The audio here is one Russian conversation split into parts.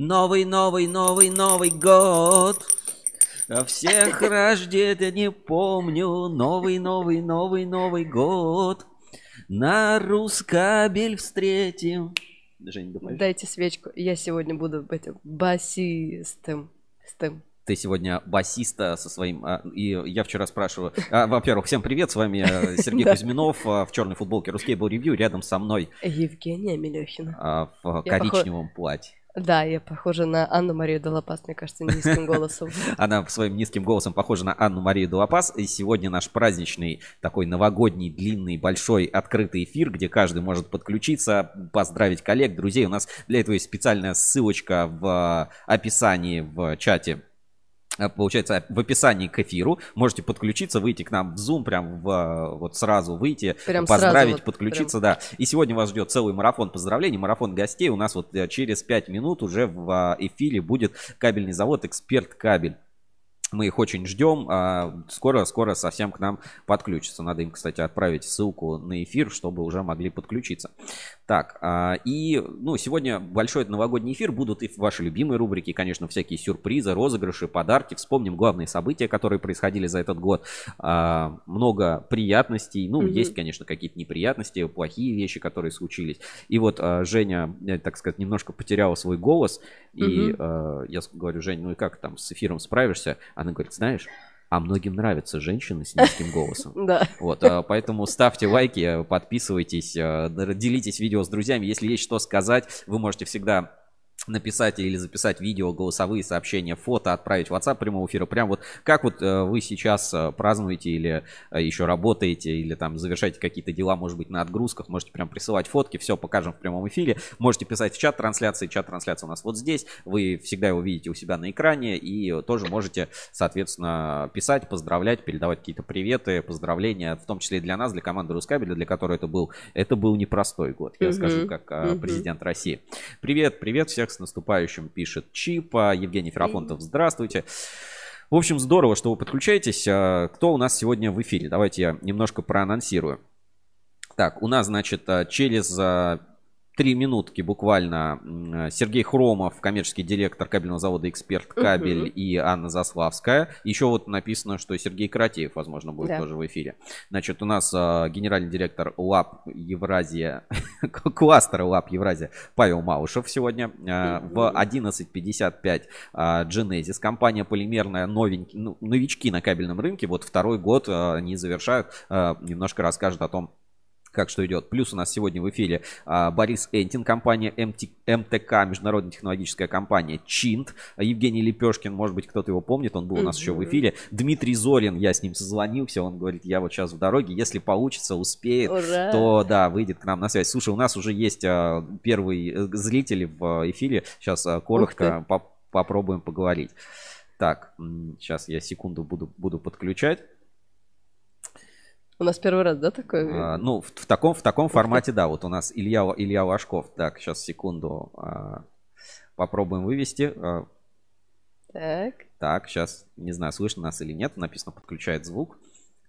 Новый, новый, новый, новый год. А всех рождения не помню. Новый, новый, новый, новый год. На Рускабель встретим. Жень, Дайте свечку. Я сегодня буду этим басистым. Стым. Ты сегодня басиста со своим... А, и я вчера спрашиваю... А, во-первых, всем привет, с вами э, Сергей Кузьминов в черной футболке Русский был ревью. Рядом со мной... Евгения Мелехина. В коричневом платье. Да, я похожа на Анну Марию Долопас, мне кажется, низким голосом. Она своим низким голосом похожа на Анну Марию Долопас. И сегодня наш праздничный, такой новогодний, длинный, большой, открытый эфир, где каждый может подключиться, поздравить коллег, друзей. У нас для этого есть специальная ссылочка в описании в чате Э, получается, в описании к эфиру. Можете подключиться, выйти к нам в Zoom, прям в, э, вот сразу выйти, прям поздравить, сразу, подключиться, прям. да. И сегодня вас ждет целый марафон поздравлений, марафон гостей. У нас вот э, через 5 минут уже в эфире будет кабельный завод «Эксперт Кабель». Мы их очень ждем. Скоро-скоро совсем к нам подключатся. Надо им, кстати, отправить ссылку на эфир, чтобы уже могли подключиться. Так, а, и, ну, сегодня большой новогодний эфир. Будут и ваши любимые рубрики, конечно, всякие сюрпризы, розыгрыши, подарки. Вспомним главные события, которые происходили за этот год. А, много приятностей. Ну, mm-hmm. есть, конечно, какие-то неприятности, плохие вещи, которые случились. И вот а, Женя, так сказать, немножко потеряла свой голос. И mm-hmm. я говорю, Жень, ну и как там с эфиром справишься? Она говорит, знаешь, а многим нравятся женщины с низким голосом. Да. Вот, а, поэтому ставьте лайки, подписывайтесь, а, делитесь видео с друзьями. Если есть что сказать, вы можете всегда написать или записать видео, голосовые сообщения, фото, отправить в WhatsApp прямого эфира. Прям вот как вот э, вы сейчас э, празднуете или э, еще работаете, или там завершаете какие-то дела, может быть, на отгрузках, можете прям присылать фотки, все покажем в прямом эфире. Можете писать в чат трансляции, чат трансляции у нас вот здесь, вы всегда его видите у себя на экране и тоже можете, соответственно, писать, поздравлять, передавать какие-то приветы, поздравления, в том числе и для нас, для команды Рускабеля, для которой это был, это был непростой год, я mm-hmm. скажу, как mm-hmm. президент России. Привет, привет всех с наступающим, пишет Чипа. Евгений Ферафонтов, здравствуйте. В общем, здорово, что вы подключаетесь. А, кто у нас сегодня в эфире? Давайте я немножко проанонсирую. Так, у нас, значит, а, через а, три минутки буквально Сергей Хромов, коммерческий директор кабельного завода «Эксперт Кабель» uh-huh. и Анна Заславская. Еще вот написано, что Сергей Каратеев, возможно, будет да. тоже в эфире. Значит, у нас а, генеральный директор ЛАП Евразия, кластера ЛАП Евразия Павел Малышев сегодня. А, в 11.55 а, Genesis, компания полимерная, новенький, ну, новички на кабельном рынке. Вот второй год а, они завершают. А, немножко расскажут о том, как что идет. Плюс у нас сегодня в эфире а, Борис Энтин, компания МТ, МТК, международная технологическая компания Чинт. Евгений Лепешкин, может быть, кто-то его помнит, он был у нас еще в эфире. Дмитрий Зорин, я с ним созвонился, он говорит, я вот сейчас в дороге, если получится, успеет, Ура! то да, выйдет к нам на связь. Слушай, у нас уже есть а, первый э, зритель в эфире, сейчас а, коротко по попробуем поговорить. Так, сейчас я секунду буду, буду подключать. У нас первый раз, да, такой? А, ну, в, в таком, в таком формате, да. Вот у нас Илья, Илья Вашков. Так, сейчас секунду. А, попробуем вывести. А, так. Так, сейчас, не знаю, слышно нас или нет. Написано, подключает звук.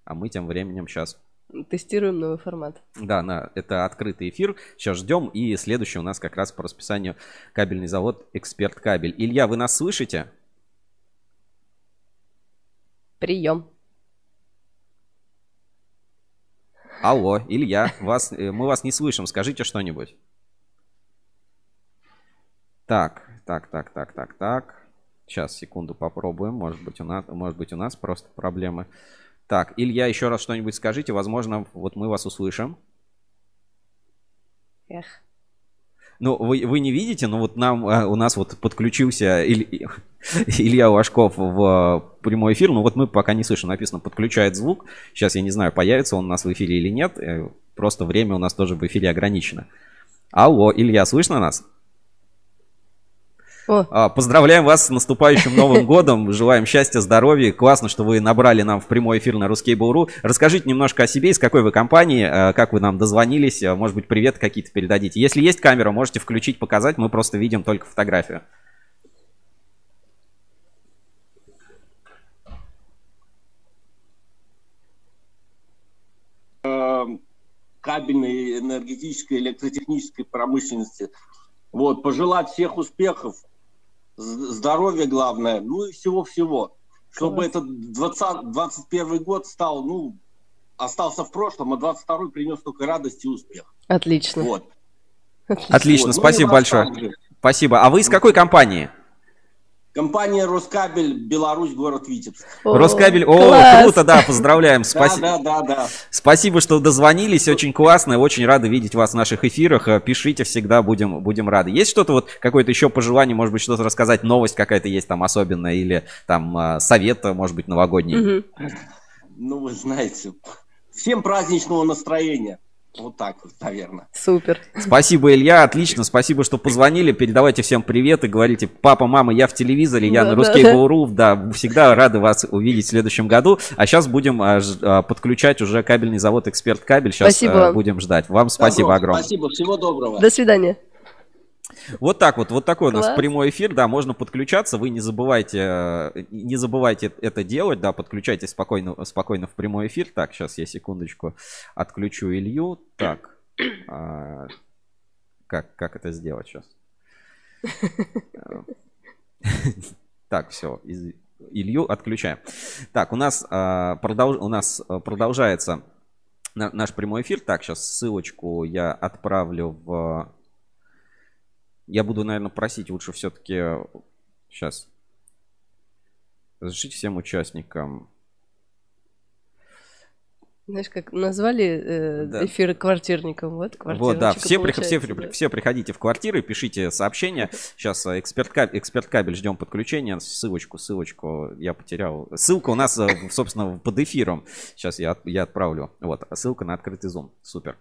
А мы тем временем сейчас... Тестируем новый формат. Да, на, это открытый эфир. Сейчас ждем. И следующий у нас как раз по расписанию кабельный завод «Эксперт Кабель». Илья, вы нас слышите? Прием. Алло, Илья, вас, э, мы вас не слышим, скажите что-нибудь. Так, так, так, так, так, так. Сейчас, секунду, попробуем. Может быть, у нас, может быть, у нас просто проблемы. Так, Илья, еще раз что-нибудь скажите. Возможно, вот мы вас услышим. Эх. Ну, вы, вы не видите, но вот нам, а, у нас вот подключился Иль, Илья Вашков в а, прямой эфир. Ну вот мы пока не слышим, написано подключает звук. Сейчас я не знаю, появится он у нас в эфире или нет. Э, просто время у нас тоже в эфире ограничено. Алло, Илья, слышно нас? О. Поздравляем вас с наступающим Новым годом. Желаем счастья, здоровья. Классно, что вы набрали нам в прямой эфир на Ruskable.ru. Расскажите немножко о себе, из какой вы компании, э, как вы нам дозвонились. Э, может быть, привет какие-то передадите. Если есть камера, можете включить, показать. Мы просто видим только фотографию. Эм, кабельной, энергетической, электротехнической промышленности. Вот, пожелать всех успехов, з- здоровья главное, ну и всего-всего. Чтобы Класс. этот 20, 21 год стал, ну, остался в прошлом, а 22 принес только радость и успех. Отлично. Вот. Отлично, Вот. Ну спасибо вас большое. Спасибо. А вы из какой компании? Компания Роскабель, Беларусь, город Витебск. О, Роскабель. О, класс. круто, да, поздравляем. Спасибо. Да, да, да, да. Спасибо, что дозвонились, очень классно, очень рады видеть вас в наших эфирах. Э, Пишите всегда, будем, будем рады. Есть что-то вот, какое-то еще пожелание, может быть, что-то рассказать, новость какая-то есть там особенная, или там э, совет, может быть, новогодний? Мгм. Ну, вы знаете, всем праздничного настроения. Вот так вот, наверное. Супер. Спасибо, Илья, отлично, спасибо, что позвонили. Передавайте всем привет и говорите, папа, мама, я в телевизоре, я Да, на Русский да. Буру, да, всегда рады вас увидеть в следующем году. А сейчас будем а, а, подключать уже кабельный завод Эксперт Кабель. Сейчас Спасибо вам. будем ждать. Вам спасибо Добро, огромное. Спасибо, всего доброго. До свидания. Вот так вот, вот такой у нас Класс. прямой эфир, да, можно подключаться, вы не забывайте, э, не забывайте это делать, да, подключайтесь спокойно, спокойно в прямой эфир. Так, сейчас я секундочку отключу Илью. Так, а, как, как это сделать сейчас? Так, все, Илью отключаем. Так, у нас, а, продолж- у нас продолжается на- наш прямой эфир. Так, сейчас ссылочку я отправлю в... Я буду, наверное, просить лучше все-таки... Сейчас. Разрешите всем участникам. Знаешь, как назвали э, Да. эфир квартирником? Вот, Вот, да, все, прих- все, при- да. все приходите в квартиры, пишите сообщения. Сейчас э, эксперт, кабель, эксперт кабель ждем подключения. Ссылочку, ссылочку я потерял. Ссылка у нас, э, собственно, под эфиром. Сейчас я, я отправлю. Вот, ссылка на открытый зум. Супер.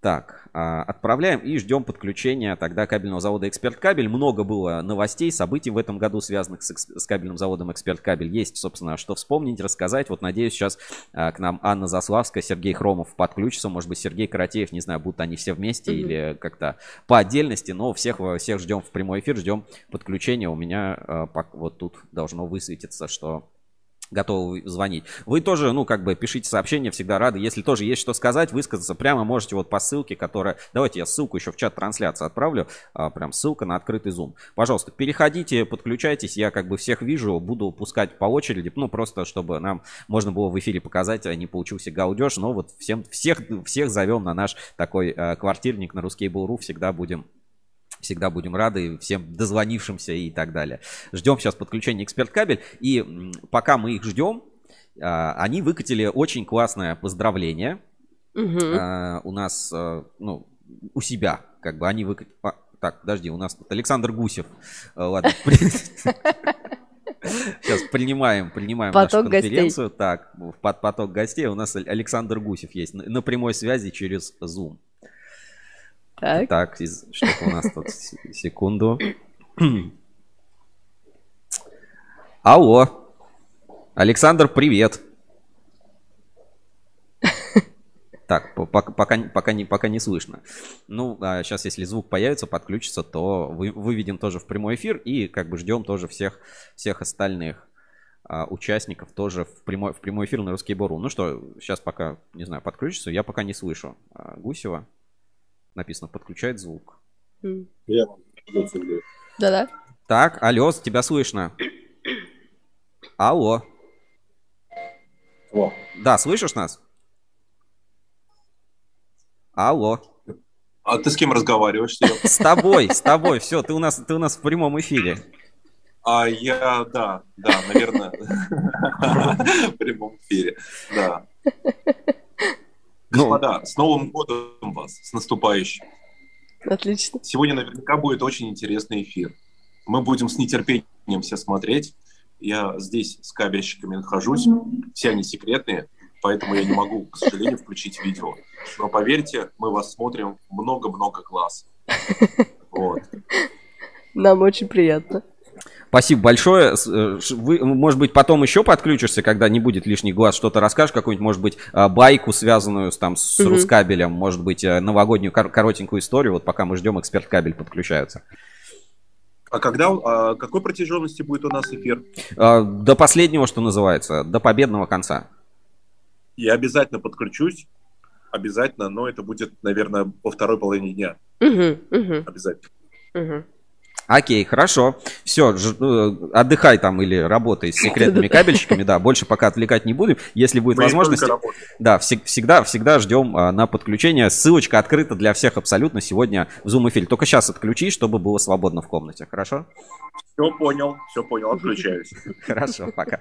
Так, а, отправляем и ждем подключения тогда кабельного завода Эксперт Кабель. Много было новостей, событий в этом году, связанных с, с кабельным заводом Эксперт Кабель. Есть, собственно, что вспомнить, рассказать. Вот, надеюсь, сейчас а, к нам Анна Заславская, Сергей Хромов подключится. Может быть, Сергей Каратеев, не знаю, будут они все вместе Мгм. или как-то по отдельности. Но всех, всех ждем в прямой эфир, ждем подключения. У меня а, вот тут должно высветиться, что готовы звонить. Вы тоже, ну, как бы пишите сообщения, всегда рады. Если тоже есть что сказать, высказаться, прямо можете вот по ссылке, которая... Давайте я ссылку еще в чат трансляции отправлю. а, прям ссылка на открытый зум. Пожалуйста, переходите, подключайтесь. Я как бы всех вижу, буду пускать по очереди. Ну, просто чтобы нам можно было в эфире показать, а не получился гаудеж. Но вот всем, всех, всех зовем на наш такой э, квартирник на русский Буру. Всегда будем Всегда будем рады всем дозвонившимся и так далее. Ждем сейчас подключения эксперт кабель. И пока мы их ждем, а, они выкатили очень классное поздравление. А, У нас, а, ну, у себя, как бы они выкатили. Так, подожди, у нас тут Александр Гусев. Ладно. Сейчас принимаем, принимаем нашу Поток гостей. конференцию. Так, в под поток гостей у нас Александр Гусев есть на прямой связи через Zoom. Так. Так, из- что-то у нас тут. Секунду. Алло. Александр, привет. Так, по- пока, пока, не- пока, не, пока не слышно. Ну, сейчас, если звук появится, подключится, то вы, выведем тоже в прямой эфир и как бы ждем тоже всех, всех остальных а, участников тоже в прямой, в прямой эфир на Русский Бору. Ну что, сейчас пока, не знаю, подключится, я пока не слышу а, Гусева. Написано, подключает звук. Я Да-да. Так, алло, тебя слышно. Алло. О, Да, слышишь нас? Алло. а ты с кем разговариваешь? С тобой, с тобой. Все, ты у нас, ты у нас в прямом эфире. А я, да, да, наверное, в прямом эфире, да. Ну, Господа, с Новым годом вас, с наступающим. Отлично. Сегодня наверняка будет очень интересный эфир. Мы будем с нетерпением все смотреть. Я здесь с кабельщиками нахожусь. Все они секретные, поэтому я не могу, к сожалению, включить видео. Но поверьте, мы вас смотрим много-много глаз. Вот. Нам очень приятно. Спасибо большое. Э, Вы, может быть, потом еще подключишься, когда не будет лишних глаз, что-то расскажешь, какую-нибудь, может быть, а, байку, связанную с, там, с Мгм. Рускабелем, может быть, э, новогоднюю кор- коротенькую историю, вот пока мы ждем, эксперт кабель подключаются. А когда, а какой протяженности будет у нас эфир? А, До последнего, что называется, до победного конца. Я обязательно подключусь. Обязательно, но это будет, наверное, во второй половине дня. Угу, угу, Обязательно. угу. Окей, хорошо. Все, отдыхай там или работай с секретными кабельщиками, да, больше пока отвлекать не будем. Если будет Мы возможность, да, всег- всегда, всегда ждем а, на подключение. Ссылочка открыта для всех абсолютно сегодня в Zoom эфире. Только сейчас отключи, чтобы было свободно в комнате. Хорошо? Все понял, все понял, отключаюсь. Хорошо, пока.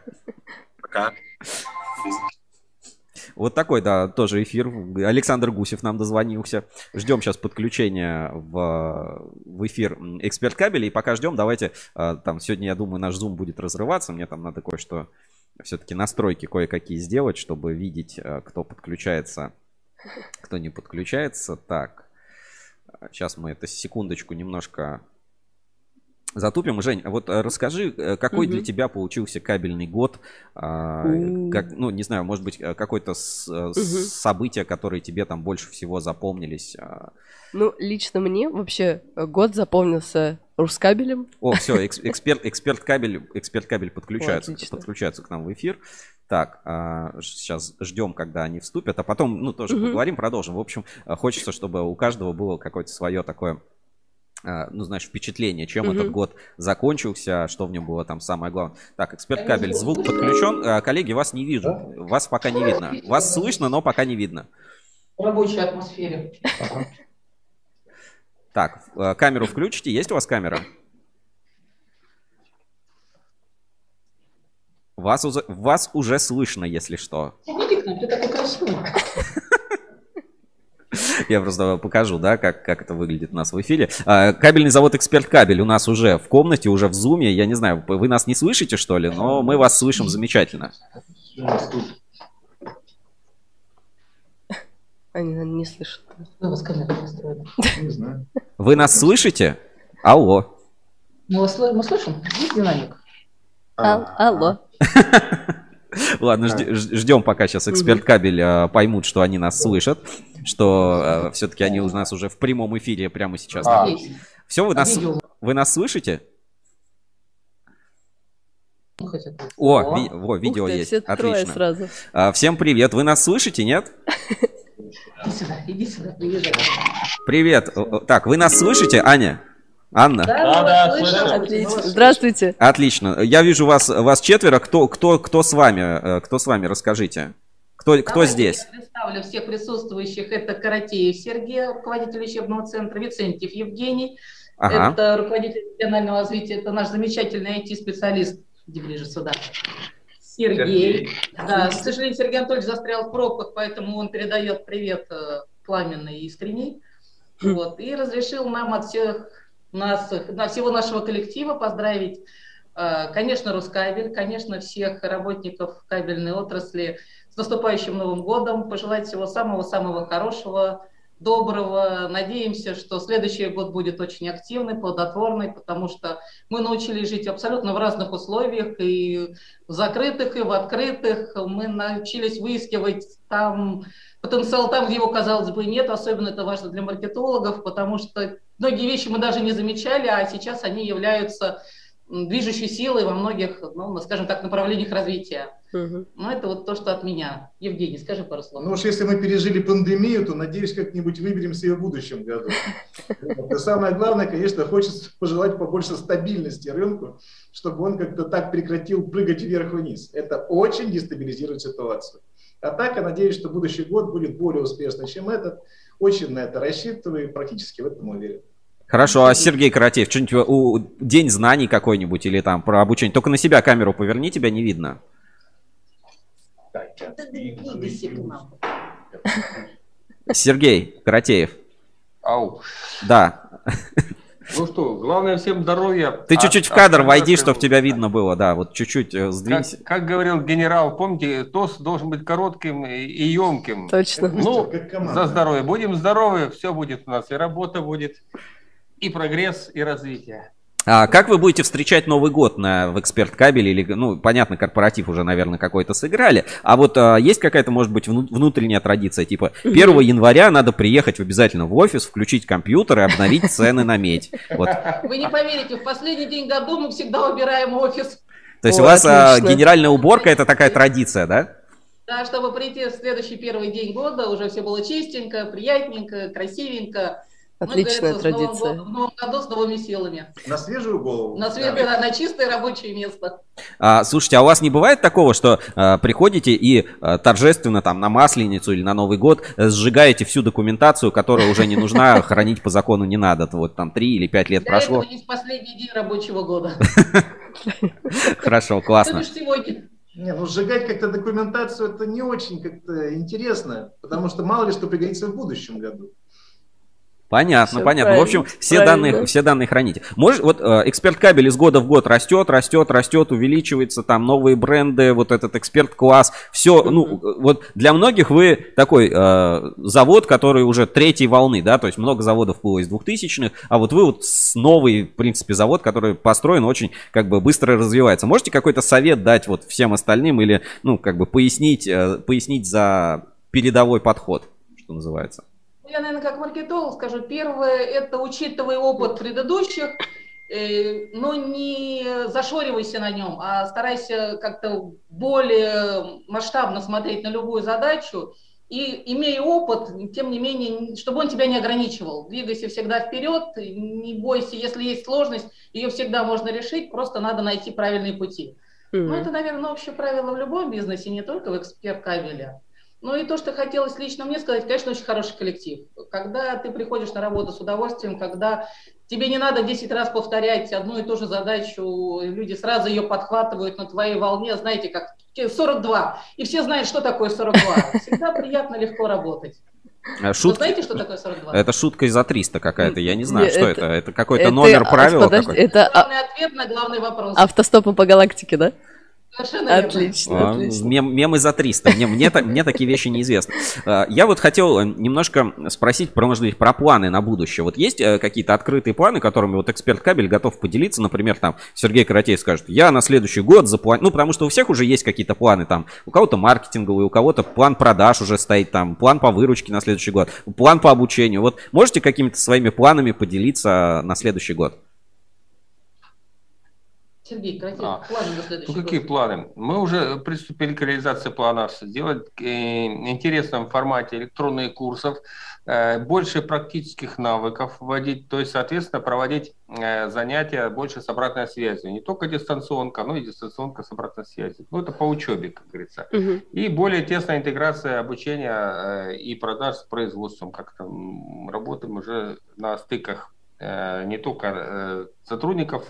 Пока. Вот такой, да, тоже эфир. Александр Гусев нам дозвонился. Ждем сейчас подключения в, в эфир эксперт кабеля. И пока ждем, давайте, а, там, сегодня, я думаю, наш зум будет разрываться. Мне там надо кое-что, все-таки настройки кое-какие сделать, чтобы видеть, а, кто подключается, кто не подключается. Так, сейчас мы это секундочку немножко Затупим. Жень, а вот э, расскажи, э, какой Мгм. для тебя получился кабельный год? А. Как, ну, не знаю, может быть, э, какое-то с- событие, которые тебе там больше всего запомнились. а. Ну, лично мне вообще год запомнился Рускабелем. О, все, эксперт, эксперт кабель, эксперт кабель подключается, отлично. подключаются к нам в эфир. Так, сейчас ждем, когда они вступят, а потом, ну, тоже Мгм. поговорим, продолжим. В общем, а, хочется, чтобы у каждого было какое-то свое такое а, ну, знаешь, впечатление, чем Мгм. этот год закончился, что в нем было там самое главное. Так, эксперт кабель, звук подключен. А, Коллеги, вас не вижу. Вас пока не видно. Вас слышно, но пока не видно. в рабочей атмосфере. Так, э, камеру включите. Есть у вас камера? Вас, уже- вас уже слышно, если что. Иди к нам, ты такой красивый. Я просто покажу, да, как, как это выглядит у нас в эфире. А, Кабельный завод «Эксперт Кабель» у нас уже в комнате, уже в зуме. Я не знаю, вы нас не слышите, что ли? Но мы вас слышим замечательно. Они, не слышат. Кто у вас настроена? Не знаю. Вы нас слышите? Алло. Мы мы слышим? Есть динамик? Ал- алло. Ладно, ждем, пока сейчас эксперт кабель э, поймут, что они нас слышат, что все-таки они у нас уже в прямом эфире прямо сейчас. А. Все, вы А нас, вы нас слышите? О, ви- во, видео ты, есть. Отлично. сразу. А, всем привет. Вы нас слышите, нет? Иди сюда, иди сюда, приезжай. Привет. О, о, Так, вы нас слышите, Аня? Анна? Да, да. Отлично. Здравствуйте. Отлично. Я вижу вас, вас четверо. Кто, кто, кто с вами? э, Кто с вами? Расскажите. Кто, кто Давайте здесь? Я представлю всех присутствующих. Это Каратеев Сергей, руководитель учебного центра, Вицентьев Евгений, Ага. это руководитель регионального развития, это наш замечательный IT-специалист, иди ближе сюда. Сергей. Да, к сожалению, Сергей Анатольевич застрял в пробках, поэтому он передает привет э, пламенный и искренний. Вот, и разрешил нам от всех нас, на всего нашего коллектива поздравить, э, конечно, Рускабель, конечно, всех работников кабельной отрасли с наступающим Новым годом, пожелать всего самого-самого хорошего, доброго. Надеемся, что следующий год будет очень активный, плодотворный, потому что мы научились жить абсолютно в разных условиях, и в закрытых, и в открытых. Мы научились выискивать там потенциал там, где его, казалось бы, нет. Особенно это важно для маркетологов, потому что многие вещи мы даже не замечали, а сейчас они являются движущей силой во многих, ну, скажем так, направлениях развития. Мгм. Ну, это вот то, что от меня. Евгений, скажи пару слов. Ну уж если мы пережили пандемию, то, надеюсь, как-нибудь выберемся и в будущем году. Самое главное, конечно, хочется пожелать побольше стабильности рынку, чтобы он как-то так прекратил прыгать вверх-вниз. Это очень дестабилизирует ситуацию. А так, я надеюсь, что будущий год будет более успешный, чем этот. Очень на это рассчитываю и практически в этом уверен. Хорошо, а Сергей Каратеев, что-нибудь у, день знаний какой-нибудь или там про обучение? Только на себя камеру поверни, тебя не видно. Сергей Каратеев. Ау. Да. Ну что, главное всем здоровья. Ты А- чуть-чуть в кадр а- войди, а- чтобы тебя видно было. Да, вот чуть-чуть э, Как, сдвинься. как говорил генерал, помните, тост должен быть коротким и, и емким. Точно. Ну, Как за здоровье. Будем здоровы, все будет у нас. И работа будет, и прогресс, и развитие. А как вы будете встречать Новый год на, в эксперт кабеле? Или, ну, понятно, корпоратив уже, наверное, какой-то сыграли. А вот а, есть какая-то, может быть, вну- внутренняя традиция? Типа 1 января надо приехать обязательно в офис, включить компьютер и обновить цены на медь. Вот. Вы не поверите, в последний день году мы всегда убираем офис. То есть О, у вас а, генеральная уборка это такая традиция, да? Да, чтобы прийти в следующий первый день года, уже все было чистенько, приятненько, красивенько. Отличная ну, говорится, традиция. В новом, году с новыми силами. На свежую голову. На, свет, Да. на чистое рабочее место. А, слушайте, а у вас не бывает такого, что а, приходите и а, торжественно там на Масленицу или на Новый год сжигаете всю документацию, которая уже не нужна, хранить по закону не надо. Вот там три или пять лет Для прошло. этого есть последний день рабочего года. Хорошо, классно. сегодня. Не, ну сжигать как-то документацию это не очень как-то интересно, потому что мало ли что пригодится в будущем году. Понятно, Всё понятно. В общем, все правильно. данные, все данные храните. Может, вот э, эксперт кабель из года в год растет, растет, растет, увеличивается, там новые бренды, вот этот эксперт класс, все, ну, вот для многих вы такой э, завод, который уже третьей волны, да, то есть много заводов было из 2000-х, а вот вы вот новый, в принципе, завод, который построен очень, как бы, быстро развивается. Можете какой-то совет дать вот всем остальным или, ну, как бы, пояснить, э, пояснить за передовой подход, что называется? Я, наверное, как маркетолог скажу. Первое, это учитывая опыт предыдущих, э, но не зашоривайся на нем, а старайся как-то более масштабно смотреть на любую задачу. И имея опыт, тем не менее, чтобы он тебя не ограничивал. Двигайся всегда вперед, не бойся, если есть сложность, ее всегда можно решить, просто надо найти правильные пути. Ну, Мгм. это, наверное, общее правило в любом бизнесе, не только в эксперт кабеля. Ну и то, что хотелось лично мне сказать, конечно, очень хороший коллектив. Когда ты приходишь на работу с удовольствием, когда тебе не надо 10 раз повторять одну и ту же задачу, и люди сразу ее подхватывают на твоей волне, знаете, как 42, и все знают, что такое 42. Всегда приятно, легко работать. Э, Вы Шутка, знаете, что такое 42? это шутка из-за 300 какая-то, я не знаю, Не, что это- это. Это какой-то Это- номер а, правила подожди, какой-то? Это а- Главный ответ на главный вопрос. автостопом по галактике, да? Совершенно верно. Отлично, А, отлично. Мем, мемы за 300. Мне, мне, мне такие вещи неизвестны. А, Я вот хотел э, немножко спросить, про, может быть, про планы на будущее. Вот есть э, какие-то открытые планы, которыми вот эксперт кабель готов поделиться? Например, там Сергей Каратеев скажет, я на следующий год запланирую... Ну, потому что у всех уже есть какие-то планы там. У кого-то маркетинговый, у кого-то план продаж уже стоит там, план по выручке на следующий год, план по обучению. Вот можете какими-то своими планами поделиться на следующий год? Сергей, Кратин, А, планы на следующий Ну, какие год. планы? Мы уже приступили к реализации планов, сделать э, в интересном формате электронные курсов, э, больше практических навыков вводить, то есть, соответственно, проводить э, занятия больше с обратной связью. Не только дистанционка, но и дистанционка с обратной связью. Ну, это по учебе, как говорится. Мгм. И более тесная интеграция обучения э, и продаж с производством. Как-то работаем уже на стыках э, не только э, сотрудников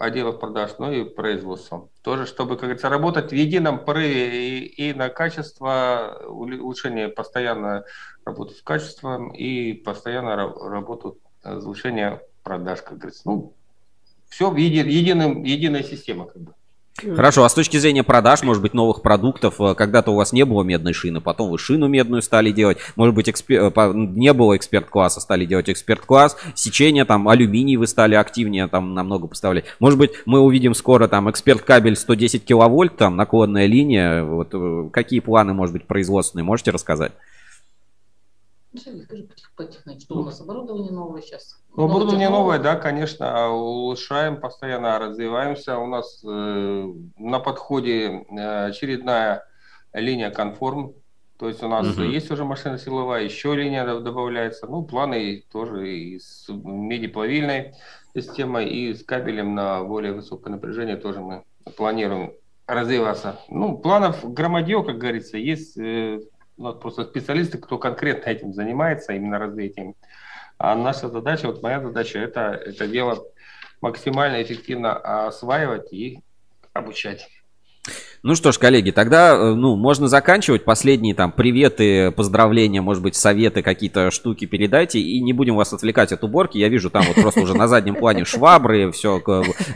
отделов продаж, но и производством. Тоже, чтобы, как говорится, работать в едином порыве и, и на качество, улучшение, постоянно работу с качеством и постоянно ра- работу э, улучшения продаж, как говорится. Ну, все в еди- единым, единая система, как бы. Хорошо, а с точки зрения продаж, может быть, новых продуктов, э, когда-то у вас не было медной шины, потом вы шину медную стали делать, может быть, экспе- э, не было эксперт-класса, стали делать эксперт-класс, сечение, там, алюминий вы стали активнее, там, намного поставлять. Может быть, мы увидим скоро, там, эксперт-кабель 110 киловольт, там, наклонная линия, вот, э, какие планы, может быть, производственные, можете рассказать? Что у нас оборудование новое сейчас? Ну, оборудование новое, да, конечно, улучшаем, постоянно развиваемся. У нас э, на подходе э, очередная линия конформ, то есть у нас Мгм. есть уже машина силовая, еще линия добавляется. Ну, планы тоже и с медиплавильной системой, и с кабелем на более высокое напряжение тоже мы планируем развиваться. Ну, планов громадье, как говорится, есть у нас просто специалисты, кто конкретно этим занимается, именно развитием. А наша задача, вот моя задача, это это дело максимально эффективно осваивать и обучать. Ну что ж, коллеги, тогда, э, ну, можно заканчивать. Последние там приветы, поздравления, может быть, советы, какие-то штуки передайте. И не будем вас отвлекать от уборки. Я вижу там вот просто уже на заднем плане швабры, все,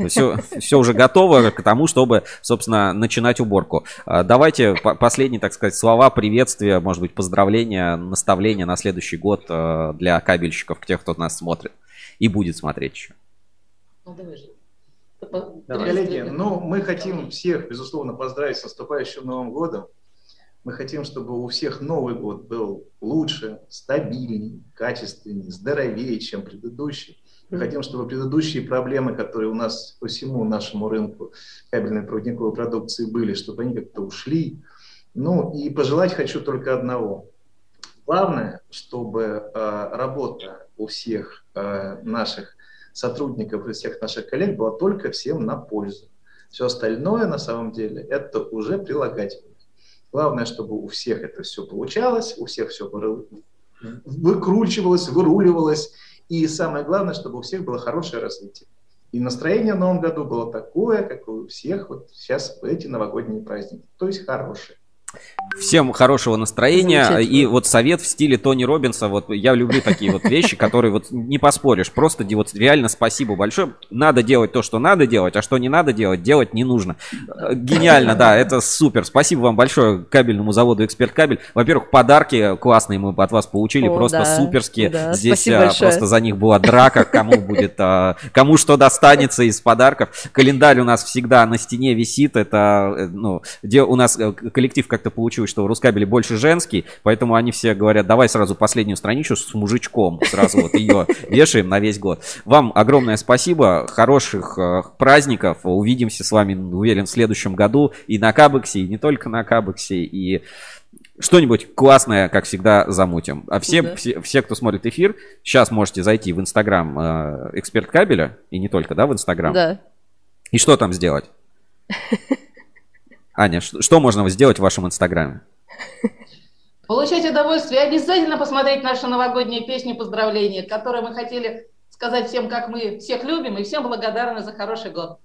все, все уже готово к тому, чтобы, собственно, начинать уборку. А, Давайте по- последние, так сказать, слова приветствия, может быть, поздравления, наставления на следующий год э, для кабельщиков, тех, кто нас смотрит и будет смотреть еще. Ну, давай же. Коллеги, ну, мы хотим всех, безусловно, поздравить с наступающим Новым годом. Мы хотим, чтобы у всех Новый год был лучше, стабильнее, качественнее, здоровее, чем предыдущий. Мы хотим, чтобы предыдущие проблемы, которые у нас по всему нашему рынку кабельной проводниковой продукции были, чтобы они как-то ушли. Ну и пожелать хочу только одного. Главное, чтобы э, работа у всех э, наших сотрудников и всех наших коллег была только всем на пользу. Все остальное на самом деле это уже прилагательное. Главное, чтобы у всех это все получалось, у всех все выкручивалось, выруливалось. И самое главное, чтобы у всех было хорошее развитие. И настроение в новом году было такое, как у всех вот сейчас эти новогодние праздники. То есть хорошее. Всем хорошего настроения. И вот совет в стиле Тони Робинса. Вот я люблю такие вот вещи, которые вот не поспоришь. Просто вот реально спасибо большое. Надо делать то, что надо делать, а что не надо делать, делать не нужно. Гениально, да, это супер. Спасибо вам большое кабельному заводу Эксперт Кабель. Во-первых, подарки классные мы от вас получили, О, просто да, суперские. Да, Здесь а, просто за них была драка, кому будет, а, кому что достанется из подарков. Календарь у нас всегда на стене висит. Это, э, ну, где у нас э, коллектив как как-то получилось, что в Рускабеле больше женский, поэтому они все говорят, давай сразу последнюю страничку с мужичком, сразу вот ее вешаем на весь год. Вам огромное спасибо, хороших э, праздников, увидимся с вами, уверен, в следующем году и на Кабексе, и не только на Кабексе, и что-нибудь классное, как всегда, замутим. А все, да. все, все, кто смотрит эфир, сейчас можете зайти в Инстаграм э, Эксперт Кабеля, и не только, да, в Инстаграм? Да. И что там сделать? Аня, что, что можно сделать в вашем инстаграме? Получать удовольствие обязательно посмотреть наши новогодние песни поздравления, которые мы хотели сказать всем, как мы всех любим и всем благодарны за хороший год.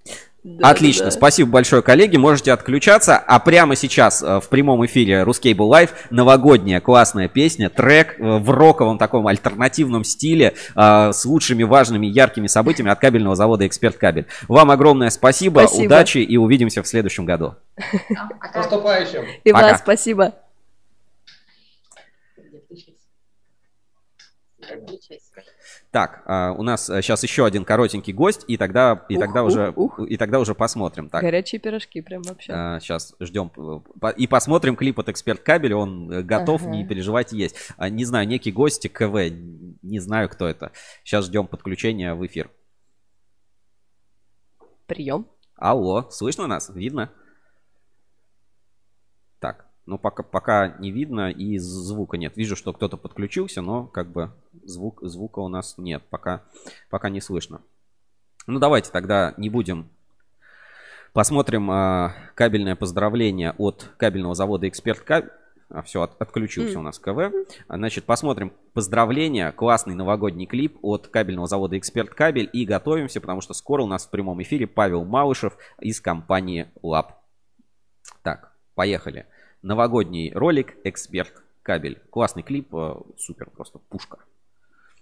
Да, Отлично, да. спасибо большое, коллеги. Можете отключаться. А прямо сейчас э, в прямом эфире Ruscable Live новогодняя классная песня, трек э, в роковом таком альтернативном стиле э, с лучшими важными яркими событиями от кабельного завода Эксперт Кабель. Вам огромное спасибо, спасибо. удачи и увидимся в следующем году. С наступающим. И вас спасибо. Так, а, у нас сейчас э, еще один коротенький гость, и тогда, и ух, тогда ух, уже, ух. и тогда уже посмотрим. Так. Горячие пирожки прям вообще. Сейчас а, ждем э, и посмотрим клип от Эксперт Кабель, он э, готов, ага. не переживайте, есть. А, не знаю, некий гость КВ, не знаю, кто это. Сейчас ждем подключения в эфир. Прием. Алло, слышно нас? Видно? Но пока, пока не видно и звука нет. Вижу, что кто-то подключился, но как бы звук, звука у нас нет, пока, пока не слышно. Ну давайте тогда не будем. Посмотрим а, кабельное поздравление от кабельного завода Эксперт Кабель. А, все, от, отключился mm. у нас КВ. Значит, посмотрим поздравления, классный новогодний клип от кабельного завода Эксперт Кабель. И готовимся, потому что скоро у нас в прямом эфире Павел Малышев из компании Lab. Так, поехали. Новогодний ролик «Эксперт кабель». Классный клип, э, супер просто, пушка.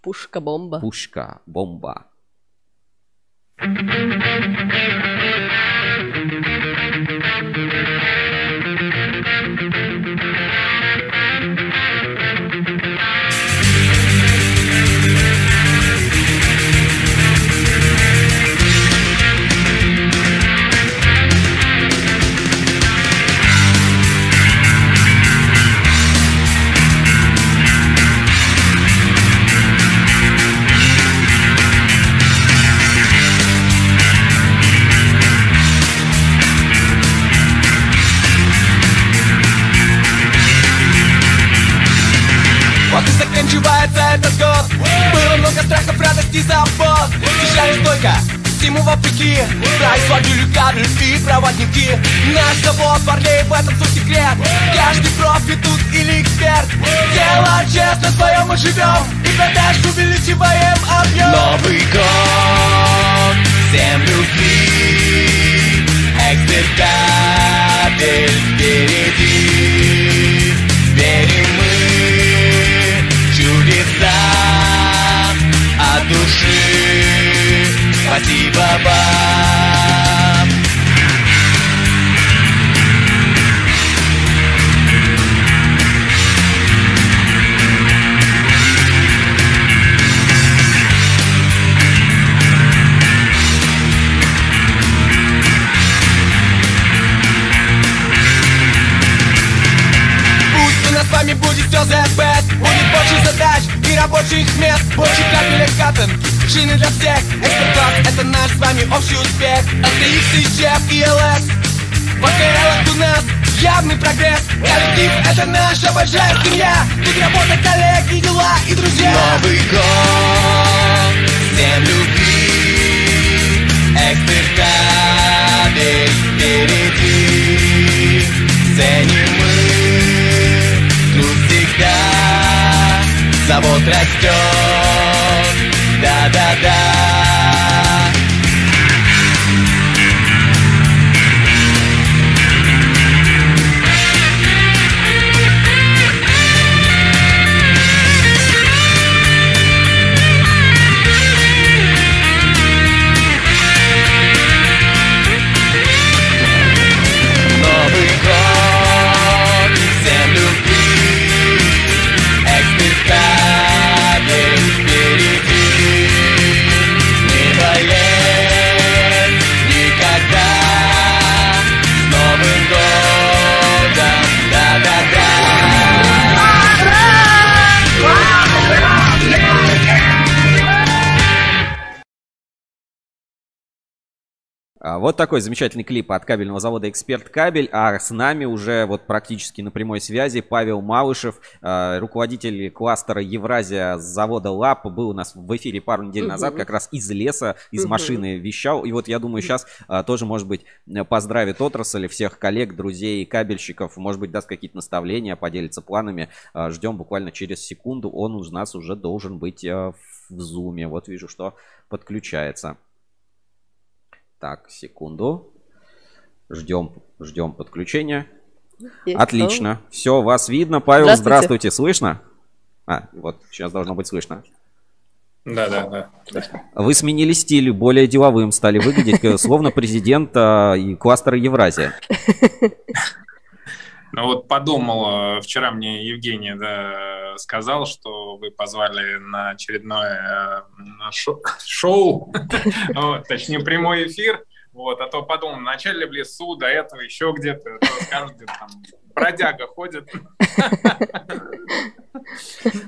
Пушка-бомба. Пушка-бомба. этот много страхов, радости, забот. Держали стойко, всему вопреки. Производили кабель и проводники. Наш завод парней, в этом суть секрет. Каждый профи тут или эксперт Дело честно, своем мы живем. И продаж увеличиваем объем. Новый год, всем любви. Эксперт впереди души. Спасибо вам. Пусть у нас с вами будет все the Будет больше задач и рабочих мест. Больше капелек катанки, шины для всех. Эксперт-класс — это наш с вами общий успех. И Chef и LX В АКЛ у нас явный прогресс. Коллектив — это наша большая семья. Тут работа, коллеги, дела и друзья. Новый год. Всем любви. Экспертабель впереди. Ценим Завод растет. Да-да-да Вот такой замечательный клип от кабельного завода «Эксперт Кабель». А с нами уже вот практически на прямой связи Павел Малышев, э, руководитель кластера Евразия завода ЛАП. Был у нас в эфире пару недель назад, как раз из леса, из машины вещал. И вот я думаю, сейчас тоже, может быть, э, поздравит отрасль, всех коллег, друзей, кабельщиков. Может быть, даст какие-то наставления, поделится планами. Э, Ждем буквально через секунду. Он у нас уже должен быть э, в зуме. Вот вижу, что подключается. Так, секунду. Ждем, ждем подключения. Есть Отлично. Все, вас видно. Павел, Здравствуйте. здравствуйте. Слышно? А, вот, сейчас должно быть слышно. Да, да, да. Вы сменили стиль, более деловым стали выглядеть, э, словно президент а, и кластера Евразия. Ну вот подумал, э, вчера мне Евгений да, сказал, что вы позвали на очередное э, на шо- шоу, точнее прямой эфир. Вот, а то подумал, вначале в лесу, до этого еще где-то, то скажут, где-то там бродяга ходит.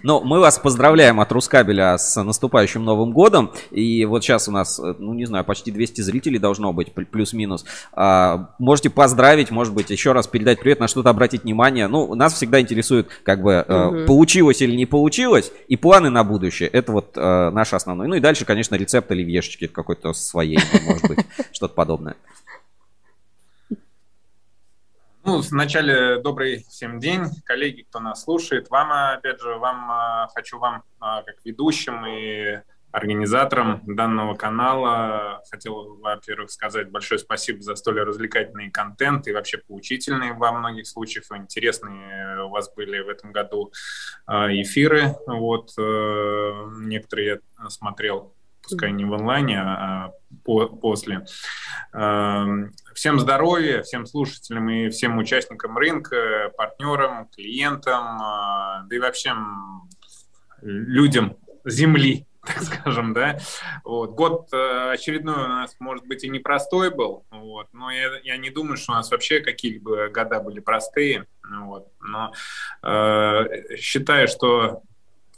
Ну, мы вас поздравляем от Рускабеля с наступающим Новым годом. И вот сейчас у нас, э, ну, не знаю, почти 200 зрителей должно быть, пл- плюс-минус. А, можете поздравить, может быть, еще раз передать привет, на что-то обратить внимание. Ну, нас всегда интересует, как бы, Мгм. получилось или не получилось, и планы на будущее. Это вот э, наш основной. Ну и дальше, конечно, рецепт оливьешечки какой-то своей, может быть, что-то подобное. Ну, вначале добрый всем день, коллеги, кто нас слушает. Вам, опять же, вам а, хочу вам, а, как ведущим и организаторам данного канала, хотел, во-первых, сказать большое спасибо за столь развлекательный контент и вообще поучительные во многих случаях, интересные у вас были в этом году а, эфиры. Вот, э, некоторые я смотрел пускай не в онлайне, а по- после. Эм, Всем здоровья, всем слушателям и всем участникам рынка, партнерам, клиентам, а, да и вообще людям Земли, так скажем, да. Вот. Год э, очередной у нас, может быть, и непростой был, вот, но я, я не думаю, что у нас вообще какие-либо года были простые, вот, но э, считаю, что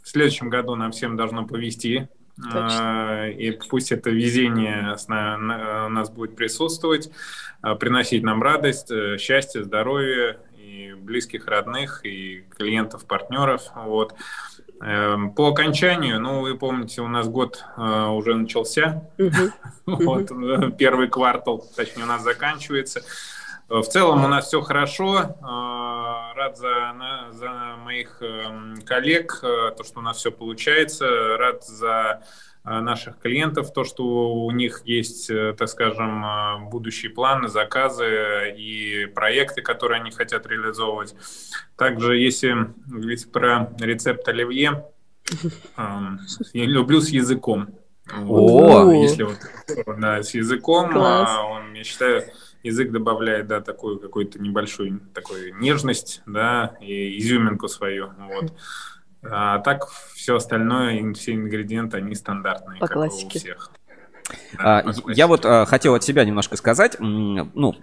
в следующем году нам всем должно повезти, Точно. э, и пусть это везение с на- на- у нас будет присутствовать, э, приносить нам радость, э, счастье, здоровье и близких, родных, и клиентов, партнеров. Вот. Эм, По окончанию, ну, вы помните, у нас год э, уже начался, вот, э, первый квартал, точнее, у нас заканчивается. В целом у нас все хорошо. Э, Рад за, за моих эм, коллег, э, то, что у нас все получается. Рад за э, наших клиентов, то, что у них есть, э, так скажем, будущие планы, заказы и проекты, которые они хотят реализовывать. Также, если говорить про рецепт оливье, эм, я люблю с языком. О! О. Если вот да, с языком, Класс. а, он, я считаю, язык добавляет, да, такую какую-то небольшую такую нежность, да, и изюминку свою, вот. А так все остальное, все ингредиенты, они стандартные, По как у классике. всех. А, Да, Я вот а, хотел от себя немножко сказать. Ну,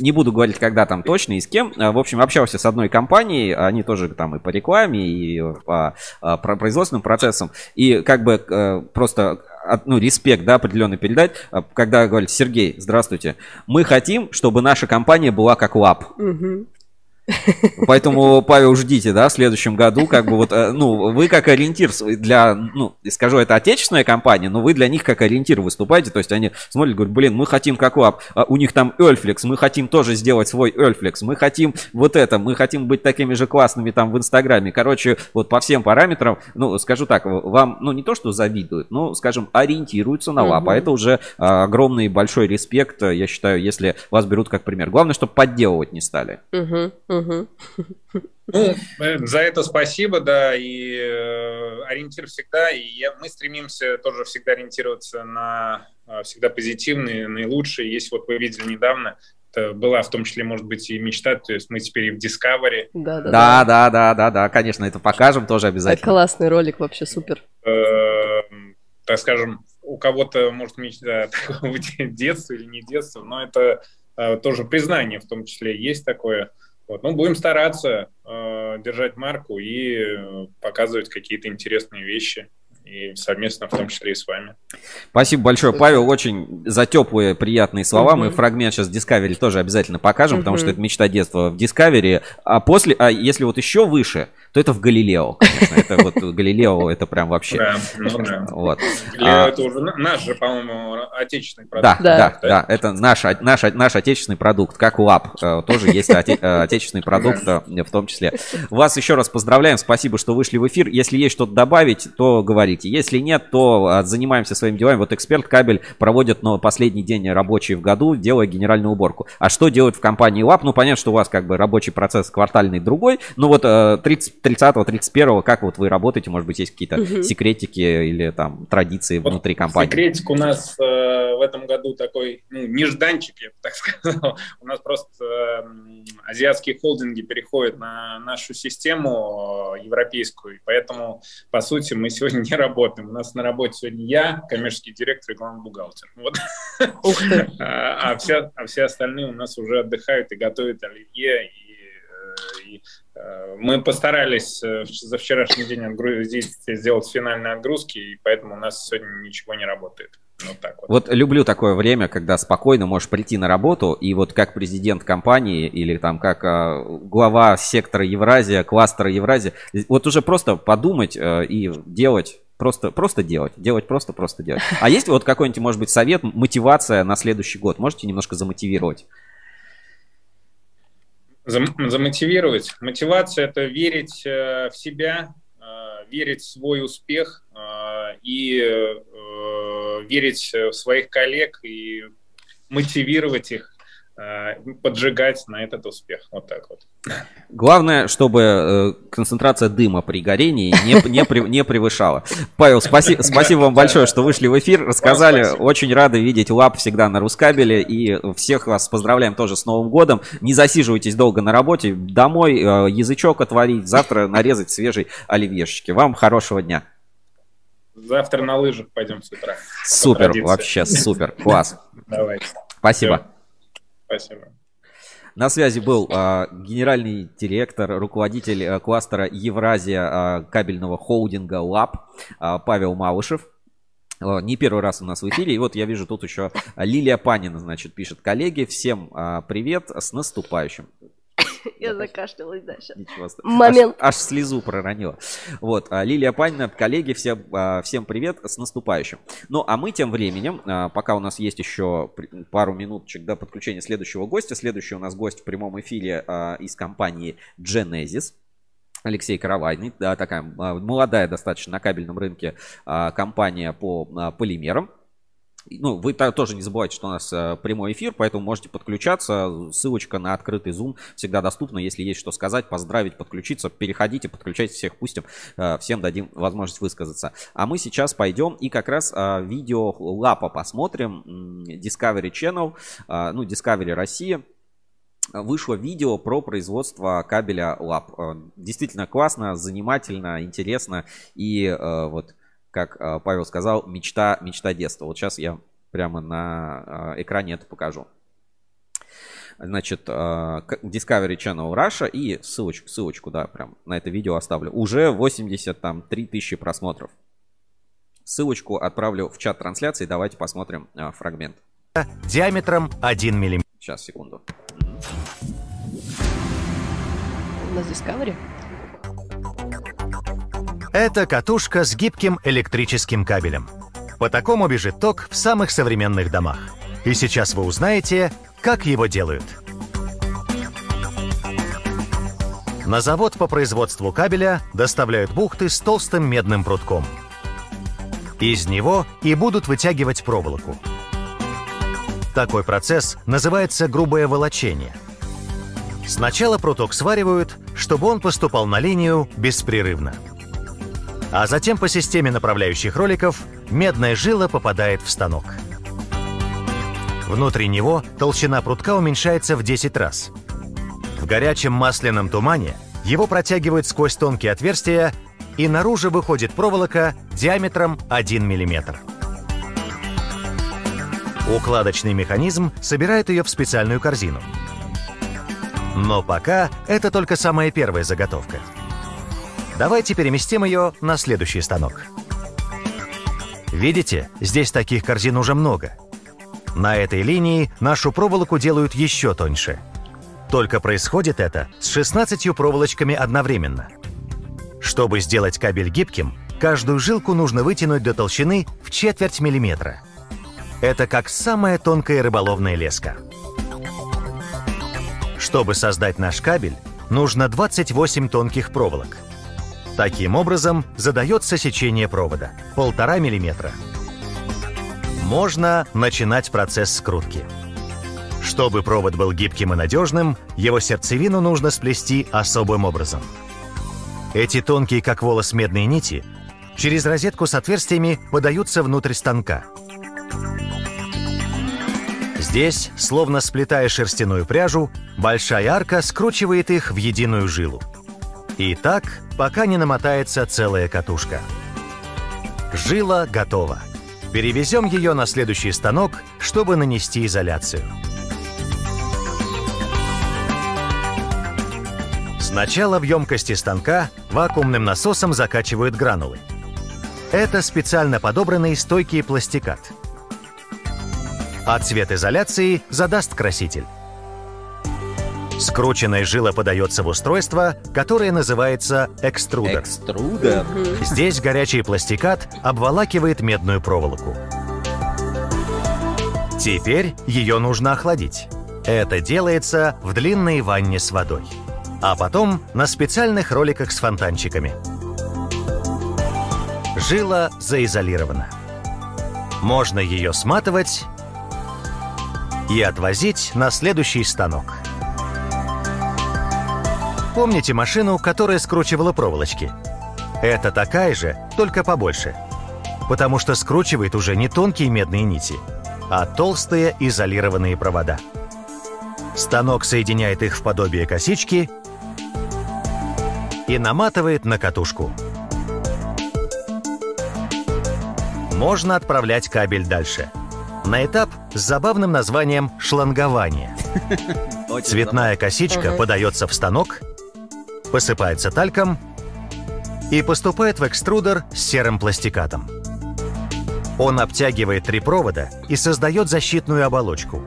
не буду говорить, когда там точно и с кем. А, В общем, общался с одной компанией. Они тоже там и по рекламе, и по про- производственным процессам. И как бы э, просто ну, респект, да, определенно передать, а, когда говорят, Сергей, здравствуйте, мы хотим, чтобы наша компания была как LAPP. Мгм. Поэтому, Павел, ждите, да, в следующем году, как бы вот, э, ну, вы как ориентир для, ну, скажу, это отечественная компания, но вы для них как ориентир выступаете, то есть они смотрят, говорят, блин, мы хотим как LAPP, а у них там Ölflex, мы хотим тоже сделать свой Ölflex, мы хотим вот это, мы хотим быть такими же классными там в Инстаграме. Короче, вот по всем параметрам, ну, скажу так, вам, ну, не то, что завидуют, но, скажем, ориентируются на LAPP, а это уже а, огромный большой респект, я считаю, если вас берут как пример. Главное, чтобы подделывать не стали. Мгм, Ну, за это спасибо, да, и э, ориентир всегда, и я, мы стремимся тоже всегда ориентироваться на э, всегда позитивные, наилучшие. Есть вот вы видели недавно, это была в том числе, может быть, и мечта, то есть мы теперь и в Discovery, Да, да, Да, да, да, да, да, конечно, это покажем тоже Это обязательно. классный ролик, вообще супер. э, так скажем, у кого-то, может, мечта такого де- детства или не детства, но это э, тоже признание в том числе есть такое. Вот. Ну, будем стараться э, держать марку и э, показывать какие-то интересные вещи. И совместно, в том числе и с вами. Спасибо большое, Павел, очень за теплые, приятные слова. Мы фрагмент сейчас Discovery тоже обязательно покажем, потому что это мечта детства в Discovery. А после, а если вот еще выше, то это в Галилео, конечно. Это вот Галилео, это прям вообще. Да, ну да. Вот. А, это уже на- наш же, по-моему, отечественный Да, продукт. да, да, это наш, наш, наш отечественный продукт, как ЛАП, э, тоже есть э, отечественный продукт э, в том числе. Вас еще раз поздравляем, спасибо, что вышли в эфир. Если есть что-то добавить, то говорите. Если нет, то занимаемся своими делами. Вот эксперт кабель проводит но последний день рабочий в году, делая генеральную уборку. А что делают в компании ЛАП? Ну, понятно, что у вас как бы рабочий процесс квартальный другой, но вот э, 30, 30 31 как вот вы работаете, может быть, есть какие-то Мгм. секретики или там традиции внутри компании? Секретик у нас э, в этом году такой ну, нежданчик, я бы так сказал. У нас просто э, азиатские холдинги переходят на нашу систему э, европейскую, и поэтому, по сути, мы сегодня не работаем. У нас на работе сегодня я, коммерческий директор и главный бухгалтер. Вот. А, а все, а все остальные у нас уже отдыхают и готовят оливье. И, э, и, мы постарались э, за вчерашний день отгрузить, сделать финальные отгрузки, и поэтому у нас сегодня ничего не работает. Вот так вот. Вот люблю такое время, когда спокойно можешь прийти на работу, и вот как президент компании или там как а, глава сектора Евразия, кластера Евразия, вот уже просто подумать э, и делать. Просто, просто делать. Делать просто, просто делать. А есть вот какой-нибудь, может быть, совет, мотивация на следующий год? Можете немножко замотивировать? Зам- замотивировать. Мотивация – это верить э, в себя, э, верить в свой успех э, и верить в своих коллег и мотивировать их, поджигать на этот успех. Вот так вот. Главное, чтобы э, концентрация дыма при горении не, не, прев- не превышала. Павел, спаси- спасибо вам большое, что вышли в эфир, рассказали. Очень рады видеть лап всегда на Рускабеле. И всех вас поздравляем тоже с Новым годом. Не засиживайтесь долго на работе. Домой э, язычок отварить, завтра нарезать свежей оливьешечки. Вам хорошего дня. Завтра на лыжах пойдем с утра. Супер, вообще супер, класс. Давайте. Спасибо. Спасибо. На связи был а, генеральный директор, руководитель а, кластера Евразия а, кабельного холдинга ЛАП а, Павел Малышев. Не первый раз у нас в эфире. И вот я вижу тут еще Лилия Панина, значит, пишет. Коллеги, всем привет, с наступающим. Я закашлялась, да, сейчас. Ничего Момент. Аж, аж слезу проронила. Вот, а, Лилия Панина, коллеги, всем, а, всем привет, с наступающим. Ну, а мы тем временем, а, пока у нас есть еще пару минуточек до подключения следующего гостя, следующий у нас гость в прямом эфире из компании Genesis. Алексей Каравайный, да, такая молодая достаточно на кабельном рынке компания по полимерам. Ну, вы тоже не забывайте, что у нас э, прямой эфир, поэтому можете подключаться. Ссылочка на открытый Zoom всегда доступна. Если есть что сказать, поздравить, подключиться, переходите, подключайте всех, пустим, э, всем дадим возможность высказаться. А мы сейчас пойдем и как раз э, видео Лапа посмотрим. Discovery Channel, ну, Discovery Россия вышло видео про производство кабеля лап. Действительно классно, занимательно, интересно. И вот, как э, Павел сказал, мечта, мечта детства. Вот сейчас я прямо на э, экране это покажу. Значит, э, Discovery Channel Russia и ссылочку, ссылочку, да, прям на это видео оставлю. Уже 83 тысячи просмотров. Ссылочку отправлю в чат трансляции. Давайте посмотрим э, фрагмент. диаметром 1 мм. Сейчас, секунду. на Discovery. Это катушка с гибким электрическим кабелем. По такому бежит ток в самых современных домах. И сейчас вы узнаете, как его делают. На завод по производству кабеля доставляют бухты с толстым медным прутком. Из него и будут вытягивать проволоку. Такой процесс называется грубое волочение. Сначала пруток сваривают, чтобы он поступал на линию беспрерывно. А затем по системе направляющих роликов медная жила попадает в станок. Внутри него толщина прутка уменьшается в 10 раз. В горячем масляном тумане его протягивают сквозь тонкие отверстия, и наружу выходит проволока диаметром 1 мм. Укладочный механизм собирает ее в специальную корзину. Но пока это только самая первая заготовка. Давайте переместим ее на следующий станок. Видите, здесь таких корзин уже много. На этой линии нашу проволоку делают еще тоньше. Только происходит это с 16 проволочками одновременно. Чтобы сделать кабель гибким, каждую жилку нужно вытянуть до толщины в четверть миллиметра. Это как самая тонкая рыболовная леска. Чтобы создать наш кабель, нужно 28 тонких проволок. Таким образом, задается сечение провода – полтора миллиметра. Можно начинать процесс скрутки. Чтобы провод был гибким и надежным, его сердцевину нужно сплести особым образом. Эти тонкие, как волос, медные нити через розетку с отверстиями подаются внутрь станка. Здесь, словно сплетая шерстяную пряжу, большая арка скручивает их в единую жилу. И так, пока не намотается целая катушка. Жила готова. Перевезем ее на следующий станок, чтобы нанести изоляцию. Сначала в емкости станка вакуумным насосом закачивают гранулы. Это специально подобранный стойкий пластикат. А цвет изоляции задаст краситель. Скрученная жила подается в устройство, которое называется экструдер. Экструдер. Здесь горячий пластикат обволакивает медную проволоку. Теперь ее нужно охладить. Это делается в длинной ванне с водой. А потом на специальных роликах с фонтанчиками. Жила заизолирована. Можно ее сматывать и отвозить на следующий станок. Помните машину, которая скручивала проволочки? Это такая же, только побольше. Потому что скручивает уже не тонкие медные нити, а толстые изолированные провода. Станок соединяет их в подобие косички и наматывает на катушку. Можно отправлять кабель дальше. На этап с забавным названием шлангование. Цветная косичка подается в станок, посыпается тальком и поступает в экструдер с серым пластикатом. Он обтягивает три провода и создает защитную оболочку.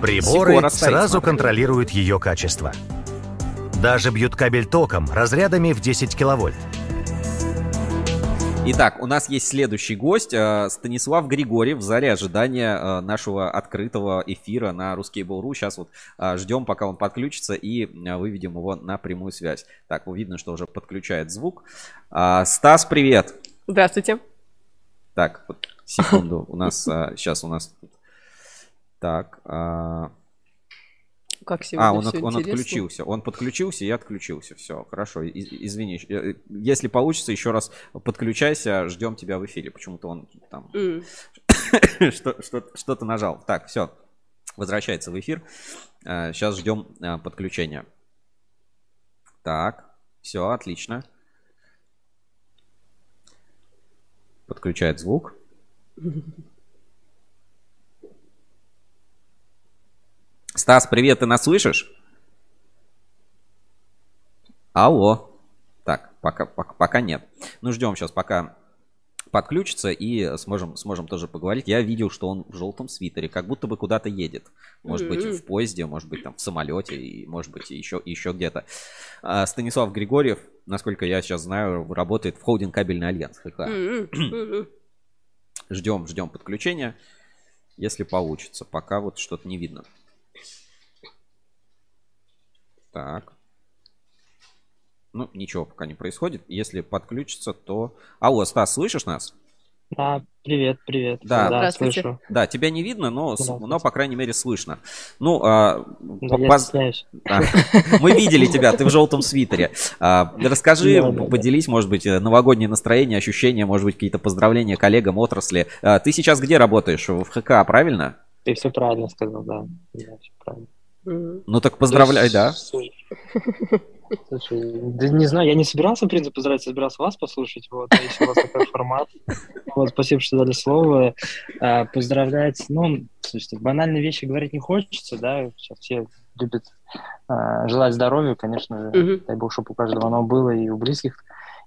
Приборы стоит, сразу смотри. контролируют ее качество. Даже бьют кабель током разрядами в 10 киловольт. Итак, у нас есть следующий гость, э, Станислав Григорьев, в зале ожидания э, нашего открытого эфира на Ruskable.ru. Сейчас вот э, ждем, пока он подключится, и выведем его на прямую связь. Так, видно, что уже подключает звук. А, Стас, привет! Здравствуйте. Так, вот, секунду, у нас сейчас у нас... Так, а, Как сегодня а, он, от- он отключился. Он подключился и отключился. Все, хорошо. Извини. Э, Если получится, еще раз подключайся. Ждем тебя в эфире. Почему-то он там что- что- что-то нажал. Так, все. Возвращается в эфир. Сейчас ждем э, подключения. Так, все, отлично. Подключает звук. Стас, привет, ты нас слышишь? Алло. Так, пока, пока, пока нет. Ну, ждем сейчас, пока подключится и сможем, сможем тоже поговорить. Я видел, что он в желтом свитере, как будто бы куда-то едет. Может быть, Мгм. в поезде, может быть, там в самолете, и может быть, еще, еще где-то. А, Станислав Григорьев, насколько я сейчас знаю, работает в холдинг кабельный альянс. ХК. М-м, м-м. Ждем, ждем подключения, если получится. Пока вот что-то не видно. Так. Ну, ничего пока не происходит. Если подключится, то... Алло, Стас, слышишь нас? Да, привет, привет. Да. Здравствуйте. слышу. Да, тебя не видно, но, но по крайней мере, слышно. Ну, а, Да, я поз- а, мы видели тебя, ты в желтом свитере. А, расскажи, Да, да, да. поделись, может быть, новогоднее настроение, ощущения, может быть, какие-то поздравления коллегам, отрасли. А, ты сейчас где работаешь? В ХК, правильно? Ты все правильно сказал, да. Да, все правильно. Ну так поздравляй, да. Слушай, да не знаю, я не собирался, в принципе, поздравить, собирался вас послушать, вот, а если у вас такой формат. Вот, спасибо, что дали слово. А, поздравлять, ну, слушайте, банальные вещи говорить не хочется, да, сейчас все любят а, желать здоровья, конечно же, Мгм. дай бог, чтобы у каждого оно было, и у близких,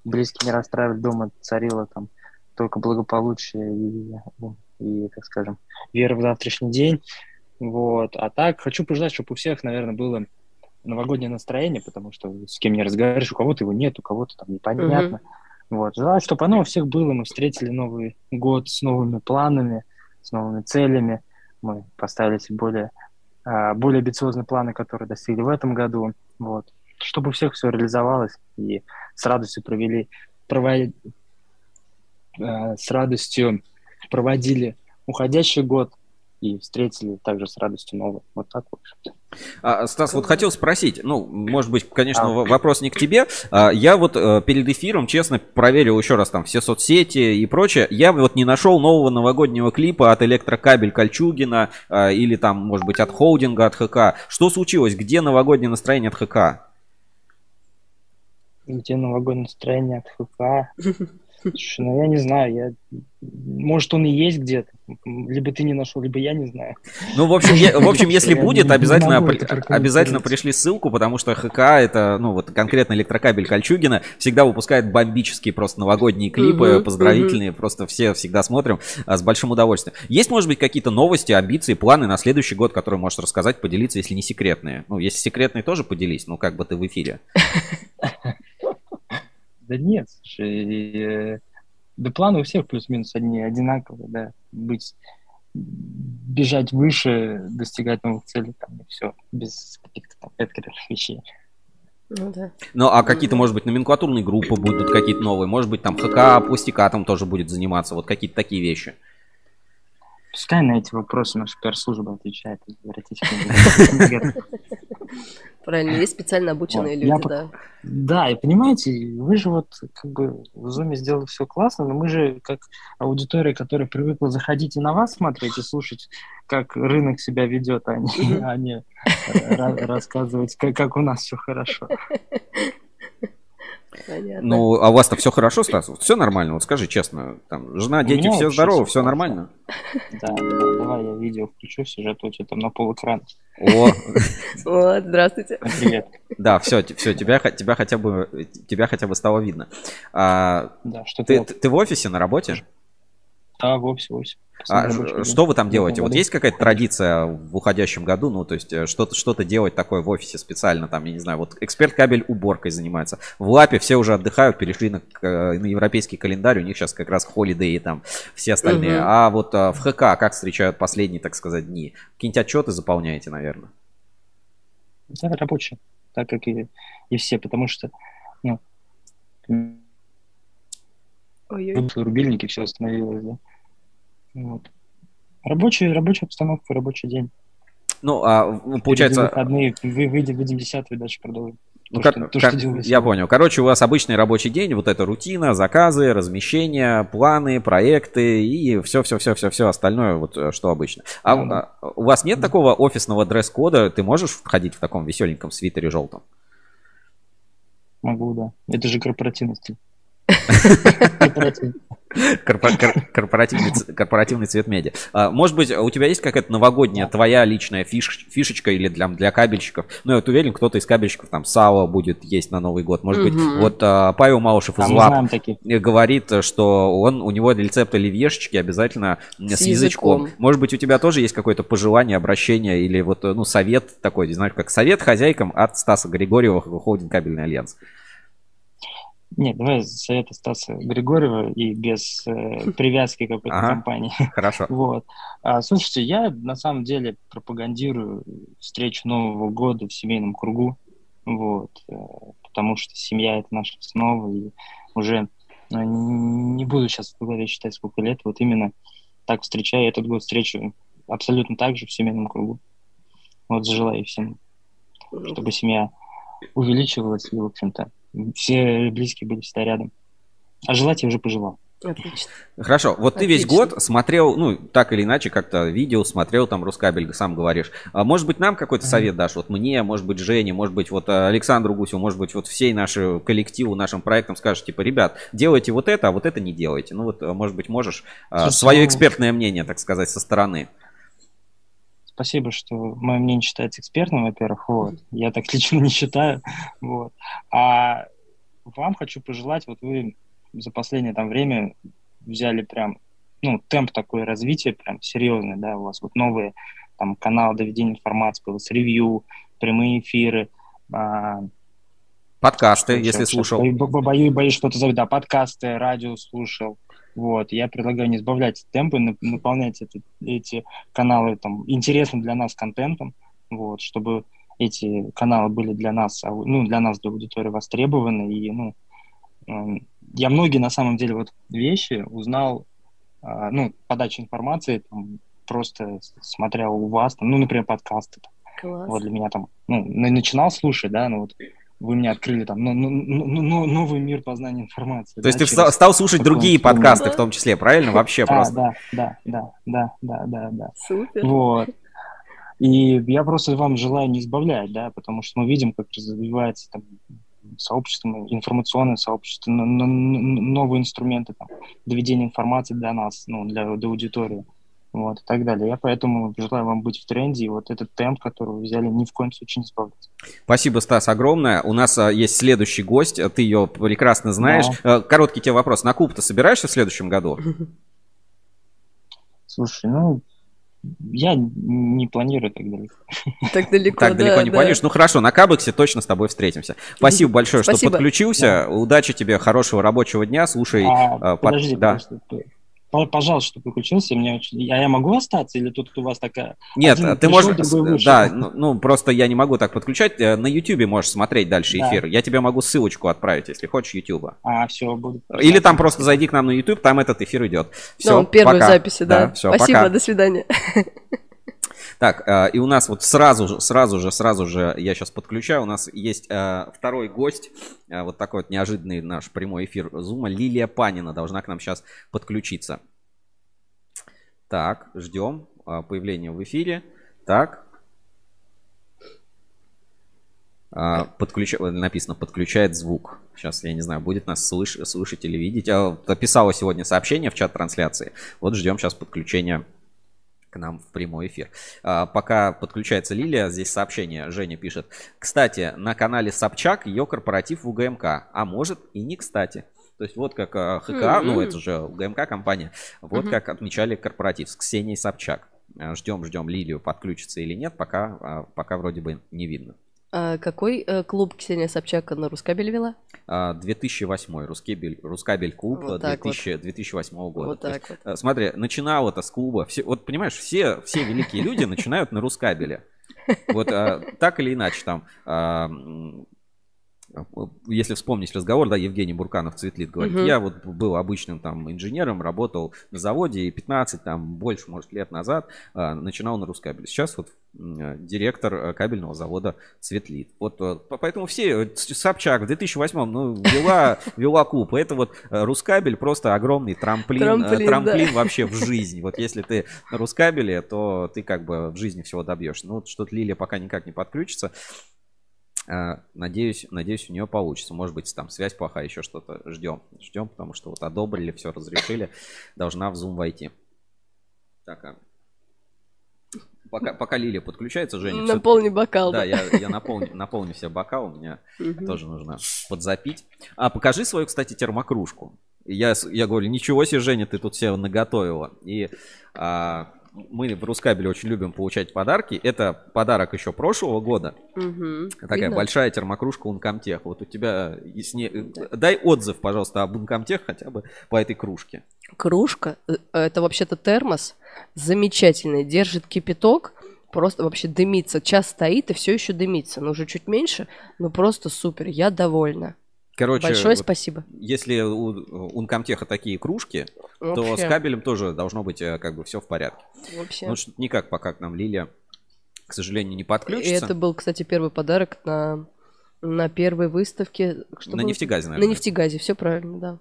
близкие не расстраивали, дома царило там только благополучие и, ну, и, так скажем, вера в завтрашний день. Вот. А так, хочу пожелать, чтобы у всех, наверное, было новогоднее настроение, потому что с кем не разговариваешь, у кого-то его нет, у кого-то там непонятно. Вот. Желаю, чтобы оно у всех было. Мы встретили Новый год с новыми планами, с новыми целями. Мы поставили себе более, а, более амбициозные планы, которые достигли в этом году. Вот. Чтобы у всех все реализовалось и с радостью провели, проводили, с радостью проводили уходящий год и встретили также с радостью новый. Вот так вот. А, Стас, вот хотел спросить, ну, может быть, конечно, А. вопрос не к тебе. А, Я вот э, перед эфиром, честно, проверил еще раз там все соцсети и прочее. Я вот не нашел нового новогоднего клипа от Электрокабель Кольчугина а, или там, может быть, от холдинга, от ХК. Что случилось? Где новогоднее настроение от ХК? Где новогоднее настроение от ФК? Слушай, ну я не знаю, я... Может, он и есть где-то. Либо ты не нашел, либо я не знаю. Ну, в общем, е- в общем, если Я будет, обязательно, обязательно пришли ссылку, потому что ХК это, ну, вот конкретно электрокабель Кольчугина всегда выпускает бомбические просто новогодние клипы, поздравительные, просто все всегда смотрим а, с большим удовольствием. Есть, может быть, какие-то новости, амбиции, планы на следующий год, которые можешь рассказать, поделиться, если не секретные? Ну, если секретные, тоже поделись, ну, как бы ты в эфире. Да нет, слушай, э, да планы у всех плюс-минус одни, одинаковые, да, быть, бежать выше, достигать новых целей, там, и все, без каких-то там экстренных вещей. Ну да. Ну, а какие-то, может быть, номенклатурные группы будут какие-то новые, может быть, там ХК пластикатом тоже будет заниматься, вот какие-то такие вещи. Пускай на эти вопросы наша пиар-служба отвечает. Правильно, есть специально обученные Вот, люди, я да. Да, и понимаете, вы же вот как бы в Zoom сделали все классно, но мы же как аудитория, которая привыкла заходить и на вас смотреть и слушать, как рынок себя ведет, а не, а не ра- рассказывать, как, как у нас все хорошо. Понятно. Ну, а у вас-то все хорошо, Стас? Все нормально? Вот скажи честно, там, жена, дети, все здоровы, все классно. нормально? Да, да, давай я видео включу, сюжет у тебя там на полэкрана. О, Вот, здравствуйте. Привет. да, все, все, тебя, тебя хотя бы, тебя хотя бы стало видно. А, Да, что ты, ты? ты в офисе на работе? Да, вовсе, вовсе. А день. что вы там делаете? Вот есть какая-то традиция в уходящем году? Ну, то есть э, что-то что делать такое в офисе специально, там, я не знаю, вот эксперт кабель уборкой занимается. В Лапе все уже отдыхают, перешли на, э, на европейский календарь, у них сейчас как раз холидей там все остальные. Мгм. А вот э, в ХК как встречают последние, так сказать, дни? Какие-нибудь отчеты заполняете, наверное? Да, рабочие, так как и, и все, потому что ну, Ой-ой. рубильники, все остановилось, да. Вот. Рабочая, рабочая обстановка, рабочий день. Ну, а получается... выходные, вы, выйдем, выйдем 10 и дальше продолжим. Ну, То, как- что- то, как- что я понял. Короче, у вас обычный рабочий день, вот эта рутина, заказы, размещения, планы, проекты и все-все-все-все-все остальное, вот э, что обычно. А да. а, у вас нет такого офисного дресс-кода? Ты можешь ходить в таком веселеньком свитере желтом? Могу, да. Это же корпоративный стиль. Корпоративный. Корпо- кор- Корпоративный, цвет медиа. А, Может быть, у тебя есть какая-то новогодняя твоя личная фиш- фишечка или для, для кабельщиков? Ну, я вот уверен, кто-то из кабельщиков там сало будет есть на Новый год. Может быть, Мгм. вот а, Павел Малышев из а LAPP говорит, что он, у него рецепт оливьешечки обязательно с, С язычком. языком. Может быть, у тебя тоже есть какое-то пожелание, обращение или вот, э, ну, совет такой, знаешь, как совет хозяйкам от Стаса Григорьева, холдинг Кабельный Альянс. Нет, давай совета Стаса Григорьева и без э, привязки к какой-то Ага. компании. Хорошо. Вот. А, слушайте, я на самом деле пропагандирую встречу Нового года в семейном кругу. Вот. э, Потому что семья — это наша основа. И уже э, не буду сейчас в голове считать, сколько лет. Вот именно так встречаю. Этот год встречу абсолютно так же в семейном кругу. Вот желаю всем, чтобы семья увеличивалась и, в общем-то, все близкие были всегда рядом. А желать я уже пожелал. Отлично. Хорошо, вот ты весь Отлично. год смотрел, ну, так или иначе, как-то видео смотрел, там, Рускабель, сам говоришь. А может быть, нам какой-то совет дашь? Вот мне, может быть, Жене, может быть, вот э, Александру Гусеву, может быть, вот всей нашей коллективу, нашим проектам скажешь, типа, ребят, делайте вот это, а вот это не делайте. Ну, вот, э, может быть, можешь э, Слушай, свое ну- экспертное мнение, так сказать, со стороны. Спасибо, что мое мнение считается экспертным, во-первых. Вот. Я так лично не считаю. Вот. А вам хочу пожелать, вот вы за последнее там время взяли прям, ну, темп такой развития прям серьезный, да, у вас вот новые там каналы доведения информации, появилось ревью, прямые эфиры, а, Подкасты, если сейчас слушал. бою- бо- Боюсь, боюсь что-то забыть. Да, подкасты, радио слушал. Вот, я предлагаю не сбавлять темпы, нап- наполнять это- эти каналы там интересным для нас контентом, вот, чтобы эти каналы были для нас, ау- ну, для нас, для аудитории востребованы. И, ну, эм, я многие, на самом деле, вот вещи узнал, а, ну, подача информации, там, просто смотря у вас, там, ну, например, подкасты, там, Класс. вот для меня там, ну, на- начинал слушать, да, ну вот вы мне открыли там новый мир познания информации. То есть да, ты встал, через стал слушать другие подкасты Да. в том числе, правильно? Вообще Да, просто. да, да, да, да, да, да, да. Супер. Вот. И я просто вам желаю не избавлять, да, потому что мы видим, как развивается там сообщество, информационное сообщество, новые инструменты там, доведения информации для нас, ну, для, для аудитории, вот, и так далее. Я поэтому желаю вам быть в тренде, и вот этот темп, который вы взяли, ни в коем случае не избавлять. Спасибо, Стас, огромное. У нас а, есть следующий гость, ты ее прекрасно знаешь. А, Короткий тебе вопрос. На Куб ты собираешься в следующем году? Слушай, ну, я не планирую так далеко. Так далеко, Так да, далеко не да. планируешь. Ну хорошо, на Кабексе точно с тобой встретимся. Спасибо большое, что Спасибо. подключился. Удачи тебе, хорошего рабочего дня. Слушай, А, а, под- подожди, да. подожди, пожалуйста, что подключился. Мне очень... А я могу остаться? Или тут у вас такая... Нет, один ты пришел, можешь, да, ну, ну, просто я не могу так подключать. Э, На Ютубе можешь смотреть дальше Да. эфир. Я тебе могу ссылочку отправить, если хочешь, Ютуба. А, все, буду... Или там просто зайди к нам на YouTube, там этот эфир идет. Все, Ну, первые записи, да. все, Спасибо, пока. до свидания. Так, э, и у нас вот сразу же, сразу же, сразу же я сейчас подключаю. У нас есть э, второй гость, э, вот такой вот неожиданный наш прямой эфир Зума. Лилия Панина должна к нам сейчас подключиться. Так, ждем появления в эфире. Так. Подключа- Написано, подключает звук. Сейчас, я не знаю, будет нас слыш- слышать или видеть. А, вот Написала сегодня сообщение в чат трансляции. Вот ждем сейчас подключения к нам в прямой эфир. А, пока подключается Лилия, здесь сообщение Женя пишет. Кстати, на канале Собчак ее корпоратив в УГМК, а может и не кстати. То есть вот как а, ХК, ну это же УГМК компания, вот Мгм. как отмечали корпоратив с Ксенией Собчак. Ждем, ждем Лилию, подключится или нет, пока, а, пока вроде бы не видно. А какой э, клуб Ксения Собчак на Рускабель вела? А, 2008 Рускабель, Рускабель клуб Вот а, так вот. 2000 2008 года. Вот То есть, так вот. э, Смотри, начинал это с клуба. Все, вот понимаешь, все, все великие люди начинают на Рускабеле. Вот а, так или иначе там. а, если вспомнить разговор, да, Евгений Бурканов Цветлит говорит, Мгм. я вот был обычным там инженером, работал на заводе и 15, там, больше, может, лет назад а, начинал на Рускабеле. Сейчас вот э, директор э, кабельного завода Цветлит. Вот э, по- поэтому все, э, Собчак в 2008 ну, вела, вела клуб. Это вот э, Рускабель просто огромный трамплин, э, Трамплин, трамплин, да. вообще в жизнь. Вот если ты на Рускабеле, то ты как бы в жизни всего добьешься. Ну вот что-то Лилия пока никак не подключится. Надеюсь, надеюсь, у нее получится. Может быть, там связь плохая, еще что-то. Ждем. Ждем, потому что вот одобрили, все разрешили. Должна в Zoom войти. Так, а пока, пока Лилия подключается, Женя. Наполни бокал. Да, я, я наполню, наполню себе бокал, у меня Мгм. тоже нужно подзапить. А, покажи свою, кстати, термокружку. Я, я говорю, ничего себе, Женя, ты тут все наготовила. И а, мы в Рускабеле очень любим получать подарки. Это подарок еще прошлого года. Мгм. Такая Видно? большая термокружка Ункомтех. Вот у тебя, если не- дай отзыв, пожалуйста, об Ункомтех хотя бы по этой кружке. Кружка, э, это вообще-то термос, замечательный, держит кипяток, просто вообще дымится. Час стоит и все еще дымится, но уже чуть меньше, но просто супер, я довольна. Короче, Большое вот спасибо. Если у Ункомтеха такие кружки, то Вообще. с кабелем тоже должно быть э, как бы все в порядке. Вообще. Ну, что никак пока к нам Лилия, к сожалению, не И подключится. это был, кстати, первый подарок на, на первой выставке. Что На было? нефтегазе, На наверное. нефтегазе, все правильно, да.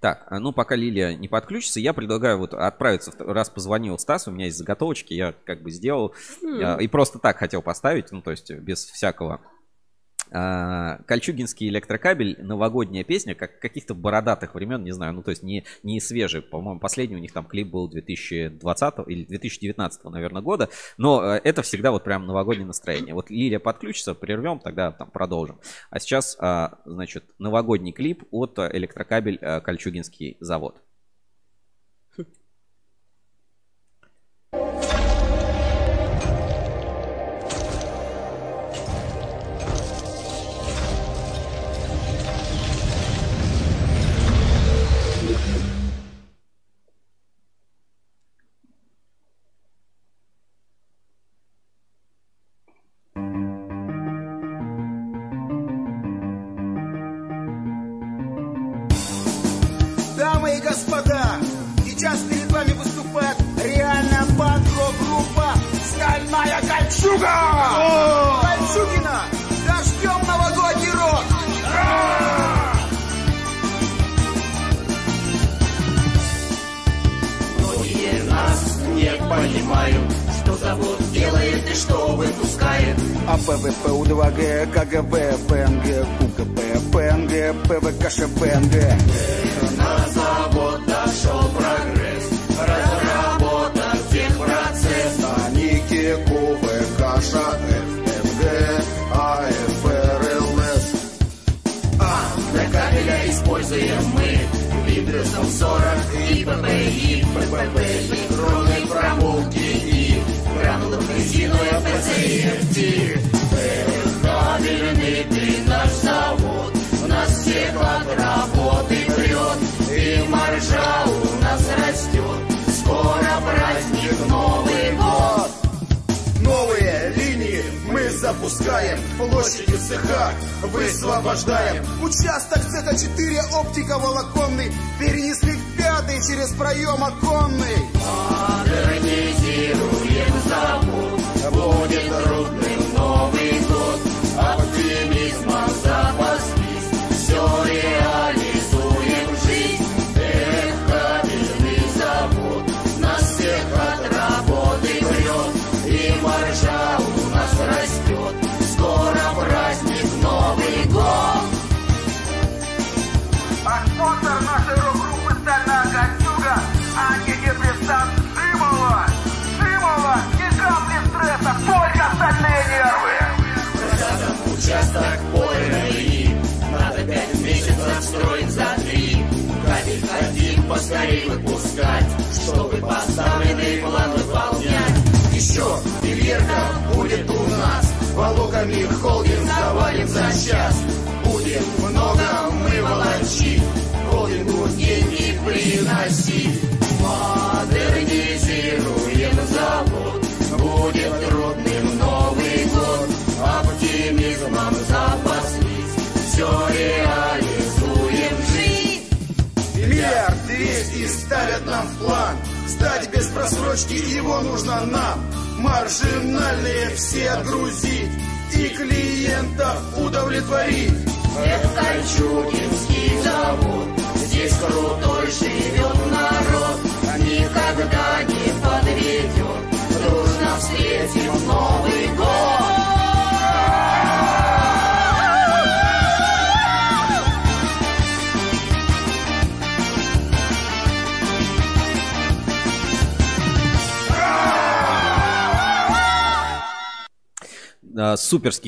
Так, а, ну пока Лилия не подключится, я предлагаю вот отправиться, раз позвонил Стас, у меня есть заготовочки, я как бы сделал, а, и просто так хотел поставить, ну то есть без всякого. А, Кольчугинский электрокабель, новогодняя песня, как каких-то бородатых времен, не знаю, ну то есть не, не свежий, по-моему, последний у них там клип был 2020 или 2019, наверное, года, но э, это всегда вот прям новогоднее настроение. Вот Лилия подключится, прервем, тогда там продолжим. А сейчас, а, значит, новогодний клип от э, электрокабель э, Кольчугинский завод.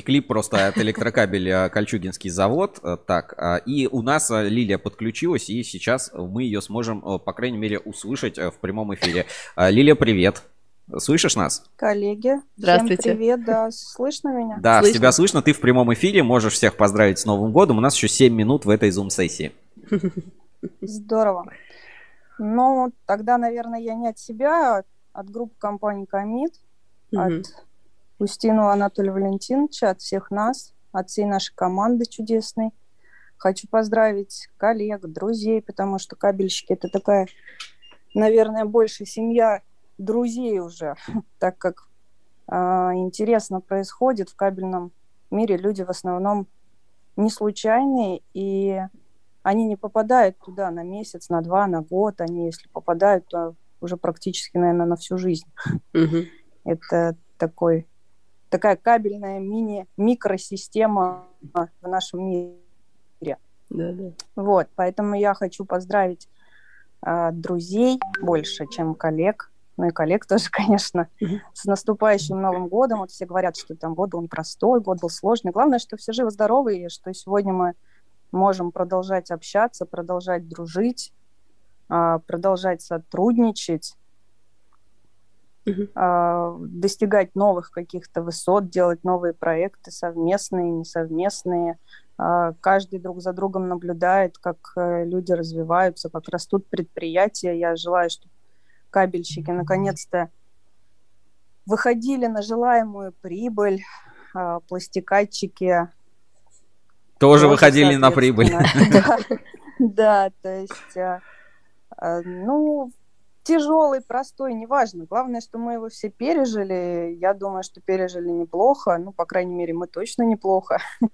Клип просто от электрокабеля Кольчугинский завод. Э, Так, а, и у нас э, Лилия подключилась, и сейчас мы ее сможем, э, по крайней мере, услышать в прямом эфире. А, Лилия, привет. Слышишь нас? Коллеги, Здравствуйте. всем привет, да, слышно меня? Да, Слышно. тебя слышно, ты в прямом эфире, можешь всех поздравить с Новым годом. У нас еще 7 минут в этой зум-сессии. Здорово. Ну, тогда, наверное, я не от себя, а от группы компании Комит, Мгм. от Устинова Анатолия Валентиновича, от всех нас, от всей нашей команды чудесной. Хочу поздравить коллег, друзей, потому что кабельщики – это такая, наверное, больше семья друзей уже, так как а, интересно происходит в кабельном мире. Люди в основном не случайные, и они не попадают туда на месяц, на два, на год. Они, если попадают, то уже практически, наверное, на всю жизнь. Это такой, такая кабельная мини-микросистема в нашем мире. Да, да. Вот, поэтому я хочу поздравить а, друзей больше, чем коллег. Ну и коллег тоже, конечно, с наступающим Новым годом. Вот все говорят, что там год был непростой, год был сложный. Главное, что все живы-здоровы, и что сегодня мы можем продолжать общаться, продолжать дружить, а, продолжать сотрудничать, Мгм. а, достигать новых каких-то высот, делать новые проекты совместные, несовместные. А, Каждый друг за другом наблюдает, как э, люди развиваются, как растут предприятия. Я желаю, чтобы кабельщики наконец-то выходили на желаемую прибыль, а, пластикатчики Тоже выходили на прибыль. Да, то есть, ну, тяжелый, простой, неважно. Главное, что мы его все пережили. Я думаю, что пережили неплохо. Ну, по крайней мере, мы точно неплохо.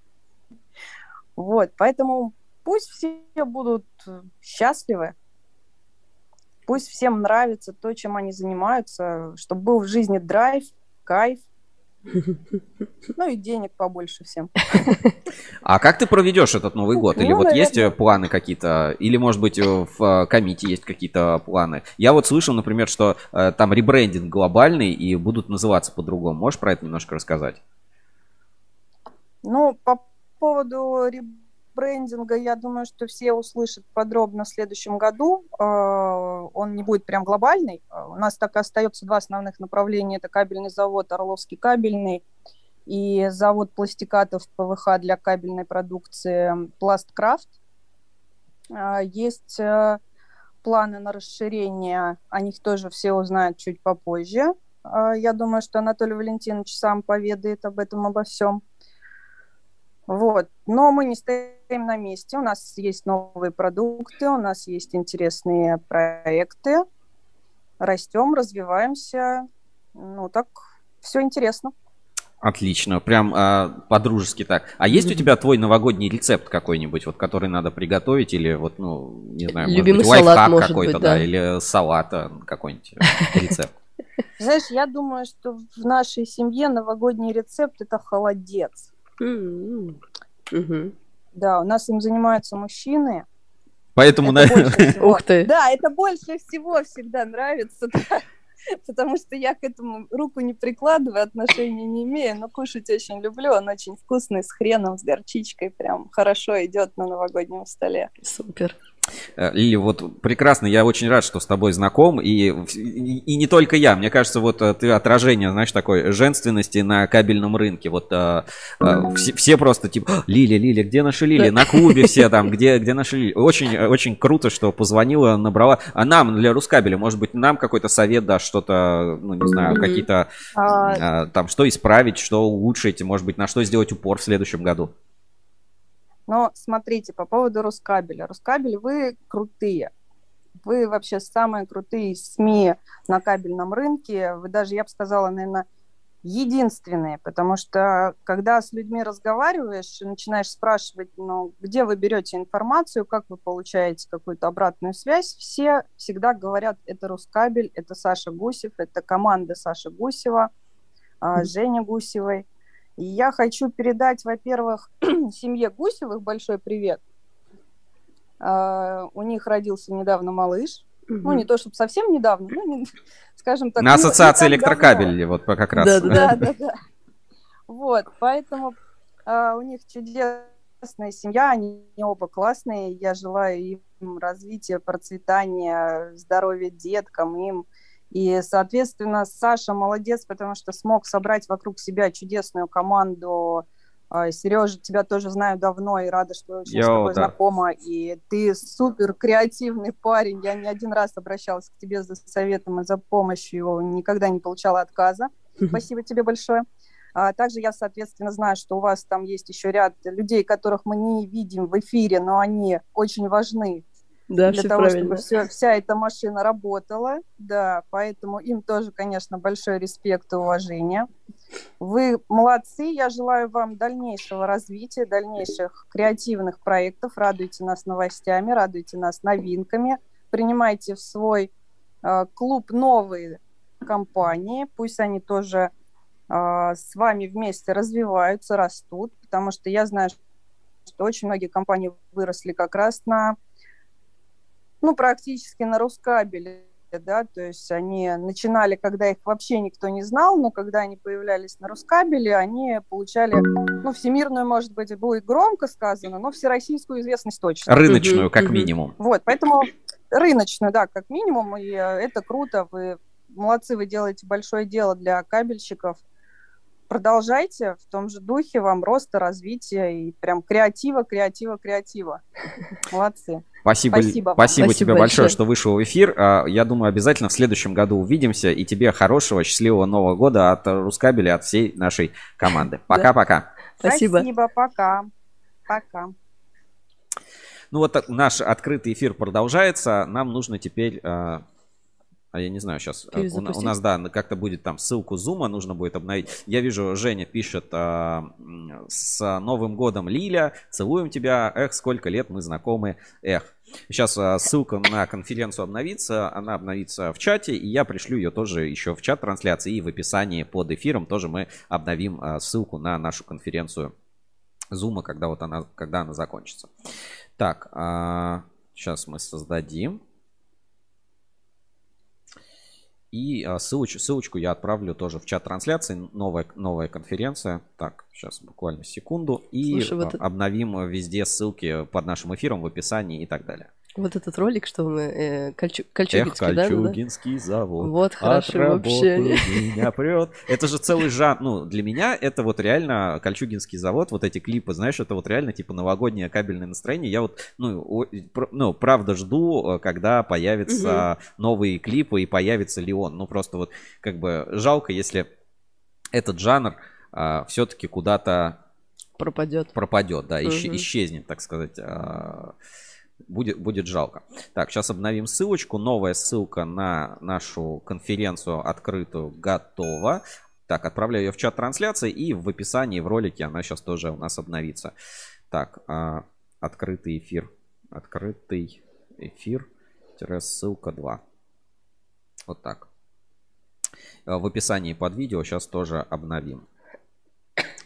Вот, поэтому пусть все будут э, счастливы, пусть всем нравится то, чем они занимаются, чтобы был в жизни драйв, кайф, ну и денег побольше всем. А как ты проведешь этот Новый год? Или Ну, вот есть э, наверное. планы какие-то? Или, может быть, э, в э, комите есть какие-то планы? Я вот слышал, например, что там ребрендинг глобальный и будут называться по-другому. Можешь про это немножко рассказать? Ну, по поводу ребрендинга, я думаю, что все услышат подробно в следующем году. Э, Он не будет прям глобальный. Э, У нас так и остается два основных направления. Это кабельный завод Орловский кабельный и завод пластикатов ПВХ для кабельной продукции Пласткрафт. Э, Есть планы на расширение, о них тоже все узнают чуть попозже. Я думаю, что Анатолий Валентинович сам поведает об этом, обо всем. Вот. Но мы не стоим на месте. У нас есть новые продукты, у нас есть интересные проекты. Растем, развиваемся. Ну, так все интересно. Отлично, прям а, по-дружески так. А есть у тебя твой новогодний рецепт какой-нибудь, вот который надо приготовить, или вот, ну, не знаю, Любимый может быть, салат, лайфхак может какой-то, быть, да, да. или салата какой-нибудь э, рецепт. Знаешь, я думаю, что в нашей семье новогодний рецепт – это холодец. Мгм. Да, у нас им занимаются мужчины. Поэтому, Это наверное, Ух ты. Да, это больше всего всегда нравится, да. потому что я к этому руку не прикладываю, отношения не имею, но кушать очень люблю, он очень вкусный, с хреном, с горчичкой, прям хорошо идет на новогоднем столе. Супер. Э, Лили, вот прекрасно, я очень рад, что с тобой знаком, и, и, и не только я, мне кажется, вот э, ты отражение, знаешь, такой женственности на кабельном рынке, вот э, э, все, все просто типа, «А, Лили, Лили, где наша Лили? На клубе все там, где, где наша Лили? Очень, очень круто, что позвонила, набрала, а нам, для Рускабеля, может быть, нам какой-то совет дашь, что-то, ну, не знаю, какие-то, А, там, что исправить, что улучшить, может быть, на что сделать упор в следующем году? Но смотрите, по поводу Рускабеля. Рускабель, вы крутые. Вы вообще самые крутые СМИ на кабельном рынке. Вы даже, я бы сказала, наверное, единственные, потому что когда с людьми разговариваешь и начинаешь спрашивать, ну, где вы берете информацию, как вы получаете какую-то обратную связь, все всегда говорят, это Рускабель, это Саша Гусев, это команда Саши Гусева, а, Жени Гусевой. И я хочу передать, во-первых, семье Гусевых большой привет. А, У них родился недавно малыш. Ну, не то, чтобы совсем недавно, ну, не- скажем так. На не- не ассоциации так электрокабель, вот как раз. Да, да, да. Вот, поэтому а, у них чудесная семья, они оба классные. Я желаю им развития, процветания, здоровья деткам, им. И, соответственно, Саша молодец, потому что смог собрать вокруг себя чудесную команду. Сережа, тебя тоже знаю давно и рада, что очень с Йоу, тобой да. знакома. И ты супер креативный парень. Я не один раз обращалась к тебе за советом и за помощью, никогда не получала отказа. Спасибо тебе большое. А также я, соответственно, знаю, что у вас там есть еще ряд людей, которых мы не видим в эфире, но они очень важны Да, для все того, правильно. чтобы всё- вся эта машина работала. Да, поэтому им тоже, конечно, большой респект и уважение. Вы молодцы. Я желаю вам дальнейшего развития, дальнейших креативных проектов. Радуйте нас новостями, радуйте нас новинками. Принимайте в свой э, клуб новые компании. Пусть они тоже э, с вами вместе развиваются, растут, потому что я знаю, что очень многие компании выросли как раз на, ну, практически на Рускабеле, да, то есть они начинали, когда их вообще никто не знал, но когда они появлялись на Рускабеле, они получали, ну, всемирную, может быть, будет громко сказано, но всероссийскую известность точно. Рыночную, как минимум. Вот, поэтому рыночную, да, как минимум, и э, это круто, вы молодцы, вы делаете большое дело для кабельщиков. Продолжайте в том же духе, вам роста, развития и прям креатива, креатива, креатива. Молодцы. Спасибо, Спасибо спасибо, тебе большое, что вышел в эфир. А, Я думаю, обязательно в следующем году увидимся. И тебе хорошего, счастливого Нового года от Рускабеля, от всей нашей команды. Пока-пока. Спасибо. Спасибо, пока. Пока. Ну вот наш открытый эфир продолжается. Нам нужно теперь... а, а я не знаю, сейчас у, на- у Перезапустить? нас, да, как-то будет там ссылку зума нужно будет обновить. Я вижу, Женя пишет а, с Новым годом, Лиля, целуем тебя, эх, сколько лет мы знакомы, эх. Сейчас а, ссылка на конференцию обновится, она обновится в чате, и я пришлю ее тоже еще в чат трансляции, и в описании под эфиром тоже мы обновим а, ссылку на нашу конференцию зума, когда вот она, когда она закончится. Так, сейчас мы создадим. И а, ссылоч- ссылочку я отправлю тоже в чат трансляции. Новая, новая конференция. Так, сейчас буквально секунду. И Слушай, вот а, это- обновим везде ссылки под нашим эфиром в описании и так далее. Вот этот ролик, что мы... Э, Кольчу- Эх, Кольчугинский, да? Кольчугинский завод. Вот хорошо вообще. меня прет. Это же целый жанр. Ну, для меня это вот реально Кольчугинский завод, вот эти клипы, знаешь, это вот реально типа новогоднее кабельное настроение. Я вот, ну, ну правда жду, э, когда появятся новые клипы и появится ли он. Ну, просто вот как бы жалко, если этот жанр все-таки куда-то пропадет. Пропадет, да, Мгм. исчезнет, так сказать. а, Будет, будет жалко. Так, сейчас обновим ссылочку. Новая ссылка на нашу конференцию открытую готова. Так, отправляю ее в чат трансляции и в описании, в ролике она сейчас тоже у нас обновится. Так, а, открытый эфир. Открытый эфир. Ссылка 2. Вот так. А, В описании под видео сейчас тоже обновим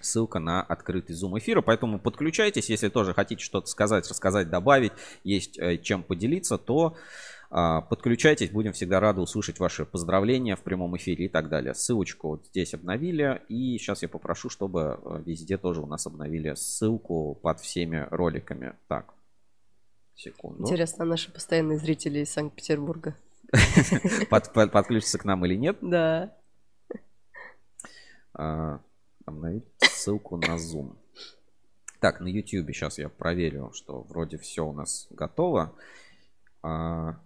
ссылка на открытый Zoom эфира. Поэтому подключайтесь, если тоже хотите что-то сказать, рассказать, добавить, есть э, чем поделиться, то а, подключайтесь. Будем всегда рады услышать ваши поздравления в прямом эфире и так далее. Ссылочку вот здесь обновили. И сейчас я попрошу, чтобы э, везде тоже у нас обновили ссылку под всеми роликами. Так, секунду. Интересно, а наши постоянные зрители из Санкт-Петербурга? Под- под- подключатся к нам или нет? Да. Обновить ссылку на Zoom. Так, на YouTube сейчас я проверю, что вроде все у нас готово. А,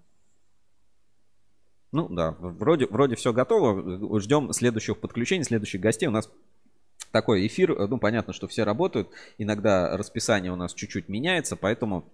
Ну да, вроде, вроде все готово. Ждем следующих подключений, следующих гостей. У нас такой эфир. Ну, понятно, что все работают. Иногда расписание у нас чуть-чуть меняется, поэтому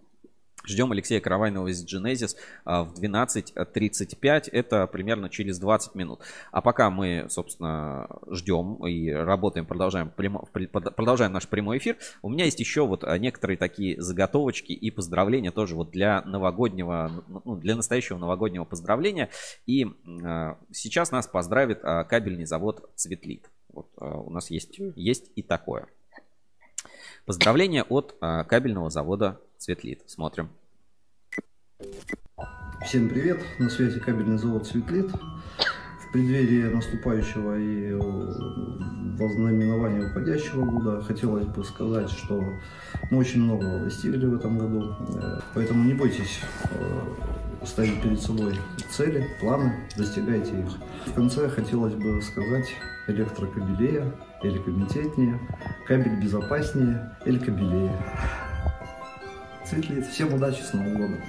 Ждем Алексея Каравайнова из Genesis а, в 12.35. Это примерно через 20 минут. А пока мы, собственно, ждем и работаем, продолжаем, прямо- продолжаем наш прямой эфир. У меня есть еще вот а, некоторые такие заготовочки и поздравления тоже вот для новогоднего, ну, для настоящего новогоднего поздравления. И а, сейчас нас поздравит кабельный завод Цветлит. Вот у нас есть, есть и такое. Поздравления от кабельного завода Цветлит. Смотрим. Всем привет, на связи кабельный завод «Светлит». В преддверии наступающего и э, вознаменования уходящего года хотелось бы сказать, что мы очень многого достигли в этом году, э, поэтому не бойтесь э, ставить перед собой цели, планы, достигайте их. В конце хотелось бы сказать электрокабелея, или комитетнее, кабель безопаснее, или Цветлит. Всем удачи, с Новым годом!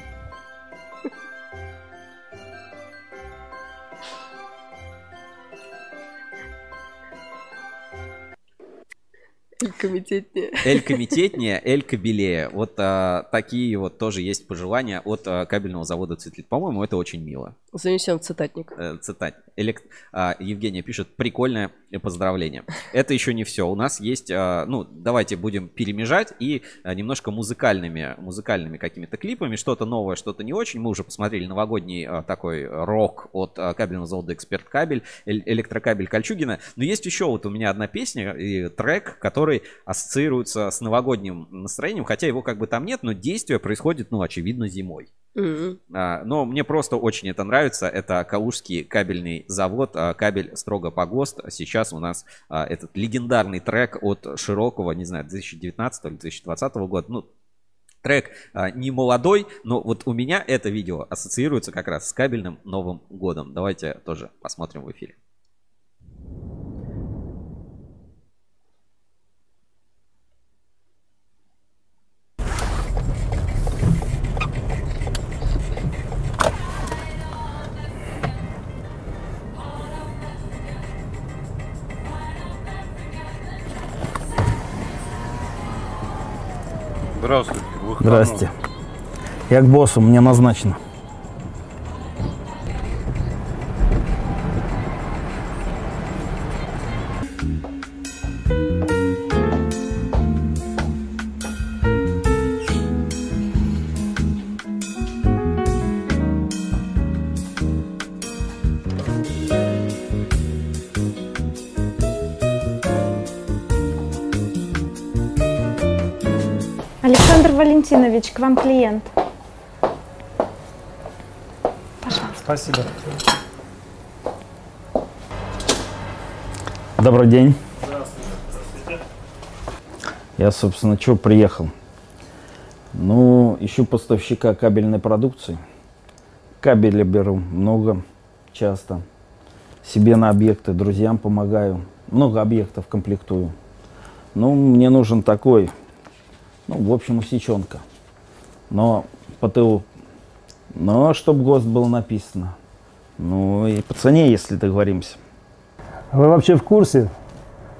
Комитетнее. Эль комитетнее, Эль кабелее. Вот а, такие вот тоже есть пожелания от а, кабельного завода Цветлит. По-моему, это очень мило. Занесем в цитатник. Э, цитат. Элект... А, Евгения пишет, прикольное поздравление. Это еще не все. У нас есть, а, ну, давайте будем перемежать и а, немножко музыкальными, музыкальными какими-то клипами. Что-то новое, что-то не очень. Мы уже посмотрели новогодний а, такой рок от кабельного завода Эксперт Кабель, электрокабель Кольчугина. Но есть еще вот у меня одна песня и трек, который ассоциируется с новогодним настроением, хотя его как бы там нет, но действие происходит, ну, очевидно, зимой. Мгм. А, Но мне просто очень это нравится. Это Калужский кабельный завод, а, кабель строго по ГОСТ. Сейчас у нас а, этот легендарный трек от Широкого, не знаю, 2019 или 2020 года. Ну, трек а, не молодой, но вот у меня это видео ассоциируется как раз с кабельным Новым годом. Давайте тоже посмотрим в эфире. Здравствуйте. Здрасте. Я к боссу, мне назначено. Клиент. Спасибо. Добрый день. Я, собственно, что приехал? Ну, ищу поставщика кабельной продукции. Кабеля беру много, часто. Себе на объекты, друзьям помогаю. Много объектов комплектую. Ну, мне нужен такой, ну, в общем, усеченка. Но по ТУ. Но чтобы ГОСТ было написано. Ну и по цене, если договоримся. Вы вообще в курсе,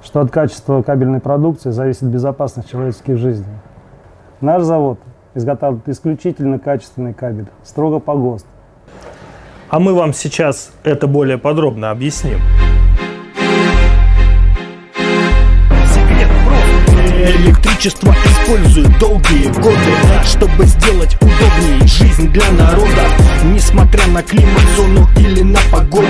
что от качества кабельной продукции зависит безопасность человеческих жизней? Наш завод изготавливает исключительно качественный кабель, строго по ГОСТ. А мы вам сейчас это более подробно объясним. Электричество используют долгие годы Чтобы сделать удобнее жизнь для народа. Несмотря на климат, зону или на погоду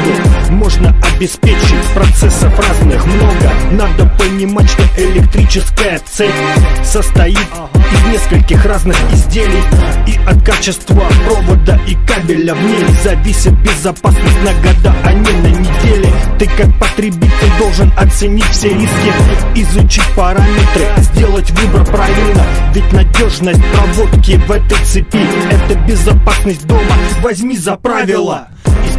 Можно обеспечить процессов разных много. Надо понимать, что электрическая цепь состоит из нескольких разных изделий. И от качества провода и кабеля в ней Зависит безопасность на года, а не на недели. Ты как потребитель должен оценить все риски Изучить параметры, сделать выбор правильно Ведь надежность проводки в этой цепи. Это безопасность дома, возьми за правило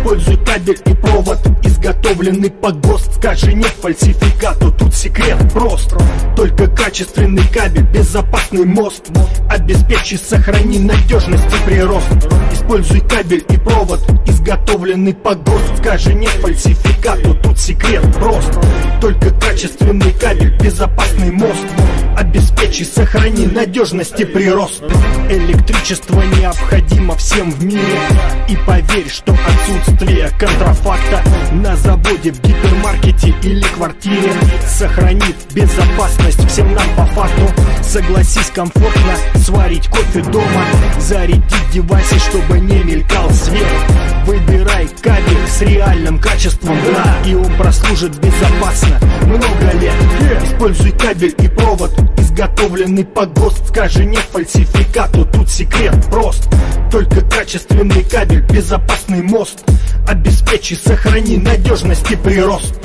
Используй кабель и провод, изготовленный по ГОСТ Скажи нет фальсификату, тут секрет прост. Только качественный кабель, безопасный мост. Обеспечи, сохрани надежность и прирост. Используй кабель и провод, изготовленный по ГОСТ Скажи нет фальсификату, тут секрет прост. Только качественный кабель, безопасный мост. Обеспечи, сохрани надежность и прирост. Электричество необходимо всем в мире. И поверь, что отсутствие контрафакта На заводе, в гипермаркете или квартире. Сохранит безопасность всем нам по факту. Согласись комфортно сварить кофе дома. Зарядить девайсы, чтобы не мелькал свет. Выбирай кабель с реальным качеством, да И он прослужит безопасно много лет. Используй кабель и провод, изготовленный по ГОСТ. Скажи нет фальсификату, тут секрет прост только качественный кабель, безопасный мост Обеспечи, сохрани надежность и прирост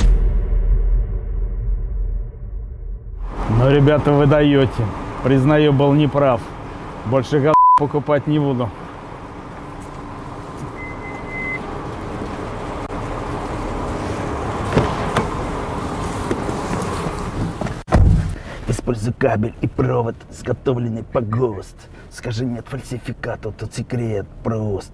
Ну, ребята, вы даете. Признаю, был неправ. Больше гад покупать не буду. Используй кабель и провод, изготовленный по ГОСТ. Скажи нет фальсификату, тут секрет прост.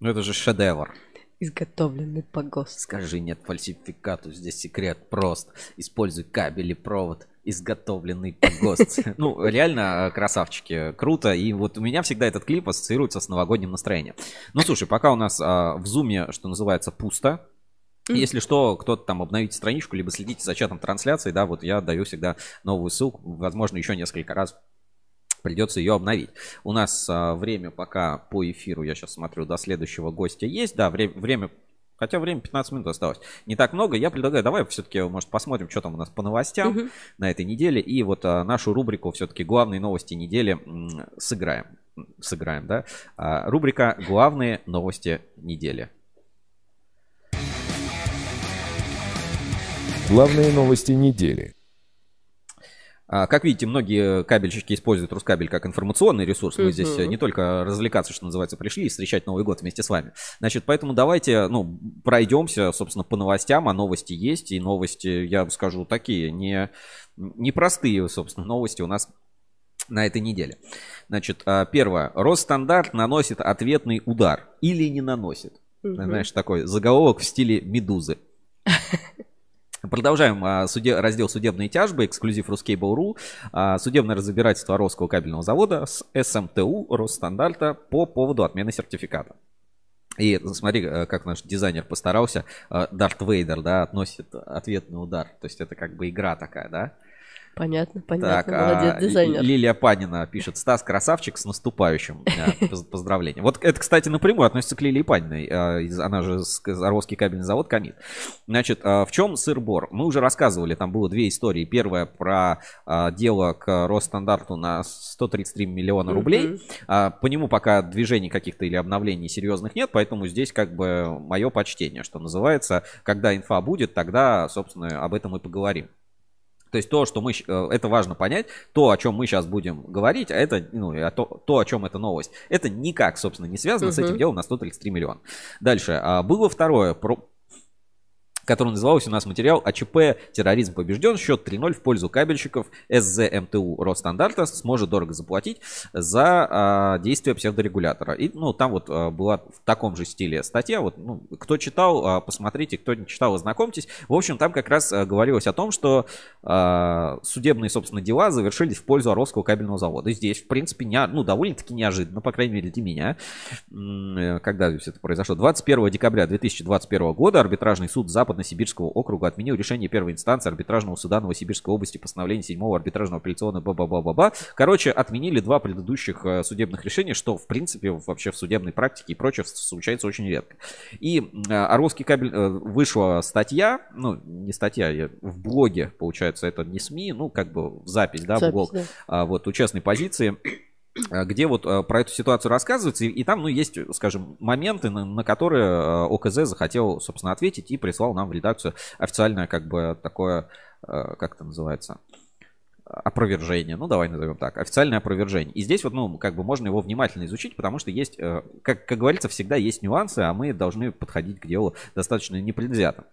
Ну это же шедевр. Изготовленный по ГОСТ. Скажи нет фальсификату, здесь секрет прост. Используй кабель и провод, изготовленный по ГОСТ. Ну, реально, красавчики, круто. И вот у меня всегда этот клип ассоциируется с новогодним настроением. Ну, слушай, пока у нас а, в зуме, что называется, пусто, если что, кто-то там обновите страничку, либо следите за чатом трансляции, да, вот я даю всегда новую ссылку, возможно, еще несколько раз придется ее обновить. У нас а, время пока по эфиру, я сейчас смотрю, до следующего гостя есть, да, время, время Хотя время 15 минут осталось. Не так много. Я предлагаю, давай все-таки, может, посмотрим, что там у нас по новостям Мгм. на этой неделе. И вот а, нашу рубрику все-таки главные новости недели м, сыграем. Сыграем, да. А, рубрика Главные новости недели. Главные новости недели. А, Как видите, многие кабельщики используют Рускабель как информационный ресурс. Мы здесь э, не только развлекаться, что называется, пришли и встречать Новый год вместе с вами. Значит, поэтому давайте, ну, пройдемся, собственно, по новостям. А новости есть. И новости, я скажу, такие, не, непростые, собственно, новости у нас на этой неделе. Значит, а, первое. Росстандарт наносит ответный удар. Или не наносит. Знаешь, такой заголовок в стиле «Медузы». Продолжаем а, суде- раздел судебные тяжбы, эксклюзив Ruskable.ru. А, Судебное разбирательство Росского кабельного завода с СМТУ Росстандарта по поводу отмены сертификата. И смотри, э, как наш дизайнер постарался. Э, Дарт Вейдер, да, относит ответный удар. То есть это как бы игра такая, да? Понятно, Так, понятно. а, Молодец, дизайнер. Ли- Лилия Панина пишет, Стас, красавчик, с наступающим. Да, поз- Поздравления. Вот это, кстати, напрямую относится к Лилии Паниной. а, из- Она же Орловский кабельный завод Комит. Значит, а, в чем сыр-бор? Мы уже рассказывали, там было две истории. Первая про а, дело к Росстандарту на 133 миллиона рублей. А, По нему пока движений каких-то или обновлений серьезных нет, поэтому здесь как бы мое почтение, что называется. Когда инфа будет, тогда, собственно, об этом и поговорим. То есть то, что мы, э, это важно понять, то, о чем мы сейчас будем говорить, а это, ну, то, то, о чем эта новость, это никак, собственно, не связано с этим делом на 133 миллиона. Дальше. а, Было второе, про- который назывался у нас материал АЧП «Терроризм побежден». Счет 3-0 в пользу кабельщиков СЗМТУ Росстандарта сможет дорого заплатить за а, действия псевдорегулятора. И, ну, там вот а, была в таком же стиле статья. Вот, ну, кто читал, а, посмотрите, кто не читал, ознакомьтесь. В общем, там как раз а, говорилось о том, что а, судебные, собственно, дела завершились в пользу Орловского кабельного завода. И здесь, в принципе, не, ну, довольно-таки неожиданно, по крайней мере, для меня. Когда здесь это произошло? 21 декабря 2021 года арбитражный суд Западно-Сибирского округа отменил решение первой инстанции арбитражного суда Новосибирской области постановление 7 арбитражного апелляционного ба-ба-ба-ба-ба. Короче, отменили два предыдущих э, судебных решения, что, в принципе, вообще в судебной практике и прочее случается очень редко. И э, Орловский кабель э, вышла статья, ну, не статья, я- в блоге, получается, это не СМИ, ну, как бы в запись, да, в Запись, блог, да. а, вот, у частной позиции, а, где вот а, про эту ситуацию рассказывается, и, там, ну, есть, скажем, моменты, на, на которые а, ОКЗ захотел, собственно, ответить и прислал нам в редакцию официальное, как бы, такое, как это называется, опровержение, ну давай назовем так, официальное опровержение. И здесь вот, ну, как бы можно его внимательно изучить, потому что есть, э, как, как говорится, всегда есть нюансы, а мы должны подходить к делу достаточно непредвзято.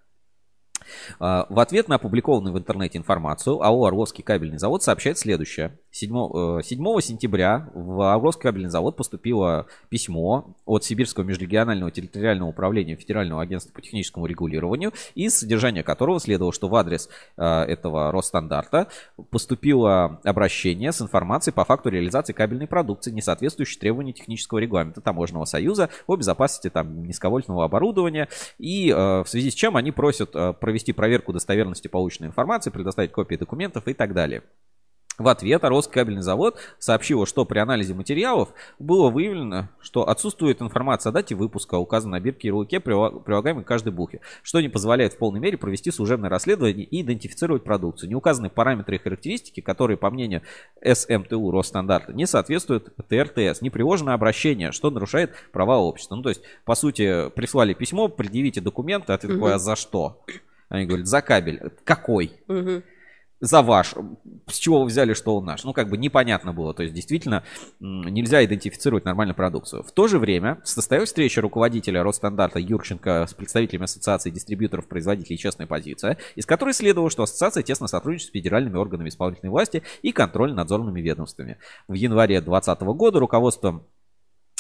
В ответ на опубликованную в интернете информацию АО «Орловский кабельный завод» сообщает следующее. 7, э, 7 сентября в Орловский кабельный завод поступило письмо от Сибирского межрегионального территориального управления Федерального агентства по техническому регулированию, из содержания которого следовало, что в адрес э, этого Росстандарта поступило обращение с информацией по факту реализации кабельной продукции, не соответствующей требованиям технического регламента Таможенного союза о безопасности там, низковольтного оборудования, и э, в связи с чем они просят э, провести проверку достоверности полученной информации, предоставить копии документов и так далее. В ответ Роскабельный завод сообщил, что при анализе материалов было выявлено, что отсутствует информация о дате выпуска, указанной на бирке и прила- прилагаемой к каждой букве, что не позволяет в полной мере провести служебное расследование и идентифицировать продукцию. Не указаны параметры и характеристики, которые, по мнению СМТУ Росстандарта, не соответствуют ТРТС. Не приложено обращение, что нарушает права общества. Ну, то есть, по сути, прислали письмо, предъявите документы, а ты такой, а за что? Они говорят, за кабель. Какой? Мгм. За ваш. С чего вы взяли, что он наш? Ну, как бы непонятно было. То есть, действительно, нельзя идентифицировать нормальную продукцию. В то же время состоялась встреча руководителя Росстандарта Юрченко с представителями Ассоциации дистрибьюторов, производителей «Честная позиция», из которой следовало, что ассоциация тесно сотрудничает с федеральными органами исполнительной власти и контрольно-надзорными ведомствами. В январе 2020 года руководством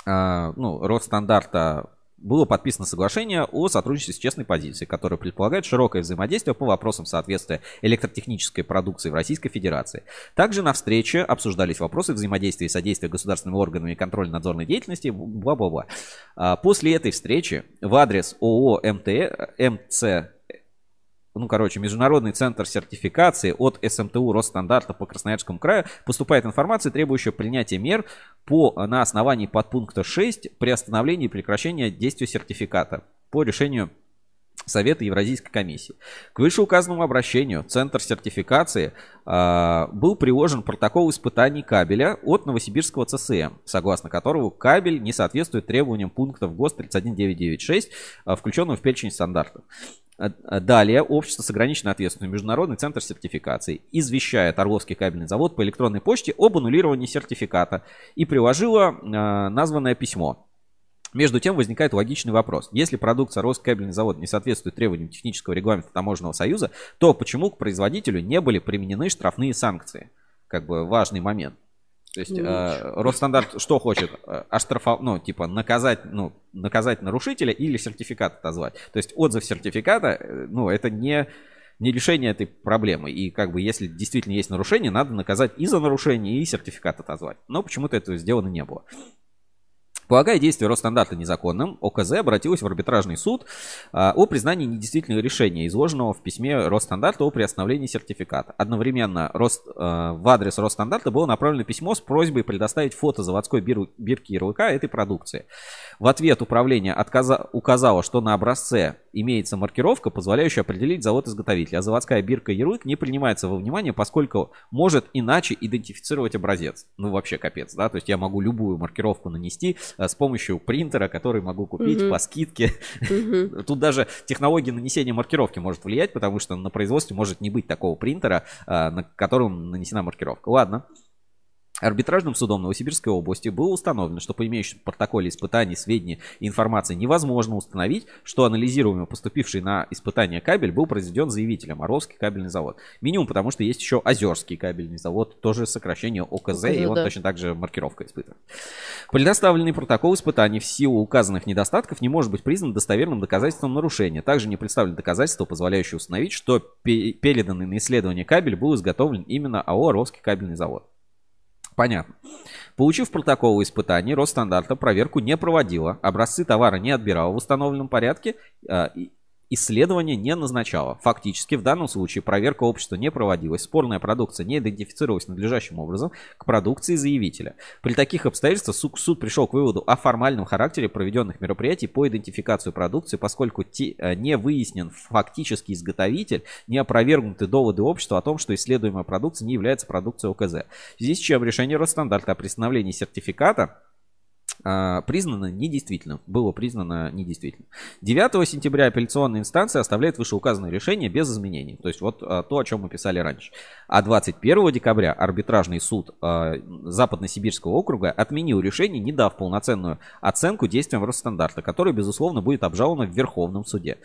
а, ну, Росстандарта было подписано соглашение о сотрудничестве с честной позицией, которое предполагает широкое взаимодействие по вопросам соответствия электротехнической продукции в Российской Федерации. Также на встрече обсуждались вопросы взаимодействия и содействия государственными органами контрольно-надзорной деятельности, бла-бла-бла. А, После этой встречи в адрес ООО МТ, МЦ ну, короче, Международный центр сертификации от СМТУ Росстандарта по Красноярскому краю поступает информация, требующая принятия мер по, на основании подпункта 6 при остановлении и прекращении действия сертификата по решению Совета Евразийской комиссии. К вышеуказанному обращению Центр сертификации а, был приложен протокол испытаний кабеля от Новосибирского ЦСМ, согласно которого кабель не соответствует требованиям пунктов ГОСТ 31996, а, включенного в перечень стандартов. А, а, Далее общество с ограниченной ответственностью Международный центр сертификации извещает Орловский кабельный завод по электронной почте об аннулировании сертификата и приложило а, названное письмо. Между тем возникает логичный вопрос. Если продукция Роскабельный завод не соответствует требованиям технического регламента Таможенного союза, то почему к производителю не были применены штрафные санкции? Как бы важный момент. То есть Ну, э, Росстандарт что хочет? Э, Оштрафов, ну, типа, наказать, ну, наказать нарушителя или сертификат отозвать. То есть отзыв сертификата, э, ну, это не, не решение этой проблемы. И как бы если действительно есть нарушение, надо наказать и за нарушение, и сертификат отозвать. Но почему-то этого сделано не было. Полагая действие Росстандарта незаконным, ОКЗ обратилась в арбитражный суд а, о признании недействительного решения, изложенного в письме Росстандарта о приостановлении сертификата. Одновременно Рос- а, в адрес Росстандарта было направлено письмо с просьбой предоставить фото заводской бир- бирки ярлыка этой продукции. В ответ управление отказа- указало, что на образце имеется маркировка, позволяющая определить завод-изготовителя, а заводская бирка ярлык не принимается во внимание, поскольку может иначе идентифицировать образец. Ну, вообще капец, да? То есть я могу любую маркировку нанести с помощью принтера, который могу купить Мгм. по скидке. Мгм. Тут даже технология нанесения маркировки может влиять, потому что на производстве может не быть такого принтера, а, на котором нанесена маркировка. Ладно. Арбитражным судом Новосибирской области было установлено, что по имеющему протоколе испытаний, сведений и информации невозможно установить, что анализируемый поступивший на испытание кабель был произведен заявителем Орловский кабельный завод. Минимум, потому что есть еще Озерский кабельный завод, тоже сокращение ОКЗ, и ОКЗ, он да. точно так же маркировка испытывает. Предоставленный протокол испытаний в силу указанных недостатков не может быть признан достоверным доказательством нарушения. Также не представлено доказательства, позволяющие установить, что пе- переданный на исследование кабель был изготовлен именно АО «Орловский кабельный завод». Понятно. Получив протокол испытаний, Росстандарта проверку не проводила, образцы товара не отбирала в установленном порядке, а, исследование не назначала. Фактически, в данном случае проверка общества не проводилась, спорная продукция не идентифицировалась надлежащим образом к продукции заявителя. При таких обстоятельствах суд, суд пришел к выводу о формальном характере проведенных мероприятий по идентификации продукции, поскольку те- э, не выяснен фактический изготовитель, не опровергнуты доводы общества о том, что исследуемая продукция не является продукцией ОКЗ. С чем решение Росстандарта о пристановлении сертификата признано недействительным. Было признано недействительным. 9 сентября апелляционная инстанция оставляет вышеуказанное решение без изменений. То есть вот а, то, о чем мы писали раньше. А 21 декабря арбитражный суд а, Западно-Сибирского округа отменил решение, не дав полноценную оценку действиям Росстандарта, которое, безусловно, будет обжаловано в Верховном суде.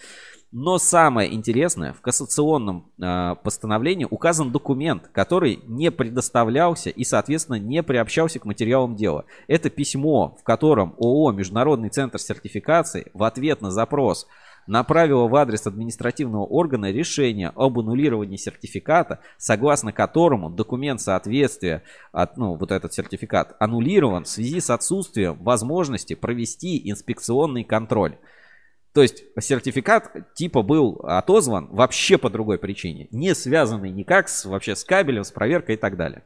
Но самое интересное, в кассационном э, постановлении указан документ, который не предоставлялся и, соответственно, не приобщался к материалам дела. Это письмо, в котором ООО «Международный центр сертификации» в ответ на запрос направила в адрес административного органа решение об аннулировании сертификата, согласно которому документ соответствия, от, ну, вот этот сертификат, аннулирован в связи с отсутствием возможности провести инспекционный контроль. То есть сертификат типа был отозван вообще по другой причине, не связанный никак с, вообще с кабелем, с проверкой и так далее.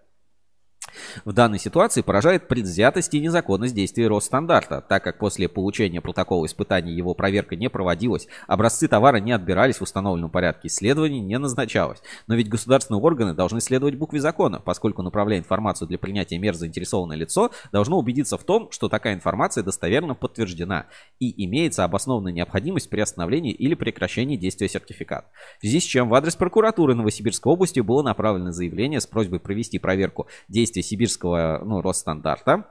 В данной ситуации поражает предвзятость и незаконность действий Росстандарта, так как после получения протокола испытаний его проверка не проводилась, образцы товара не отбирались в установленном порядке, исследований не назначалось. Но ведь государственные органы должны следовать букве закона, поскольку, направляя информацию для принятия мер заинтересованное лицо, должно убедиться в том, что такая информация достоверно подтверждена и имеется обоснованная необходимость при остановлении или прекращении действия сертификата. В связи с чем в адрес прокуратуры Новосибирской области было направлено заявление с просьбой провести проверку действий сибирского ну, Росстандарта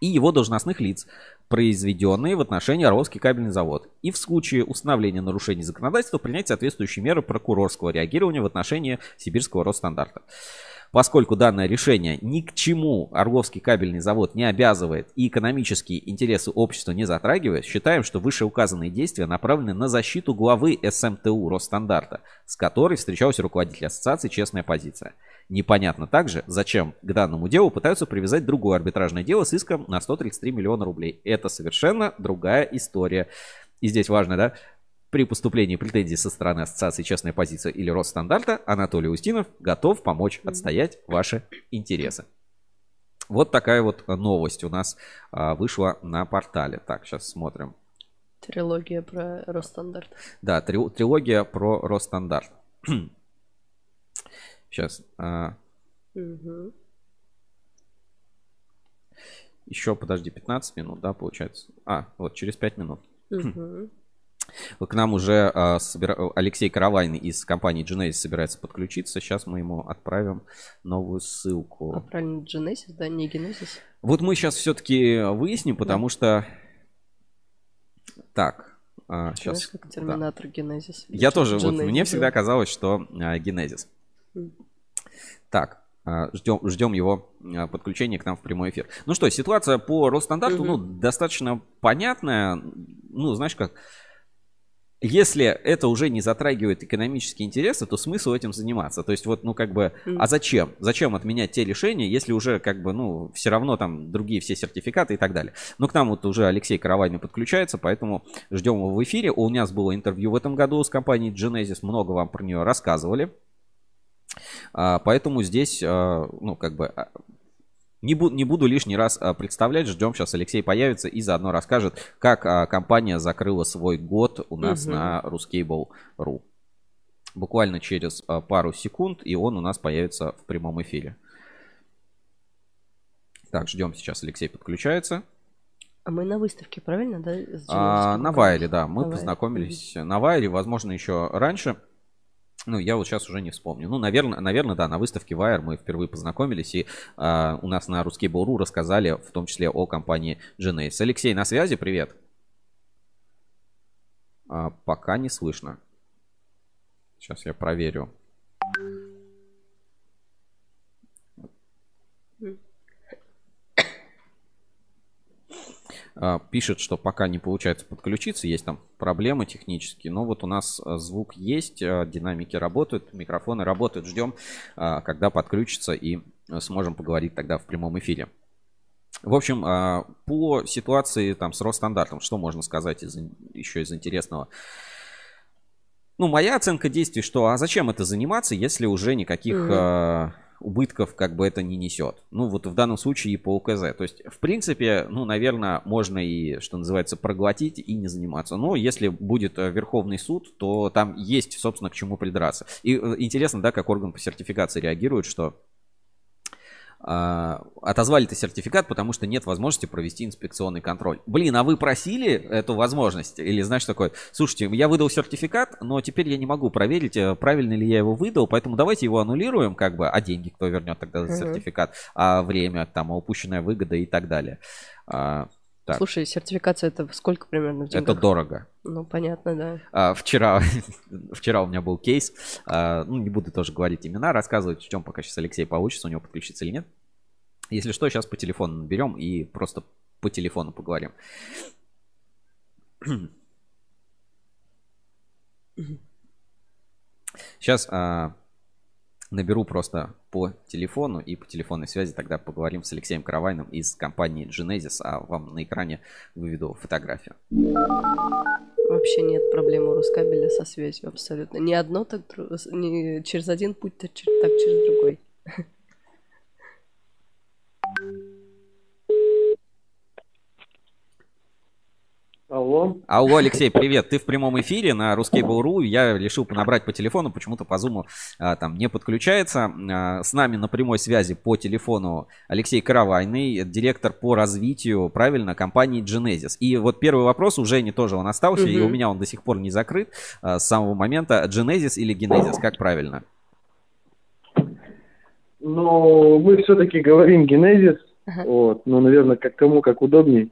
и его должностных лиц, произведенные в отношении Орловский кабельный завод, и в случае установления нарушений законодательства принять соответствующие меры прокурорского реагирования в отношении Сибирского Росстандарта. Поскольку данное решение ни к чему Орловский кабельный завод не обязывает и экономические интересы общества не затрагивает, считаем, что вышеуказанные действия направлены на защиту главы СМТУ Росстандарта, с которой встречался руководитель ассоциации «Честная позиция». Непонятно также, зачем к данному делу пытаются привязать другое арбитражное дело с иском на 133 миллиона рублей. Это совершенно другая история. И здесь важно, да, при поступлении претензий со стороны Ассоциации «Честная позиция» или Росстандарта Анатолий Устинов готов помочь отстоять ваши интересы. Вот такая вот новость у нас а, вышла на портале. Так, сейчас смотрим. Трилогия про Росстандарт. Да, три- трилогия про Росстандарт. Сейчас. а, Мгм. еще, подожди, 15 минут, да, получается? А, вот через 5 минут. Мгм. Вот К нам уже а, собира- Алексей Каравайный из компании Genesis собирается подключиться. Сейчас мы ему отправим новую ссылку. А правильно, Genesis, да, не Genesis? Вот мы сейчас все-таки выясним, потому что... Так, а, Знаешь, сейчас... как Терминатор Genesis. Я тоже, вот Genesis, мне да. всегда казалось, что а, Genesis. М. Так, а, ждем, ждем его а, подключения к нам в прямой эфир. Ну что, ситуация по Росстандарту, ну, достаточно понятная. Ну, знаешь как, если это уже не затрагивает экономические интересы, то смысл этим заниматься. То есть вот, ну как бы, а зачем? Зачем отменять те решения, если уже как бы, ну, все равно там другие все сертификаты и так далее. Но к нам вот уже Алексей Каравайный подключается, поэтому ждем его в эфире. У нас было интервью в этом году с компанией Genesis, много вам про нее рассказывали. А, Поэтому здесь, а, ну, как бы, а, не, бу- не буду лишний раз а, представлять, ждем, сейчас Алексей появится и заодно расскажет, как а, компания закрыла свой год у нас Мгм. на ruscable.ru. Буквально через а, пару секунд, и он у нас появится в прямом эфире. Так, ждем, сейчас Алексей подключается. А мы на выставке, правильно, да? А, на Вайре, да, На мы Вайре. познакомились на Вайре, возможно, еще раньше. Ну, я вот сейчас уже не вспомню. Ну, наверное, наверное, да, на выставке Wire мы впервые познакомились, и а, у нас на Русский Бору рассказали, в том числе о компании Genesis. Алексей, на связи, привет. А, пока не слышно. Сейчас я проверю. Пишет, что пока не получается подключиться, есть там проблемы технические. Но вот у нас а, звук есть, а, динамики работают, микрофоны работают. Ждем, а, когда подключится и а, сможем поговорить тогда в прямом эфире. В общем, а, по ситуации там с Росстандартом, что можно сказать из, еще из интересного? Ну, моя оценка действий, что а зачем это заниматься, если уже никаких Мгм. Убытков как бы это не несет. Ну, вот в данном случае и по УКЗ. То есть, в принципе, ну, наверное, можно и, что называется, проглотить и не заниматься. Но если будет э, Верховный суд, то там есть, собственно, к чему придраться. И э, интересно, да, как орган по сертификации реагирует, что отозвали-то сертификат, потому что нет возможности провести инспекционный контроль. Блин, а вы просили эту возможность? Или знаешь такое, слушайте, я выдал сертификат, но теперь я не могу проверить, э, правильно ли я его выдал, поэтому давайте его аннулируем, как бы, а деньги кто вернет тогда за сертификат, а время, там, а упущенная выгода и так далее. А, так, Слушай, сертификация это сколько примерно в это деньгах? дорого. Ну, понятно, да. А, вчера, вчера у меня был кейс, а, ну, не буду тоже говорить имена, рассказывать, в чем пока сейчас Алексей получится, у него подключиться или нет. Если что, сейчас по телефону наберем и просто по телефону поговорим. Сейчас а, наберу просто по телефону и по телефонной связи тогда поговорим с Алексеем Каравайным из компании Genesis, а вам на экране выведу фотографию. Вообще нет проблем у Роскабеля со связью абсолютно. Ни одно так не через один путь, так через другой. Алло. Алло, Алексей, привет. Ты в прямом эфире на Ruskable.ru. Я решил набрать по телефону, почему-то по зуму а, там не подключается. А, с нами на прямой связи по телефону Алексей Каравайный, директор по развитию, правильно, компании Genesis. И вот первый вопрос у Жени тоже он остался, Мгм. и у меня он до сих пор не закрыт а, с самого момента. Genesis или Genesis, как правильно? Но мы все-таки говорим генезис, вот, но, наверное, как кому как удобней.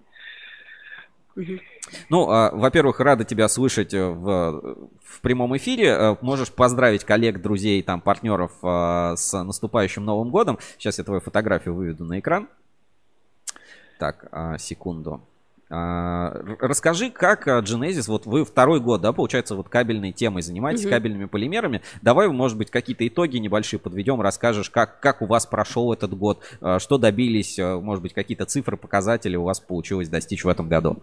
Ну, а, во-первых, рада тебя слышать э, в, в прямом эфире. Э, Можешь поздравить коллег, друзей, там, партнеров э, с наступающим Новым годом. Сейчас я твою фотографию выведу на экран. Так, а, секунду. А, Расскажи, как Genesis, вот вы второй год, да, получается, вот кабельной темой занимаетесь, Мгм. кабельными полимерами. Давай, может быть, какие-то итоги небольшие подведем, расскажешь, как, как у вас прошел этот год, что добились, может быть, какие-то цифры, показатели у вас получилось достичь в этом году.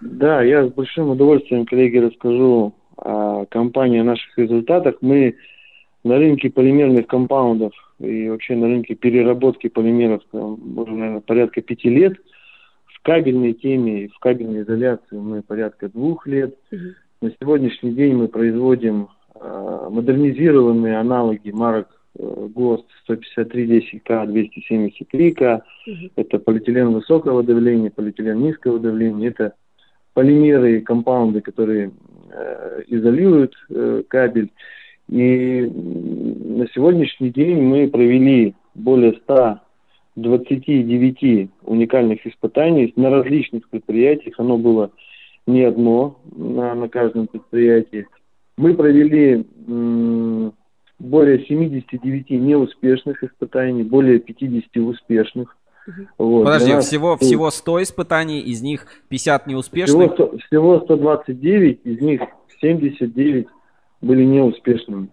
Да, я с большим удовольствием, коллеги, расскажу о компании, о наших результатах. Мы на рынке полимерных компаундов и вообще на рынке переработки полимеров там, уже, наверное, порядка пяти лет. В кабельной теме, и в кабельной изоляции мы порядка двух лет. На сегодняшний день мы производим э, модернизированные аналоги марок э, ГОСТ 15310К, 273К. Это полиэтилен высокого давления, полиэтилен низкого давления. Это полимеры компаунды, которые э, изолируют э, кабель. И на сегодняшний день мы провели более 129 уникальных испытаний на различных предприятиях. Оно было не одно на, на каждом предприятии. Мы провели более 79 неуспешных испытаний, более 50 успешных. Вот. Подожди, нас всего, всего 100 испытаний, из них 50 всего, неуспешных. 100 всего 129, из них 79 были неуспешными.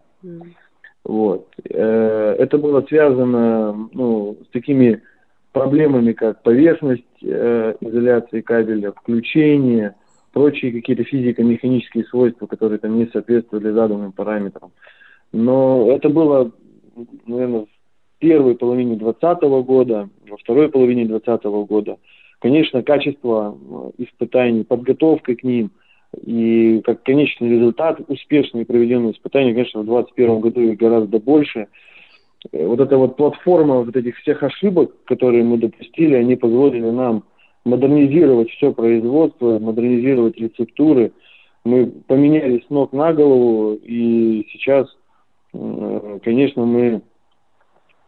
Вот. Э, Это было связано ну, с такими проблемами, как поверхность э, изоляции кабеля, включение, прочие какие-то физико-механические свойства, которые там не соответствовали заданным параметрам. Но это было, наверное, первой половине 2020 года, во второй половине 2020 года. Конечно, качество э, испытаний, подготовка к ним и как конечный результат успешные проведенные испытания, конечно, в 2021 году их гораздо больше. Э, Вот эта вот платформа вот этих всех ошибок, которые мы допустили, они позволили нам модернизировать все производство, модернизировать рецептуры. Мы поменяли с ног на голову, и сейчас, э, конечно, мы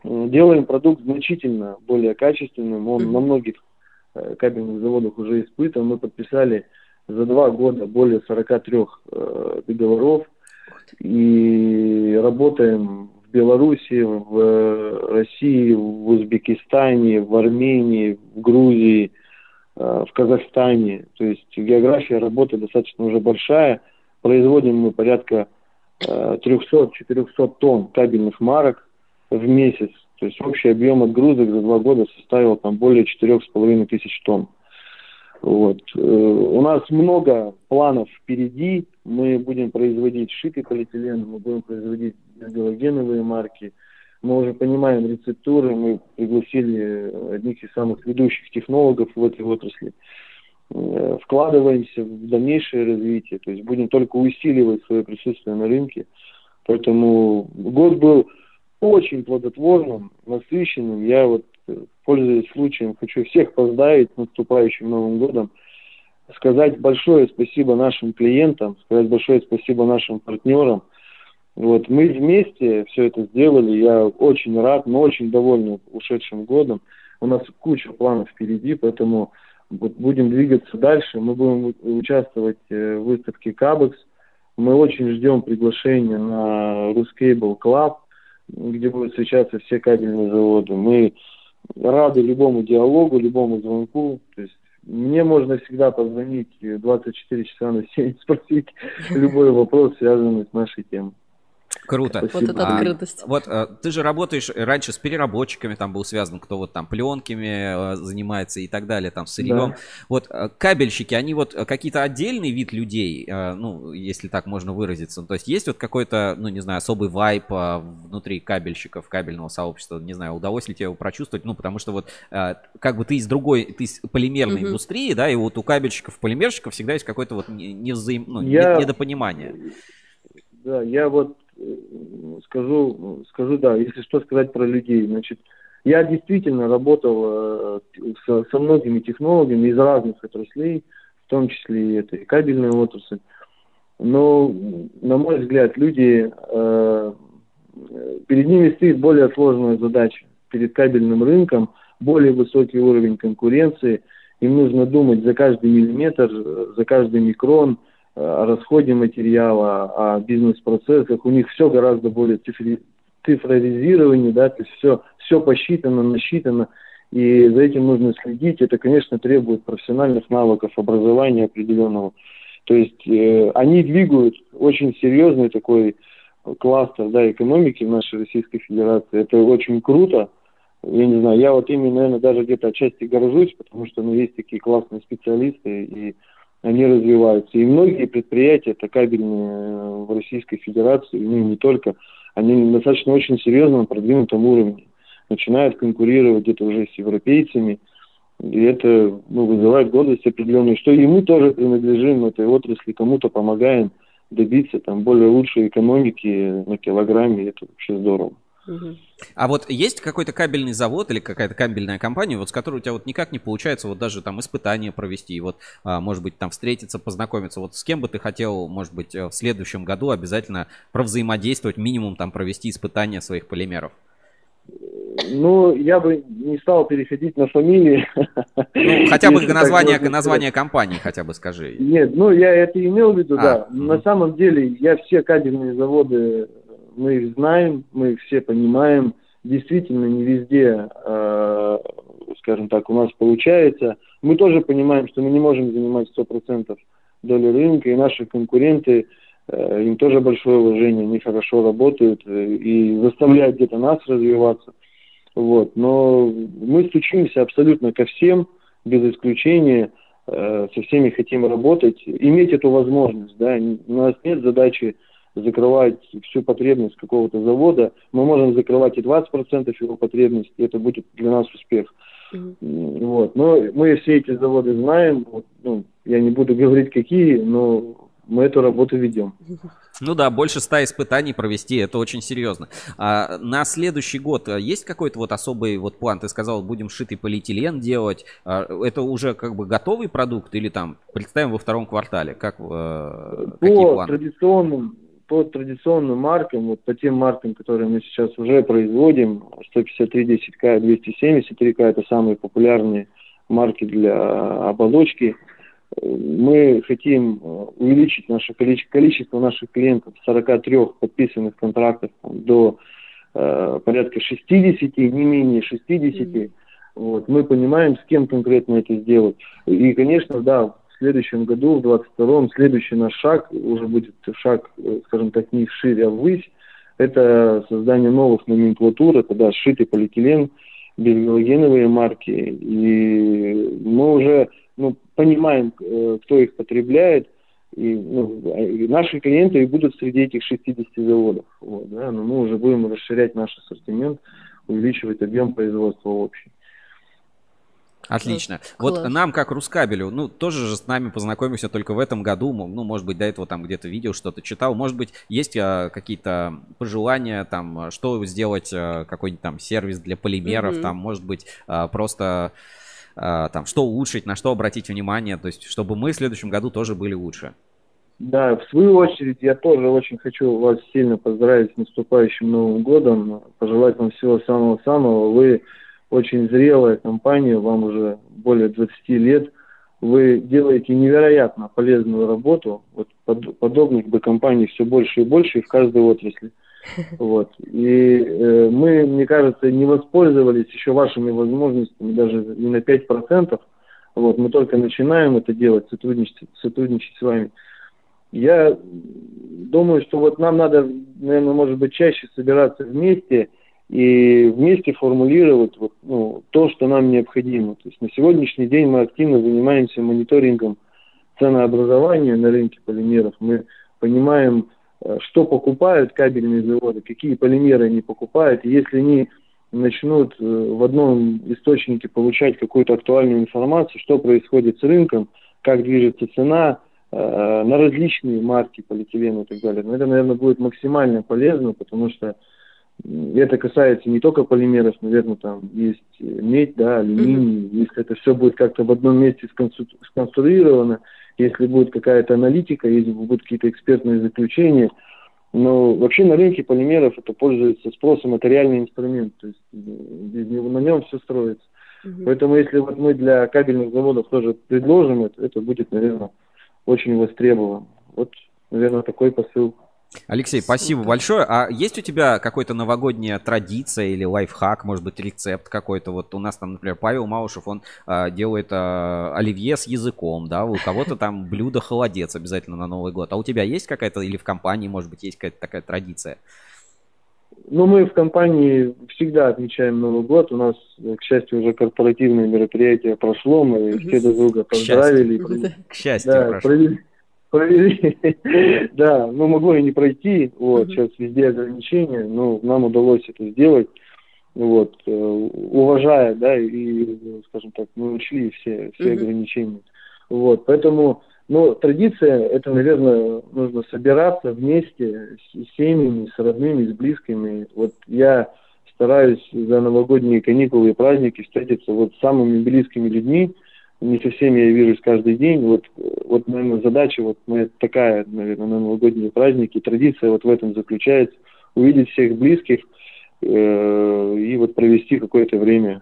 делаем продукт значительно более качественным. Он на многих э, кабельных заводах уже испытан. Мы подписали за два года более 43 э, договоров и работаем в Беларуси, в э, России, в Узбекистане, в Армении, в Грузии, э, в Казахстане. То есть география работы достаточно уже большая. Производим мы порядка э, 300-400 тонн кабельных марок в месяц. То есть общий объем отгрузок за два года составил там более 4,5 тысяч тонн. Вот. Э, У нас много планов впереди. Мы будем производить шитый полиэтилен, мы будем производить галогеновые марки. Мы уже понимаем рецептуры, мы пригласили одних из самых ведущих технологов в этой отрасли. Э, Вкладываемся в дальнейшее развитие, то есть будем только усиливать свое присутствие на рынке. Поэтому год был очень плодотворным, насыщенным. Я вот, э, пользуясь случаем, хочу всех поздравить с наступающим Новым годом, сказать большое спасибо нашим клиентам, сказать большое спасибо нашим партнерам. Вот, мы вместе все это сделали. Я очень рад, мы очень довольны ушедшим годом. У нас куча планов впереди, поэтому будем двигаться дальше. Мы будем участвовать э, в выставке Кабекс. Мы очень ждем приглашения на Ruscable Club, где будут встречаться все кабельные заводы. Мы рады любому диалогу, любому звонку. То есть мне можно всегда позвонить э, 24 часа на 7, спросить любой вопрос, связанный с нашей темой. Круто. Вот это А, открытость. Вот э, ты же работаешь раньше с переработчиками, там был связан, кто вот там пленками э, занимается и так далее, там сырьем. Да. Вот э, кабельщики, они вот э, какие-то отдельный вид людей, э, ну, если так можно выразиться. То есть есть вот какой-то, ну, не знаю, особый вайп э, внутри кабельщиков, кабельного сообщества, не знаю, удалось ли тебе его прочувствовать, ну, потому что вот э, как бы ты из другой, ты из полимерной Мгм. индустрии, да, и вот у кабельщиков, полимерщиков всегда есть какое-то вот не- невзаим... ну, Я- не- недопонимание. Да, я вот э, скажу, скажу, да, если что сказать про людей. Значит, я действительно работал э, со, со многими технологами из разных отраслей, в том числе и это и кабельная отрасль. Но, на мой взгляд, люди, э, перед ними стоит более сложная задача. Перед кабельным рынком более высокий уровень конкуренции. Им нужно думать за каждый миллиметр, за каждый микрон, о расходе материала, о бизнес-процессах. У них все гораздо более цифри- да, то есть все, все посчитано, насчитано, и за этим нужно следить. Это, конечно, требует профессиональных навыков, образования определенного. То есть э, они двигают очень серьезный такой кластер да, экономики в нашей Российской Федерации. Это очень круто. Я не знаю, я вот ими, наверное, даже где-то отчасти горжусь, потому что ну, есть такие классные специалисты, и они развиваются. И многие предприятия, это кабельные э, в Российской Федерации, ну и не только, они на достаточно очень серьезном продвинутом уровне. Начинают конкурировать где-то уже с европейцами. И это ну, вызывает гордость определенную, что и мы тоже принадлежим этой отрасли, кому-то помогаем добиться там более лучшей экономики на килограмме. Это вообще здорово. А вот есть какой-то кабельный завод или какая-то кабельная компания, вот с которой у тебя вот никак не получается вот даже там испытания провести, вот, а, может быть, там встретиться, познакомиться. Вот с кем бы ты хотел, может быть, э, в следующем году обязательно провзаимодействовать, минимум там провести испытания своих полимеров? Ну, я бы не стал переходить на фамилии. Ну, хотя бы название, название компании хотя бы скажи. Нет, ну я это имел в виду, А, да. На самом деле я все кабельные заводы, мы их знаем, мы их все понимаем. Действительно, не везде, э, скажем так, у нас получается. Мы тоже понимаем, что мы не можем занимать 100% доли рынка, и наши конкуренты, э, им тоже большое уважение, они хорошо работают э, и заставляют где-то нас развиваться. Вот. Но мы стучимся абсолютно ко всем, без исключения, э, со всеми хотим работать, иметь эту возможность. Да? У нас нет задачи закрывать всю потребность какого-то завода. Мы можем закрывать и 20% его потребности, это будет для нас успех. М, Вот. Но мы все эти заводы знаем. Вот, ну, я не буду говорить какие, но мы эту работу ведем. Ну да, больше ста испытаний провести, это очень серьезно. А на следующий год а, есть какой-то вот особый вот план? Ты сказал, будем шитый полиэтилен делать. А, Это уже как бы готовый продукт или там представим во втором квартале? Как, э, какие По планы? традиционным, по традиционным маркам, вот по тем маркам, которые мы сейчас уже производим, 153 10К, 273К, это самые популярные марки для оболочки. Э, Мы хотим э, увеличить наше количество, наших клиентов с 43 подписанных контрактов до э, порядка 60, не менее 60. Вот. Мы понимаем, с кем конкретно это сделать. И, конечно, да, следующем году, в 22-м, следующий наш шаг, уже будет шаг, э, скажем так, не вширь, а ввысь, это создание новых номенклатур, это, да, сшитый полиэтилен, безгалогеновые марки. И мы уже ну, понимаем, э, кто их потребляет, и, ну, и наши клиенты и будут среди этих 60 заводов. Вот, да, но мы уже будем расширять наш ассортимент, увеличивать объем производства общий. Отлично. Класс. Вот нам, как Рускабелю, ну, тоже же с нами познакомился только в этом году. Ну, может быть, до этого там где-то видел, что-то читал. Может быть, есть а, какие-то пожелания, там, а, что сделать, а, какой-нибудь там сервис для полимеров, Мгм. там, может быть, а, просто а, там, что улучшить, на что обратить внимание, то есть, чтобы мы в следующем году тоже были лучше. Да, в свою очередь, я тоже очень хочу вас сильно поздравить с наступающим Новым годом, пожелать вам всего самого-самого. Вы очень зрелая компания, вам уже более 20 лет. Вы делаете невероятно полезную работу. Вот под- подобных бы компаний все больше и больше и в каждой отрасли. Вот. И э, мы, мне кажется, не воспользовались еще вашими возможностями даже не на 5%. Вот. Мы только начинаем это делать, сотрудничать, сотрудничать с вами. я думаю, что вот нам надо, наверное, может быть, чаще собираться вместе и вместе формулировать вот, ну, то, что нам необходимо. То есть на сегодняшний день мы активно занимаемся мониторингом ценообразования на рынке полимеров. Мы понимаем, э, что покупают кабельные заводы, какие полимеры они покупают. И если они начнут э, в одном источнике получать какую-то актуальную информацию, что происходит с рынком, как движется цена э, на различные марки полиэтилена и так далее. Но это, наверное, будет максимально полезно, потому что это касается не только полимеров, наверное, там есть медь, да, алюминий. Mm-hmm. Если это все будет как-то в одном месте сконструировано, если будет какая-то аналитика, если будут какие-то экспертные заключения, но вообще на рынке полимеров это пользуется спросом материальный инструмент, то есть него, на нем все строится. Угу. Поэтому если вот мы для кабельных заводов тоже предложим это, это будет, наверное, очень востребовано. Вот, наверное, такой посыл. Алексей, спасибо большое. А есть у тебя какая-то новогодняя традиция или лайфхак, может быть, рецепт какой-то? Вот у нас там, например, Павел Маушев, он а, делает а, оливье с языком, да, у кого-то там блюдо холодец обязательно на Новый год. А у тебя есть какая-то, или в компании, может быть, есть какая-то такая традиция? Ну, мы в компании всегда отмечаем Новый год. У нас, к счастью, уже корпоративное мероприятие прошло. Мы все друг друга поздравили. К счастью, к счастью да, прошло. провели, провели. да, ну могло и не пройти. Вот, сейчас везде ограничения, но нам удалось это сделать. Вот, э, уважая, да, и, скажем так, мы учли все, все ограничения. Вот, поэтому, ну, традиция, это, наверное, нужно собираться вместе с семьями, с родными, с близкими. Вот я стараюсь за новогодние каникулы и праздники встретиться вот с самыми близкими людьми, не со всеми я вижусь каждый день. Вот, вот наверное, задача вот моя такая, наверное, на новогодние праздники. Традиция вот в этом заключается. Увидеть всех близких э, и вот провести какое-то время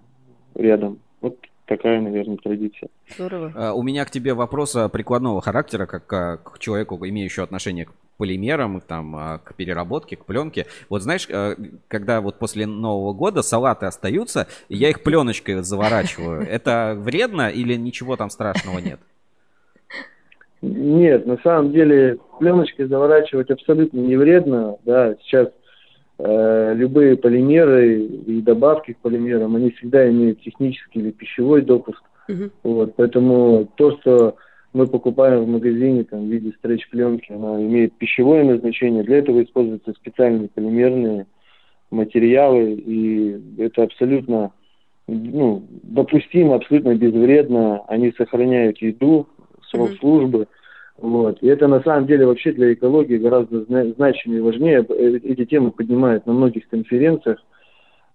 рядом. Вот такая, наверное, традиция. Здорово. А, У меня к тебе вопрос а, прикладного характера, как а, к человеку, имеющему отношение к полимерам, там, а, к переработке, к пленке. Вот знаешь, а, когда вот после Нового года салаты остаются, и я их пленочкой заворачиваю, это вредно или ничего там страшного нет? Нет, на самом деле пленочкой заворачивать абсолютно не вредно. Да, сейчас э, любые полимеры и добавки к полимерам, они всегда имеют технический или пищевой допуск. Вот, поэтому то, что мы покупаем в магазине там, в виде стретч-пленки, она имеет пищевое назначение. Для этого используются специальные полимерные материалы, и это абсолютно ну, допустимо, абсолютно безвредно. Они сохраняют еду, срок службы. Вот. И это на самом деле вообще для экологии гораздо зна- значимее и важнее. Э- Эти темы поднимают на многих конференциях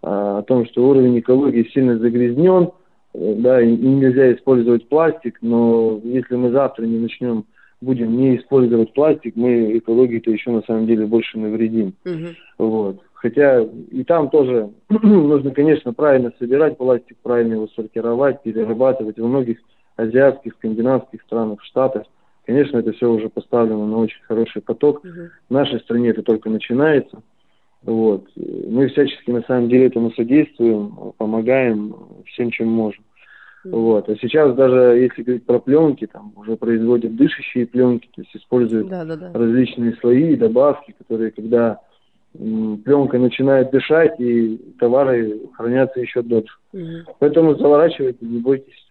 а, о том, что уровень экологии сильно загрязнен, да, и нельзя использовать пластик, но если мы завтра не начнем, будем не использовать пластик, мы экологии-то еще на самом деле больше навредим. Вот. Хотя и там тоже нужно, конечно, правильно собирать пластик, правильно его сортировать, перерабатывать. Во многих азиатских, скандинавских странах, штатах, конечно, это все уже поставлено на очень хороший поток. В нашей стране это только начинается. Вот. Мы всячески на самом деле этому содействуем, помогаем всем, чем можем. Вот. А сейчас даже если говорить про пленки, там уже производят дышащие пленки, то есть используют Да-да-да. различные слои и добавки, которые когда м, пленка начинает дышать, и товары хранятся еще дольше. Поэтому заворачивайте, не бойтесь.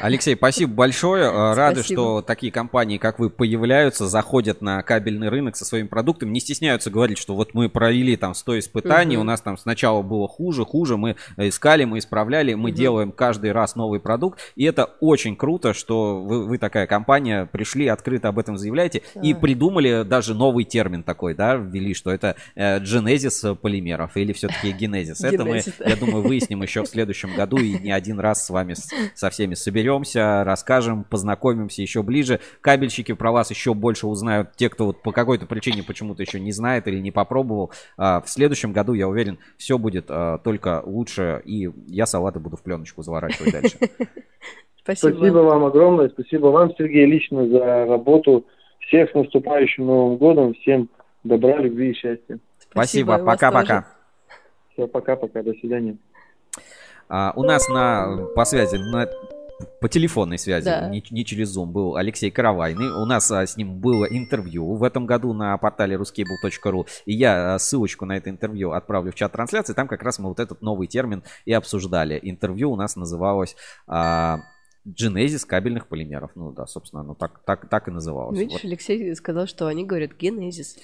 Алексей, спасибо большое. Э, Рады, Спасибо. что такие компании, как вы, появляются, заходят на кабельный рынок со своими продуктами, не стесняются говорить, что вот мы провели там 100 испытаний, Мгм. у нас там сначала было хуже, хуже, мы искали, мы исправляли, мы Мгм. делаем каждый раз новый продукт, и это очень круто, что вы, вы такая компания, пришли, открыто об этом заявляете, и Да. придумали даже новый термин такой, да, ввели, что это э, генезис полимеров, или все-таки генезис. Это мы, я думаю, выясним еще в следующем году, и не один раз с вами со всеми соберемся, расскажем, познакомимся еще ближе. Кабельщики про вас еще больше узнают, те, кто вот по какой-то причине почему-то еще не знает или не попробовал. А, В следующем году, я уверен, все будет а, только лучше, и я салаты буду в пленочку заворачивать дальше. Спасибо. вам огромное. Спасибо вам, Сергей, лично за работу. Всех с наступающим Новым годом. Всем добра, любви и счастья. Спасибо, пока-пока. Все, пока-пока. До свидания. А, у нас на, по связи на по телефонной связи, Да. не, не через Zoom, был Алексей Каравайный. У нас а, с ним было интервью в этом году на портале ruscable.ru. И я а, ссылочку на это интервью отправлю в чат трансляции. Там как раз мы вот этот новый термин и обсуждали. Интервью у нас называлось а, «Генезис кабельных полимеров». Ну да, собственно, оно так, так, так и называлось. Видишь, Вот. Алексей сказал, что они говорят генезис.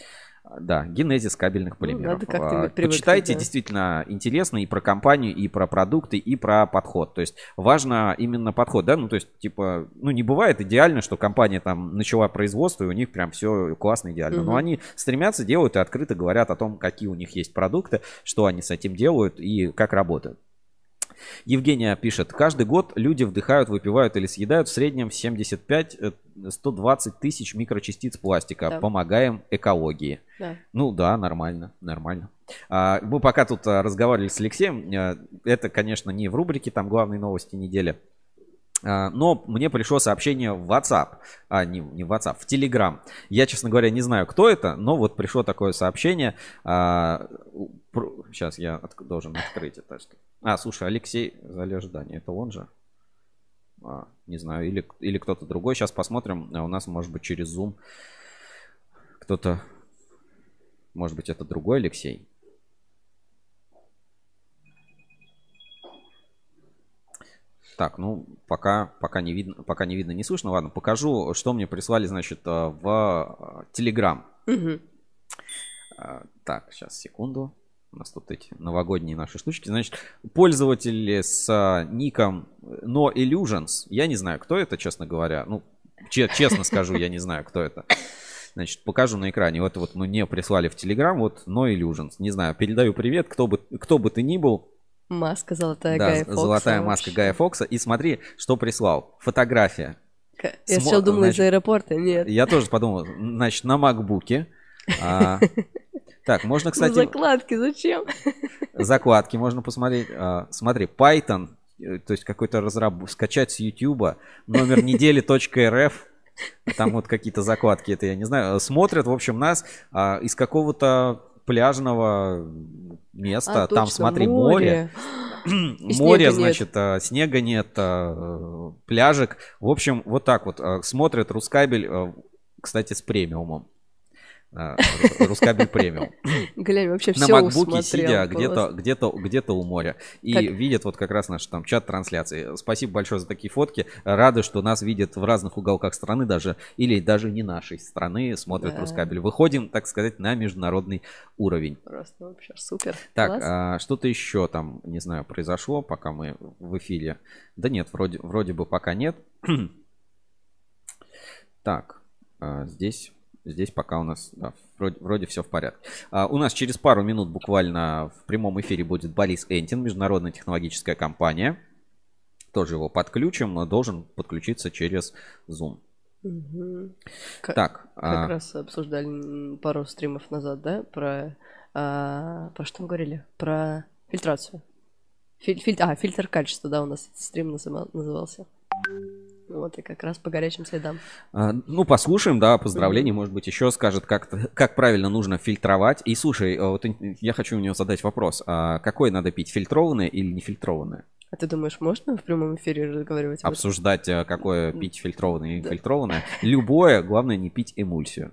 Да, генезис кабельных полимеров. Ну, надо А, Почитайте, да. действительно интересно и про компанию, и про продукты, и про подход. То есть важно именно подход, да, ну то есть типа, ну не бывает идеально, что компания там начала производство и у них прям все классно, идеально. Но Мгм. они стремятся, делают и открыто говорят о том, какие у них есть продукты, что они с этим делают и как работают. Евгения пишет, каждый год люди вдыхают, выпивают или съедают в среднем 75-120 тысяч микрочастиц пластика. Да. Помогаем экологии. Да. Ну да, нормально, нормально. А, мы пока тут а, разговаривали с Алексеем, а, это, конечно, не в рубрике там главные новости недели. А, Но мне пришло сообщение в WhatsApp, а не, не в WhatsApp, в Telegram. Я, честно говоря, не знаю, кто это, но вот пришло такое сообщение. А, про- Сейчас я от- должен открыть это. А, слушай, Алексей Залеждание, это он же? А, не знаю, или, или кто-то другой. Сейчас посмотрим. А У нас, может быть, через Zoom кто-то... Может быть, это другой Алексей? Так, ну, пока, пока, не видно, пока не видно, не слышно. Ладно, покажу, что мне прислали, значит, э, в э, Telegram. А, Так, сейчас, секунду. У нас тут эти новогодние наши штучки. Значит, пользователи с а, ником No Illusions. Я не знаю, кто это, честно говоря. Ну, че- честно скажу, я не знаю, кто это. Значит, покажу на экране. Вот, вот мне прислали в Telegram, вот No Illusions. Не знаю, передаю привет, кто бы, кто бы ты ни был. Маска золотая Да, Гая Фокса. золотая маска вообще. Гая Фокса. И смотри, что прислал. Фотография. Я Смо- сначала думала из аэропорта, нет. Я тоже подумал, значит, на макбуке. А, Так, можно, Ну, кстати, закладки зачем? закладки можно посмотреть. А, Смотри, Python, э, то есть какой-то разраб, скачать с YouTube, номер недели .рф, там вот какие-то закладки, это я не знаю. Смотрят, в общем, нас а, из какого-то пляжного места. А, там, точно, смотри, море. море. И Море, нет. значит, а, снега нет, а, пляжек. В общем, вот так вот а, смотрят Рускабель, а, кстати, с премиумом. Ру- Рускабель премиум. Глянь, вообще На все макбуке сидя где-то, где-то, где-то у моря. И Как- видят вот как раз наш там чат трансляции. Спасибо большое за такие фотки. Рады, что нас видят в разных уголках страны даже, или даже не нашей страны, смотрят Да. Рускабель. Выходим, так сказать, на международный уровень. Просто вообще супер. Так, а, что-то еще там, не знаю, произошло, пока мы в эфире. Да нет, вроде, вроде бы пока нет. Так, а, здесь, здесь пока у нас да, вроде, вроде все в порядке. А, у нас через пару минут буквально в прямом эфире будет Борис Энтин, международная технологическая компания. Тоже его подключим, но должен подключиться через Zoom. Мгм. К- Так, Как а- раз обсуждали пару стримов назад, да, про... а, про что мы говорили? Про фильтрацию. Филь- филь- а, фильтр качества, да, у нас стрим называ- назывался. Вот, и как раз по горячим следам. А, Ну, послушаем, да, поздравления, может быть, еще скажет, как, как правильно нужно фильтровать. И слушай, а вот я хочу у него задать вопрос. А какое надо пить, фильтрованное или нефильтрованное? А ты думаешь, можно в прямом эфире разговаривать? Обсуждать, а, какое пить фильтрованное и нефильтрованное. Любое, главное не пить эмульсию.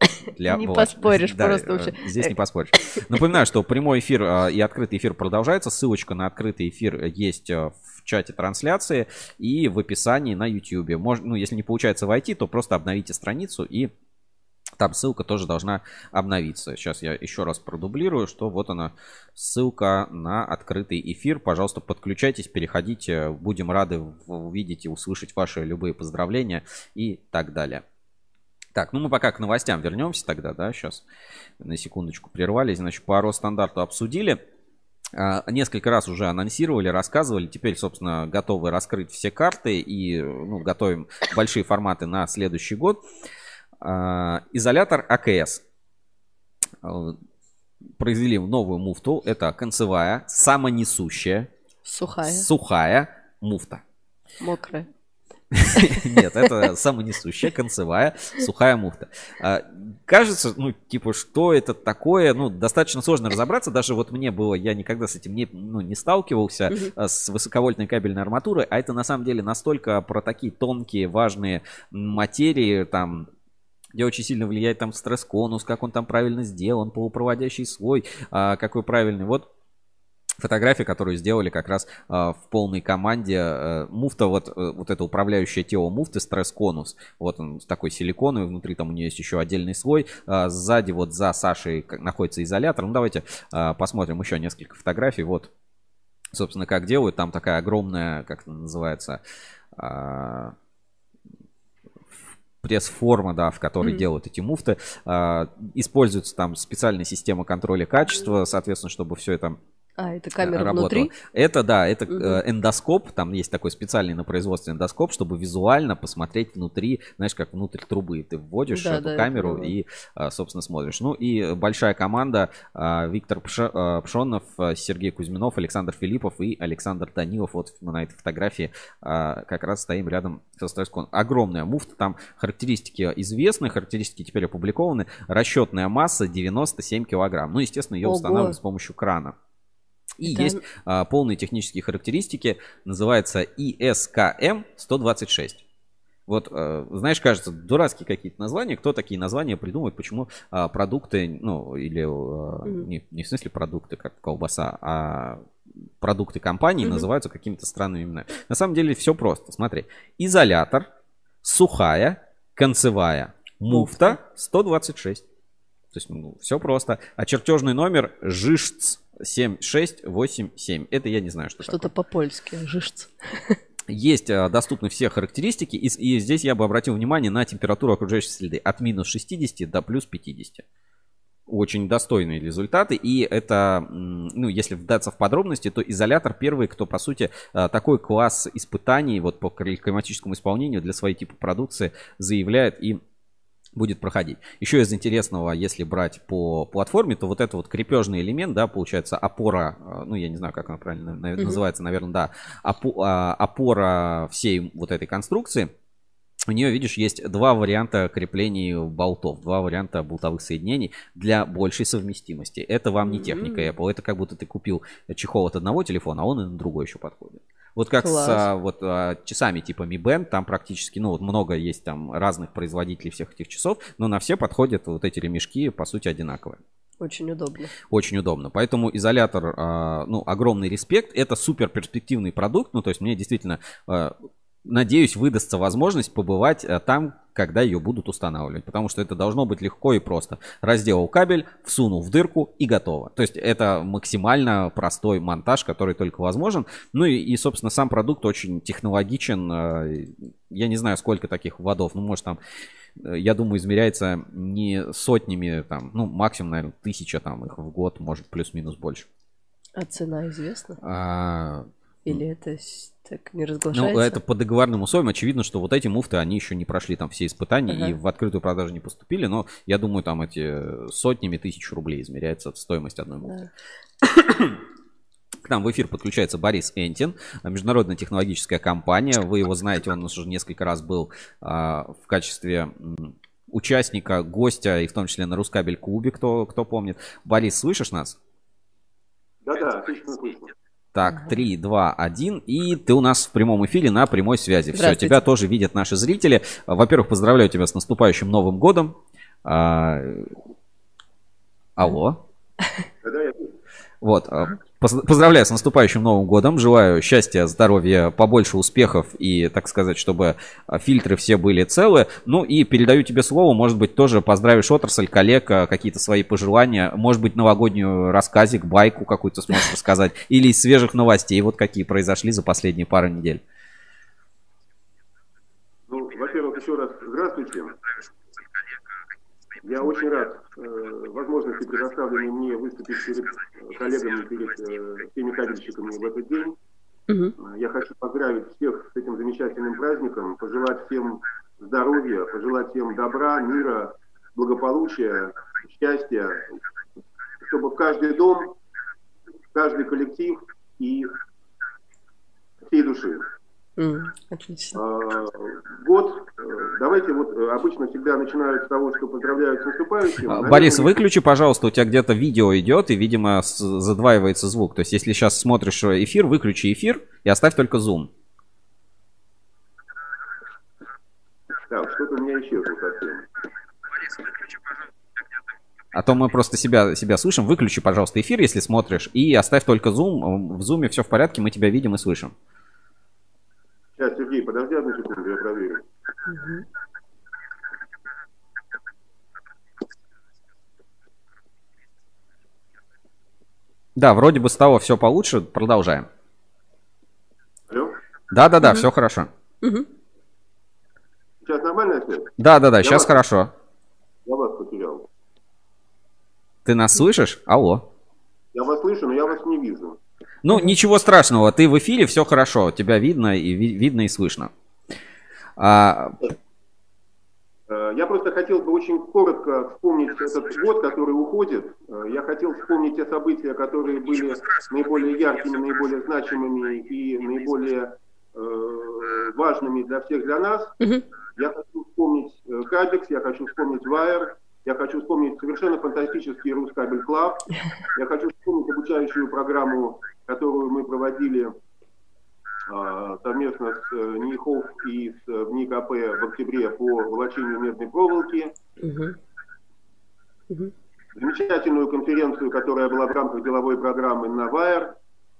Для Не власти. поспоришь Да, просто э, вообще. Здесь не поспоришь. Напоминаю, что прямой эфир и открытый эфир продолжается. Ссылочка на открытый эфир есть а, в чате трансляции и в описании на YouTube. Можно, ну, если не получается войти, то просто обновите страницу и там ссылка тоже должна обновиться. Сейчас я еще раз продублирую, что вот она ссылка на открытый эфир. Пожалуйста, подключайтесь, переходите. Будем рады увидеть и услышать ваши любые поздравления и так далее. Так, ну мы пока к новостям вернемся тогда, да, сейчас на секундочку прервались. Значит, по Росстандарту обсудили. А, Несколько раз уже анонсировали, рассказывали. Теперь, собственно, готовы раскрыть все карты и ну, готовим большие форматы на следующий год. А, Изолятор АКС. А, Произвели новую муфту. Это концевая, самонесущая, Сухая. сухая муфта. Мокрая. Нет, это самонесущая, концевая, сухая муфта. А, кажется, ну, типа, что это такое? Ну, достаточно сложно разобраться. Даже вот мне было, я никогда с этим не, ну, не сталкивался, а, с высоковольтной кабельной арматурой. А это на самом деле настолько про такие тонкие, важные материи, там, где очень сильно влияет там стресс-конус, как он там правильно сделан, полупроводящий слой, а, какой правильный. Вот фотография, которую сделали как раз э, в полной команде. Э, муфта, вот, э, вот это управляющее тело муфты, стресс-конус. Вот он такой силиконовый, внутри там у нее есть еще отдельный слой. Э, сзади вот за Сашей находится изолятор. Ну давайте э, посмотрим еще несколько фотографий. Вот, собственно, как делают. Там такая огромная, как это называется... Э, пресс-форма, да, в которой mm-hmm. делают эти муфты. Э, используется там специальная система контроля качества, соответственно, чтобы все это а, это камера работала. внутри? Это, да, это угу. эндоскоп. Там есть такой специальный на производстве эндоскоп, чтобы визуально посмотреть внутри, знаешь, как внутрь трубы. Ты вводишь да, эту да, камеру и, а, собственно, смотришь. Ну и большая команда. Виктор Пшонов, Сергей Кузьминов, Александр Филиппов и Александр Данилов. Вот мы на этой фотографии как раз стоим рядом со Стройскон. Огромная муфта. Там характеристики известны, характеристики теперь опубликованы. Расчетная масса 97 килограмм. Ну, естественно, ее Ого. устанавливают с помощью крана. И Это... есть а, полные технические характеристики, называется ISKM 126. Вот, э, знаешь, кажется, дурацкие какие-то названия. Кто такие названия придумывает, почему э, продукты, ну, или э, не, не в смысле продукты, как колбаса, а продукты компании mm-hmm. называются какими-то странными именами. На самом деле все просто. Смотри. Изолятор, сухая, концевая, муфта 126. То есть, ну, все просто. А чертежный номер ЖИШЦ 7687. Это я не знаю, что Что-то по-польски, жишц. Есть а, доступны все характеристики, и, и здесь я бы обратил внимание на температуру окружающей среды от минус 60 до плюс 50 очень достойные результаты. И это, ну, если вдаться в подробности, то изолятор первый, кто, по сути, а, такой класс испытаний вот по климатическому исполнению для своей типа продукции заявляет и будет проходить. Еще из интересного, если брать по платформе, то вот это вот крепежный элемент, да, получается опора, э, ну я не знаю, как она правильно mm-hmm. называется, наверное, да, а, опора всей вот этой конструкции. У нее, видишь, есть два варианта креплений болтов, два варианта болтовых соединений для большей совместимости. Это вам не техника Apple, это как будто ты купил чехол от одного телефона, а он и на другой еще подходит. Вот как Класс. с а, вот, а, часами типа Mi Band, там практически, ну вот много есть там разных производителей всех этих часов, но на все подходят вот эти ремешки, по сути, одинаковые. Очень удобно. Очень удобно. Поэтому изолятор, а, ну, огромный респект. Это супер перспективный продукт. Ну, то есть мне действительно надеюсь, выдастся возможность побывать э, там, когда ее будут устанавливать. Потому что это должно быть легко и просто. Разделал кабель, всунул в дырку и готово. То есть это максимально простой монтаж, который только возможен. Ну и, и собственно, сам продукт очень технологичен. Э, я не знаю, сколько таких водов. Ну, может, там, э, я думаю, измеряется не сотнями, там, ну, максимум, наверное, тысяча там их в год, может, плюс-минус больше. А цена известна? А... Или это так не разглашается? Ну, это по договорным условиям. Очевидно, что вот эти муфты, они еще не прошли там все испытания ага. и в открытую продажу не поступили. Но я думаю, там эти сотнями тысяч рублей измеряется стоимость одной муфты. Да. К нам в эфир подключается Борис Энтин, международная технологическая компания. Вы его знаете, он уже несколько раз был а, в качестве участника, гостя, и в том числе на Рускабель Клубе, кто, кто помнит. Борис, слышишь нас? Да-да, отлично слышно. Так, 3, 2, 1. И ты у нас в прямом эфире на прямой связи. Все, тебя тоже видят наши зрители. Во-первых, поздравляю тебя с наступающим Новым годом. А... Алло. Вот. А, Поздравляю с наступающим Новым годом. Желаю счастья, здоровья, побольше успехов и, так сказать, чтобы а, фильтры все были целы. Ну и передаю тебе слово. Может быть, тоже поздравишь отрасль, коллег, а, какие-то свои пожелания. Может быть, новогоднюю рассказик, байку какую-то сможешь рассказать. Или из свежих новостей, вот какие произошли за последние пару недель. Ну, во-первых, еще раз здравствуйте. Я очень рад возможности, предоставленной мне выступить перед коллегами, перед э, всеми кабельщиками в этот день. Угу. Я хочу поздравить всех с этим замечательным праздником, пожелать всем здоровья, пожелать всем добра, мира, благополучия, счастья, чтобы в каждый дом, в каждый коллектив и всей души отлично. А, год, э, давайте вот э, обычно всегда начинают с того, что поздравляют с наступающим. А, Наверное, Борис, выключи, пожалуйста, у тебя где-то видео идет, и, видимо, задваивается звук. То есть, если сейчас смотришь эфир, выключи эфир и оставь только зум. Так, что-то у меня исчезло совсем. А то мы просто себя, себя слышим. Выключи, пожалуйста, эфир, если смотришь, и оставь только зум. В зуме все в порядке, мы тебя видим и слышим. Сейчас, Сергей, подожди одну секунду, я проверю. Да, вроде бы стало все получше. Продолжаем. Алло? Да-да-да, Мгм. все хорошо. Сейчас нормальная связь? Да-да-да, Я сейчас вас- хорошо. Я вас потерял. Ты нас слышишь? Алло. Я вас слышу, но я вас не вижу. Ну, ничего страшного, ты в эфире, все хорошо, тебя видно и ви- видно и слышно. А, Э, Я просто хотел бы очень коротко вспомнить этот год, который уходит. Э, Я хотел вспомнить те события, которые были наиболее яркими, наиболее значимыми и наиболее э, важными для всех для нас. Я хочу вспомнить э, Cabex, я хочу вспомнить Wire, я хочу вспомнить совершенно фантастический RusCable Club, я хочу вспомнить обучающую программу, которую мы проводили а, совместно с э, НИХОВ и с э, НИКП в октябре по волочению медной проволоки. Замечательную конференцию, которая была в рамках деловой программы на ВАЕР.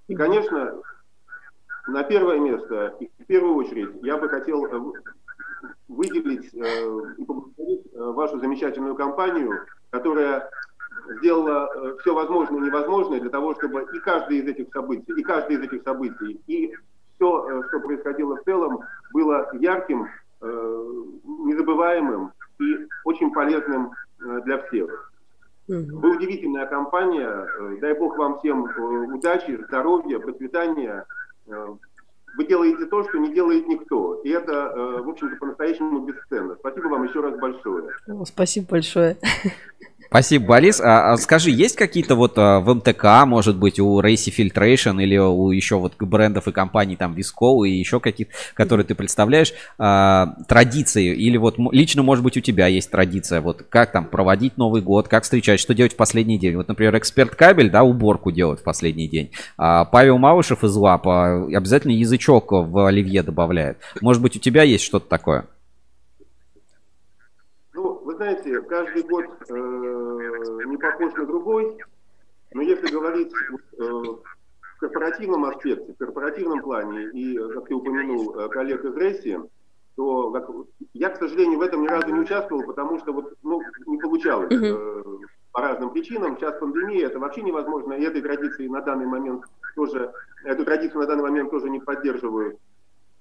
И, конечно, на первое место, и в первую очередь, я бы хотел э, выделить э, и поблагодарить э, вашу замечательную компанию, которая сделала все возможное и невозможное для того, чтобы и каждое из этих событий, и каждое из этих событий, и все, что происходило в целом, было ярким, э, незабываемым и очень полезным э, для всех. Вы удивительная компания. Э, Дай бог вам всем э, удачи, здоровья, процветания. Вы делаете то, что не делает никто. И это, э, в общем-то, по-настоящему бесценно. Спасибо вам еще раз большое. Спасибо большое. Спасибо, Борис. А, а скажи, есть какие-то вот а, в МТК, может быть, у Racy Filtration или у еще вот брендов и компаний, там, Visco и еще каких-то, которые ты представляешь, а, традиции? Или вот лично, может быть, у тебя есть традиция, вот как там проводить Новый год, как встречать, что делать в последний день? Вот, например, эксперт кабель, да, уборку делает в последний день. А Павел Малышев из ЛАПа обязательно язычок в оливье добавляет. Может быть, у тебя есть что-то такое? Вы знаете, каждый год э, не похож на другой, но если говорить э, в корпоративном аспекте, в корпоративном плане, и, как ты упомянул, э, коллег из Ресси, то как- я, к сожалению, в этом ни разу не участвовал, потому что вот, ну, не получалось э, по разным причинам. Сейчас пандемия, это вообще невозможно, и этой традиции на данный момент тоже, эту традицию на данный момент тоже не поддерживаю.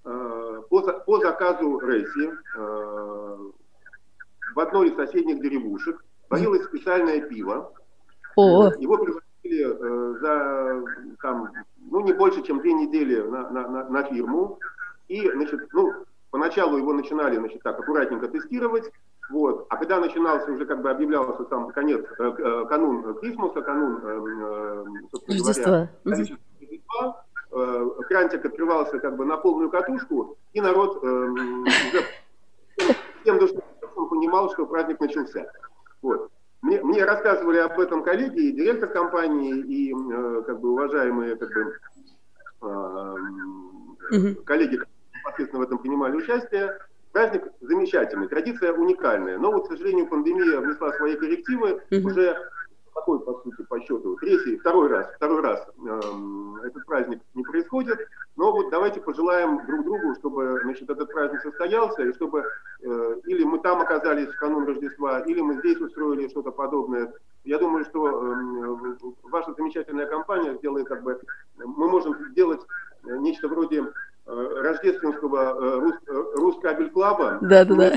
Э, По, по заказу Ресси э, в одной из соседних деревушек варилось специальное пиво. О. Его пригласили э, за там, ну, не больше, чем две недели на, на, на, на фирму. И, значит, ну, поначалу его начинали, значит, так, аккуратненько тестировать. Вот. А когда начинался уже, как бы объявлялся там конец, э, э, канун Крисмуса, канун, э, э, собственно Рождества. говоря. Рождества, э, крантик открывался как бы на полную катушку, и народ э, уже всем душой он понимал, что праздник начался. Вот. Мне, мне рассказывали об этом коллеги, и директор компании, и э, как бы уважаемые как бы, э, коллеги, которые непосредственно в этом принимали участие. Праздник замечательный, традиция уникальная. Но вот, к сожалению, пандемия внесла свои коррективы. Уже какой, по сути, по счету, третий, второй раз, второй раз эм, этот праздник не происходит. Но вот давайте пожелаем друг другу, чтобы значит, этот праздник состоялся, и чтобы э, или мы там оказались в канун Рождества, или мы здесь устроили что-то подобное. Я думаю, что эм, ваша замечательная компания сделает как бы, мы можем сделать э, нечто вроде э, рождественского э, рус, э, Рускабель Клаба. Да-да-да.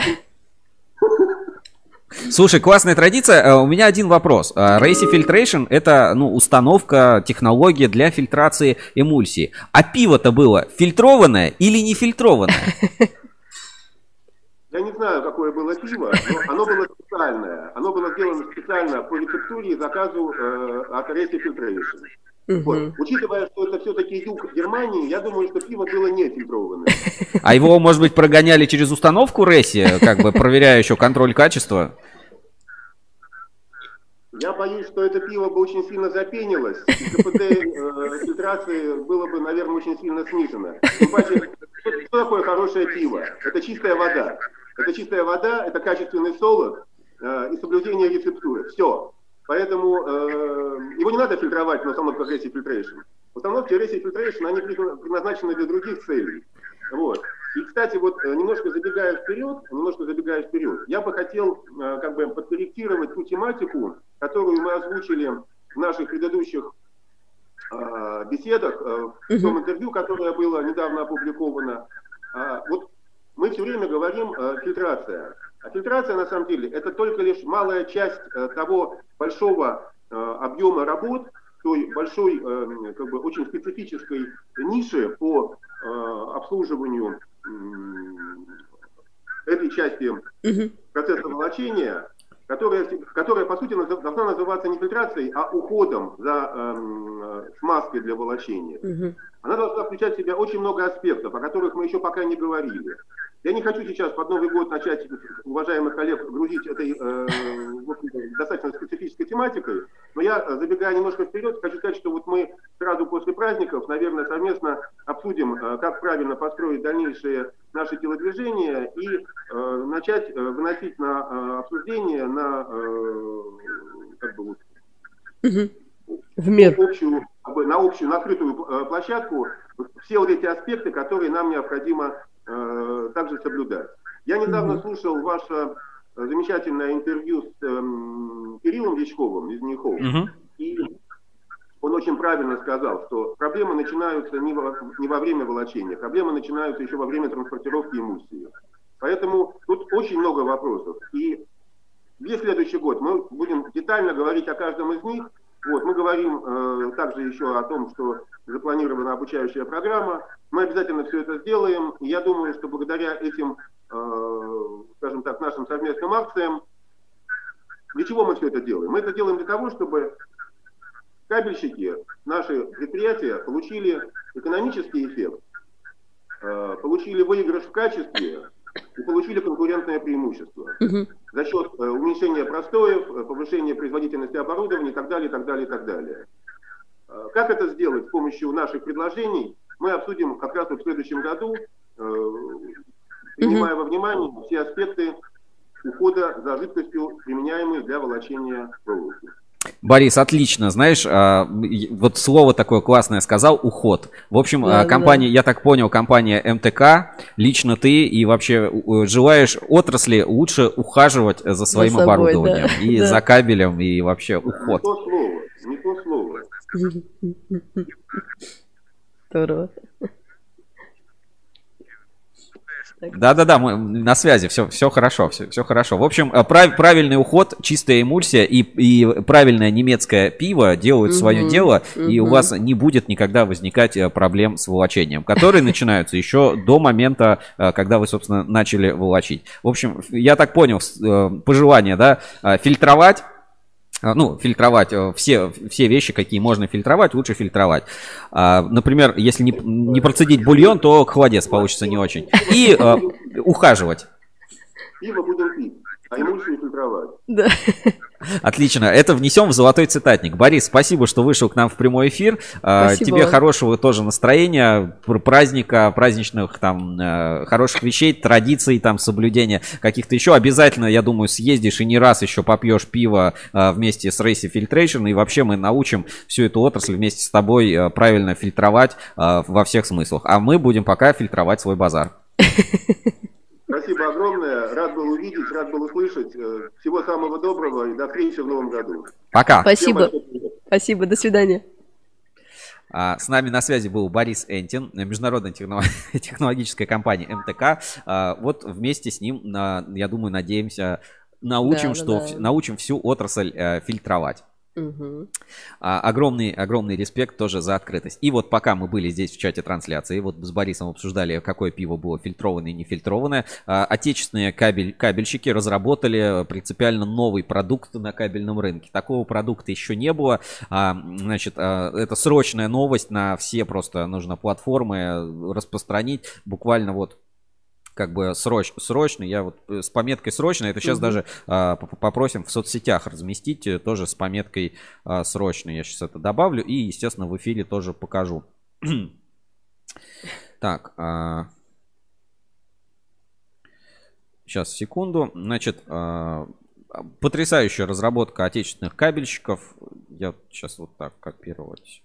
Слушай, классная традиция. Э, У меня один вопрос. Э, Racy Filtration это ну, установка, технология для фильтрации эмульсии. А пиво-то было фильтрованное или не фильтрованное? Я не знаю, какое было пиво, но оно было специальное. Оно было сделано специально по рецептуре и заказу э, от Resi Filtration. Угу. Вот. Учитывая, что это все-таки юг Германии, я думаю, что пиво было не фильтрованное. А его, может быть, прогоняли через установку Реси, как бы проверяя еще контроль качества? Я боюсь, что это пиво бы очень сильно запенилось, и КПД э, фильтрации было бы, наверное, очень сильно снижено. Тем паче, что, что такое хорошее пиво? Это чистая вода. Это чистая вода, это качественный солод э, и соблюдение рецептуры. Все. Поэтому э, его не надо фильтровать на установке Racing Filtration. Установки Racing Filtration, они предназначены для других целей. Вот. И, кстати, вот э, немножко забегая вперед, немножко забегая вперед, я бы хотел э, как бы подкорректировать ту тематику, которую мы озвучили в наших предыдущих э, беседах, э, в том интервью, которое было недавно опубликовано. Э, вот мы все время говорим э, фильтрация. А фильтрация, на самом деле, это только лишь малая часть э, того большого э, объема работ, той большой, э, как бы очень специфической ниши по обслуживанию этой части процесса волочения, которая, которая по сути должна называться не фильтрацией, а уходом за э, смазкой для волочения. Угу. Она должна включать в себя очень много аспектов, о которых мы еще пока не говорили. Я не хочу сейчас под Новый год начать уважаемых коллег грузить этой э, достаточно специфической тематикой, но я, забегая немножко вперед, хочу сказать, что вот мы сразу после праздников, наверное, совместно обсудим, э, как правильно построить дальнейшие наши телодвижения и э, начать э, выносить на э, обсуждение, на, э, как бы, вот, в мир. Общую, на общую, на открытую э, площадку все вот эти аспекты, которые нам необходимо э, также соблюдать. Я недавно mm-hmm. слушал ваше э, замечательное интервью с э, Кириллом Дичковым из Нихов, mm-hmm. и он очень правильно сказал, что проблемы начинаются не во, не во время волочения, проблемы начинаются еще во время транспортировки эмульсии. Поэтому тут очень много вопросов. И весь следующий год мы будем детально говорить о каждом из них. Вот, мы говорим э, также еще о том, что запланирована обучающая программа. Мы обязательно все это сделаем. Я думаю, что благодаря этим, э, скажем так, нашим совместным акциям, для чего мы все это делаем? Мы это делаем для того, чтобы кабельщики, наши предприятия получили экономический эффект, э, получили выигрыш в качестве и получили конкурентное преимущество угу. за счет э, уменьшения простоев, э, повышения производительности оборудования и так далее, и так далее, и так далее. Э, как это сделать с помощью наших предложений, мы обсудим как раз вот в следующем году, принимая во внимание все аспекты ухода за жидкостью, применяемой для волочения проволоки. Борис, отлично. Знаешь, а, вот слово такое классное сказал, уход. В общем, да, компания, да. я так понял, компания МТК, лично ты и вообще желаешь отрасли лучше ухаживать за своим за собой, оборудованием да. и да. за кабелем, и вообще уход. Не то слово, не то слово. Здорово. Да-да-да, мы на связи, все, все хорошо, все, все хорошо. В общем, э, прав, правильный уход, чистая эмульсия и, и правильное немецкое пиво делают угу, свое дело, угу. и у вас не будет никогда возникать э, проблем с волочением, которые начинаются еще до момента, э, когда вы, собственно, начали волочить. В общем, я так понял, пожелание, да, фильтровать ну, фильтровать э, все, все вещи, какие можно фильтровать, лучше фильтровать. А, например, если не, не процедить бульон, то холодец получится не очень. И а, ухаживать. Пиво будем пить, а эмульсию фильтровать. Да. Отлично. Это внесем в золотой цитатник. Борис, спасибо, что вышел к нам в прямой эфир. А, спасибо. Тебе хорошего тоже настроения, праздника, праздничных там э, хороших вещей, традиций, там соблюдения каких-то еще. Обязательно, я думаю, съездишь и не раз еще попьешь пиво э, вместе с Racy Filtration. И вообще мы научим всю эту отрасль вместе с тобой э, правильно фильтровать во всех смыслах. А мы будем пока фильтровать свой базар. Спасибо огромное. Рад был увидеть, рад был услышать. Э, всего самого доброго и до встречи в новом году. Пока. Спасибо. Спасибо. До свидания. А, с нами на связи был Борис Энтин, международная технологическая компания МТК. А, вот вместе с ним, я думаю, надеемся, научим, да, что, да. научим всю отрасль э, фильтровать. Угу. А, огромный, огромный респект тоже за открытость. И вот пока мы были здесь в чате трансляции, вот с Борисом обсуждали, какое пиво было фильтрованное и нефильтрованное, а, отечественные кабель, кабельщики разработали принципиально новый продукт на кабельном рынке. Такого продукта еще не было. А, значит, а, это срочная новость на все просто нужно платформы распространить. Буквально вот как бы сроч, срочно. Я вот э, с пометкой срочно. Это сейчас угу. даже а, попросим в соцсетях разместить э, тоже с пометкой а, срочно. Я сейчас это добавлю и, естественно, в эфире тоже покажу. так. А... Сейчас, секунду. Значит, а... потрясающая разработка отечественных кабельщиков. Я сейчас вот так копировать.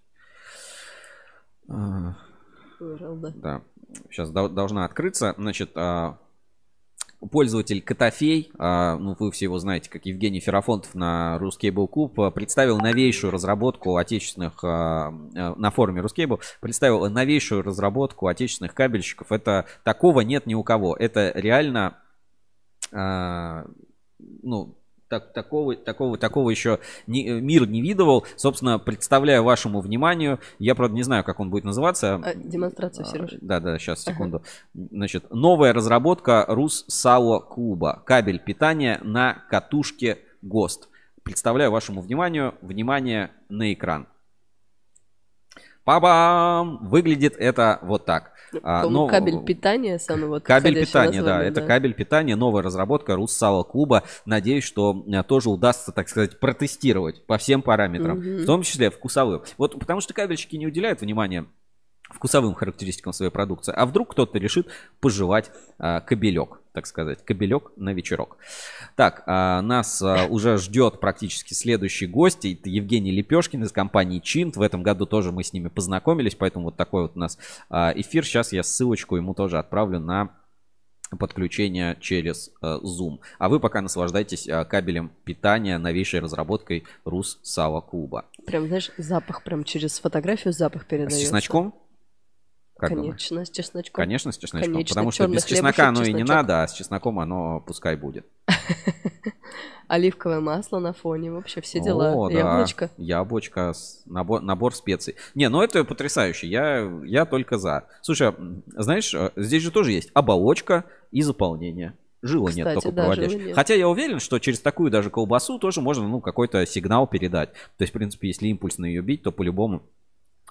А... да. да сейчас должна открыться. Значит, а, пользователь Котофей, а, ну вы все его знаете, как Евгений Ферафонтов на Ruscable Club, а, представил новейшую разработку отечественных, на форуме Ruscable, представил новейшую разработку отечественных кабельщиков. Это такого нет ни у кого. Это реально, ну, так, такого, такого, такого еще не, э, мир не видывал. Собственно, представляю вашему вниманию, я, правда, не знаю, как он будет называться. А, демонстрация, Сереж. Да, да, сейчас, секунду. Ага. Значит, новая разработка Руссало Клуба. Кабель питания на катушке ГОСТ. Представляю вашему вниманию, внимание на экран. Па-бам! Выглядит это вот так. А, но... Кабель питания самый вот Кабель питания, да, да, это кабель питания, новая разработка Руссала Клуба. Надеюсь, что э, тоже удастся, так сказать, протестировать по всем параметрам, угу. в том числе вкусовым. Вот потому что кабельщики не уделяют внимания вкусовым характеристикам своей продукции. А вдруг кто-то решит пожевать а, кабелек, так сказать, кабелек на вечерок. Так, а, нас а, уже ждет практически следующий гость. Это Евгений Лепешкин из компании Чинт. В этом году тоже мы с ними познакомились, поэтому вот такой вот у нас а, эфир. Сейчас я ссылочку ему тоже отправлю на подключение через э, Zoom. А вы пока наслаждайтесь э, кабелем питания новейшей разработкой Рус Сава Куба. Прям, знаешь, запах прям через фотографию запах передается. С чесночком? Как Конечно, думаешь? с чесночком. Конечно, с чесночком. Конечно, потому что без чеснока оно и не надо, а с чесноком оно пускай будет. Оливковое масло на фоне, вообще все дела. О, Яблочко. Да. Яблочко, набор, набор специй. Не, ну это потрясающе, я, я только за. Слушай, знаешь, э, здесь же тоже есть оболочка и заполнение. Жила Кстати, нет только да, проводящих. Хотя я уверен, что через такую даже колбасу тоже можно ну, какой-то сигнал передать. То есть, в принципе, если импульс на ее бить, то по-любому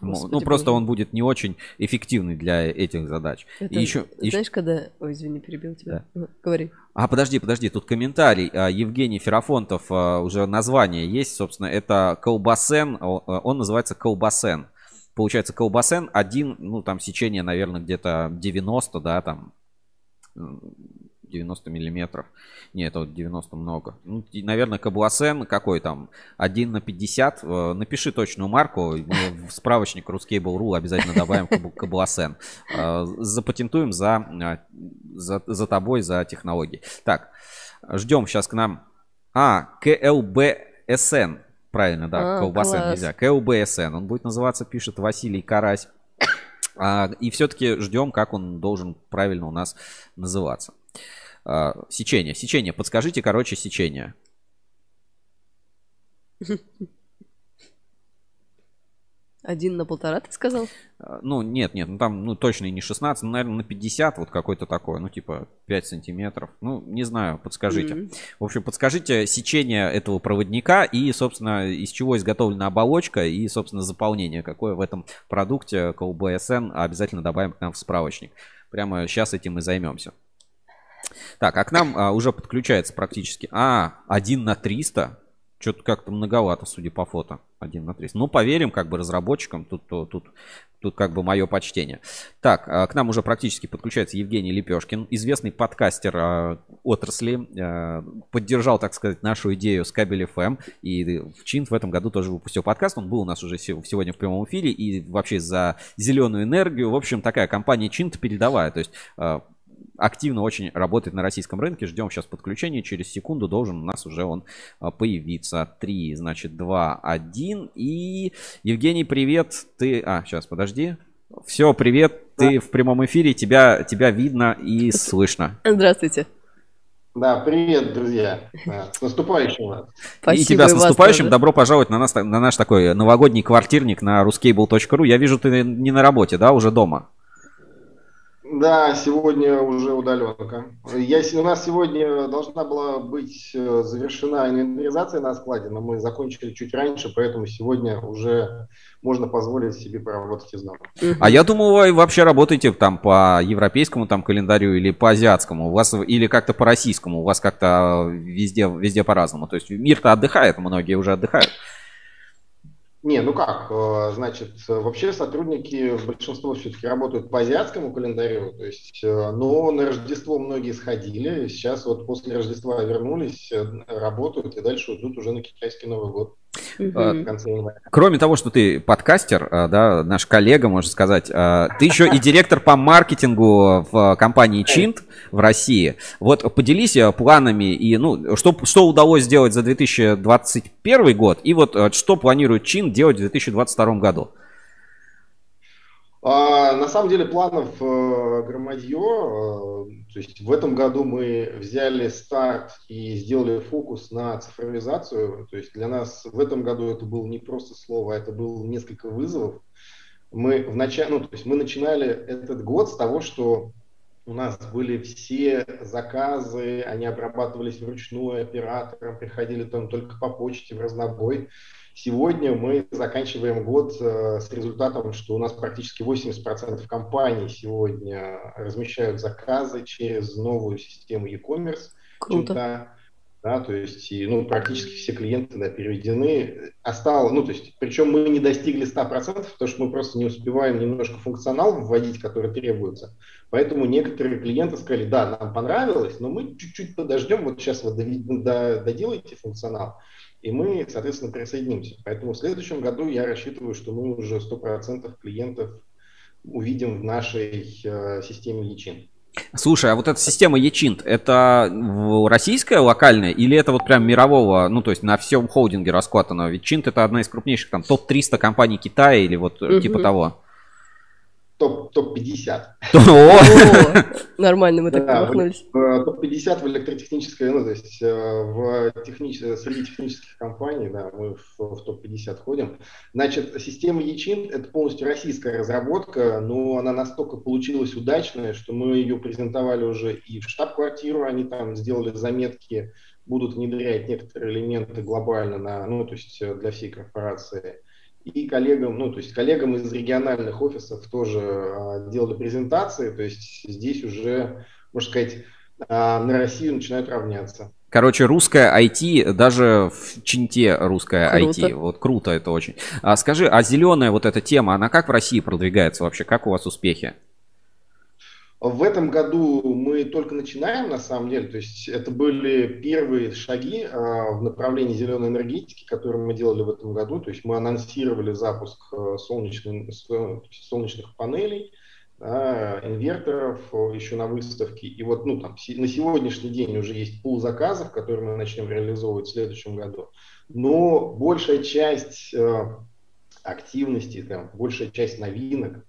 Господи, ну, просто он будет не очень эффективный для этих задач. Это, и еще, знаешь, еще... когда... Ой, извини, перебил тебя. Да. Говори. А, подожди, подожди, тут комментарий. А, Евгений Ферафонтов, а, уже название есть, собственно, это колбасен, он называется колбасен. Получается, колбасен один, ну, там сечение, наверное, где-то 90, да, там 90 миллиметров. Не, это вот 90 много. Ну, наверное, Кабласен какой там? 1 на 50. Э, напиши точную марку. Мы в справочник Ruscable.ru обязательно добавим Кабласен. Э, запатентуем за, э, за, за тобой, за технологии. Так, ждем сейчас к нам. А, КЛБСН. Правильно, да, а, колбасен класс. нельзя. КЛБСН. Он будет называться, пишет Василий Карась. А, и все-таки ждем, как он должен правильно у нас называться. А, сечение. Сечение. Подскажите, короче, сечение. Один на полтора, ты сказал? А, ну, нет, нет, ну там, ну, точно и не 16, ну, наверное, на 50, вот какой-то такой, ну, типа 5 сантиметров. Ну, не знаю, подскажите. Mm-hmm. В общем, подскажите сечение этого проводника и, собственно, из чего изготовлена оболочка и, собственно, заполнение, какое в этом продукте КЛБСН обязательно добавим к нам в справочник. Прямо сейчас этим и займемся. Так, а к нам а, уже подключается практически... А, 1 на 300. Что-то как-то многовато, судя по фото. 1 на 300. Ну, поверим как бы разработчикам. Тут, тут, тут, тут как бы мое почтение. Так, а, к нам уже практически подключается Евгений Лепешкин, известный подкастер а, отрасли. А, поддержал, так сказать, нашу идею с кабель FM. И в Чинт в этом году тоже выпустил подкаст. Он был у нас уже сегодня в прямом эфире. И вообще за зеленую энергию. В общем, такая компания Чинт передовая. То есть а, активно очень работает на российском рынке. Ждем сейчас подключения. Через секунду должен у нас уже он а, появиться. 3, значит, 2, 1. И, Евгений, привет. Ты... А, сейчас, подожди. Все, привет. Ты в прямом эфире. Тебя, тебя видно и слышно. Здравствуйте. Да, привет, друзья. С наступающим вас. и тебя с наступающим. Добро пожаловать на, нас, на наш такой новогодний квартирник на ruscable.ru. Я вижу, ты не на работе, да, уже дома? Да, сегодня уже удаленка. Я, у нас сегодня должна была быть э, завершена инвентаризация на складе, но мы закончили чуть раньше, поэтому сегодня уже можно позволить себе поработать из дома. А я думал, вы вообще работаете там по европейскому там календарю или по азиатскому, у вас или как-то по российскому, у вас как-то везде, везде по-разному. То есть мир-то отдыхает, многие уже отдыхают. Не, ну как, э, значит, вообще сотрудники, большинство все-таки работают по азиатскому календарю, то есть, э, но на Рождество многие сходили, сейчас вот после Рождества вернулись, э, работают и дальше идут уже на китайский Новый год. Конце Кроме того, что ты подкастер, да, наш коллега, можно сказать, ты еще и директор по маркетингу в компании Чинт в России. Вот поделись планами и, ну, что, что удалось сделать за 2021 год и вот что планирует Чинт делать в 2022 году? А, на самом деле планов э, громадье. Э, то есть в этом году мы взяли старт и сделали фокус на цифровизацию. То есть для нас в этом году это было не просто слово, это было несколько вызовов. Мы, в нач... ну, то есть мы начинали этот год с того, что у нас были все заказы, они обрабатывались вручную оператором, приходили там только по почте в разнобой. Сегодня мы заканчиваем год э, с результатом, что у нас практически 80% компаний сегодня размещают заказы через новую систему e-commerce. Круто. Да, то есть, ну, практически все клиенты да, переведены. Осталось, ну, то есть, причем мы не достигли 100%, потому что мы просто не успеваем немножко функционал вводить, который требуется. Поэтому некоторые клиенты сказали, да, нам понравилось, но мы чуть-чуть подождем, вот сейчас вы доделаете функционал, и мы, соответственно, присоединимся. Поэтому в следующем году я рассчитываю, что мы уже 100% клиентов увидим в нашей э, системе Ячин. Слушай, а вот эта система Ячинт, это российская локальная или это вот прям мирового, ну то есть на всем холдинге раскладано? Ведь Чинт это одна из крупнейших, там топ-300 компаний Китая или вот угу. типа того топ, топ-50. Нормально мы так промахнулись. Топ-50 в электротехнической, ну, то есть э, в технич... среди технических компаний, да, мы в, в топ-50 ходим. Значит, система ECHIN – это полностью российская разработка, но она настолько получилась удачная, что мы ее презентовали уже и в штаб-квартиру, они там сделали заметки, будут внедрять некоторые элементы глобально на, ну, то есть э, для всей корпорации и коллегам, ну, то есть коллегам из региональных офисов тоже а, делали презентации, то есть здесь уже, можно сказать, а, на Россию начинают равняться. Короче, русская IT, даже в чинте русская круто. IT. Вот круто это очень. А скажи, а зеленая вот эта тема, она как в России продвигается вообще? Как у вас успехи? В этом году мы только начинаем, на самом деле, то есть это были первые шаги а, в направлении зеленой энергетики, которые мы делали в этом году. То есть мы анонсировали запуск а, солнечных, солнечных панелей, да, инверторов еще на выставке. И вот ну, там, на сегодняшний день уже есть пул заказов, которые мы начнем реализовывать в следующем году. Но большая часть а, активности, там, большая часть новинок –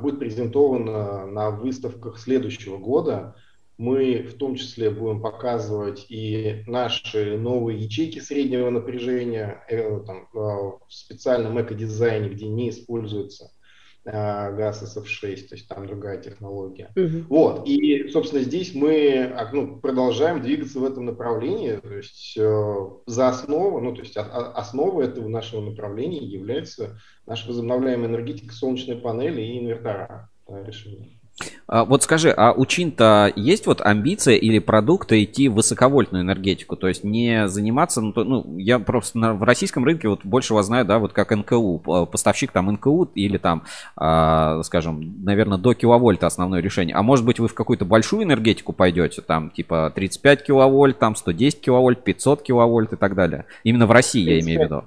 будет презентовано на выставках следующего года. Мы в том числе будем показывать и наши новые ячейки среднего напряжения э, там, а, в специальном экодизайне, где не используется а, газ SF6, то есть там другая технология. Угу. Вот, и, собственно, здесь мы а, ну, продолжаем двигаться в этом направлении, то есть э, за основу, ну, то есть а, а, основа этого нашего направления является наша возобновляемая энергетика, солнечные панели и инвертора решения. А, вот скажи, а у Чинта есть вот амбиция или продукта идти в высоковольтную энергетику? То есть не заниматься, ну, ну я просто на, в российском рынке вот больше вас знаю, да, вот как НКУ, поставщик там НКУ или там, а, скажем, наверное, до киловольта основное решение. А может быть вы в какую-то большую энергетику пойдете, там типа 35 киловольт, там 110 киловольт, 500 киловольт и так далее? Именно в России 35. я имею в виду.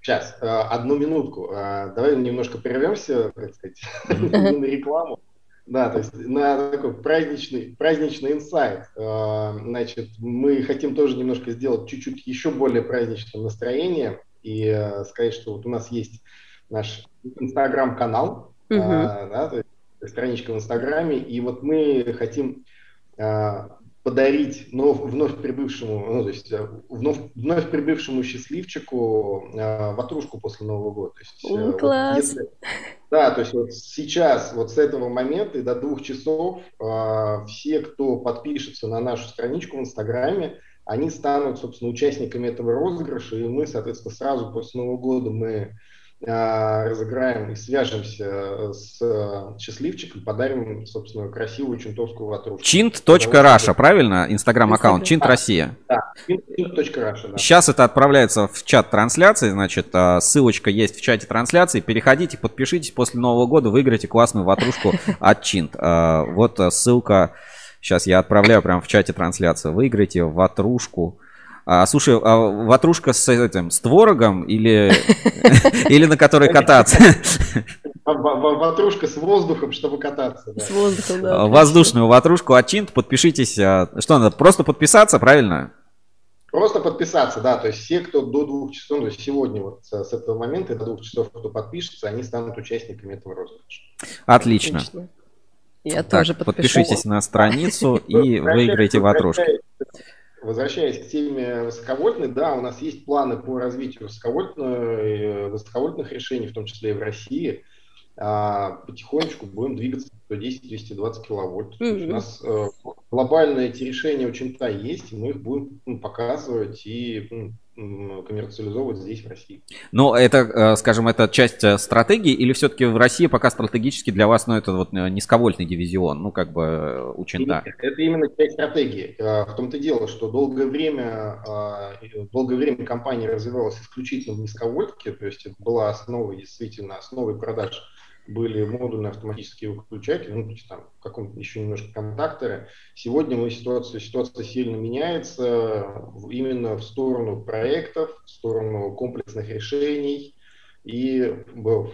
Сейчас, э, одну минутку. Э, давай немножко прервемся, так сказать, на рекламу. Да, то есть на такой праздничный, праздничный инсайт. А, значит, мы хотим тоже немножко сделать чуть-чуть еще более праздничное настроение и э, сказать, что вот у нас есть наш инстаграм-канал, угу. да, то есть страничка в инстаграме, и вот мы хотим а, подарить вновь, вновь прибывшему, ну, то есть э, вновь, вновь прибывшему счастливчику э, ватрушку после Нового года. То есть, э, класс! Вот если, да, то есть вот сейчас, вот с этого момента и до двух часов э, все, кто подпишется на нашу страничку в Инстаграме, они станут, собственно, участниками этого розыгрыша, и мы, соответственно, сразу после Нового года мы разыграем и свяжемся с счастливчиком, подарим, собственно, красивую чинтовскую ватрушку. Чинт.раша, правильно? Инстаграм-аккаунт Чинт Россия. Да, чинт.раша, да. Сейчас это отправляется в чат трансляции, значит, а, ссылочка есть в чате трансляции. Переходите, подпишитесь, после Нового года выиграете классную ватрушку от Чинт. Вот ссылка, сейчас я отправляю прямо в чате трансляции. Выиграйте ватрушку а, слушай, а ватрушка с этим, с творогом или, или на которой кататься? Ватрушка с воздухом, чтобы кататься. Да. С воздухом, да. А, воздушную ватрушку от Чинт. Подпишитесь. А, что надо? Просто подписаться, правильно? Просто подписаться, да. То есть все, кто до двух часов, то есть сегодня вот с этого момента до двух часов, кто подпишется, они станут участниками этого розыгрыша. Отлично. Отлично. Я так, тоже подпишу. Подпишитесь на страницу и выиграете ватрушку. Возвращаясь к теме высоковольтной, да, у нас есть планы по развитию высоковольтной, высоковольтных решений, в том числе и в России. А, потихонечку будем двигаться 110-220 киловольт. Mm-hmm. У нас э, глобальные эти решения очень-то есть, и мы их будем ну, показывать и ну, коммерциализовывать здесь, в России. Но это, э, скажем, это часть э, стратегии или все-таки в России пока стратегически для вас, ну, это вот э, низковольтный дивизион, ну, как бы учента? Это именно часть стратегии. В том-то дело, что долгое время, долгое время компания развивалась исключительно в низковольтке, то есть это была основой, действительно, основой продаж были модульные автоматические выключатели, ну, то есть там в каком-то еще немножко контакторы. Сегодня мы ситуация, ситуация сильно меняется именно в сторону проектов, в сторону комплексных решений и ну,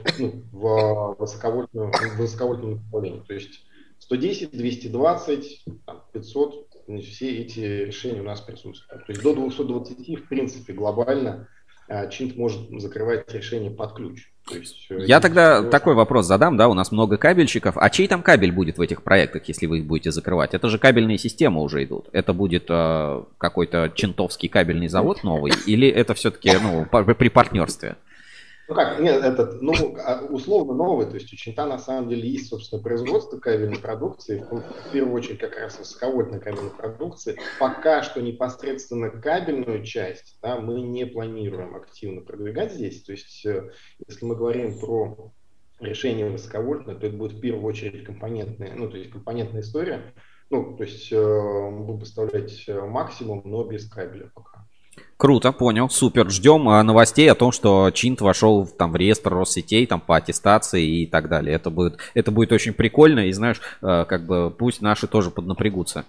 в высоковольтном, в высоковольтном направлении. То есть 110, 220, там, 500, все эти решения у нас присутствуют. То есть до 220, в принципе, глобально а, Чинт может закрывать решение под ключ. Есть, э, Я тогда всего... такой вопрос задам, да, у нас много кабельщиков, а чей там кабель будет в этих проектах, если вы их будете закрывать? Это же кабельные системы уже идут. Это будет э, какой-то чинтовский кабельный завод новый, или это все-таки ну, при партнерстве? Ну как, нет, этот, ну, а, условно новый, то есть у Чинта на самом деле есть, собственно, производство кабельной продукции, в первую очередь как раз высоковольтной кабельной продукции. Пока что непосредственно кабельную часть да, мы не планируем активно продвигать здесь, то есть э, если мы говорим про решение высоковольтное, то это будет в первую очередь компонентная, ну, то есть компонентная история, ну, то есть э, мы будем поставлять э, максимум, но без кабеля пока. Круто, понял, супер. Ждем а, новостей о том, что Чинт вошел там, в реестр Россетей там, по аттестации и так далее. Это будет, это будет очень прикольно, и знаешь, а, как бы пусть наши тоже поднапрягутся.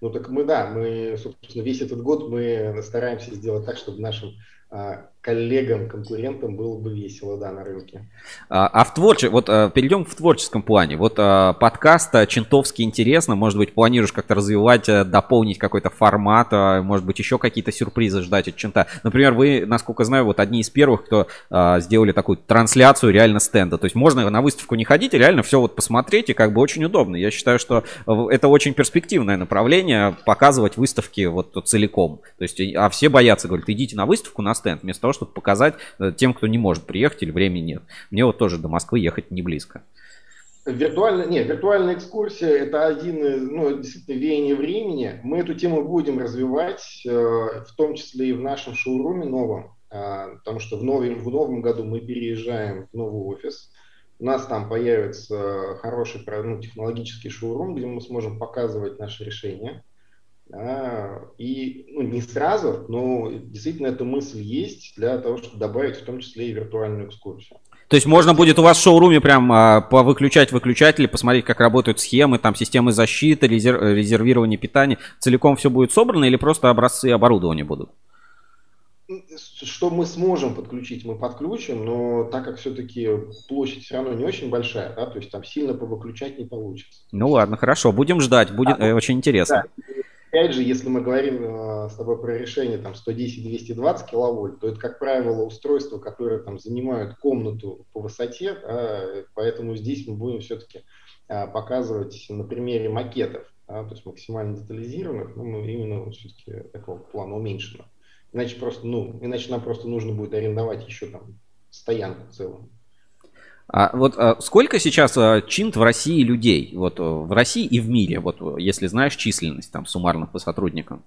Ну так мы, да, мы, собственно, весь этот год мы стараемся сделать так, чтобы нашим а, коллегам, конкурентам было бы весело, да, на рынке. А, а в творчестве, вот а, перейдем в творческом плане. Вот а, подкаст Чинтовский интересно, может быть, планируешь как-то развивать, дополнить какой-то формат, может быть, еще какие-то сюрпризы ждать от Чинта. Например, вы, насколько знаю, вот одни из первых, кто сделали такую трансляцию реально стенда. То есть можно на выставку не ходить, и реально все вот посмотреть, и как бы очень удобно. Я считаю, что это очень перспективное направление, показывать выставки вот целиком. То есть, а все боятся, говорят, идите на выставку, на стенд, вместо того, чтобы показать э, тем, кто не может приехать или времени нет. Мне вот тоже до Москвы ехать не близко. Виртуально, нет, виртуальная экскурсия – это один ну, действительно, веяние времени. Мы эту тему будем развивать, э, в том числе и в нашем шоуруме новом, э, потому что в, новом, в новом году мы переезжаем в новый офис. У нас там появится хороший ну, технологический шоурум, где мы сможем показывать наши решения. Да, и ну, не сразу, но действительно эта мысль есть для того, чтобы добавить в том числе и виртуальную экскурсию. То есть можно будет у вас в шоуруме прям а, повыключать выключатели, посмотреть, как работают схемы, там системы защиты, резерв, резервирование питания. Целиком все будет собрано или просто образцы оборудования будут? Что мы сможем подключить, мы подключим, но так как все-таки площадь все равно не очень большая, да, то есть там сильно повыключать не получится. Ну ладно, хорошо, будем ждать, будет а, очень интересно. Да. Опять же, если мы говорим э, с тобой про решение там 110-220 киловольт, то это, как правило, устройства, которые там занимают комнату по высоте, да, поэтому здесь мы будем все-таки э, показывать на примере макетов. да, то есть максимально детализированных, но мы именно все-таки такого плана уменьшенного. Иначе просто, ну, иначе нам просто нужно будет арендовать еще там стоянку целую. А вот а сколько сейчас а, чинт в России людей? Вот э, в России и в мире, вот э, если знаешь численность там суммарно по сотрудникам.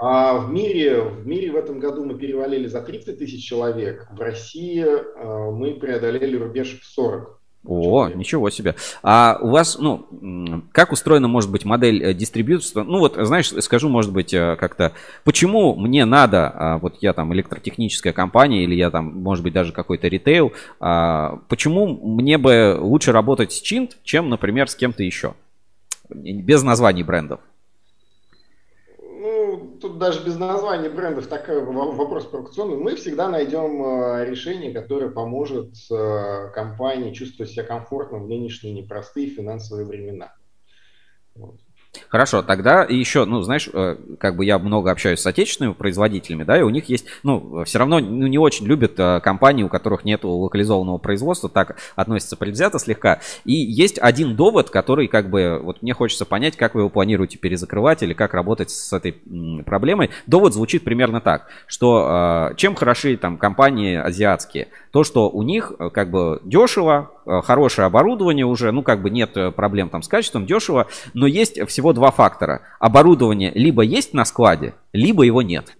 А в мире, в мире в этом году мы перевалили за 30 тысяч человек. В России э, мы преодолели рубеж в 40. О, ничего себе. А у вас, ну, как устроена, может быть, модель э, дистрибьюторства? Ну, вот, знаешь, скажу, может быть, э, как-то, почему мне надо, а, вот я там электротехническая компания, или я там, может быть, даже какой-то ритейл, а, почему мне бы лучше работать с Чинт, чем, например, с кем-то еще? Без названий брендов тут даже без названия брендов такой вопрос провокационный. Мы всегда найдем э, решение, которое поможет э, компании чувствовать себя комфортно в нынешние непростые финансовые времена. Вот. Хорошо, тогда еще, ну, знаешь, э, как бы я много общаюсь с отечественными производителями, да, и у них есть, ну, все равно ну, не очень любят э, компании, у которых нет локализованного производства, так относятся предвзято слегка. И есть один довод, который, как бы, вот мне хочется понять, как вы его планируете перезакрывать или как работать с этой проблемой. Довод звучит примерно так, что э, чем хороши там компании азиатские? То, что у них как бы дешево, хорошее оборудование уже, ну, как бы нет проблем там с качеством, дешево, но есть всего два фактора. Оборудование либо есть на складе, либо его нет.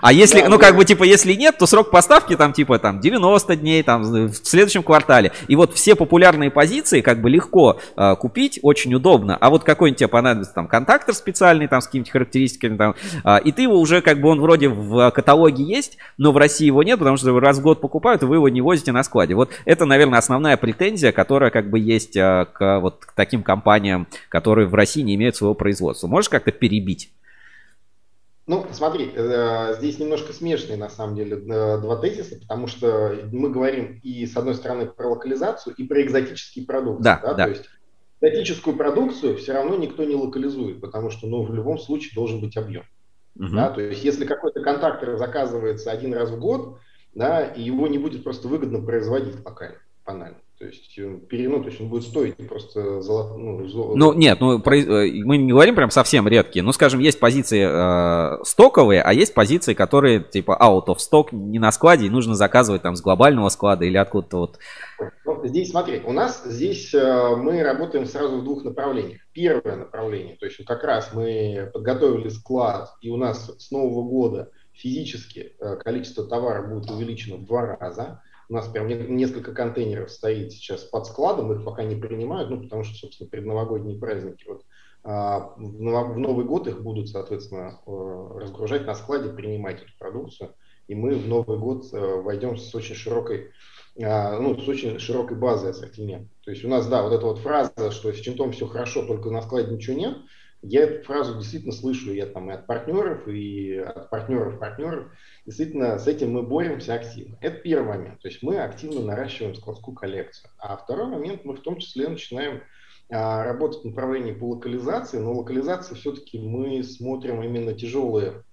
А если, да, ну как бы типа, если нет, то срок поставки там типа там 90 дней, там в следующем квартале. И вот все популярные позиции как бы легко э, купить, очень удобно. А вот какой-нибудь тебе понадобится там контактор специальный там с какими-то характеристиками там, э, и ты его уже как бы он вроде в каталоге есть, но в России его нет, потому что раз в год покупают, и вы его не возите на складе. Вот это, наверное, основная претензия, которая как бы есть э, к вот к таким компаниям, которые в России не имеют своего производства. Можешь как-то перебить? Ну, смотри, э, здесь немножко смешные, на самом деле, два тезиса, потому что мы говорим и, с одной стороны, про локализацию, и про экзотический продукт. Да, да. да. То есть экзотическую продукцию все равно никто не локализует, потому что, ну, в любом случае должен быть объем. Угу. Да, то есть если какой-то контактор заказывается один раз в год, да, и его не будет просто выгодно производить локально, банально. То есть, э, ну, то есть он будет стоить просто золото, ну, золото. Ну, нет, ну, э, мы не говорим прям совсем редкие. Ну, скажем, есть позиции э, стоковые, а есть позиции, которые типа out of stock, не на складе, и нужно заказывать там с глобального склада или откуда-то вот. Ну, здесь, смотри, у нас здесь э, мы работаем сразу в двух направлениях. Первое направление, то есть как раз мы подготовили склад, и у нас с Нового года физически э, количество товара будет увеличено в два раза. У нас прям несколько контейнеров стоит сейчас под складом, их пока не принимают, ну, потому что, собственно, предновогодние праздники. Вот, а, в Новый год их будут, соответственно, э, разгружать на складе, принимать эту продукцию. И мы в Новый год э, войдем с очень широкой, а, ну, с очень широкой базой ассортимента. То есть у нас, да, вот эта вот фраза, что с чинтом все хорошо, только на складе ничего нет, я эту фразу действительно слышу, я там и от партнеров, и от партнеров партнеров. Действительно, с этим мы боремся активно. Это первый момент. То есть мы активно наращиваем складскую коллекцию. А второй момент, мы в том числе начинаем а, работать в направлении по локализации, но локализации все-таки мы смотрим именно тяжелые,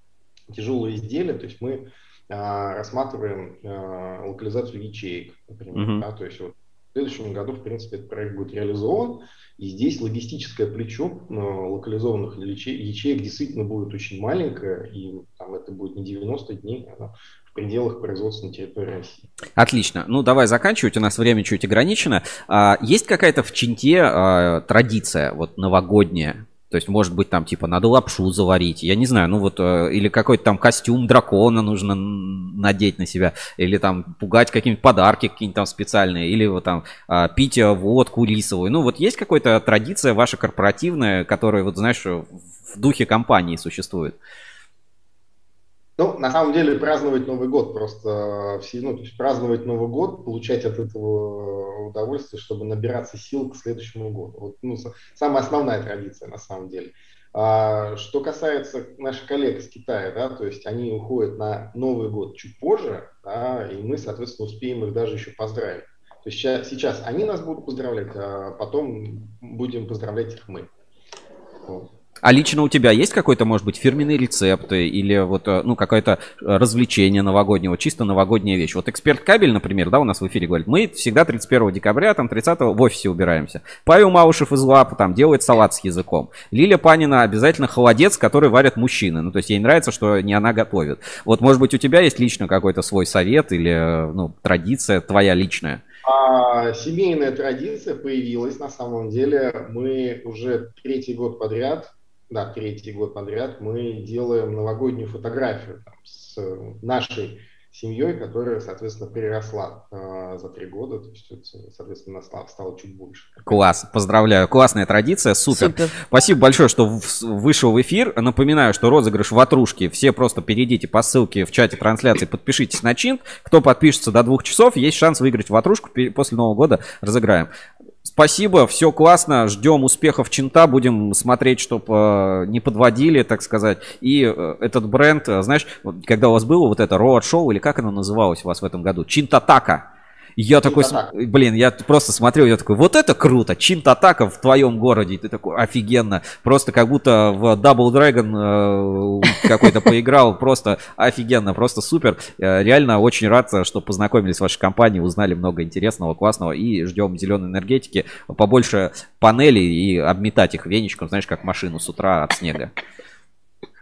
тяжелые изделия, то есть мы а, рассматриваем а, локализацию ячеек, например. Mm-hmm. Да, то есть вот в следующем году, в принципе, этот проект будет реализован. И здесь логистическое плечо э, локализованных ячеек действительно будет очень маленькое, и там это будет не 90 дней, а в пределах производства на территории России. Отлично. Ну, давай заканчивать, у нас время чуть ограничено. А, есть какая-то в Чинте а, традиция вот новогодняя, то есть, может быть, там, типа, надо лапшу заварить. Я не знаю, ну вот, э, или какой-то там костюм дракона нужно надеть на себя. Или там пугать какие-нибудь подарки какие-нибудь там специальные. Или вот там а, пить э, водку рисовую. Ну вот есть какая-то традиция ваша корпоративная, которая, вот знаешь, в духе компании существует? Ну, на самом деле, праздновать Новый год просто, все, ну, то есть праздновать Новый год, получать от этого удовольствие, чтобы набираться сил к следующему году. Вот, ну, самая основная традиция, на самом деле. А, что касается наших коллег из Китая, да, то есть они уходят на Новый год чуть позже, да, и мы, соответственно, успеем их даже еще поздравить. То есть сейчас, сейчас они нас будут поздравлять, а потом будем поздравлять их мы. Вот. А лично у тебя есть какой-то, может быть, фирменный рецепт или вот, э, ну, какое-то э, развлечение новогоднего, чисто новогодняя вещь? Вот эксперт кабель, например, да, у нас в эфире говорит, мы всегда 31 декабря, там, 30 в офисе убираемся. Павел Маушев из ЛАПа там делает салат с языком. Лилия Панина обязательно холодец, который варят мужчины. Ну, то есть ей нравится, что не она готовит. Вот, может быть, у тебя есть лично какой-то свой совет или, э, ну, традиция твоя личная? А, семейная традиция появилась на самом деле. Мы уже третий год подряд да, третий год подряд мы делаем новогоднюю фотографию там, с нашей семьей, которая, соответственно, переросла э, за три года, то есть, соответственно, стало, стало чуть больше. Класс, поздравляю, классная традиция, супер. супер. Спасибо большое, что вышел в эфир. Напоминаю, что розыгрыш ватрушки, все просто перейдите по ссылке в чате трансляции, подпишитесь на чин. Кто подпишется до двух часов, есть шанс выиграть ватрушку, после Нового года разыграем. Спасибо, все классно, ждем успехов Чинта, будем смотреть, чтобы э, не подводили, так сказать. И э, этот бренд, э, знаешь, когда у вас было вот это Road Show, или как оно называлось у вас в этом году? Чинтатака я такой, блин, я просто смотрел, я такой, вот это круто, Чинт Атака в твоем городе, ты такой, офигенно, просто как будто в Double Dragon э, какой-то поиграл, просто офигенно, просто супер, э, реально очень рад, что познакомились с вашей компанией, узнали много интересного, классного и ждем зеленой энергетики, побольше панелей и обметать их веничком, знаешь, как машину с утра от снега.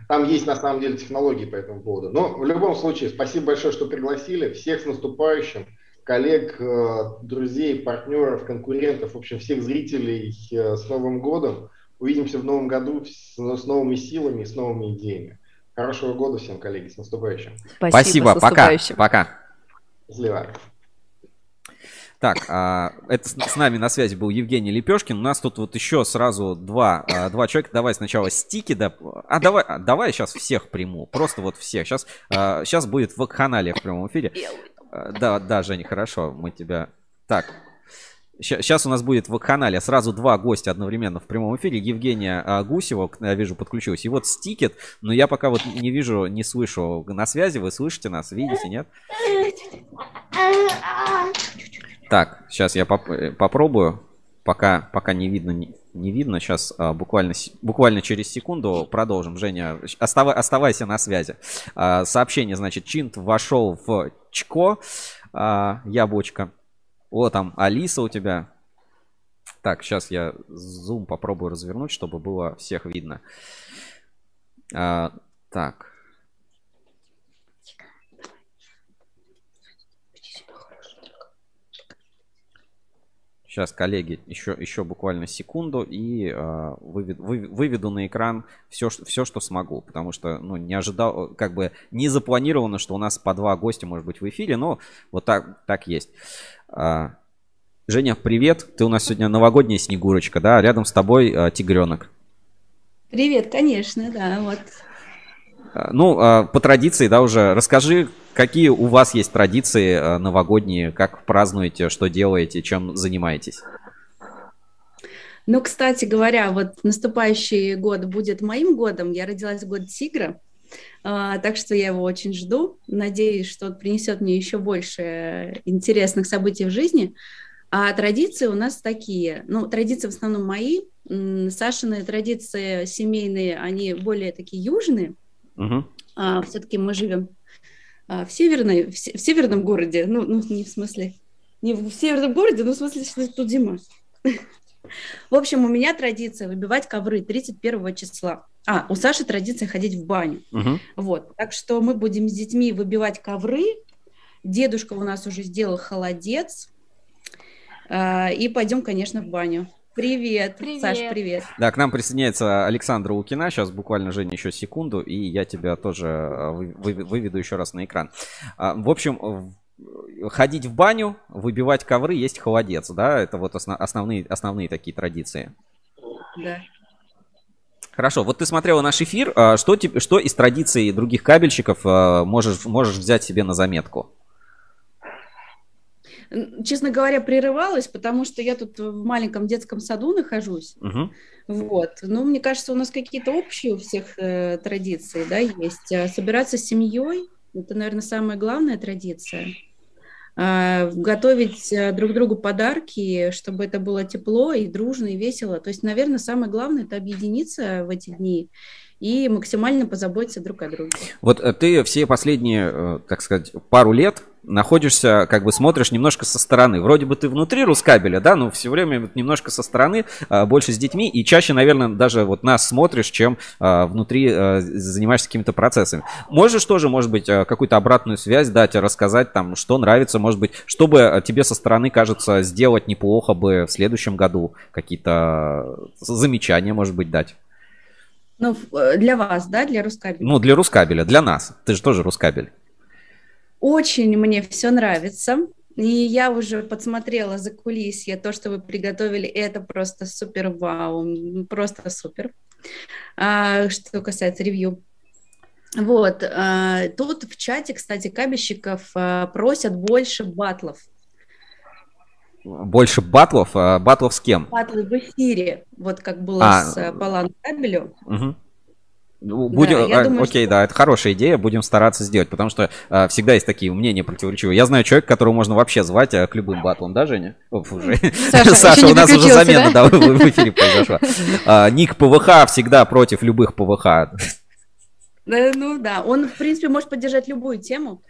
Там есть на самом деле технологии по этому поводу. Но в любом случае, спасибо большое, что пригласили. Всех с наступающим коллег, э, друзей, партнеров, конкурентов, в общем, всех зрителей э, с Новым годом. Увидимся в новом году с, с новыми силами, с новыми идеями. Хорошего года всем, коллеги, с наступающим. Спасибо, Спасибо пока. Пока. Счастливо. Так, а, это с нами на связи был Евгений Лепешкин. У нас тут вот еще сразу два, а, два человека. Давай сначала стики, да. А давай, а, давай сейчас всех приму. Просто вот всех. Сейчас, сейчас будет в вакханалия в прямом эфире. Э, да, да, Женя, хорошо, мы тебя... Так, Сейчас у нас будет в канале сразу два гостя одновременно в прямом эфире. Евгения а, Гусева, я вижу, подключилась. И вот Стикет, но я пока вот не вижу, не слышу на связи. Вы слышите нас, видите, нет? Так, сейчас я поп э, попробую. Пока, пока не видно, не, видно. Сейчас а, буквально, буквально через секунду продолжим. Женя, оставай, оставайся на связи. А, сообщение, значит, Чинт вошел в Чко, а, яблочко. О, там Алиса у тебя. Так, сейчас я зум попробую развернуть, чтобы было всех видно. А, так. Сейчас, коллеги, еще, еще буквально секунду и э, выведу, выведу на экран все, все, что смогу. Потому что, ну, не ожидал, как бы не запланировано, что у нас по два гостя может быть в эфире, но вот так, так есть. А, Женя, привет. Ты у нас сегодня новогодняя Снегурочка, да? Рядом с тобой а, тигренок. Привет, конечно, да, вот. А, ну, а, по традиции, да, уже расскажи, какие у вас есть традиции а, новогодние, как празднуете, что делаете, чем занимаетесь? Ну, кстати говоря, вот наступающий год будет моим годом. Я родилась в год тигра, так что я его очень жду. Надеюсь, что он принесет мне еще больше интересных событий в жизни. А традиции у нас такие. Ну, традиции в основном мои. Сашины традиции семейные, они более такие южные. Угу. А, все-таки мы живем а, в северной, в, в северном городе, ну, ну, не в смысле, не в северном городе, но в смысле, что тут зима. В общем, у меня традиция выбивать ковры 31 числа. А, у Саши традиция ходить в баню. Угу. Вот, так что мы будем с детьми выбивать ковры. Дедушка у нас уже сделал холодец. А, и пойдем, конечно, в баню. Привет. привет. Саш, привет. Да, к нам присоединяется Александра Лукина. Сейчас буквально, Женя, еще секунду, и я тебя тоже э, выведу еще раз на экран. А, в общем, ходить в баню, выбивать ковры, есть холодец, да? Это вот основные, основные такие традиции. Да. Хорошо, вот ты смотрела наш эфир. А, что, что из традиций других кабельщиков можешь, можешь взять себе на заметку? Честно говоря, прерывалась, потому что я тут в маленьком детском саду нахожусь. Угу. Вот. Ну, мне кажется, у нас какие-то общие у всех э, традиции, да, есть. А собираться с семьей – это, наверное, самая главная традиция. э, готовить э, друг другу подарки, чтобы это было тепло и дружно, и весело. То есть, наверное, самое главное – это объединиться в эти дни и максимально позаботиться друг о друге. Вот э, ты все последние, э, так сказать, пару лет находишься, как бы смотришь немножко со стороны. Вроде бы ты внутри Рускабеля, да, но все время немножко со стороны, э, больше с детьми, и чаще, наверное, даже вот нас смотришь, чем внутри занимаешься какими-то процессами. Можешь тоже, может быть, какую-то обратную связь дать, рассказать там, что нравится, может быть, что бы тебе со стороны кажется сделать неплохо бы в следующем году, какие-то замечания, может быть, дать? Ну, э, для вас, да, для Рускабеля? Ну, для Рускабеля, для нас. Ты же тоже Рускабель. Очень мне все нравится. И я уже подсмотрела за кулисье то, что вы приготовили. Это просто супер вау, просто супер. А, что касается ревью. Вот, а, тут в чате, кстати, кабельщиков а, просят больше батлов. Больше батлов? А батлов с кем? Батлы в эфире, вот как было а, с Палан Кабелю. Угу. Будем, да, думаю, окей, что... да, это хорошая идея, будем стараться сделать, потому что а, всегда есть такие мнения противоречивые. Я знаю человека, которого можно вообще звать а, к любым батлам, да, Женя? Оф, уже. Саша, Саша у нас уже замена да? Да, в эфире произошла. А, ник ПВХ всегда против любых ПВХ. Ну да, он, в принципе, может поддержать любую тему.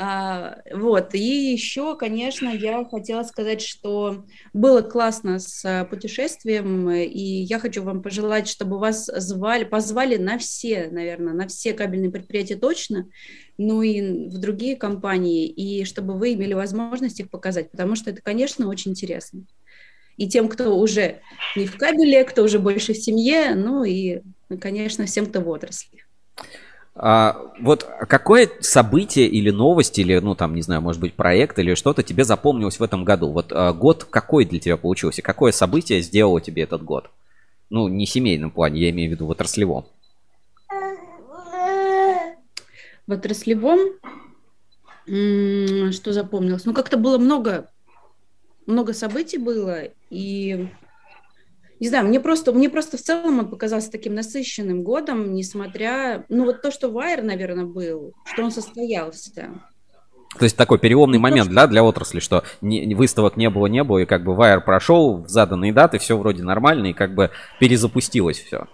А, вот, и еще, конечно, я хотела сказать, что было классно с а, путешествием, и я хочу вам пожелать, чтобы вас звали, позвали на все, наверное, на все кабельные предприятия точно, ну и в другие компании, и чтобы вы имели возможность их показать, потому что это, конечно, очень интересно. И тем, кто уже не в кабеле, кто уже больше в семье, ну и, конечно, всем, кто в отрасли. А, вот какое событие или новость, или, ну, там, не знаю, может быть, проект или что-то тебе запомнилось в этом году? Вот а, год какой для тебя получился? Какое событие сделало тебе этот год? Ну, не в семейном плане, я имею в виду в отраслевом. В отраслевом? Что запомнилось? Ну, как-то было много, много событий было, и не знаю, мне просто, мне просто в целом он показался таким насыщенным годом, несмотря, ну вот то, что Вайер, наверное, был, что он состоялся. То есть такой переломный момент да, для отрасли, что не, выставок не было, не было, и как бы Вайер прошел в заданные даты, все вроде нормально, и как бы перезапустилось все.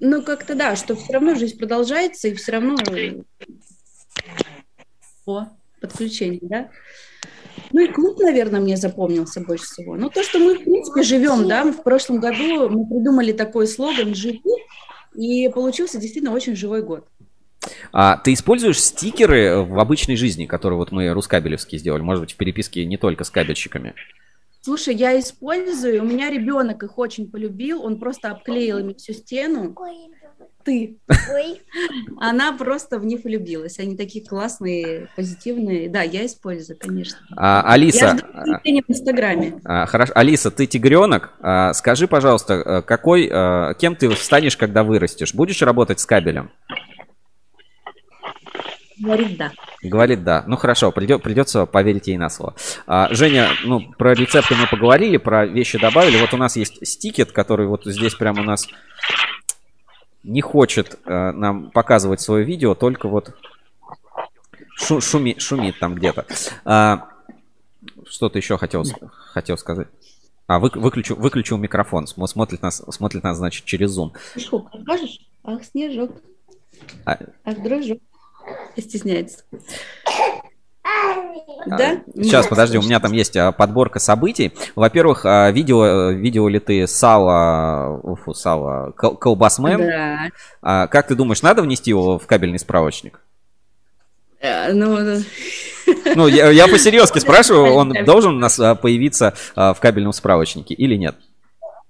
Ну, как-то да, что все равно жизнь продолжается, и все равно... О, подключение, да? Ну и клуб, наверное, мне запомнился больше всего. Ну то, что мы, в принципе, живем, да, в прошлом году мы придумали такой слоган «Живи», и получился действительно очень живой год. А ты используешь стикеры в обычной жизни, которые вот мы рускабелевские сделали, может быть, в переписке не только с кабельщиками? Слушай, я использую, у меня ребенок их очень полюбил, он просто обклеил ими всю стену ты. Ой. Она просто в них влюбилась. Они такие классные, позитивные. Да, я использую, конечно. А, Алиса. Я в Инстаграме. А, хорошо. Алиса, ты тигренок. А, скажи, пожалуйста, э, какой, а, кем ты станешь, когда вырастешь? Будешь работать с кабелем? Говорит да. Говорит да. Ну хорошо, придет, придется поверить ей на слово. А, Женя, ну про рецепты мы поговорили, про вещи добавили. Вот у нас есть стикет, который вот здесь прямо у нас не хочет э, нам показывать свое видео, только вот шу, шуми, шумит там где-то. А, что-то еще хотел, хотел сказать. А, вы, выключу, выключил микрофон. Смотрит нас, смотрит нас, значит, через Zoom. Снежок, покажешь? Ах, снежок. А... Ах, дружок. Стесняется. Да? Сейчас, подожди, у меня там есть а, подборка событий. Во-первых, а, видео, видео ли ты сало, уфу, сало, колбасмен? Да. А, как ты думаешь, надо внести его в кабельный справочник? Э, ну, ну я, я по-серьезки спрашиваю, он должен у нас появиться в кабельном справочнике или нет?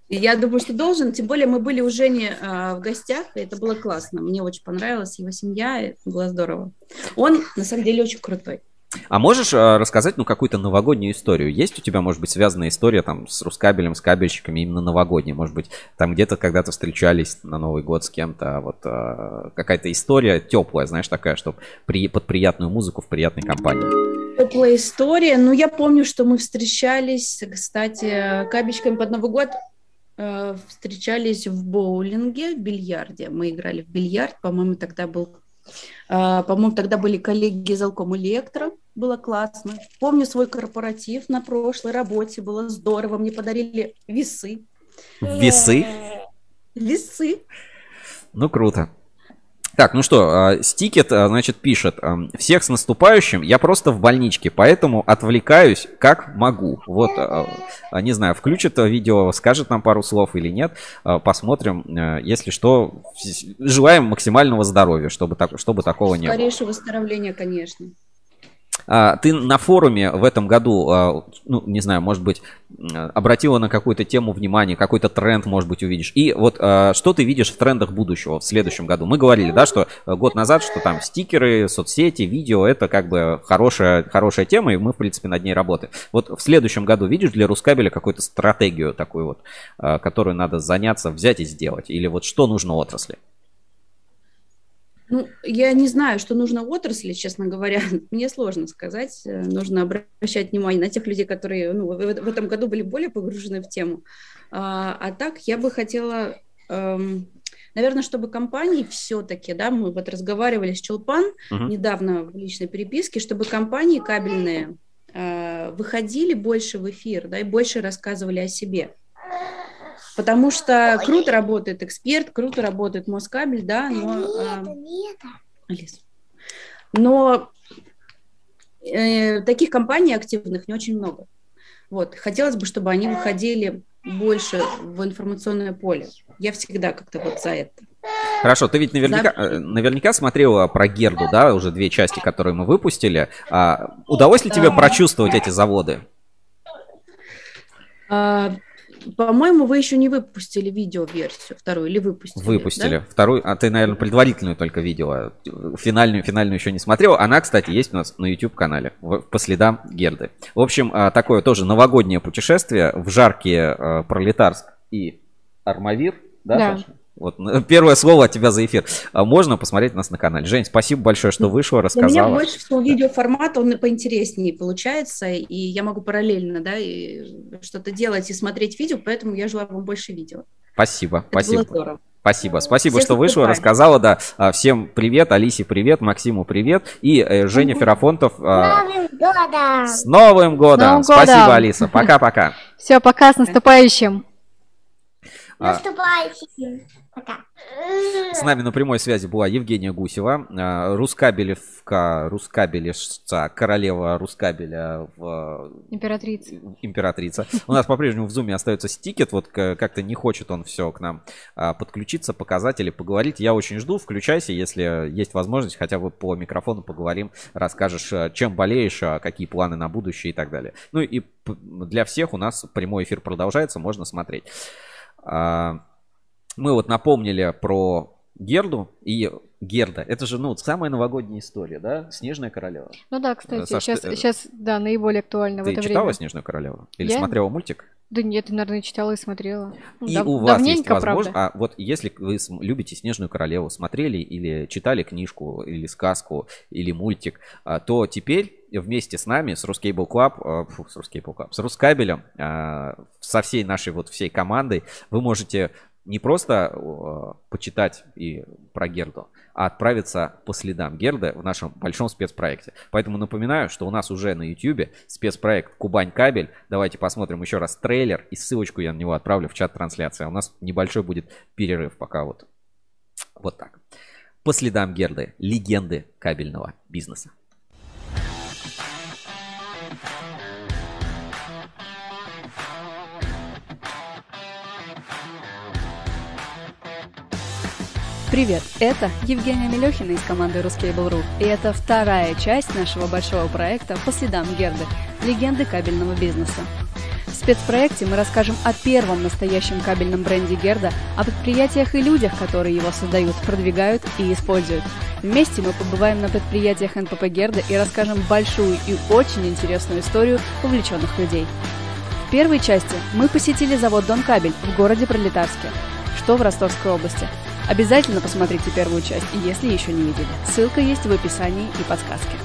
Я думаю, что должен, тем более мы были у Жени в гостях, и это было классно. Мне очень понравилась его семья, это было здорово. Он, на самом деле, очень крутой. А можешь э, рассказать, ну, какую-то новогоднюю историю? Есть у тебя, может быть, связанная история там с Рускабелем, с кабельщиками, именно новогодняя? Может быть, там где-то когда-то встречались на Новый год с кем-то, а вот э, какая-то история теплая, знаешь, такая, чтобы при, под приятную музыку в приятной компании. Теплая история. Ну, я помню, что мы встречались, кстати, кабельщиками под Новый год э, встречались в боулинге, в бильярде. Мы играли в бильярд, по-моему, тогда был, по-моему, тогда были коллеги из Алком Электро. Было классно. Помню свой корпоратив на прошлой работе, было здорово. Мне подарили весы. Весы? Весы. Ну, круто. Так, ну что, а, Стикет, а, значит, пишет. Всех с наступающим, я просто в больничке, поэтому отвлекаюсь как могу. Вот, а, не знаю, включит видео, скажет нам пару слов или нет. Посмотрим. Если что, желаем максимального здоровья, чтобы, так, чтобы такого не было. Скорейшего выздоровления, конечно. А, Ты на форуме в этом году, а, ну, не знаю, может быть, обратила на какую-то тему внимание, какой-то тренд, может быть, увидишь. И вот а, что ты видишь в трендах будущего в следующем году? Мы говорили, да, что э, год назад, что там стикеры, соцсети, видео, это как бы хорошая, хорошая тема, и мы, в принципе, над ней работаем. Вот в следующем году видишь для Рускабеля какую-то стратегию такую вот, которую надо заняться, взять и сделать? Или вот что нужно отрасли? Ну, я не знаю, что нужно отрасли, честно говоря. Мне сложно сказать. Э, Нужно обращать внимание на тех людей, которые ну, в, в этом году были более погружены в тему. А, а так я бы хотела, эм, наверное, чтобы компании все-таки, да, мы вот разговаривали с Чулпан Мгм. недавно в личной переписке, чтобы компании кабельные э, выходили больше в эфир, да, и больше рассказывали о себе. Потому что круто работает эксперт, круто работает Москабель, да, но... э, Алис. Но э, таких компаний активных не очень много. Вот. Хотелось бы, чтобы они выходили больше в информационное поле. Я всегда как-то вот за это. Хорошо, ты ведь наверняка, э, наверняка смотрела про Герду, да, уже две части, которые мы выпустили. А, удалось ли тебе Да. прочувствовать эти заводы? А, по-моему, вы еще не выпустили видео-версию вторую или выпустили? Выпустили. да? Вторую, а ты, наверное, предварительную только видела. Финальную, финальную еще не смотрела. Она, кстати, есть у нас на YouTube-канале по следам Герды. В общем, а, такое тоже новогоднее путешествие в жаркие а, Пролетарск и Армавир. Да, Да. Саша? Вот н- первое слово от тебя за эфир. А Можно посмотреть нас на канале. Жень, спасибо большое, что вышла, Для меня рассказала. больше всего видеоформат, он поинтереснее получается, и я могу параллельно, да, и что-то делать и смотреть видео, поэтому я желаю вам больше видео. Спасибо, Это спасибо. было здорово. Спасибо, спасибо, Всех что вышла, наступаем. рассказала, да. А, Всем привет, Алисе привет, Максиму привет и э, Женя Ферафонтов. а, годом! С Новым годом! Новым Спасибо, годом! Алиса. Пока-пока. Все, пока, с наступающим! А, Наступающим! Пока! С нами на прямой связи была Евгения Гусева, а, Рускабелевка, Рускабелевца, королева Рускабеля в Императрица. императрица. У нас по-прежнему в зуме остается стикет, вот как-то не хочет он все к нам а, подключиться, показать или поговорить. Я очень жду, включайся, если есть возможность, хотя бы по микрофону поговорим, расскажешь, чем болеешь, какие планы на будущее и так далее. Ну и для всех у нас прямой эфир продолжается, можно смотреть. А, Мы вот напомнили про Герду и Герда. Это же, ну, самая новогодняя история, да? Снежная королева. Ну да, кстати, Саш, сейчас, ты, э, сейчас, да, наиболее актуально в Ты это читала время. Снежную королеву? Или Я? смотрела мультик? Да нет, ты, наверное, читала и смотрела. Ну, И дав- у вас есть возможность, правда. а вот если вы любите Снежную королеву, смотрели или читали книжку, или сказку, или мультик, а, то теперь вместе с нами, с Ruscable Club, а, фу, с Ruscable Club, с Рускабелем, а, со всей нашей вот всей командой, вы можете не просто а, почитать и про Герду, а отправиться по следам Герды в нашем большом спецпроекте. Поэтому напоминаю, что у нас уже на YouTube спецпроект Кубань Кабель. Давайте посмотрим еще раз трейлер и ссылочку я на него отправлю в чат трансляции. А у нас небольшой будет перерыв пока вот. Вот так. По следам Герды. Легенды кабельного бизнеса. Привет, это Евгения Мелехина из команды Ruscable.ru, и это вторая часть нашего большого проекта «По следам Герды. Легенды кабельного бизнеса». В спецпроекте мы расскажем о первом настоящем кабельном бренде Герда, о предприятиях и людях, которые его создают, продвигают и используют. Вместе мы побываем на предприятиях НПП Герда и расскажем большую и очень интересную историю увлеченных людей. В первой части мы посетили завод Дон Кабель в городе Пролетарске, что в Ростовской области. Обязательно посмотрите первую часть, если еще не видели. Ссылка есть в описании и подсказке.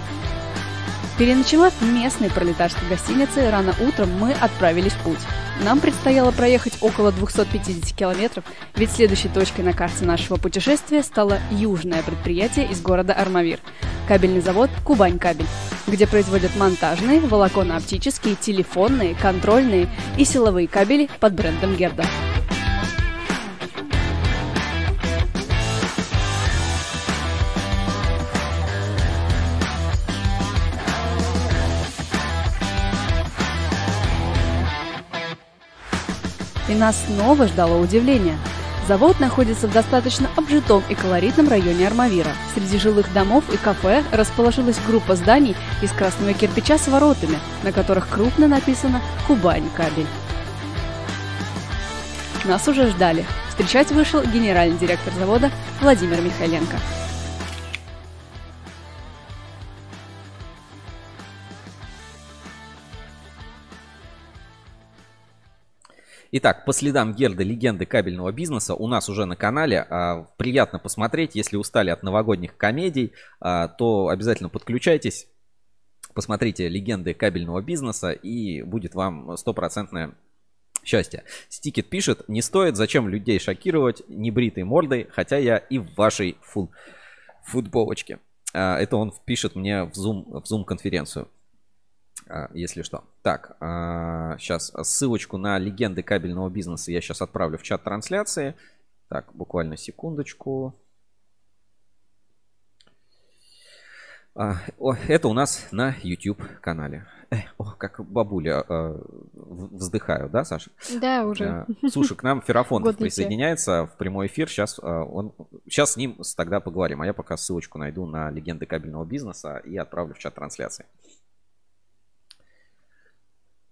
Переночевав в местной пролетарской гостинице, рано утром мы отправились в путь. нам предстояло проехать около 250 километров, ведь следующей точкой на карте нашего путешествия стало южное предприятие из города Армавир – кабельный завод «Кубань Кабель», где производят монтажные, волоконно-оптические, телефонные, контрольные и силовые кабели под брендом Герда. И нас снова ждало удивление. Завод находится в достаточно обжитом и колоритном районе Армавира. Среди жилых домов и кафе расположилась группа зданий из красного кирпича с воротами, на которых крупно написано «Кубань кабель». Нас уже ждали. Встречать вышел генеральный директор завода Владимир Михайленко. Итак, по следам Герда легенды кабельного бизнеса у нас уже на канале. А, приятно посмотреть. Если устали от новогодних комедий, а, то обязательно подключайтесь. Посмотрите легенды кабельного бизнеса и будет вам стопроцентное счастье. Стикет пишет, не стоит, зачем людей шокировать небритой мордой, хотя я и в вашей фу футболочке. А, это он пишет мне в Zoom, в Zoom конференцию. А, если что. Так, сейчас а, ссылочку на легенды кабельного бизнеса я сейчас отправлю в чат трансляции. Так, буквально секундочку. А, это у нас на YouTube канале. О, как бабуля вздыхаю, да, Саша? Да, уже. Слушай, к нам Ферафонтов присоединяется в прямой эфир. Сейчас, он, сейчас с ним тогда поговорим. А я пока ссылочку найду на легенды кабельного бизнеса и отправлю в чат трансляции.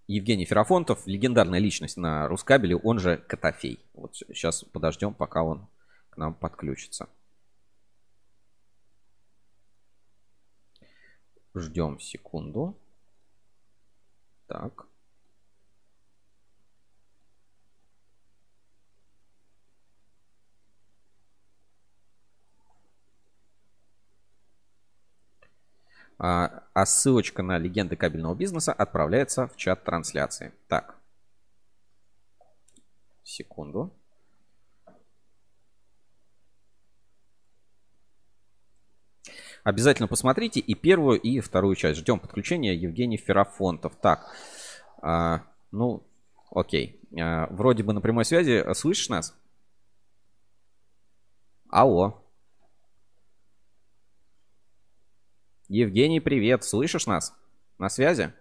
Евгений Ферафонтов, легендарная личность на Рускабеле, он же Котофей. Вот сейчас подождем, пока он к нам подключится. Ждем секунду. Так. А, а ссылочка на легенды кабельного бизнеса отправляется в чат трансляции. Так. Секунду. Обязательно посмотрите и первую, и вторую часть. Ждем подключения Евгений Ферафонтов. Так, а, ну, окей. А, вроде бы на прямой связи. Слышишь нас? Алло. Евгений, привет. Слышишь нас? На связи?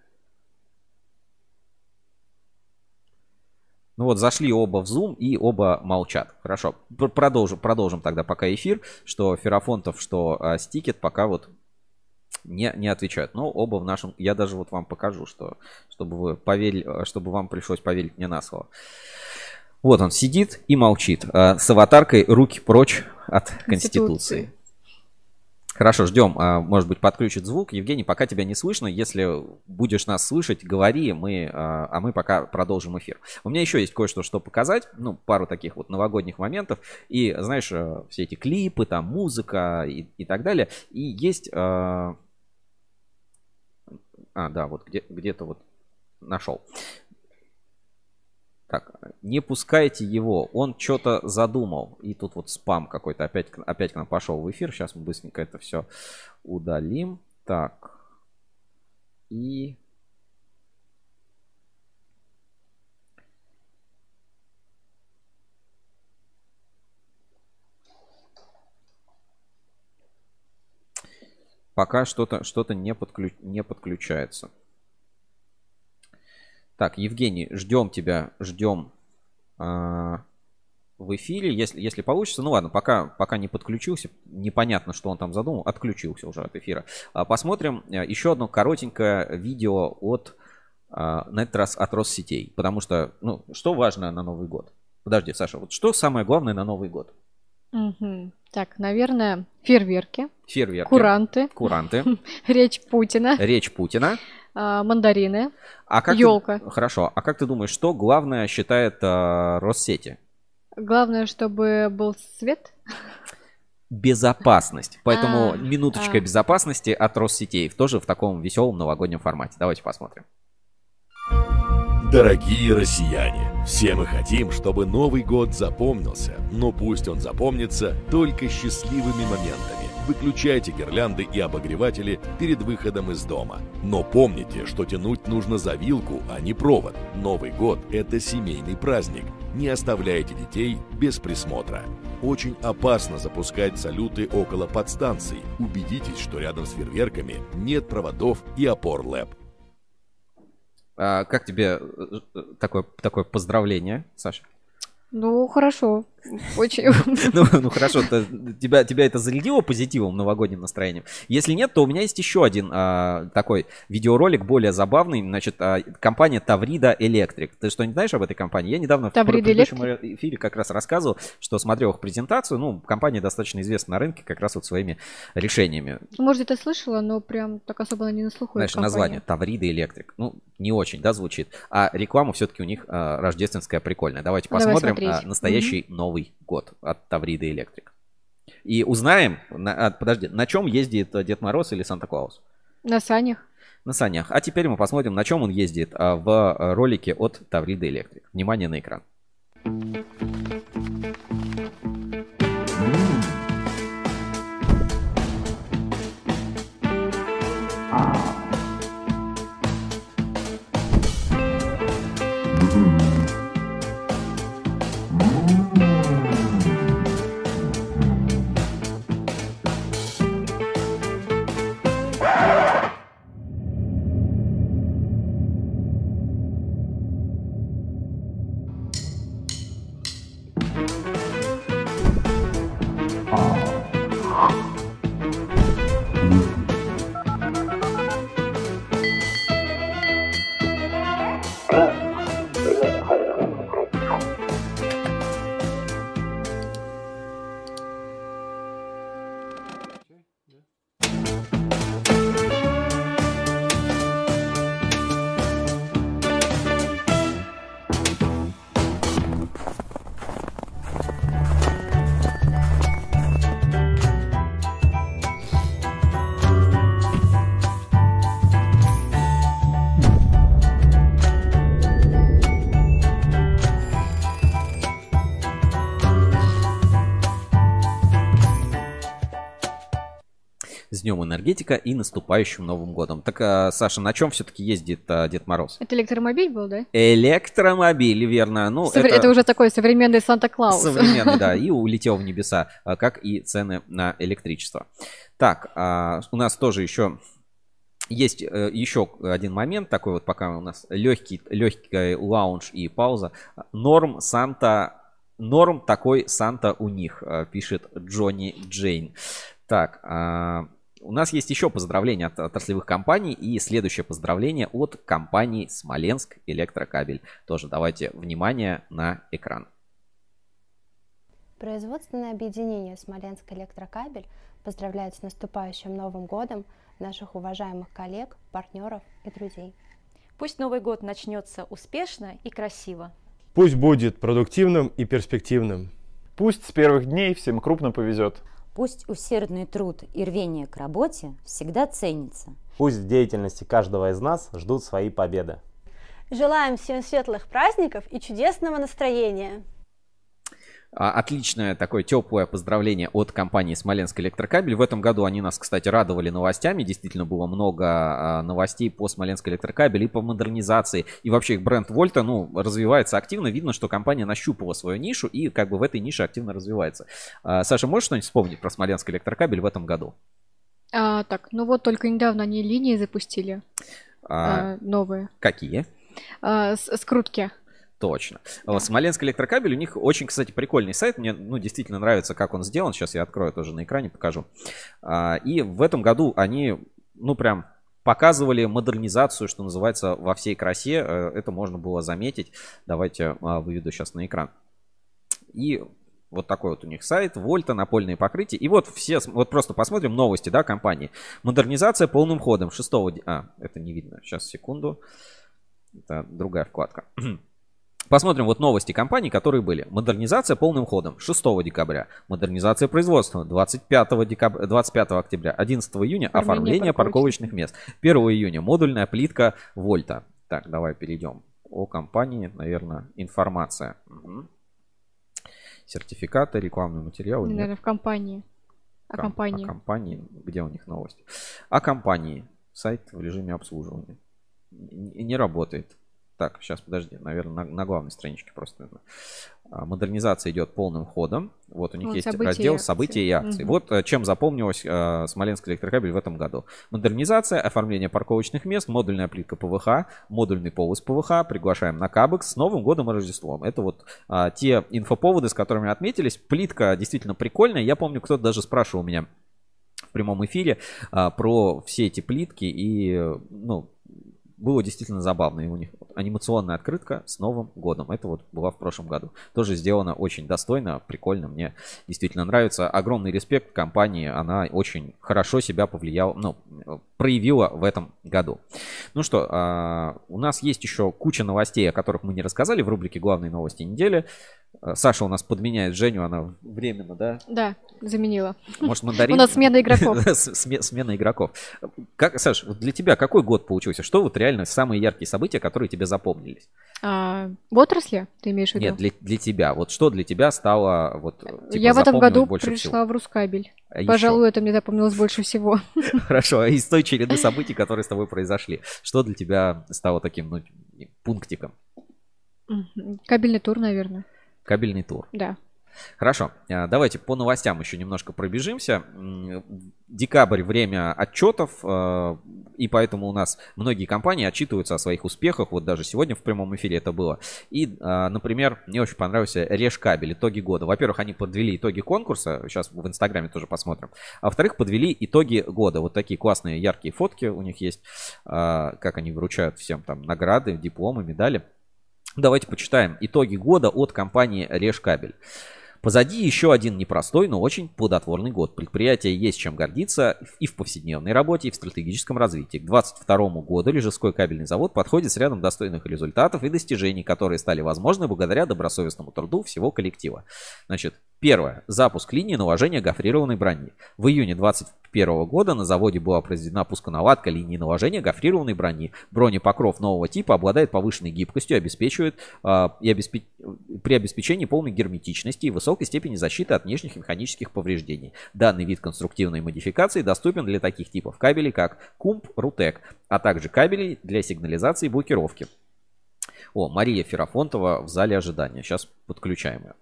Ну вот, зашли оба в Zoom и оба молчат. Хорошо, продолжим, продолжим тогда пока эфир, что Ферафонтов, что а, Стикет пока вот не, не отвечают. Но оба в нашем... Я даже вот вам покажу, что, чтобы вы поверили, чтобы вам пришлось поверить мне на слово. Вот он сидит и молчит. А, с аватаркой руки прочь от Конституции. Конституции. Хорошо, ждем. А, может быть, подключит звук. Евгений, пока тебя не слышно. Если будешь нас слышать, говори, мы, а, а мы пока продолжим эфир. У меня еще есть кое-что, что показать. Ну, пару таких вот новогодних моментов. И, знаешь, э, все эти клипы, там, музыка и, и так далее. И есть... А, а да, вот где, где-то вот нашел. Так, не пускайте его, он что-то задумал. И тут вот спам какой-то опять, опять к нам пошел в эфир. Сейчас мы быстренько это все удалим. Так. И... Пока что-то что, -то, не, подключ... не подключается. Так, Евгений, ждем тебя, ждем э, в эфире, если, если получится. Ну ладно, пока, пока не подключился, непонятно, что он там задумал, отключился уже от эфира. А, посмотрим а, еще одно коротенькое видео от, а, на этот раз от Россетей. Потому что, ну, что важно на Новый год? Подожди, Саша, вот что самое главное на Новый год? Угу. Так, наверное, фейерверки. Фейерверки. Куранты. Куранты. Речь Путина. Речь Путина. А, мандарины, а как елка. Ты, хорошо. А как ты думаешь, что главное считает э, Россети? Главное, чтобы был свет. Безопасность. Поэтому а, минуточка а. безопасности от Россетей тоже в таком веселом новогоднем формате. Давайте посмотрим. Дорогие россияне, все мы хотим, чтобы Новый год запомнился, но пусть он запомнится только счастливыми моментами. Выключайте гирлянды и обогреватели перед выходом из дома. Но помните, что тянуть нужно за вилку, а не провод. Новый год – это семейный праздник. Не оставляйте детей без присмотра. Очень опасно запускать салюты около подстанций. Убедитесь, что рядом с фейерверками нет проводов и опор ЛЭП. А, как тебе э, такое, такое поздравление, Саша? Ну, хорошо. Очень. Ну, ну хорошо, то, тебя, это зарядило позитивом, новогодним настроением? Если нет, то у меня есть еще один а, такой видеоролик, более забавный. Значит, а, компания Таврида Electric. Ты что, не знаешь об этой компании? Я недавно в предыдущем эфире как раз рассказывал, что смотрел их презентацию. Ну, компания достаточно известна на рынке как раз вот своими решениями. Может, это слышала, но прям так особо не на слуху. Знаешь, название Таврида Electric. Ну, не очень, да, звучит. А реклама все-таки у них а, рождественская прикольная. Давайте Давай посмотрим настоящий Новый год от Таврида Электрик. И узнаем, на, а, подожди, на чем ездит Дед Мороз или Санта-Клаус? На санях. На санях. А теперь мы посмотрим, на чем он ездит а, в а, ролике от Таврида Электрик. Внимание на экран. Днем энергетика и наступающим Новым годом. Так, а, Саша, на чем все-таки ездит а, Дед Мороз? Это электромобиль был, да? Электромобиль, верно. Ну, Совре- это... уже такой современный Санта-Клаус. Современный, да, и улетел в небеса, а, как и цены на электричество. Так, у нас тоже еще есть э, еще один момент, такой вот пока у нас легкий, легкий лаунж и пауза. Норм Санта, норм такой Санта у них, э, пишет Джонни Джейн. Так, у нас есть еще поздравления от отраслевых компаний и следующее поздравление от компании Смоленск Электрокабель. Тоже давайте внимание на экран. Производственное объединение «Смоленск Электрокабель» поздравляет с наступающим Новым годом наших уважаемых коллег, партнеров и друзей. Пусть Новый год начнется успешно и красиво. Пусть будет продуктивным и перспективным. Пусть с первых дней всем крупно повезет. Пусть усердный труд и рвение к работе всегда ценится. Пусть в деятельности каждого из нас ждут свои победы. Желаем всем светлых праздников и чудесного настроения. А, Отличное такое теплое поздравление от компании Смоленск Электрокабель. В этом году они нас, кстати, радовали новостями. Действительно было много а, новостей по Смоленск Электрокабель и по модернизации. И вообще их бренд Вольта, ну, развивается активно. Видно, что компания нащупала свою нишу и как бы в этой нише активно развивается. А, Саша, можешь что-нибудь вспомнить про Смоленск Электрокабель в этом году? А, так, ну вот только недавно они линии запустили. А, а, новые. Какие? А, с- скрутки. Точно. Смоленск Электрокабель, у них очень, кстати, прикольный сайт. Мне, ну, действительно нравится, как он сделан. Сейчас я открою тоже на экране, покажу. А, И в этом году они, ну, прям показывали модернизацию, что называется, во всей красе. Э, Это можно было заметить. Давайте а, выведу сейчас на экран. И вот такой вот у них сайт, вольта, напольные покрытия. И вот все, вот просто посмотрим новости, да, компании. Модернизация полным ходом 6 де- А, это не видно. Сейчас, секунду. Это другая вкладка. Посмотрим вот новости компаний, которые были. Модернизация полным ходом 6 декабря. Модернизация производства 25, декабря, 25 октября. 11 июня оформление Оформление парковочных мест. 1 июня модульная плитка Вольта. Так, давай перейдем о компании, наверное, информация. Угу. Сертификаты, рекламные материалы. Наверное, нет. в компании. О Ком- компании. О компании. Где у них новости? О компании. Сайт в режиме обслуживания. Не, не работает. Так, сейчас, подожди, наверное, на, на главной страничке просто. А, модернизация идет полным ходом. Вот у них Вот, есть события раздел события и акции. Мгм. Вот э, чем запомнилась э, Смоленск электрокабель в этом году. Модернизация, оформление парковочных мест, модульная плитка ПВХ, модульный полос ПВХ, приглашаем на Кабекс с Новым годом и Рождеством. Это вот а, те инфоповоды, с которыми отметились. Плитка действительно прикольная. Я помню, кто-то даже спрашивал меня в прямом эфире а, про все эти плитки и э, ну было действительно забавно. И у них анимационная открытка с Новым годом. Это вот была в прошлом году. Тоже сделано очень достойно, прикольно. Мне действительно нравится. Огромный респект компании. Она очень хорошо себя повлияла, ну, проявила в этом году. Ну что, а, у нас есть еще куча новостей, о которых мы не рассказали в рубрике «Главные новости недели». А, Саша у нас подменяет Женю, она временно, да? Да, заменила. Может, мандарин? У нас смена игроков. Сме- Смена игроков. Как, Саш, вот для тебя какой год получился? Что вот реально самые яркие события, которые тебе запомнились? А, в отрасли ты имеешь в виду? Нет, для, для тебя. Вот что для тебя стало вот типа, Я в этом году пришла в Рускабель. А еще? Пожалуй, это мне запомнилось больше всего. Хорошо, а из той череды событий, которые с тобой произошли, что для тебя стало таким ну, пунктиком? Кабельный тур, наверное. Кабельный тур. Да. Хорошо, а, давайте по новостям еще немножко пробежимся. Декабрь время отчетов, э, и поэтому у нас многие компании отчитываются о своих успехах. Вот даже сегодня в прямом эфире это было. И, а, например, мне очень понравился Решкабель, итоги года. Во-первых, они подвели итоги конкурса, сейчас в Инстаграме тоже посмотрим. А во-вторых, подвели итоги года. Вот такие классные яркие фотки у них есть, как они вручают всем там награды, дипломы, медали. Давайте почитаем итоги года от компании Решкабель. Позади еще один непростой, но очень плодотворный год. Предприятие есть чем гордиться и в повседневной работе, и в стратегическом развитии. К 2022 году Лежеской кабельный завод подходит с рядом достойных результатов и достижений, которые стали возможны благодаря добросовестному труду всего коллектива. Значит, первое. Запуск линии наложения гофрированной брони. В июне 2021 года на заводе была произведена пусконаладка линии наложения гофрированной брони. Бронепокров нового типа обладает повышенной гибкостью обеспечивает а, и обеспе- при обеспечении полной герметичности и высокой степени защиты от внешних механических повреждений. Данный вид конструктивной модификации доступен для таких типов кабелей, как КУМП, РУТЕК, а также кабелей для сигнализации и блокировки. О, Мария Ферафонтова в зале ожидания. Сейчас подключаем ее.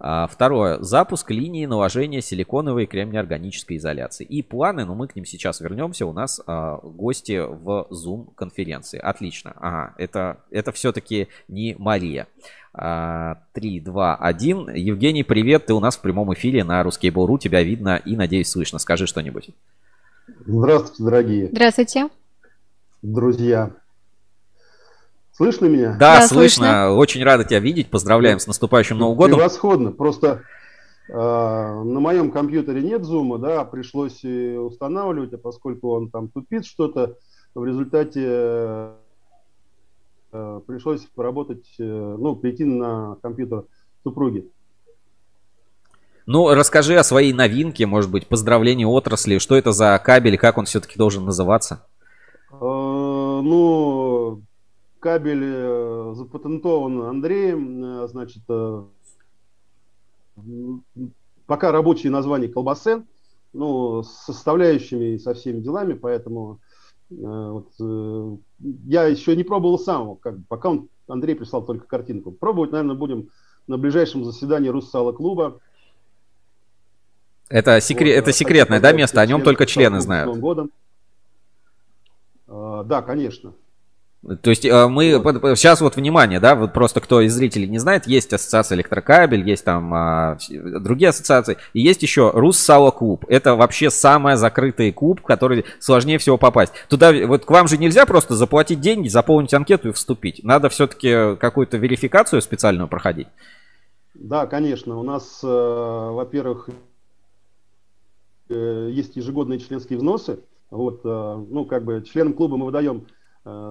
А, Второе. Запуск линии наложения силиконовой и кремнеорганической изоляции. И планы, но мы к ним сейчас вернемся. У нас а, гости в Zoom конференции. Отлично. Ага, это, это все-таки не Мария. А, 3, 2, 1. Евгений, привет. Ты у нас в прямом эфире на Ruskable.ru. Тебя видно и, надеюсь, слышно. Скажи что-нибудь. Здравствуйте, дорогие Здравствуйте. друзья. Слышно меня? Да, слышно. Очень рада тебя видеть. Поздравляем с наступающим Новым годом. Превосходно. Просто э, на моем компьютере нет зума, да, пришлось устанавливать, а поскольку он там тупит что-то, в результате э, пришлось поработать, э, ну, прийти на компьютер супруги. Ну, расскажи о своей новинке, может быть, поздравление отрасли. Что это за кабель, как он все-таки должен называться? Э, ну, кабель э, запатентован Андреем, э, значит, э, пока рабочее название колбасен, ну, с составляющими и со всеми делами, поэтому вот, я еще не пробовал сам, как, пока он, Андрей прислал только картинку. Пробовать, наверное, будем на ближайшем заседании Руссала клуба. Это, секре- это секретное, да, место? О нем только члены знают. Годом. Э, Да, конечно. То есть э, мы сейчас вот внимание, да, вот просто кто из зрителей не знает, есть ассоциация электрокабель, есть там а, другие ассоциации, и есть еще Руссало клуб. Это вообще самый закрытый клуб, в который сложнее всего попасть. Туда вот к вам же нельзя просто заплатить деньги, заполнить анкету и вступить. Надо все-таки какую-то верификацию специальную проходить. Да, конечно. У нас, э, во-первых, э, есть ежегодные членские взносы. Вот, э, ну, как бы членам клуба мы выдаем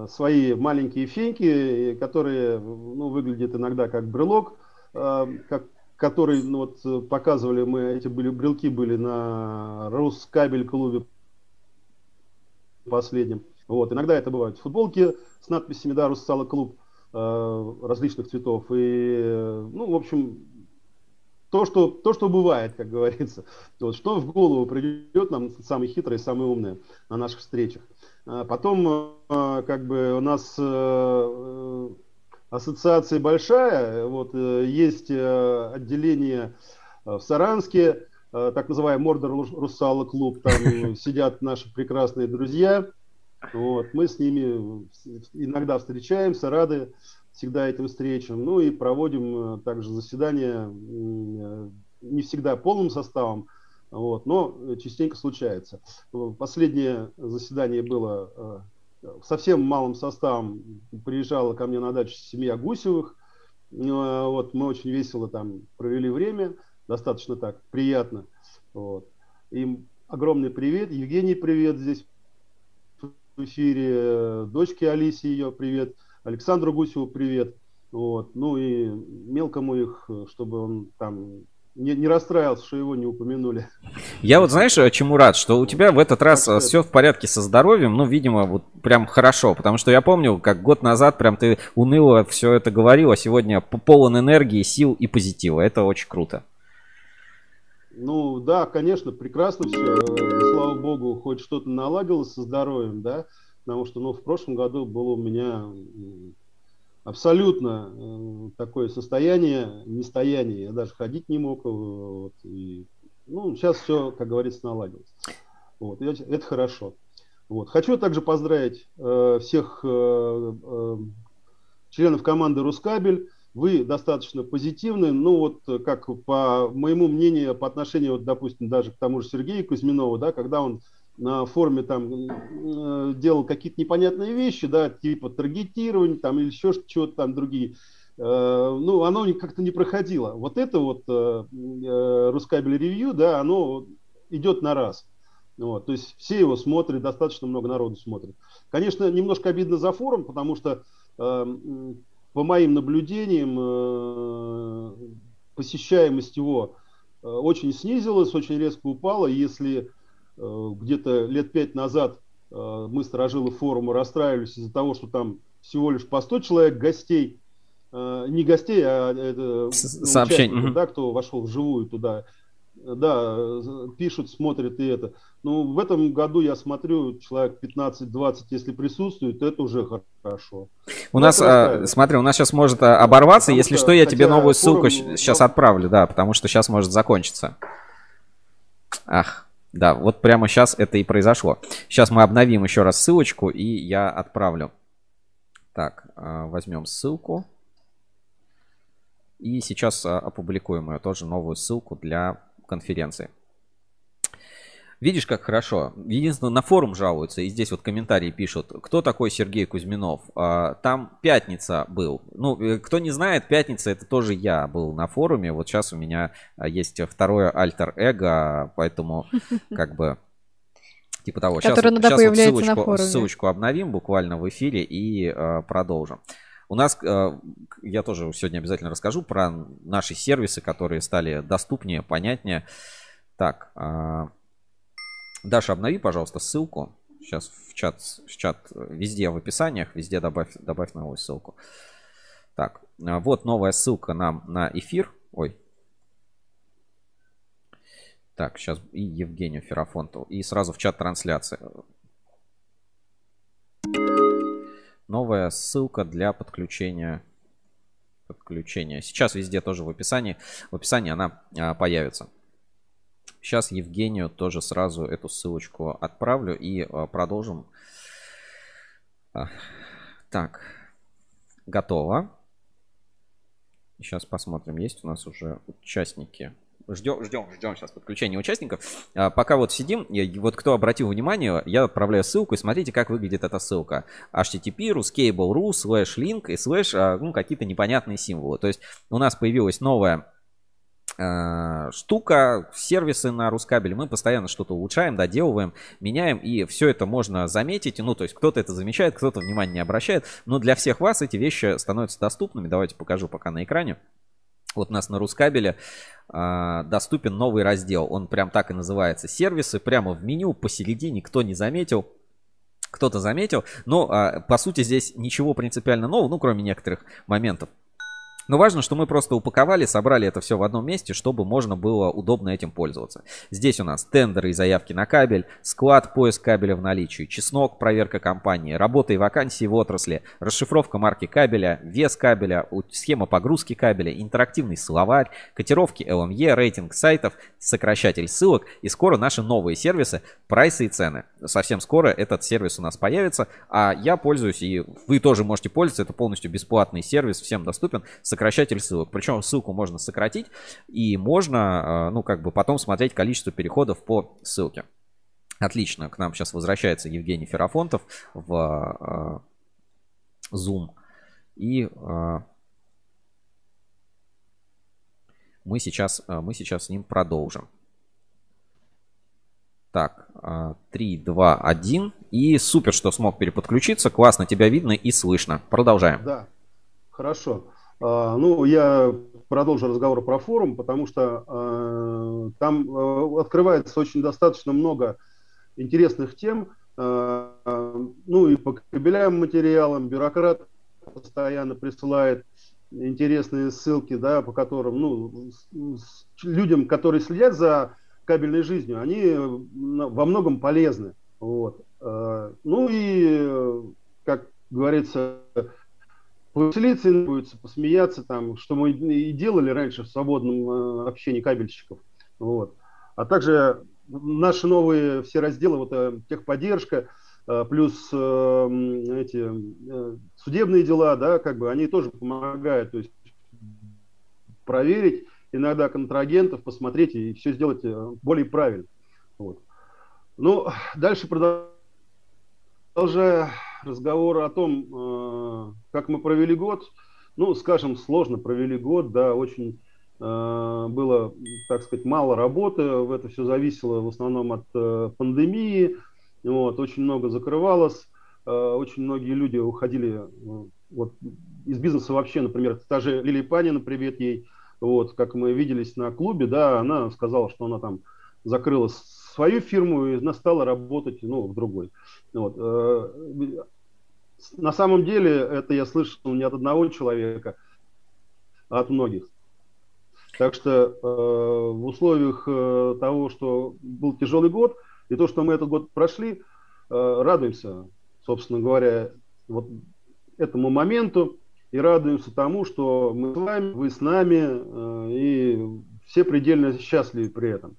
свои маленькие феньки, которые, ну, выглядят иногда как брелок, э, как, который, ну, вот, э, показывали мы, эти были, брелки были на Рускабель клубе последнем. Вот, иногда это бывают футболки с надписями, да, Руссала клуб. различных цветов. И, ну, в общем, то, что, то, что бывает, как говорится. Вот, что в голову придет нам самый хитрый, самый умный на наших встречах. А потом, как бы, у нас ассоциация большая. Вот, есть отделение в Саранске, так называемый Мордор Русала клуб. Там сидят наши прекрасные друзья. Вот, мы с ними иногда встречаемся, рады всегда этим встречам. Ну и проводим э, также заседания э, не всегда полным составом, вот, но частенько случается. Последнее заседание было э, совсем малым составом. Приезжала ко мне на дачу семья Гусевых. Вот, мы очень весело там провели время, достаточно так приятно. Вот. Им огромный привет. Евгений, привет здесь в эфире. Дочке Алисе ее привет. Александру Гусеву привет. Вот. Ну и мелкому их, чтобы он там не, не расстраивался, что его не упомянули. Я вот знаешь, чему рад, что у тебя в этот раз так, все в порядке со здоровьем, ну, видимо, вот прям хорошо, потому что я помню, как год назад прям ты уныло все это говорил, а сегодня полон энергии, сил и позитива. Это очень круто. Ну да, конечно, прекрасно все. Слава богу, хоть что-то наладилось со здоровьем, да потому что ну, в прошлом году было у меня абсолютно э, такое состояние, нестояние, я даже ходить не мог. Э, вот, и, ну, сейчас все, как говорится, наладилось. Вот, это, это хорошо. Вот. Хочу также поздравить э, всех э, э, членов команды Рускабель. Вы достаточно позитивны. Ну вот, как по моему мнению, по отношению, вот, допустим, даже к тому же Сергею Кузьминову, да, когда он на форуме там э, делал какие-то непонятные вещи, да, типа таргетирование там или еще что-то там другие, э, ну, оно как-то не проходило. Вот это вот э, Рускабель ревью, да, оно идет на раз. Вот, то есть все его смотрят, достаточно много народу смотрит. Конечно, немножко обидно за форум, потому что по моим наблюдениям посещаемость его очень снизилась, очень резко упала. Если Э, где-то лет пять назад э, мы, сторожилы форума, расстраивались из-за того, что там всего лишь по 100 человек гостей, э, не гостей, а это, ну, сообщений, да, кто вошел вживую туда, да, пишут, смотрят и это. Ну, в этом году я смотрю, человек 15-20, если присутствует, это уже хорошо. У нас, а, смотри, у нас сейчас может оборваться, потому если что, я тебе новую ссылку форум, сейчас отправлю, да, потому что сейчас может закончиться. Ах. Да, вот прямо сейчас это и произошло. Сейчас мы обновим еще раз ссылочку, и я отправлю. Так, а, возьмем ссылку. И сейчас а, опубликуем ее тоже новую ссылку для конференции. Видишь, как хорошо. Единственное, на форум жалуются, и здесь вот комментарии пишут, кто такой Сергей Кузьминов. А, там пятница был. Ну, э, кто не знает, пятница это тоже я был на форуме. Вот сейчас у меня а, есть второе альтер-эго, поэтому как бы типа того. Сейчас, сейчас вот ссылочку, ссылочку обновим буквально в эфире и э, продолжим. У нас, э, я тоже сегодня обязательно расскажу про наши сервисы, которые стали доступнее, понятнее. Так, э, Даша, обнови, пожалуйста, ссылку. Сейчас в чат, в чат везде в описаниях, везде добавь, добавь новую ссылку. Так, а, вот новая ссылка нам на эфир. Ой. Так, сейчас и Евгению Ферафонтову. И сразу в чат трансляции. Новая ссылка для подключения. Подключения. Сейчас везде тоже в описании. В описании она а, появится. Сейчас Евгению тоже сразу эту ссылочку отправлю и а, продолжим. А, так, готово. Сейчас посмотрим, есть у нас уже участники. Ждем, ждем, ждем сейчас подключения участников. А, пока вот сидим, вот кто обратил внимание, я отправляю ссылку и смотрите, как выглядит эта ссылка. http ruscable.ru slash link и slash ну, какие-то непонятные символы. То есть у нас появилась новая Э, штука, сервисы на Рускабеле, мы постоянно что-то улучшаем, доделываем, меняем, и все это можно заметить, ну, то есть кто-то это замечает, кто-то внимания не обращает, но для всех вас эти вещи становятся доступными, давайте покажу пока на экране. Вот у нас на Рускабеле э, доступен новый раздел, он прям так и называется, сервисы, прямо в меню посередине, кто не заметил, кто-то заметил. Но, а, по сути, здесь ничего принципиально нового, ну, кроме некоторых моментов. Но важно, что мы просто упаковали, собрали это все в одном месте, чтобы можно было удобно этим пользоваться. Здесь у нас тендеры и заявки на кабель, склад, поиск кабеля в наличии, чеснок, проверка компании, работа и вакансии в отрасли, расшифровка марки кабеля, вес кабеля, схема погрузки кабеля, интерактивный словарь, котировки LME, рейтинг сайтов, сокращатель ссылок и скоро наши новые сервисы, прайсы и цены. Совсем скоро этот сервис у нас появится, а я пользуюсь и вы тоже можете пользоваться, это полностью бесплатный сервис, всем доступен, сокращатель ссылок. Причем ссылку можно сократить и можно, э, ну, как бы потом смотреть количество переходов по ссылке. Отлично, к нам сейчас возвращается Евгений Ферафонтов в э, Zoom. И э, мы сейчас, мы сейчас с ним продолжим. Так, 3, 2, 1. И супер, что смог переподключиться. Классно тебя видно и слышно. Продолжаем. Да, хорошо. А, ну, я продолжу разговор про форум, потому что э, там э, открывается очень достаточно много интересных тем. Ну и по кабелям материалам бюрократ постоянно присылает интересные ссылки, да, по которым ну, людям, которые следят за кабельной жизнью, они во многом полезны. Вот. Ну и, как говорится, повеселиться иногда, посмеяться, там, что мы и делали раньше в свободном э, общении кабельщиков. Вот. А также наши новые все разделы, вот э, техподдержка, э, плюс эти судебные дела, да, как бы они тоже помогают, то есть проверить иногда контрагентов, посмотреть и все сделать более правильно. Вот. Ну, дальше продолжая разговор о том, э, как мы провели год, ну, скажем, сложно провели год, да, очень э, было, так сказать, мало работы, в это все зависело в основном от э, пандемии, вот, очень много закрывалось, очень многие люди уходили вот, из бизнеса вообще, например, та же Лилия Панина, привет ей, вот, как мы виделись на клубе, да, она сказала, что она там закрыла свою фирму и стала работать ну, в другой. Вот. Э, на самом деле это я слышал не от одного человека, а от многих. Так что э, в условиях э, того, что был тяжелый год, и то, что мы этот год прошли, радуемся, собственно говоря, вот этому моменту и радуемся тому, что мы с вами, вы с нами, и все предельно счастливы при этом.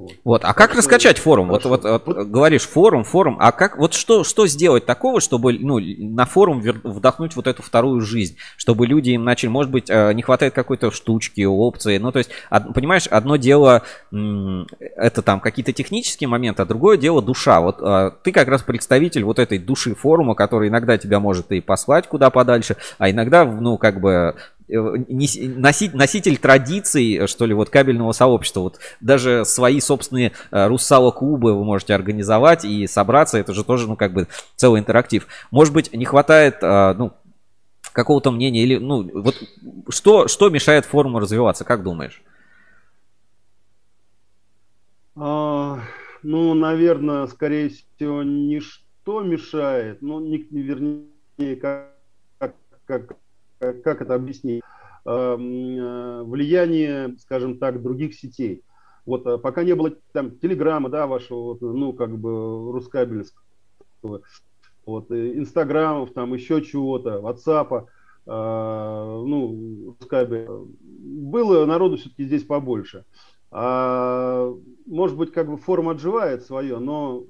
Вот. вот. А как раскачать форум? Вот, вот, вот, говоришь форум, форум. А как вот что что сделать такого, чтобы ну на форум вдохнуть вот эту вторую жизнь, чтобы люди им начали, может быть, э, не хватает какой-то штучки, опции. Ну то есть, понимаешь, одно дело это там какие-то технические моменты, а другое дело душа. Вот э, ты как раз представитель вот этой души форума, который иногда тебя может и послать куда подальше, а иногда ну как бы носить, носитель традиций, что ли, вот кабельного сообщества. Вот даже свои собственные э, руссало-клубы вы можете организовать и собраться. Это же тоже, ну, как бы целый интерактив. Может быть, не хватает, э, ну, какого-то мнения или, ну, вот что, что мешает форуму развиваться, как думаешь? А, ну, наверное, скорее всего, ничто мешает, ну, не, вернее, как, как, как это объяснить, эм, э, влияние, скажем так, других сетей. Вот э, пока не было там телеграмма, да, вашего, ну, как бы, рускабельского, вот, э, инстаграмов, там, еще чего-то, ватсапа, э, ну, рускабель. Было народу все-таки здесь побольше. А, может быть, как бы форма отживает свое, но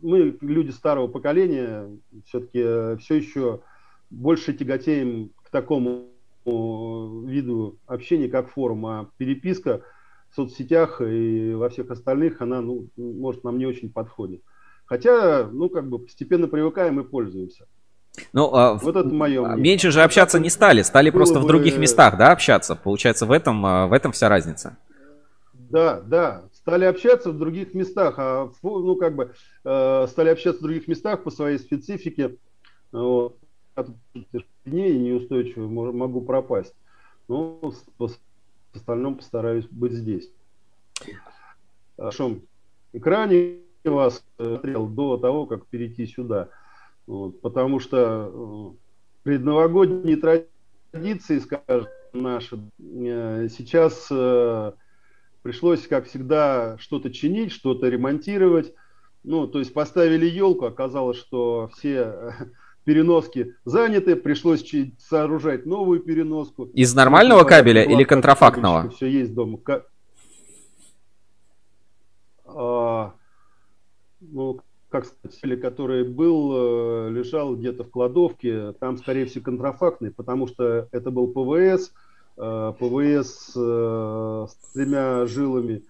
мы, люди старого поколения, все-таки все еще больше тяготеем такому виду общения, как форум, а переписка в соцсетях и во всех остальных, она, ну, может, нам не очень подходит. Хотя, ну, как бы постепенно привыкаем и пользуемся. Ну, а, вот это мое мнение. Меньше же общаться не стали, стали Было просто бы... в других местах, да, общаться. Получается, в этом, а, в этом вся разница. Да, да, стали общаться в других местах, а, ну, как бы, э, стали общаться в других местах по своей специфике. Вот дней неустойчиво могу пропасть. Но в остальном постараюсь быть здесь. На большом экране вас смотрел до того, как перейти сюда. Вот, потому что предновогодние традиции, скажем, наши, сейчас пришлось, как всегда, что-то чинить, что-то ремонтировать. Ну, то есть поставили елку, оказалось, что все переноски заняты, пришлось сооружать новую переноску. Из нормального кабеля или контрафактного? Все есть дома. А, ну, как сказать, который был, э, лежал где-то в кладовке, там, скорее всего, контрафактный, потому что это был ПВС, э, ПВС э, с тремя жилами,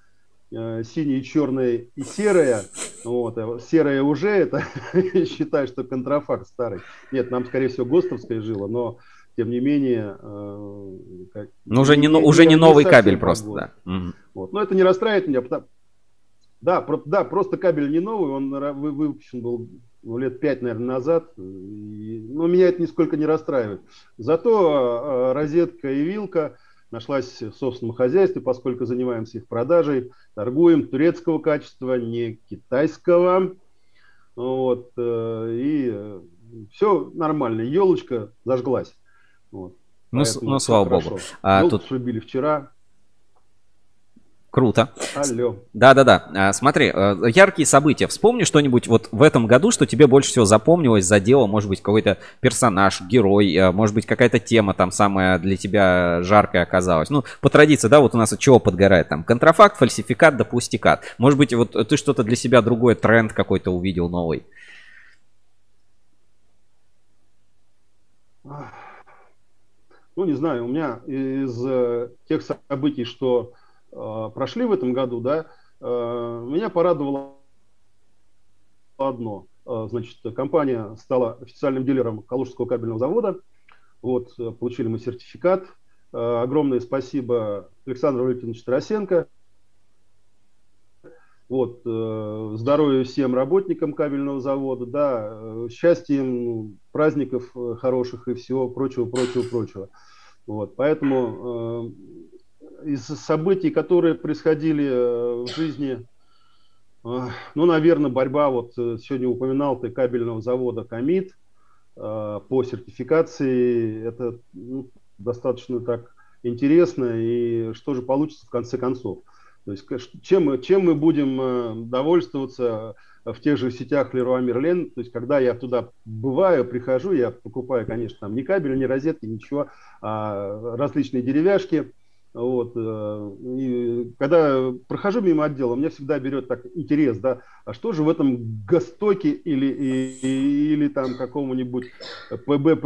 синяя, черная и серая. Вот, а серая уже, это считай, что контрафакт старый. Нет, нам, скорее всего, ГОСТовская жила, но тем не менее... Э, как, ну, уже не, не, уже не новый кабель просто, да. Вот. Но это не расстраивает меня, потому, да, про, да, просто кабель не новый, он выпущен был ну, лет пять, наверное, назад. И, но меня это нисколько не расстраивает. Зато э, розетка и вилка нашлась в собственном хозяйстве, поскольку занимаемся их продажей, торгуем турецкого качества, не китайского. Вот, э, и э, все нормально. Елочка зажглась. Вот. Ну, ну слава хорошо. богу. А, Елку тут... срубили вчера. Круто. Алло. Да-да-да. А, смотри, э, яркие события. Вспомни что-нибудь вот в этом году, что тебе больше всего запомнилось, задело, может быть, какой-то персонаж, герой, э, может быть, какая-то тема там самая для тебя жаркая оказалась. Ну, по традиции, да, вот у нас от чего подгорает там? Контрафакт, фальсификат да пустикат. Может быть, вот ты что-то для себя другой тренд какой-то увидел новый? Ну, не знаю, у меня из э, тех событий, что Э, прошли в этом году, да, э, меня порадовало одно. Э, значит, компания стала официальным дилером Калужского кабельного завода. Вот, получили мы сертификат. Огромное спасибо Александру Валентиновичу Тарасенко. Вот, здоровья всем работникам кабельного завода, да, счастья им, праздников хороших и всего прочего, прочего, прочего. Вот, поэтому из событий, которые происходили э, в жизни, э, ну, наверное, борьба, вот э, сегодня упоминал ты кабельного завода «Комит» по сертификации, это ну, достаточно так интересно, и что же получится в конце концов. То есть чем чем мы будем довольствоваться в тех же сетях Leroy Merlin, то есть когда я туда бываю, прихожу, я покупаю, конечно, там не кабель, не розетки, ничего, а различные деревяшки – вот. Э, и когда прохожу мимо отдела, меня всегда берет так интерес, да, а что же в этом Гостоке или, и, или там какому-нибудь ПБ,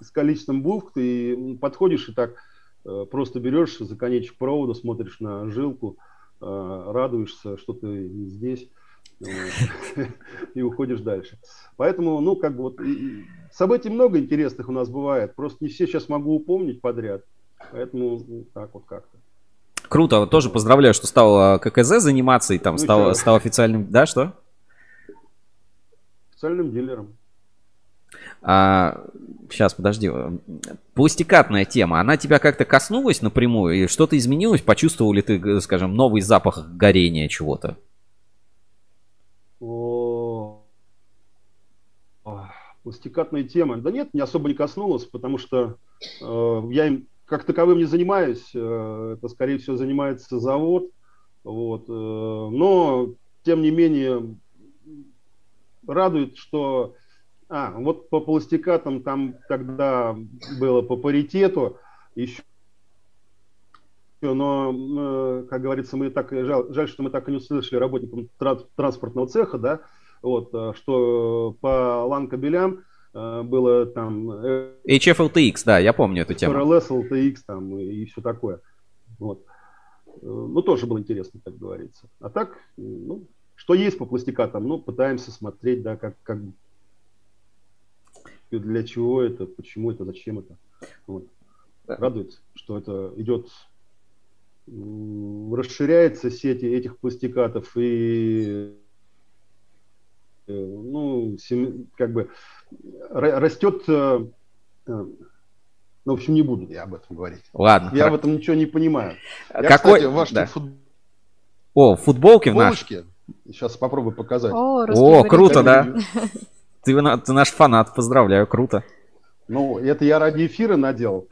с количеством букв, ты подходишь и так э, просто берешь за конечек провода, смотришь на жилку, э, радуешься, что ты здесь и уходишь дальше. Поэтому, ну, как бы вот событий много интересных у нас бывает, просто не все сейчас могу упомнить подряд, поэтому ну, так вот как-то. Круто, тоже поздравляю, что стал а, ККЗ заниматься и там ну, стал, стал официальным, да, что? Официальным дилером. А, сейчас, подожди. Пластикатная тема, она тебя как-то коснулась напрямую? И что-то изменилось? Почувствовал ли ты, скажем, новый запах горения чего-то? Пластикатные темы. Да нет, не особо не коснулась, потому что э, я им как таковым не занимаюсь. Э, это, скорее всего, занимается завод. Вот. Э, но, тем не менее, радует, что... А, вот по пластикатам там тогда было по паритету еще но, э, как говорится, мы так жаль, жаль, что мы так и не услышали работникам транспортного цеха, да, вот, э, что по лан-кабелям э, было там... HFLTX, да, я помню эту тему. RLS, LTX там и, все такое. Вот. Ну, тоже было интересно, как говорится. А так, ну, что есть по пластикатам, ну, пытаемся смотреть, да, как, как для чего это, почему это, зачем это. Вот. Радует, что это идет расширяется сеть этих пластикатов и э, ну, как бы растет, э, э, ну, в общем, не буду я об этом говорить. Ладно. Я в этом ничего не понимаю. Я, Какой... кстати, ваш да. фут... О, футболки в наш. Футболочки. Сейчас попробую показать. О, О, круто, да. Ты, ты наш фанат, поздравляю, круто. Ну, это я ради эфира надел.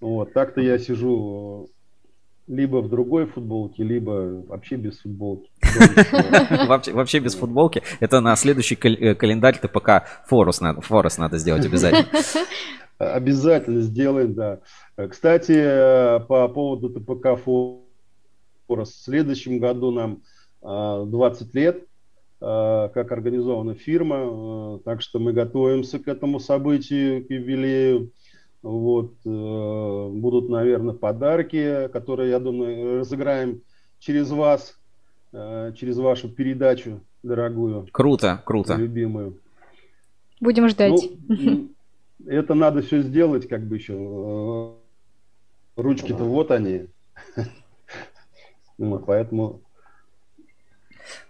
Вот, так-то я сижу э, либо в другой футболке, либо вообще без футболки. Вообще, без футболки. Это на следующий э, календарь ТПК Форус надо, Форус надо сделать обязательно. Обязательно сделаем, да. Кстати, э, по поводу ТПК Форус. В следующем году нам э, 20 лет, э, как организована фирма, так что мы готовимся к этому событию, к юбилею. Вот, э, будут, наверное, подарки, которые, я думаю, разыграем через вас, э, через вашу передачу дорогую. Круто, круто. Любимую. Будем ждать. Ну, это надо все сделать, как бы еще. э, Ручки-то вот они. Поэтому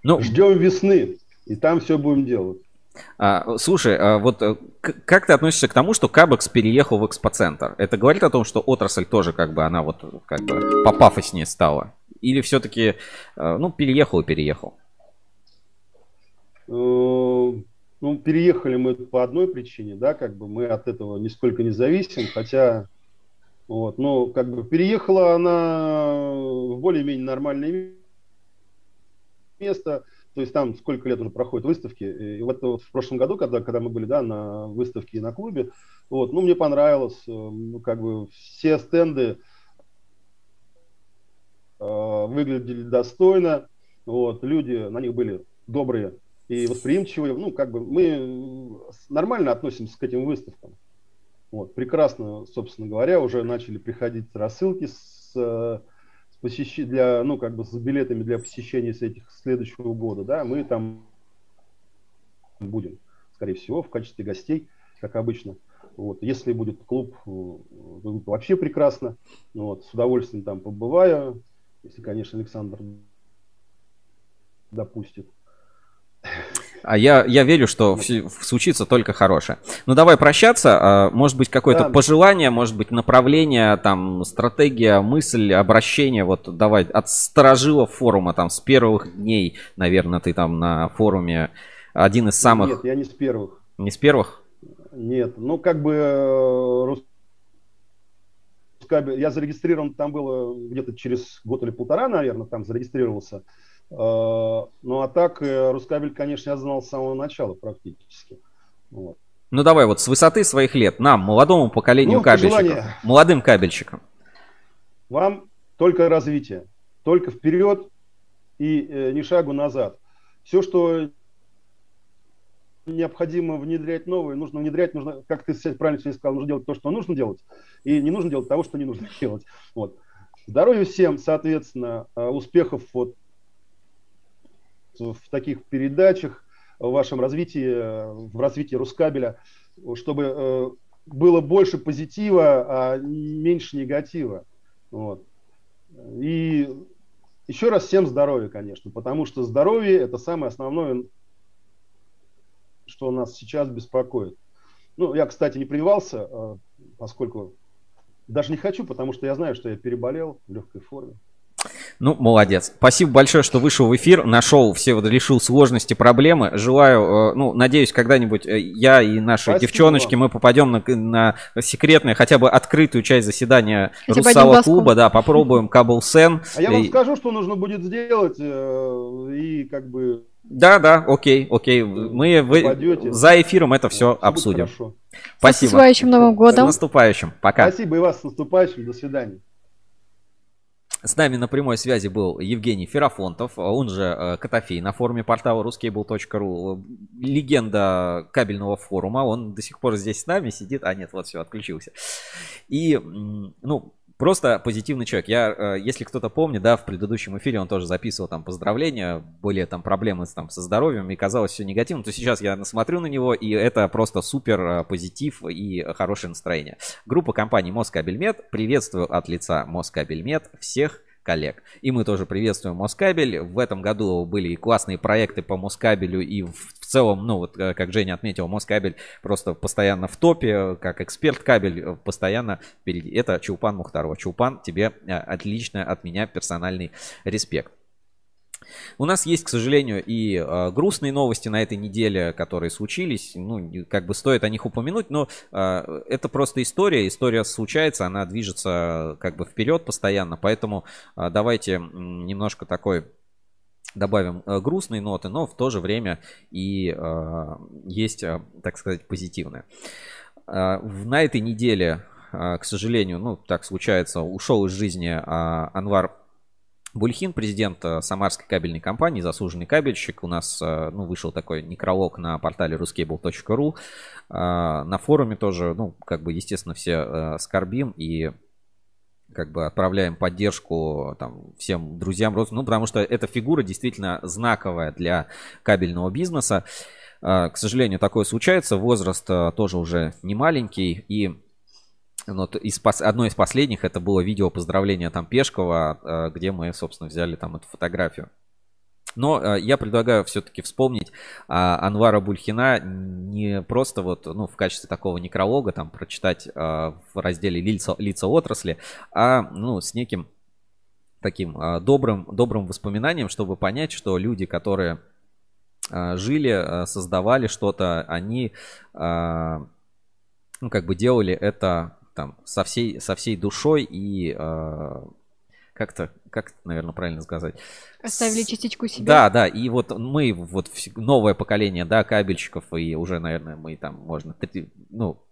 Ну, ждем весны, и там все будем делать. А, слушай, а вот э, как ты относишься к тому, что Кабекс переехал в экспоцентр? Это говорит о том, что отрасль тоже как бы она вот как бы попафоснее стала? Или все-таки, ну, переехал и переехал? Э, Ну, переехали мы по одной причине, да, как бы мы от этого нисколько не зависим, хотя, вот, но как бы переехала она в более-менее нормальное место, то есть там сколько лет уже проходят выставки, и вот, вот в прошлом году, когда, когда мы были, да, на выставке и на клубе, вот, ну, мне понравилось, э, ну, как бы все стенды э, выглядели достойно, вот, люди на них были добрые и восприимчивые, ну, как бы мы нормально относимся к этим выставкам. Вот, прекрасно, собственно говоря, уже начали приходить рассылки с, э, с посещи- для, ну, как бы с билетами для посещения с этих следующего года, да, мы там будем, скорее всего, в качестве гостей, как обычно. Вот, если будет клуб, э, вообще прекрасно. Вот, с удовольствием там побываю, если, конечно, Александр допустит. А я, я верю, что случится только хорошее. Ну давай прощаться. А, Может быть какое-то Да. пожелание, может быть направление, там стратегия, мысль, обращение. Вот давай от сторожилов форума, там с первых дней, наверное, ты там на форуме один из самых. Нет, я не с первых. Не с первых? Нет, ну как бы э, я зарегистрирован там было где-то через год или полтора, наверное, там зарегистрировался. Ну а так э, Рускабель, конечно, я знал с самого начала практически. Вот. Ну давай вот с высоты своих лет нам, молодому поколению Ну, кабельщиков, пожелания. молодым кабельщикам. Вам только развитие, только вперед и э, ни шагу назад. Все, что необходимо внедрять новое, нужно внедрять, нужно, как ты правильно сегодня сказал, нужно делать то, что нужно делать, и не нужно делать того, что не нужно делать. Вот. Здоровья всем, соответственно, э, успехов вот в таких передачах, в вашем развитии, э, в развитии Рускабеля, чтобы э, было больше позитива, а меньше негатива. Вот. И еще раз всем здоровья, конечно, потому что здоровье – это самое основное, что нас сейчас беспокоит. Ну, я, кстати, не прививался, э, поскольку даже не хочу, потому что я знаю, что я переболел в легкой форме. Ну, молодец. Спасибо большое, что вышел в эфир, нашел все, вот решил сложности, проблемы. Желаю, э, ну, надеюсь, когда-нибудь э, я и наши Спасибо девчоночки, вам. мы попадем на, на секретную, хотя бы открытую часть заседания Хотя один клуба, да, попробуем Кабл Сен. А я вам И- скажу, что нужно будет сделать, э, и как бы Да, да, окей, окей. Мы вы- попадете. за эфиром это все будет обсудим. Спасибо. С наступающим Новым С годом. наступающим. Пока. Спасибо и вас с наступающим. До свидания. С нами на прямой связи был Евгений Ферафонтов, он же э, Котофей на форуме портала ruscable.ru, легенда кабельного форума, он до сих пор здесь с нами сидит, а нет, вот все, отключился. И, ну, просто позитивный человек. Я, э, если кто-то помнит, да, в предыдущем эфире он тоже записывал там поздравления, были там проблемы там со здоровьем, и казалось все негативно, то сейчас я смотрю на него, и это просто супер э, позитив и хорошее настроение. Группа компаний Москабельмет приветствую от лица Москабельмет всех коллег. И мы тоже приветствуем Москабель. В этом году были и классные проекты по Москабелю, и в в целом, ну вот, э, как Женя отметил, Москабель просто постоянно в топе, как эксперт кабель, э, постоянно впереди. Это Чулпан Мухтарова. Чулпан, тебе э, отлично от меня персональный респект. У нас есть, к сожалению, и э, грустные новости на этой неделе, которые случились. Ну, как бы стоит о них упомянуть, но э, это просто история. История случается, она движется как бы вперед постоянно. Поэтому э, давайте немножко такой добавим э, грустные ноты, но в то же время и э, есть, э, так сказать, позитивные. Э, на этой неделе, э, к сожалению, ну так случается, ушел из жизни э, Анвар Бульхин, президент э, Самарской кабельной компании, заслуженный кабельщик. У нас э, ну, вышел такой некролог на портале ruscable.ru. Э, на форуме тоже, ну, как бы, естественно, все скорбим и как бы отправляем поддержку там, всем друзьям, родственникам, ну, потому что эта фигура действительно знаковая для кабельного бизнеса. К сожалению, такое случается. Возраст тоже уже не маленький. И вот из, одно из последних это было видео поздравления там Пешкова, э, где мы, собственно, взяли там эту фотографию. Но э, я предлагаю все-таки вспомнить а, Анвара Бульхина не просто вот ну, в качестве такого некролога, там прочитать а, в разделе лица, лица отрасли, а ну, с неким таким добрым, добрым воспоминанием, чтобы понять, что люди, которые жили, создавали что-то, они ну, как бы делали это там со всей, со всей душой и э, как-то, как наверное, правильно сказать. Оставили частичку себя. Да, да, и вот мы, вот новое поколение, да, кабельщиков, и уже, наверное, мы там, можно, ну,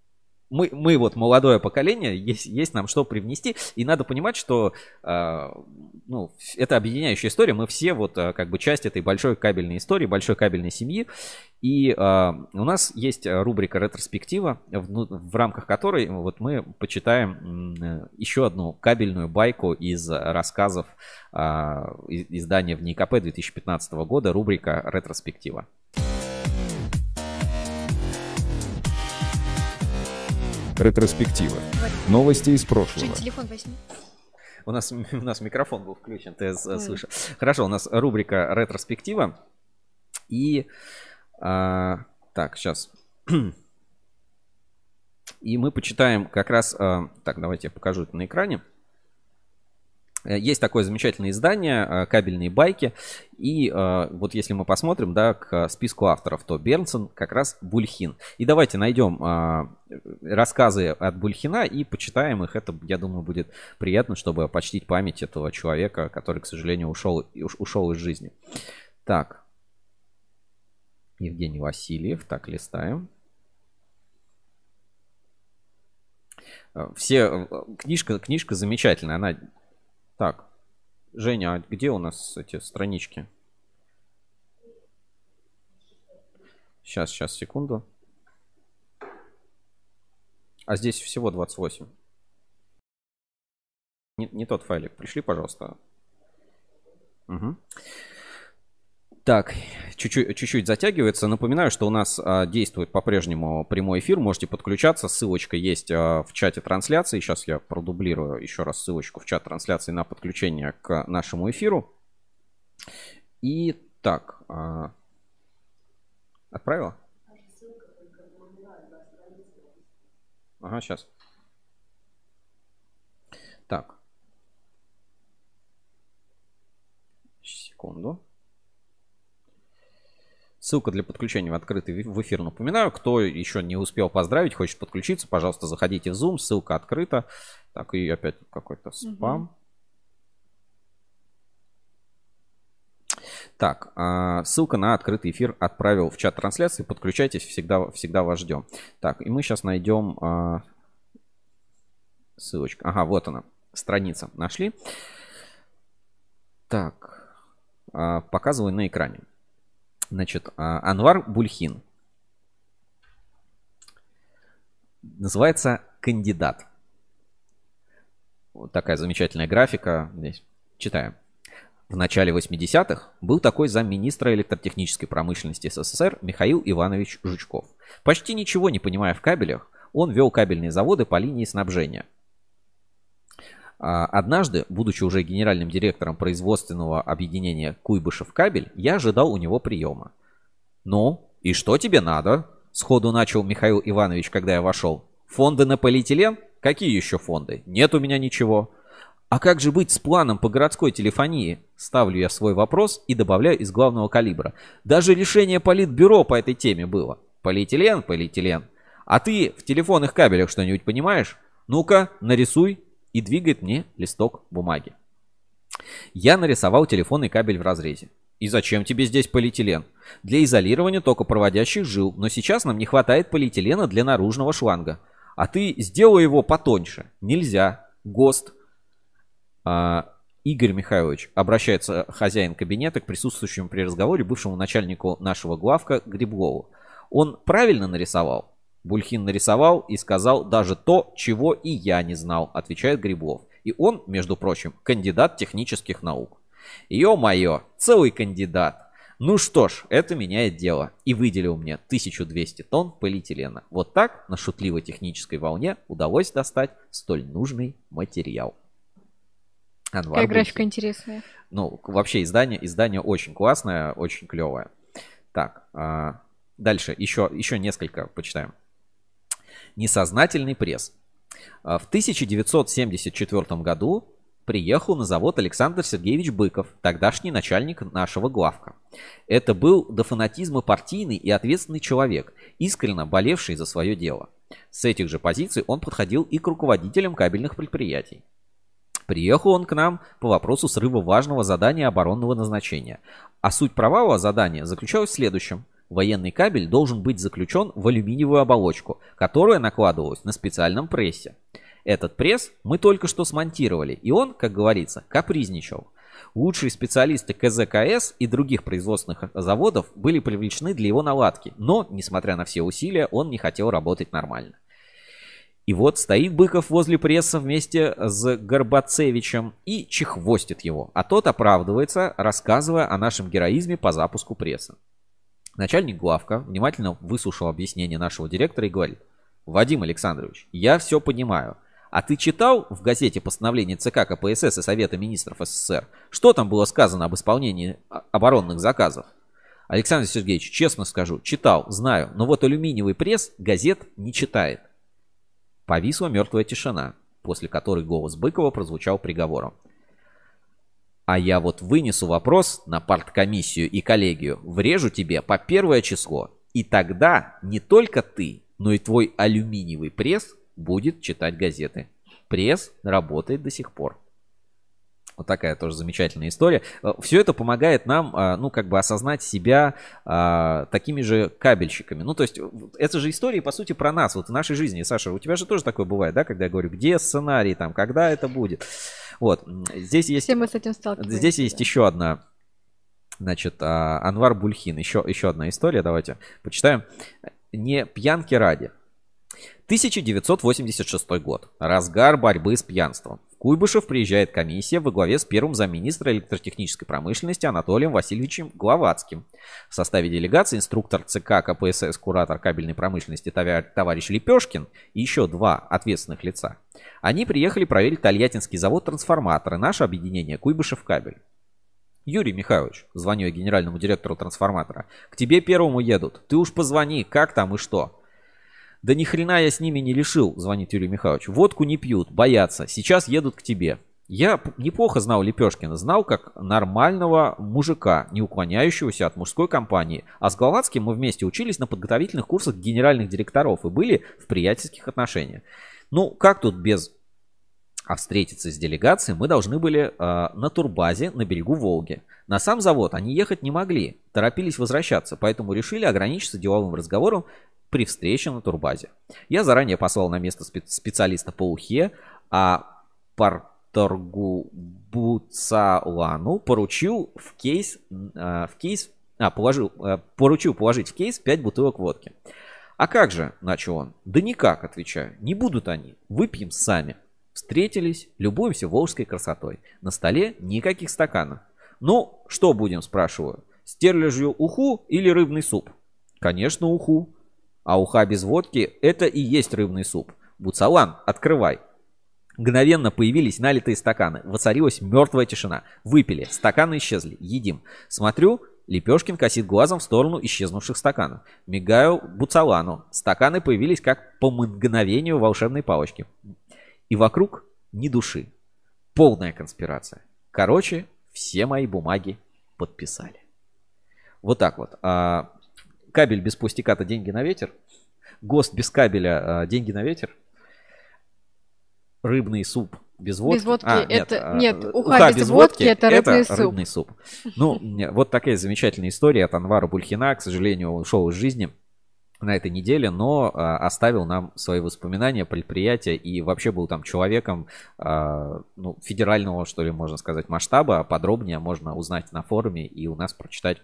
мы, мы вот молодое поколение, есть, есть нам что привнести, и надо понимать, что э, ну, это объединяющая история, мы все вот э, как бы часть этой большой кабельной истории, большой кабельной семьи, и э, у нас есть рубрика ретроспектива, в, в рамках которой вот мы почитаем э, еще одну кабельную байку из рассказов э, издания в НИКП 2015 года, рубрика ретроспектива. Ретроспектива. Новости из прошлого. телефон возьми. У нас, у нас микрофон был включен, ты mm. слышал. Хорошо, у нас рубрика ретроспектива. И а, так, сейчас. И мы почитаем как раз... А, так, давайте я покажу это на экране. Э, есть такое замечательное издание э, «Кабельные байки». И э, вот если мы посмотрим да, к списку авторов, то Бернсон как раз Бульхин. И давайте найдем рассказы от Бульхина и почитаем их. Это, я думаю, будет приятно, чтобы почтить память этого человека, который, к сожалению, ушел, ушел из жизни. Так. Евгений Васильев. Так, листаем. Все, книжка, книжка замечательная, она так, Женя, а где у нас эти странички? Сейчас, сейчас, секунду. А здесь всего 28. Не, не тот файлик. Пришли, пожалуйста. Угу. Так, чуть-чуть, чуть-чуть затягивается. Напоминаю, что у нас а, действует по-прежнему прямой эфир. Можете подключаться. Ссылочка есть а, в чате трансляции. Сейчас я продублирую еще раз ссылочку в чат трансляции на подключение к нашему эфиру. И так, а... отправила? Ага, сейчас. Так. Секунду. Ссылка для подключения в открытый в эфир. Напоминаю, кто еще не успел поздравить, хочет подключиться, пожалуйста, заходите в Zoom, ссылка открыта. Так, и опять какой-то спам. Угу. Так, а, ссылка на открытый эфир отправил в чат трансляции. Подключайтесь, всегда, всегда вас ждем. Так, и мы сейчас найдем а, ссылочку. Ага, вот она, страница. Нашли? Так, а, показываю на экране. Значит, а, Анвар Бульхин. Называется «Кандидат». Вот такая замечательная графика здесь. Читаем. В начале 80-х был такой замминистра электротехнической промышленности СССР Михаил Иванович Жучков. Почти ничего не понимая в кабелях, он вел кабельные заводы по линии снабжения – однажды, будучи уже генеральным директором производственного объединения Куйбышев кабель, я ожидал у него приема. «Ну, и что тебе надо?» – сходу начал Михаил Иванович, когда я вошел. «Фонды на полиэтилен? Какие еще фонды? Нет у меня ничего». А как же быть с планом по городской телефонии? Ставлю я свой вопрос и добавляю из главного калибра. Даже решение политбюро по этой теме было. Полиэтилен, полиэтилен. А ты в телефонных кабелях что-нибудь понимаешь? Ну-ка, нарисуй. И двигает мне листок бумаги. Я нарисовал телефонный кабель в разрезе. И зачем тебе здесь полиэтилен? Для изолирования токопроводящих жил, но сейчас нам не хватает полиэтилена для наружного шланга. А ты сделай его потоньше. Нельзя. ГОСТ. А, Игорь Михайлович, обращается хозяин кабинета к присутствующему при разговоре бывшему начальнику нашего главка Грибову. Он правильно нарисовал? Бульхин нарисовал и сказал даже то, чего и я не знал, отвечает Грибов. И он, между прочим, кандидат технических наук. Ё-моё, целый кандидат. Ну что ж, это меняет дело. И выделил мне 1200 тонн полиэтилена. Вот так на шутливой технической волне удалось достать столь нужный материал. Анвар Какая графика интересная. Ну, вообще издание, издание очень классное, очень клевое. Так, а, дальше еще, еще несколько почитаем. Несознательный пресс. А, в 1974 году приехал на завод Александр Сергеевич Быков, тогдашний начальник нашего главка. Это был до фанатизма партийный и ответственный человек, искренне болевший за свое дело. С этих же позиций он подходил и к руководителям кабельных предприятий. Приехал он к нам по вопросу срыва важного задания оборонного назначения. А суть провала задания заключалась в следующем. Военный кабель должен быть заключен в алюминиевую оболочку, которая накладывалась на специальном прессе. Этот пресс мы только что смонтировали, и он, как говорится, капризничал. Лучшие специалисты КЗКС и других производственных заводов были привлечены для его наладки, но, несмотря на все усилия, он не хотел работать нормально. И вот стоит Быков возле пресса вместе с Горбацевичем и чехвостит его, а тот оправдывается, рассказывая о нашем героизме по запуску пресса. Начальник главка внимательно выслушал объяснение нашего директора и говорит, «Вадим Александрович, я все понимаю, а ты читал в газете постановление ЦК КПСС и Совета Министров СССР? Что там было сказано об исполнении оборонных заказов? Александр Сергеевич, честно скажу, читал, знаю, но вот алюминиевый пресс газет не читает. Повисла мертвая тишина, после которой голос Быкова прозвучал приговором. А я вот вынесу вопрос на парткомиссию и коллегию, врежу тебе по первое число, и тогда не только ты, но и твой алюминиевый пресс будет читать газеты. Пресс работает до сих пор. Вот такая тоже замечательная история. Э, Все это помогает нам, а, ну, как бы осознать себя а, такими же кабельщиками. Ну, то есть, это же история, по сути, про нас, вот в нашей жизни. Саша, у тебя же тоже такое бывает, да, когда я говорю, где сценарий, там, когда это будет. Вот, здесь есть... Все мы с этим сталкиваемся. Здесь есть еще одна Значит, а, Анвар Бульхин. Еще, еще одна история, давайте почитаем. Не пьянки ради. 1986 год. Разгар борьбы с пьянством. Куйбышев приезжает комиссия во главе с первым замминистра электротехнической промышленности Анатолием Васильевичем Гловацким. В составе делегации инструктор ЦК КПСС, куратор кабельной промышленности товарищ Лепешкин и еще два ответственных лица. Они приехали проверить Тольяттинский завод трансформаторы, наше объединение Куйбышев кабель. Юрий Михайлович, звоню я генеральному директору трансформатора, к тебе первому едут. Ты уж позвони, как там и что. Да ни хрена я с ними не решил, звонит Юрий Михайлович. Водку не пьют, боятся. Сейчас едут к тебе. Я неплохо знал Лепешкина, знал как нормального мужика, не уклоняющегося от мужской компании. А с Гловацким мы вместе учились на подготовительных курсах генеральных директоров и были в приятельских отношениях. Ну, как тут без... А встретиться с делегацией мы должны были э, на турбазе на берегу Волги. На сам завод они ехать не могли, торопились возвращаться, поэтому решили ограничиться деловым разговором при встрече на турбазе. Я заранее послал на место специалиста по ухе, а Парторгу Буцалану поручил в кейс, э, в кейс, а, положил, э, поручил положить в кейс 5 бутылок водки. А как же, начал он. Да никак, отвечаю. Не будут они. Выпьем сами. Встретились, любуемся волжской красотой. На столе никаких стаканов. Ну, что будем, спрашиваю. Стерлядью уху или рыбный суп? Конечно, уху. А уха без водки – это и есть рыбный суп. Буцалан, открывай. Мгновенно появились налитые стаканы. Воцарилась мертвая тишина. Выпили. Стаканы исчезли. Едим. Смотрю, Лепешкин косит глазом в сторону исчезнувших стаканов. Мигаю Буцалану. Стаканы появились как по мгновению волшебной палочки. И вокруг ни души. полная конспирация. Короче, все мои бумаги подписали. Вот так вот. А, кабель без пустяка-то деньги на ветер. ГОСТ без кабеля а, деньги на ветер. Рыбный суп без водки. Без водки А, нет, это... а, Нет, э, уха, без, водки, это рыбный суп. рыбный суп. Ну, вот такая замечательная история от Анвара Бульхина. К сожалению, он ушел из жизни на этой неделе, но а, оставил нам свои воспоминания, предприятия и вообще был там человеком а, ну, федерального, что ли, можно сказать, масштаба. Подробнее можно узнать на форуме и у нас прочитать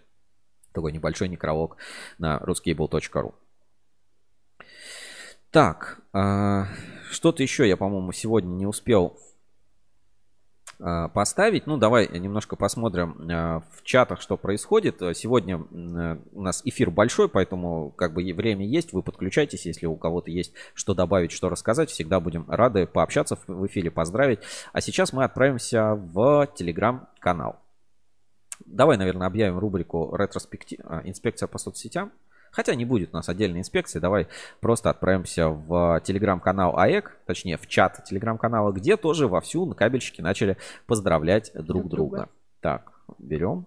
такой небольшой некролог на ruscable.ru. Так, а, что-то еще я, по-моему, сегодня не успел а, поставить. Ну, давай немножко посмотрим а, в чатах, что происходит. Сегодня у нас эфир большой, поэтому как бы время есть. Вы подключайтесь, если у кого-то есть что добавить, что рассказать. Всегда будем рады пообщаться в эфире, поздравить. А сейчас мы отправимся в телеграм-канал. Давай, наверное, объявим рубрику ретроспектив... инспекция по соцсетям. Хотя не будет у нас отдельной инспекции. Давай просто отправимся в телеграм-канал АЭК, точнее в чат телеграм-канала, где тоже вовсю на кабельщики начали поздравлять друг, друг друга. друга. Так, берем.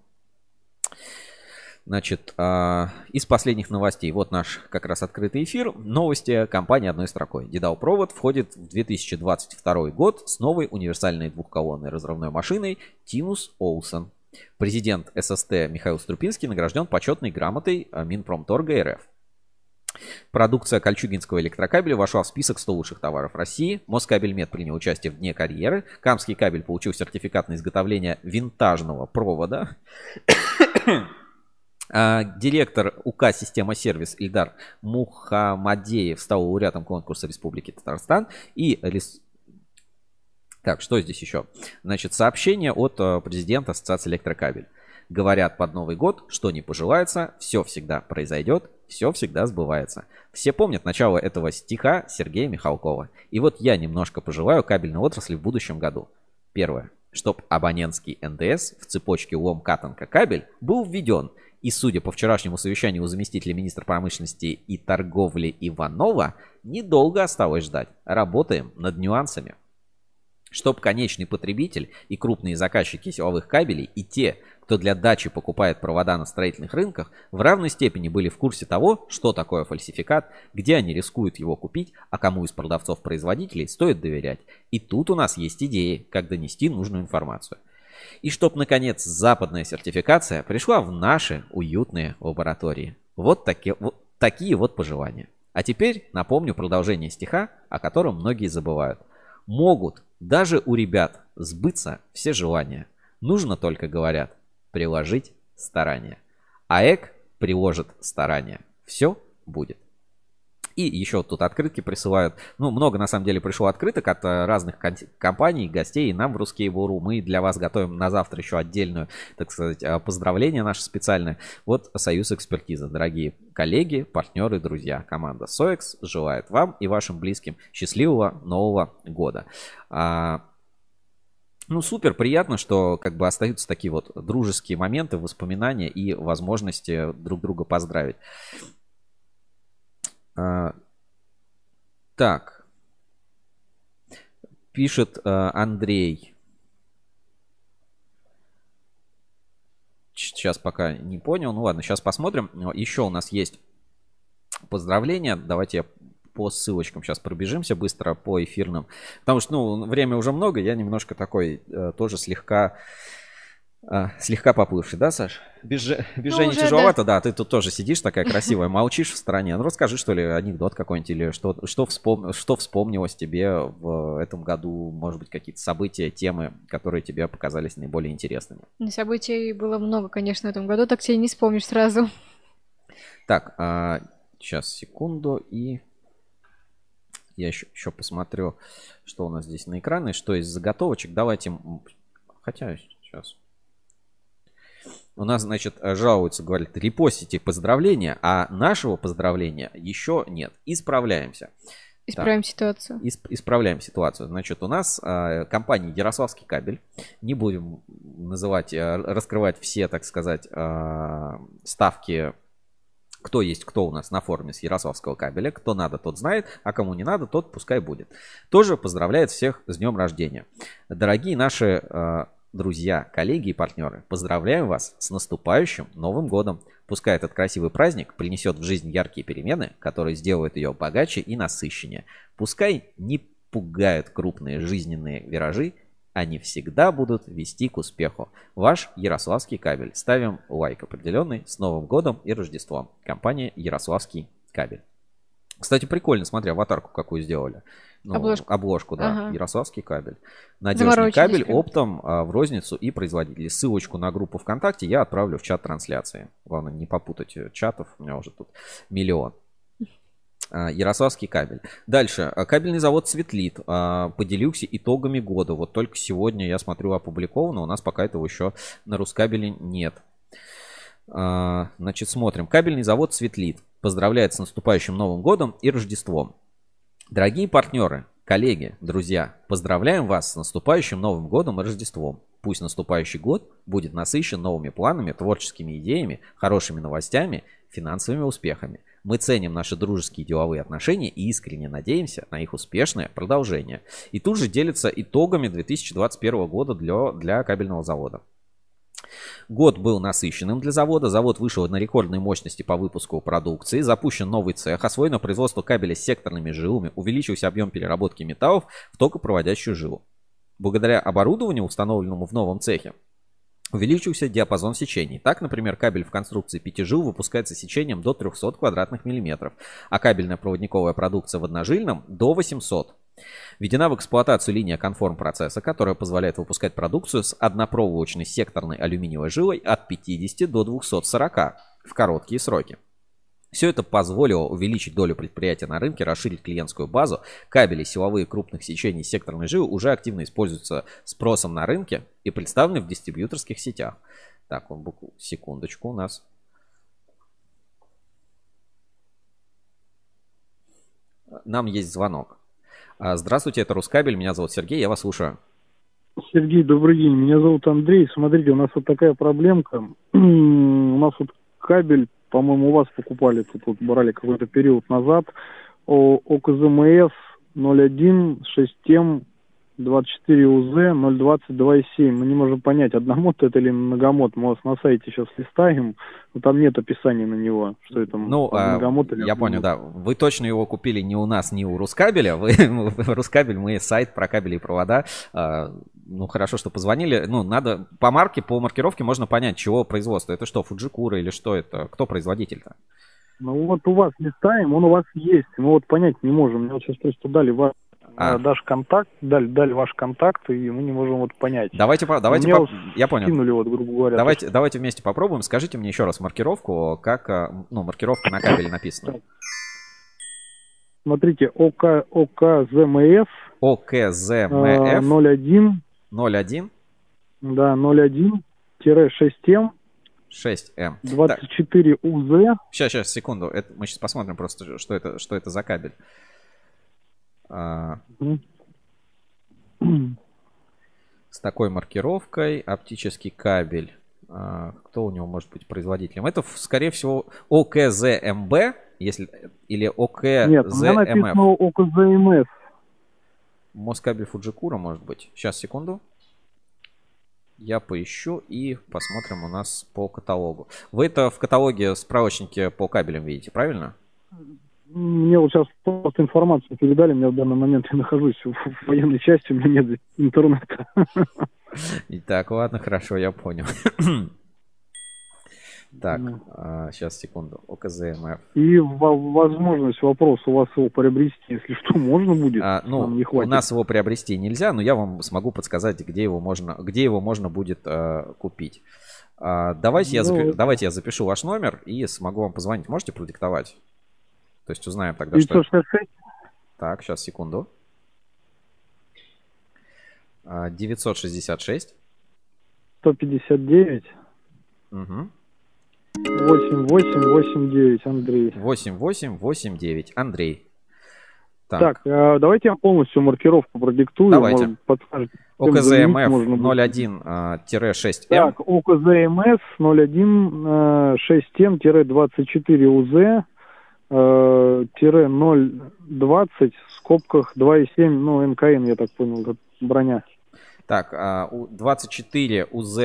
Значит, э, из последних новостей. Вот наш как раз открытый эфир. Новости компании одной строкой. Дедал провод входит в 2022 год с новой универсальной двухколонной разрывной машиной Тинус Олсен. Президент ССТ Михаил Струпинский награжден почетной грамотой э, Минпромторга РФ. Продукция Кольчугинского электрокабеля вошла в список 100 лучших товаров России. Москабельмет принял участие в Дне карьеры. Камский кабель получил сертификат на изготовление винтажного провода. А, директор УК «Система сервис» Ильдар Мухамадеев стал лауреатом конкурса Республики Татарстан. И так, что здесь еще? Значит, сообщение от э, президента Ассоциации Электрокабель. Говорят под Новый год, что не пожелается, все всегда произойдет, все всегда сбывается. Все помнят начало этого стиха Сергея Михалкова. И вот я немножко пожелаю кабельной отрасли в будущем году. Первое. Чтоб абонентский НДС в цепочке лом катанка кабель был введен. И судя по вчерашнему совещанию у заместителя министра промышленности и торговли Иванова, недолго осталось ждать. Работаем над нюансами чтобы конечный потребитель и крупные заказчики силовых кабелей и те, кто для дачи покупает провода на строительных рынках, в равной степени были в курсе того, что такое фальсификат, где они рискуют его купить, а кому из продавцов-производителей стоит доверять. И тут у нас есть идеи, как донести нужную информацию. И чтоб, наконец, западная сертификация пришла в наши уютные лаборатории. Вот, таки, вот такие вот пожелания. А теперь напомню продолжение стиха, о котором многие забывают. Могут даже у ребят сбыться все желания. Нужно только, говорят, приложить старания. АЭК приложит старания. Все будет. И еще тут открытки присылают. Ну, много на самом деле пришло открыток от э, разных компаний, гостей. И нам в Русские Буру. Мы для вас готовим на завтра еще отдельную, так сказать, э, поздравление наше специальное. Вот Союз Экспертиза. Дорогие коллеги, партнеры, друзья. Команда СОЭКС желает вам и вашим близким счастливого Нового года. А, ну, супер, приятно, что как бы остаются такие вот дружеские моменты, воспоминания и возможности друг друга поздравить. А, так. Пишет а, Андрей. Сейчас пока не понял. Ну ладно, сейчас посмотрим. Еще у нас есть поздравления. Давайте я по ссылочкам сейчас пробежимся быстро по эфирным. Потому что, ну, время уже много, я немножко такой э, тоже слегка а, слегка поплывший, да, Саш? Без, без ну, Жени тяжеловато, да. да. Ты тут тоже сидишь такая красивая, молчишь в стороне. Ну, расскажи, что ли, анекдот какой-нибудь или что, что, вспом... что вспомнилось тебе в этом году, может быть, какие-то события, темы, которые тебе показались наиболее интересными. Событий было много, конечно, в этом году, так тебе не вспомнишь сразу. Так, а, сейчас, секунду, и я еще, еще посмотрю, что у нас здесь на экране, что из заготовочек. Давайте, хотя сейчас... У нас, значит, жалуются, говорят, репостите поздравления, а нашего поздравления еще нет. Исправляемся. Исправим так, ситуацию. Исп, исправляем ситуацию. Значит, у нас э, компания Ярославский кабель. Не будем называть, э, раскрывать все, так сказать, э, ставки кто есть кто у нас на форуме с Ярославского кабеля. Кто надо, тот знает, а кому не надо, тот пускай будет. Тоже поздравляет всех с днем рождения. Дорогие наши э, друзья, коллеги и партнеры, поздравляем вас с наступающим Новым годом. Пускай этот красивый праздник принесет в жизнь яркие перемены, которые сделают ее богаче и насыщеннее. Пускай не пугают крупные жизненные виражи они всегда будут вести к успеху. Ваш Ярославский кабель. Ставим лайк определенный с Новым годом и Рождеством. Компания Ярославский кабель. Кстати, прикольно, смотри, аватарку какую сделали. Ну, Обложку. Обложку, да. Ага. Ярославский кабель. Надежный кабель прям. оптом а, в розницу и производители. Ссылочку на группу ВКонтакте я отправлю в чат трансляции. Главное, не попутать э, чатов. У меня уже тут миллион. А, Ярославский кабель. Дальше. А, Кабельный завод Светлит. а, Поделился итогами года. Вот только сегодня, я смотрю, опубликовано. У нас пока этого еще на Рускабеле нет. А, Значит, смотрим. Кабельный завод Светлит. Поздравляет с наступающим Новым годом и Рождеством. Дорогие партнеры, коллеги, друзья, поздравляем вас с наступающим Новым годом и Рождеством. Пусть наступающий год будет насыщен новыми планами, творческими идеями, хорошими новостями, финансовыми успехами. Мы ценим наши дружеские деловые отношения и искренне надеемся на их успешное продолжение. И тут же делится итогами 2021 года для, для кабельного завода. Год был насыщенным для завода. Завод вышел на рекордные мощности по выпуску продукции. Запущен новый цех. Освоено производство кабеля с секторными жилами. Увеличился объем переработки металлов в токопроводящую жилу. Благодаря оборудованию, установленному в новом цехе, увеличился диапазон сечений. Так, например, кабель в конструкции 5 жил выпускается сечением до 300 квадратных миллиметров, а кабельная проводниковая продукция в одножильном до 800. Введена в эксплуатацию линия конформ процесса, которая позволяет выпускать продукцию с однопроволочной секторной алюминиевой жилой от 50 до 240 в короткие сроки. Все это позволило увеличить долю предприятия на рынке, расширить клиентскую базу. Кабели силовые крупных сечений секторной жилы уже активно используются спросом на рынке и представлены в дистрибьюторских сетях. Так, вот букву- секундочку у нас. Нам есть звонок. А, Здравствуйте, это Рускабель, меня зовут Сергей, я вас слушаю. Сергей, добрый день. Меня зовут Андрей. Смотрите, у нас вот такая проблемка. у нас вот кабель, по-моему, у вас покупали, тут вот брали какой-то период назад. ОКЗМС 01 6М 24 УЗ 020 2,7. Мы не можем понять, одномод это или многомод. Мы вас на сайте сейчас листаем, но там нет описания на него, что это Ну, а, многомод или я понял, да. Вы точно его купили не у нас, не у Рускабеля. Вы, Рускабель, мы сайт про кабели и провода. А, Ну, хорошо, что позвонили. Ну, надо по марке, по маркировке можно понять, чего производство. Это что, Фуджикура или что это? Кто производитель-то? Ну вот у вас листаем, он у вас есть. Мы вот понять не можем. Мне вот сейчас просто дали ваш А. дашь контакт, дали, дали ваш контакт, и мы не можем вот понять. Давайте, давайте, по- я понял. Скинули вот, грубо говоря. Давайте, давайте вместе попробуем. Скажите мне еще раз маркировку, как, а, ну, маркировка на кабеле написана. Смотрите, ОК, ОКЗМС ОКЗМФ 01, 01 да, 01-6М 6М. 24 УЗ. Сейчас, сейчас, секунду. Это, мы сейчас посмотрим просто, что это, что это за кабель. А, с такой маркировкой оптический кабель. А, кто у него может быть производителем? Это, скорее всего, ОКЗМБ, если или Нет, у меня написано ОКЗМФ. Москабель Фуджикура, может быть. Сейчас, секунду. Я поищу и посмотрим у нас по каталогу. Вы это в каталоге справочнике по кабелям видите, правильно? Мне вот сейчас просто информацию передали, мне в данный момент я нахожусь в, военной части, у меня нет интернета. Итак, ладно, хорошо, я понял. Так, сейчас, секунду. ОКЗМФ. И во- возможность, вопрос у вас его приобрести, если что, можно будет? А, ну, не у хватит. нас его приобрести нельзя, но я вам смогу подсказать, где его можно, где его можно будет э, купить. А, давайте, я Ну, запи- давайте я запишу ваш номер и смогу вам позвонить. Можете продиктовать? То есть узнаем тогда, что... 966 Так, сейчас, секунду. А, 966. 159 Угу. 8889, Андрей. 8889. Андрей. Так, так э, давайте я полностью маркировку продиктую. Давайте. Может. ОКЗМФ 01-6М. Так, ОКЗМС 01-6М-24УЗ э, тире 020 в скобках 2,7, ну, НКН, я так понял, это броня. Так, а, у 24 УЗ,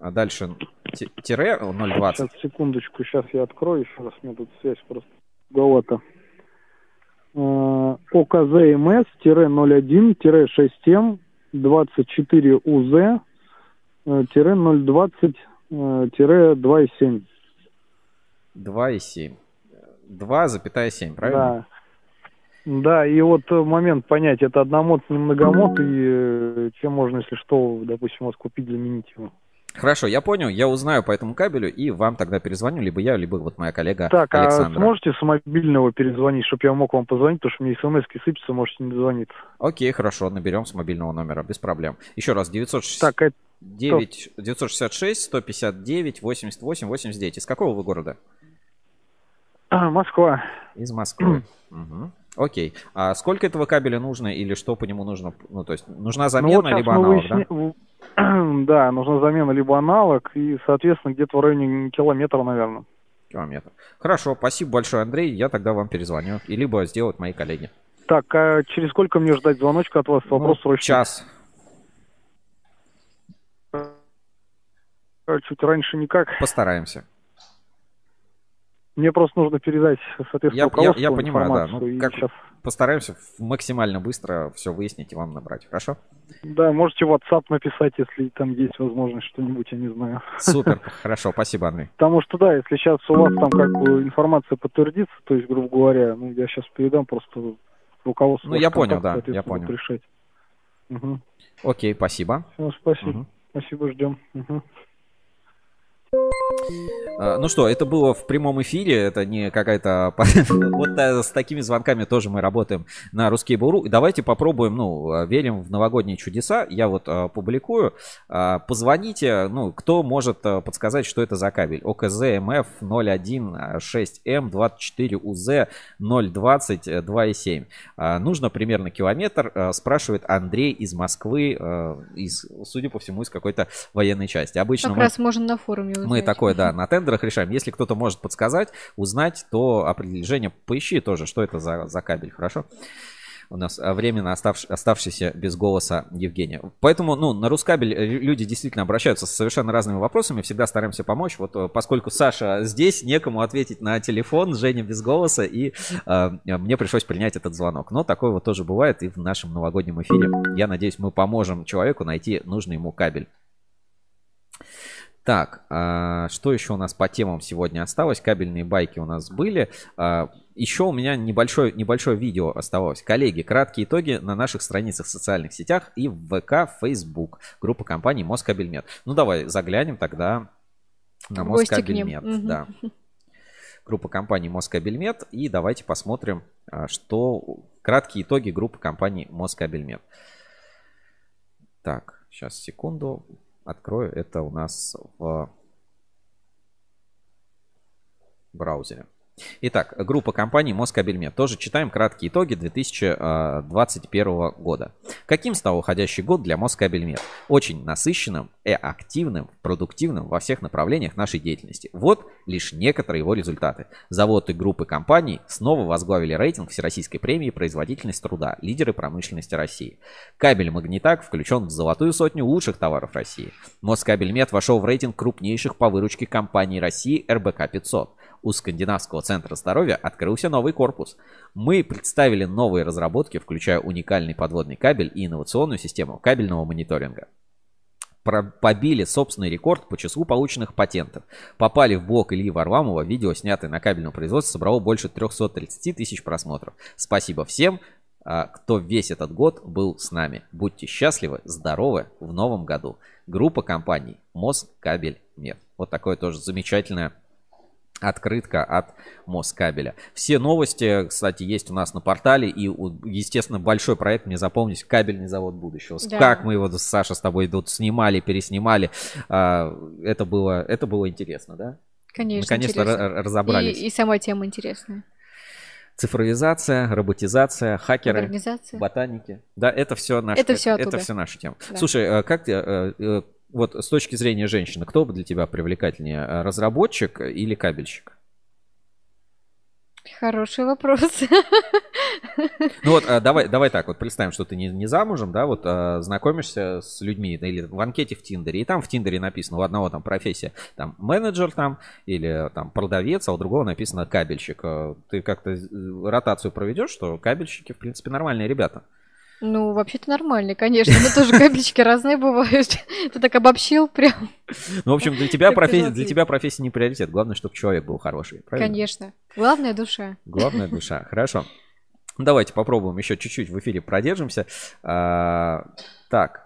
а дальше ти- тире 020. Сейчас, секундочку, сейчас я открою еще раз, меня тут связь просто туговато. Э, ОКЗМС-01-6М 24 УЗ э, тире 020 э, тире 2,7. 2,7. 2,7, правильно? Да. Да, и вот момент понять, это одномод, не многомод, и э, чем можно, если что, допустим, вас купить, заменить его. Хорошо, я понял, я узнаю по этому кабелю и вам тогда перезвоню, либо я, либо вот моя коллега Так, а Александра. сможете с мобильного перезвонить, чтобы я мог вам позвонить, потому что мне смс сыпятся, можете не дозвониться. Окей, хорошо, наберем с мобильного номера, без проблем. Еще раз, 969, Так, это... 966 159 88 89. Из какого вы города? А, Москва. Из Москвы. Мгм. Окей. А сколько этого кабеля нужно или что по нему нужно? Ну, то есть нужна замена, Ну, вот либо аналог, выясни- да? Да, нужна замена либо аналог, и, соответственно, где-то в районе километра, наверное. Километр. Хорошо, спасибо большое, Андрей. Я тогда вам перезвоню. И либо сделают мои коллеги. Так, а через сколько мне ждать звоночка от вас? Вопрос Ну, срочный. час. Чуть раньше никак. Постараемся. Мне просто нужно передать, соответственно, Я, я, руководству я понимаю, да. Ну, как сейчас- постараемся максимально быстро все выяснить и вам набрать. Хорошо? Да, можете в WhatsApp написать, если там есть возможность что-нибудь, я не знаю. Супер. Хорошо, спасибо, Андрей. Потому что, да, если сейчас у вас там как бы информация подтвердится, то есть, грубо говоря, ну, я сейчас передам просто руководству. Ну, я понял, да, я понял. решать. Мгм. Окей, спасибо. Всё, спасибо. Мгм. Спасибо, ждем. Мгм. А, Ну что, это было в прямом эфире, это не какая-то... Вот э, с такими звонками тоже мы работаем на Русский Буру. И давайте попробуем, ну, э, верим в новогодние чудеса. Я вот э, публикую. А, Позвоните, ну, кто может подсказать, что это за кабель. ОКЗ МФ 016М 24 УЗ 020 э, 2,7. А, Нужно примерно километр, спрашивает Андрей из Москвы, из, судя по всему, из какой-то военной части. Обычно Как мы... раз можно на форуме узнать. Мы такое, да, на тендерах решаем. Если кто-то может подсказать, узнать, то определение поищи тоже, что это за, за кабель, хорошо? У нас а, временно оставш- оставшийся без голоса Евгения. Поэтому, ну, на Рускабель э, люди действительно обращаются с совершенно разными вопросами, всегда стараемся помочь. Вот э, поскольку Саша здесь, некому ответить на телефон, Женя без голоса, и э, мне пришлось принять этот звонок. Но такое вот тоже бывает и в нашем новогоднем эфире. Я надеюсь, мы поможем человеку найти нужный ему кабель. Так, а, что еще у нас по темам сегодня осталось? Кабельные байки у нас были. А, еще у меня небольшое, небольшое видео оставалось. Коллеги, краткие итоги на наших страницах в социальных сетях и в ВК, Facebook. Группа компаний Москабельмет. Ну, давай заглянем тогда на. Москабельмет. Да. Группа компаний Москабельмет. И давайте посмотрим, а, что... Краткие итоги группы компаний Москабельмет. Так, сейчас, секунду. Открою это у нас в браузере. Итак, группа компаний Москабельмет. Тоже читаем краткие итоги 2021 года. Каким стал уходящий год для Москабельмет? Очень насыщенным и активным, продуктивным во всех направлениях нашей деятельности. Вот лишь некоторые его результаты. Завод и группы компаний снова возглавили рейтинг Всероссийской премии «Производительность труда. Лидеры промышленности России». Кабель «Магнитак» включен в золотую сотню лучших товаров России. Москабельмет вошел в рейтинг крупнейших по выручке компаний России РБК 500. У Скандинавского центра здоровья открылся новый корпус. Мы представили новые разработки, включая уникальный подводный кабель и инновационную систему кабельного мониторинга. Побили собственный рекорд по числу полученных патентов. Попали в блог Ильи Варламова. Видео, снятое на кабельном производстве, собрало больше 330 тысяч просмотров. Спасибо всем, а, кто весь этот год был с нами. Будьте счастливы, здоровы в новом году. Группа компаний Москабельмет. Вот такое тоже замечательное открытка от Москабеля. Все новости, кстати, есть у нас на портале. И, естественно, большой проект мне запомнить кабельный завод будущего. Да. Как мы его, Саша, с тобой тут снимали, переснимали. А, Это было, это было интересно, да? Конечно, Наконец-то интересно. ра- разобрались. И, и сама тема интересная. Цифровизация, роботизация, хакеры, ботаники. Да, это все наш, Это всё это оттуда. все наша тема. Да. Слушай, э, как ты, э, э, вот с точки зрения женщины, кто бы для тебя привлекательнее, э, разработчик или кабельщик? Хороший вопрос. Ну вот, э, давай, давай так, вот представим, что ты не, не замужем, да, вот э, знакомишься с людьми или в анкете в Тиндере, и там в Тиндере написано, у одного там профессия, там менеджер там, или там продавец, а у другого написано кабельщик. Ты как-то ротацию проведешь, что кабельщики, в принципе, нормальные ребята. Ну, вообще-то нормальный, конечно. Но тоже кабельчики разные бывают. Ты так обобщил прям. Ну, в общем, для тебя, профессия, для тебя профессия не приоритет. Главное, чтобы человек был хороший. Правильно? Конечно. Главная душа. Главная душа. Хорошо. Давайте попробуем еще чуть-чуть в эфире продержимся. А, так.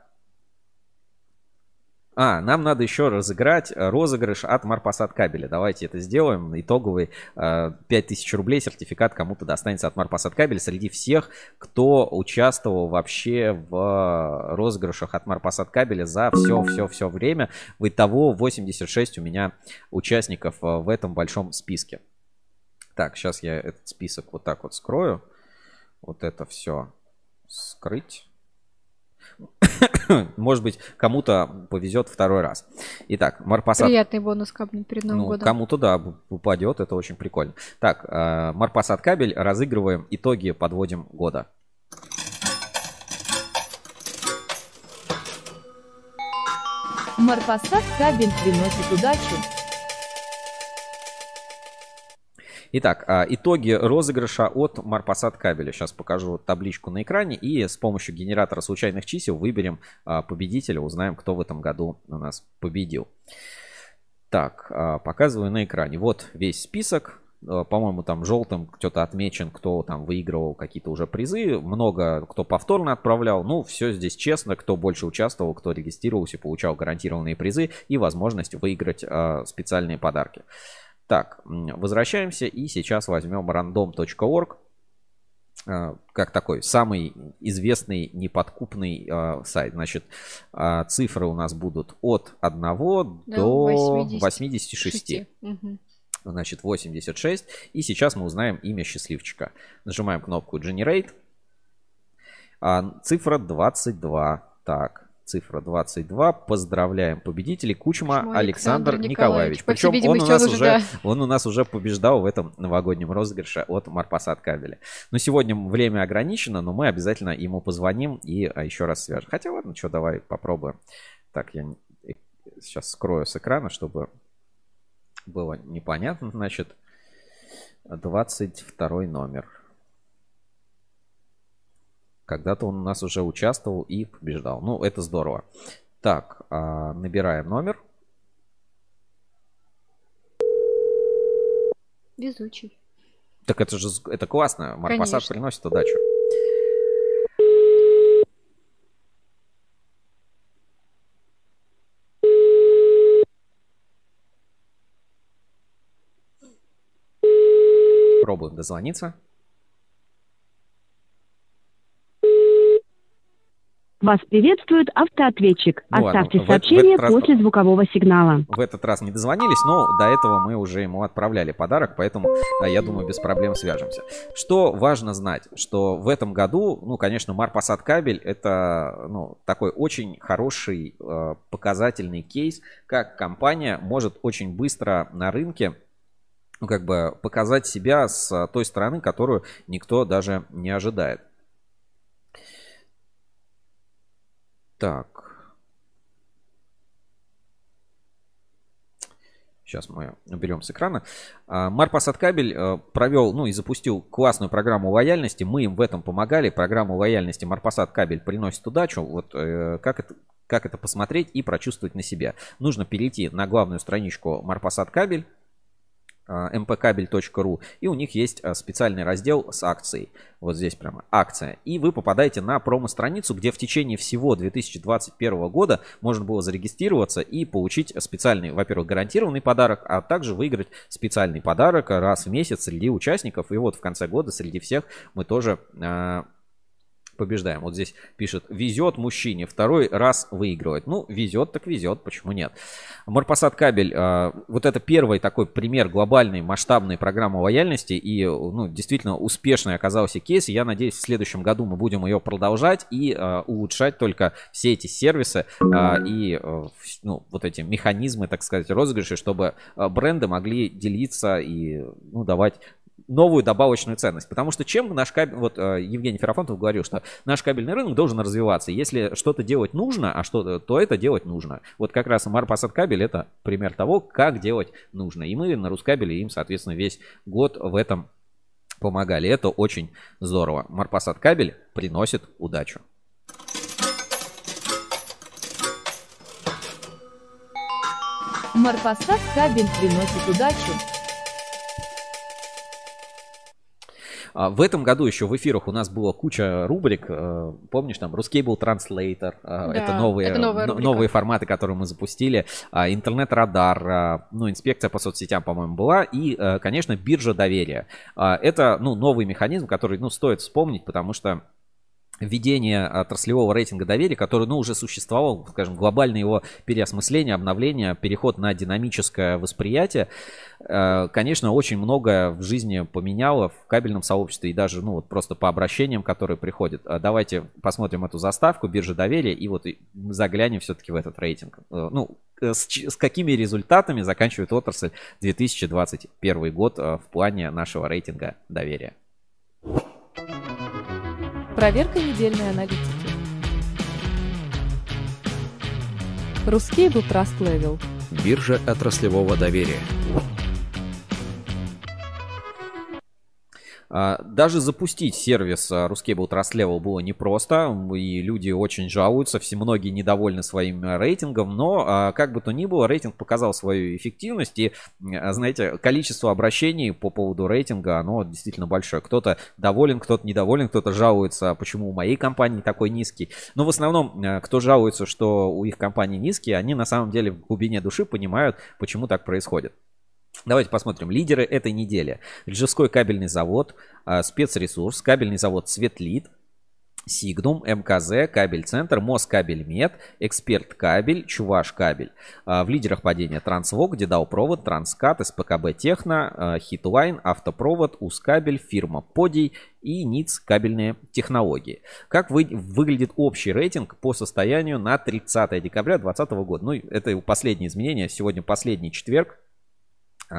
А, нам надо еще разыграть э, розыгрыш от Марпасад кабеля. Давайте это сделаем. Итоговый э, 5000 рублей сертификат кому-то достанется от Марпасад кабеля среди всех, кто участвовал вообще в розыгрышах от Марпасад кабеля за все-все-все время. В итого 86 у меня участников э, в этом большом списке. Так, сейчас я этот список вот так вот скрою. Вот это все скрыть. Может быть, кому-то повезет второй раз. Итак, Марпасад... Приятный бонус капнуть перед Новым Ну, годом. кому-то, да, упадет, это очень прикольно. Так, э, Марпасад кабель, разыгрываем, итоги подводим года. Марпасад кабель приносит удачу. Итак, а, итоги розыгрыша от Марпасад кабеля. Сейчас покажу табличку на экране и с помощью генератора случайных чисел выберем а, победителя, узнаем, кто в этом году у нас победил. Так, а, показываю на экране. Вот весь список. По-моему, там желтым кто-то отмечен, кто там выигрывал какие-то уже призы. Много кто повторно отправлял. Ну, все здесь честно. Кто больше участвовал, кто регистрировался, получал гарантированные призы и возможность выиграть а, специальные подарки. Так, возвращаемся и сейчас возьмем random.org а, как такой самый известный неподкупный а, сайт. Значит, а, цифры у нас будут от 1 Да, до 80. 86. Мгм. Значит, 86. И сейчас мы узнаем имя счастливчика. Нажимаем кнопку Generate. А, цифра 22. Так, цифра 22. Поздравляем победителей. Кучма, Кучма Александр, Александр Николаевич. Николаевич. Причем он у, нас уже, да. он у нас уже побеждал в этом новогоднем розыгрыше от Марпасад кабеля. Но сегодня время ограничено, но мы обязательно ему позвоним и а, еще раз свяжем. Хотя ладно, что, давай попробуем. Так, я не- э, сейчас скрою с экрана, чтобы было непонятно. Значит, 22 номер. Когда-то он у нас уже участвовал и побеждал. Ну, это здорово. Так, а, набираем номер. Везучий. Так это же это классно. Марпасад приносит удачу. Пробуем дозвониться. Вас приветствует автоответчик. Ну ладно, Оставьте в- в сообщение этот раз- после звукового сигнала. В этот раз не дозвонились, но до этого мы уже ему отправляли подарок, поэтому, я думаю, без проблем свяжемся. Что важно знать, что в этом году, ну, конечно, Марпасад кабель это ну, такой очень хороший э, показательный кейс, как компания может очень быстро на рынке ну, как бы показать себя с той стороны, которую никто даже не ожидает. Так. Сейчас мы уберем с экрана. А, Марпасад кабель э, провел, ну и запустил классную программу лояльности. Мы им в этом помогали. Программу лояльности Марпасад кабель приносит удачу. Вот э, как это, как это посмотреть и прочувствовать на себе. Нужно перейти на главную страничку Марпасад кабель mpkabel.ru и у них есть а, специальный раздел с акцией. Вот здесь прямо акция. И вы попадаете на промо-страницу, где в течение всего 2021 года можно было зарегистрироваться и получить специальный, во-первых, гарантированный подарок, а также выиграть специальный подарок раз в месяц среди участников. И вот в конце года среди всех мы тоже а, побеждаем. Вот здесь пишет, везет мужчине, второй раз выигрывает. Ну, везет так везет, почему нет? Марпасад кабель, э, вот это первый такой пример глобальной масштабной программы лояльности и, ну, действительно успешный оказался кейс. Я надеюсь, в следующем году мы будем ее продолжать и э, улучшать только все эти сервисы э, и, э, ну, вот эти механизмы, так сказать, розыгрыши, чтобы бренды могли делиться и, ну, давать новую добавочную ценность. Потому что чем наш кабель, вот э, Евгений Ферафонтов говорил, что наш кабельный рынок должен развиваться. Если что-то делать нужно, а что то это делать нужно. Вот как раз Марпасад кабель это пример того, как делать нужно. И мы на Рускабеле им, соответственно, весь год в этом помогали. Это очень здорово. Марпасад кабель приносит удачу. Марпасад кабель приносит удачу. В этом году еще в эфирах у нас была куча рубрик. Э, помнишь, там Ruscable Translator. Да, это новые, это новые форматы, которые мы запустили. А, интернет-радар. А, ну, инспекция по соцсетям, по-моему, была. И, э, конечно, биржа доверия. Это, ну, новый механизм, который, ну, стоит вспомнить, потому что введение отраслевого рейтинга доверия, который, ну, уже существовал, скажем, глобальное его переосмысление, обновление, переход на динамическое восприятие, э, конечно, очень многое в жизни поменяло в кабельном сообществе и даже, ну, вот просто по обращениям, которые приходят. А давайте посмотрим эту заставку биржи доверия и вот заглянем все-таки в этот рейтинг. Э, ну, с, с какими результатами заканчивает отрасль 2021 год э, в плане нашего рейтинга доверия. Проверка недельной аналитики. Ruscable Trust Level. Биржа отраслевого доверия. Даже запустить сервис а, Ruscable Trust Level было непросто, и люди очень жалуются, все многие недовольны своим а, рейтингом, но как бы то ни было, рейтинг показал свою эффективность, и, знаете, количество обращений по поводу рейтинга, оно действительно большое. Кто-то доволен, кто-то недоволен, кто-то жалуется, почему у моей компании такой низкий. Но в основном, кто жалуется, что у их компании низкий, они на самом деле в глубине души понимают, почему так происходит. Давайте посмотрим. Лидеры этой недели. Ржевской кабельный завод, а, спецресурс, кабельный завод Светлит, Сигнум, МКЗ, Кабель Центр, Москабель Мед, Эксперт Кабель, Чуваш Кабель. А, в лидерах падения Трансвок, Дедал Провод, Транскат, СПКБ Техно, а, Хитлайн, Автопровод, Ускабель, фирма Подий и НИЦ Кабельные технологии. Как вы, выглядит общий рейтинг по состоянию на 30 декабря 2020 года? Ну, это последнее изменение. Сегодня последний четверг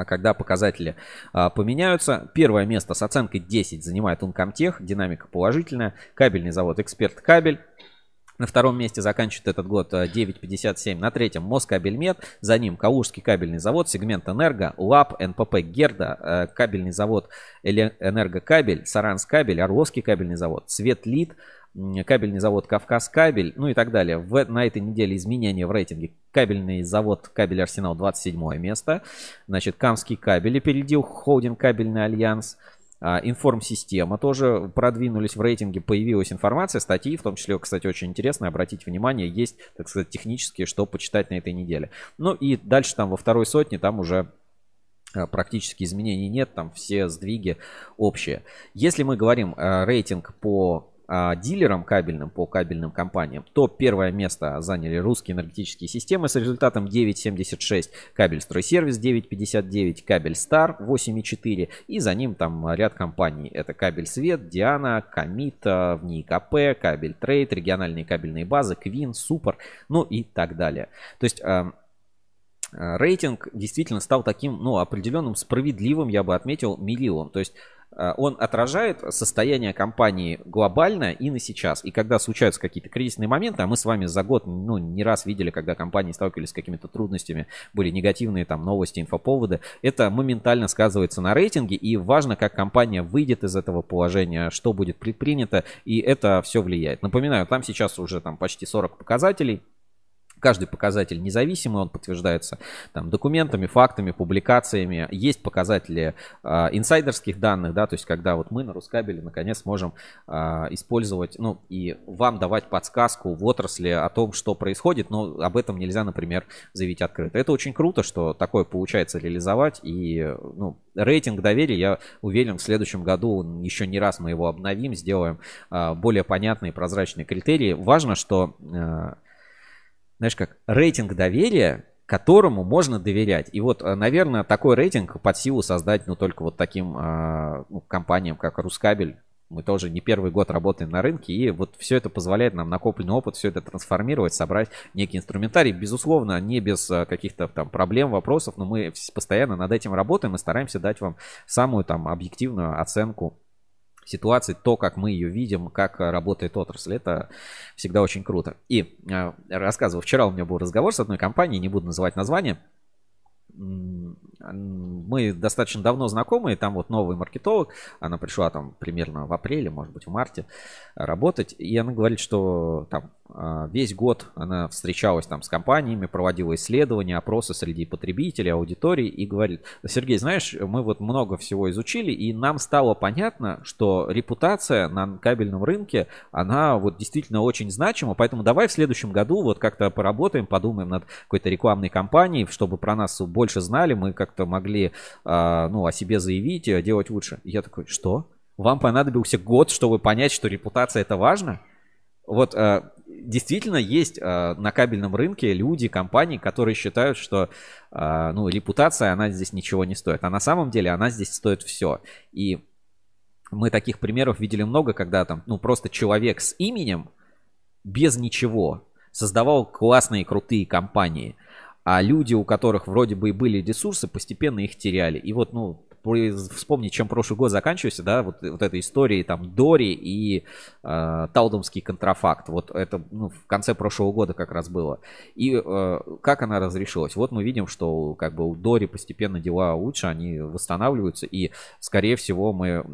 когда показатели а, поменяются. Первое место с оценкой 10 занимает Uncomtech, динамика положительная. Кабельный завод Эксперт Кабель. На втором месте заканчивает этот год 9.57. На третьем Москабельмет. За ним Калужский кабельный завод, сегмент Энерго, ЛАП, НПП Герда, э, кабельный завод Энергокабель, Саранскабель, Орловский кабельный завод, Светлит, кабельный завод Кавказ Кабель, ну и так далее. В, на этой неделе изменения в рейтинге. Кабельный завод Кабель Арсенал 27 место. Значит, Камский кабель опередил Холдинг Кабельный Альянс. А, информсистема тоже продвинулись в рейтинге, появилась информация, статьи, в том числе, кстати, очень интересно, обратите внимание, есть, так сказать, технические, что почитать на этой неделе. Ну и дальше там во второй сотне, там уже а, практически изменений нет, там все сдвиги общие. Если мы говорим э, рейтинг по а, дилером кабельным по кабельным компаниям, то первое место заняли русские энергетические системы с результатом 9.76, кабель стройсервис 9.59, кабель Стар 8.4 и за ним там ряд компаний. Это кабель Свет, Диана, Комита, в НИКП, кабель Трейд, региональные кабельные базы, Квин, Супер, ну и так далее. То есть а, а, рейтинг действительно стал таким, ну, определенным справедливым, я бы отметил, милливым. То есть он отражает состояние компании глобально и на сейчас. И когда случаются какие-то кризисные моменты, а мы с вами за год ну, не раз видели, когда компании сталкивались с какими-то трудностями, были негативные там новости, инфоповоды, это моментально сказывается на рейтинге, и важно, как компания выйдет из этого положения, что будет предпринято, и это все влияет. Напоминаю, там сейчас уже там почти 40 показателей, Каждый показатель независимый, он подтверждается там, документами, фактами, публикациями. Есть показатели э, инсайдерских данных, да, то есть когда вот мы на Рускабеле наконец можем э, использовать, ну и вам давать подсказку в отрасли о том, что происходит, но об этом нельзя, например, заявить открыто. Это очень круто, что такое получается реализовать и ну, рейтинг доверия, я уверен, в следующем году еще не раз мы его обновим, сделаем э, более понятные прозрачные критерии. Важно, что э, знаешь как, рейтинг доверия, которому можно доверять. И вот, э, наверное, такой рейтинг под силу создать, ну, только вот таким э, ну, компаниям, как Рускабель. Мы тоже не первый год работаем на рынке, и вот все это позволяет нам накопленный опыт, все это трансформировать, собрать некий инструментарий. Безусловно, не без э, каких-то там проблем, вопросов, но мы постоянно над этим работаем и стараемся дать вам самую там объективную оценку ситуации, то, как мы ее видим, как работает отрасль. Это всегда очень круто. И э, рассказывал, вчера у меня был разговор с одной компанией, не буду называть название, мы достаточно давно знакомы, и там вот новый маркетолог, она пришла там примерно в апреле, может быть в марте работать, и она говорит, что там весь год она встречалась там с компаниями, проводила исследования, опросы среди потребителей, аудитории и говорит, Сергей, знаешь, мы вот много всего изучили, и нам стало понятно, что репутация на кабельном рынке, она вот действительно очень значима, поэтому давай в следующем году вот как-то поработаем, подумаем над какой-то рекламной кампанией, чтобы про нас больше знали, мы как-то могли а, ну, о себе заявить, делать лучше. я такой, что? Вам понадобился год, чтобы понять, что репутация это важно? Вот а, действительно есть э, на кабельном рынке люди, компании, которые считают, что э, ну, репутация, она здесь ничего не стоит. А на самом деле она здесь стоит все. И мы таких примеров видели много, когда там, ну, просто человек с именем без ничего создавал классные, крутые компании. А люди, у которых вроде бы и были ресурсы, постепенно их теряли. И вот, ну, вспомнить, чем прошлый год заканчивался, да, вот, вот этой истории там Дори и э, Талдомский контрафакт. Вот это ну, в конце прошлого года как раз было. И э, как она разрешилась? Вот мы видим, что как бы у Дори постепенно дела лучше, они восстанавливаются, и скорее всего мы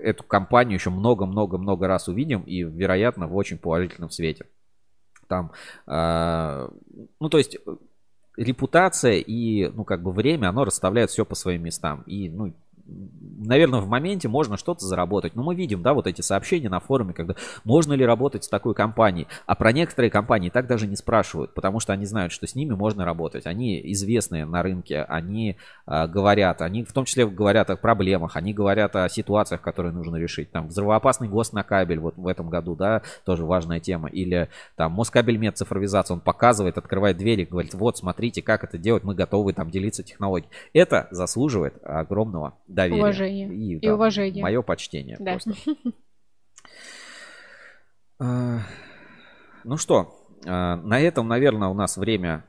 эту компанию еще много-много-много раз увидим, и вероятно в очень положительном свете. Там, э, ну то есть репутация и, ну, как бы время, оно расставляет все по своим местам. И, ну, наверное, в моменте можно что-то заработать. Но мы видим, да, вот эти сообщения на форуме, когда можно ли работать с такой компанией. А про некоторые компании так даже не спрашивают, потому что они знают, что с ними можно работать. Они известные на рынке, они э, говорят, они в том числе говорят о проблемах, они говорят о ситуациях, которые нужно решить. Там взрывоопасный ГОСТ на кабель вот в этом году, да, тоже важная тема. Или там Москабельмет цифровизация, он показывает, открывает двери, говорит, вот смотрите, как это делать, мы готовы там делиться технологией. Это заслуживает огромного доверия. Уважение. И, и уважение. Мое почтение. Да. А, ну что, а, на этом, наверное, у нас время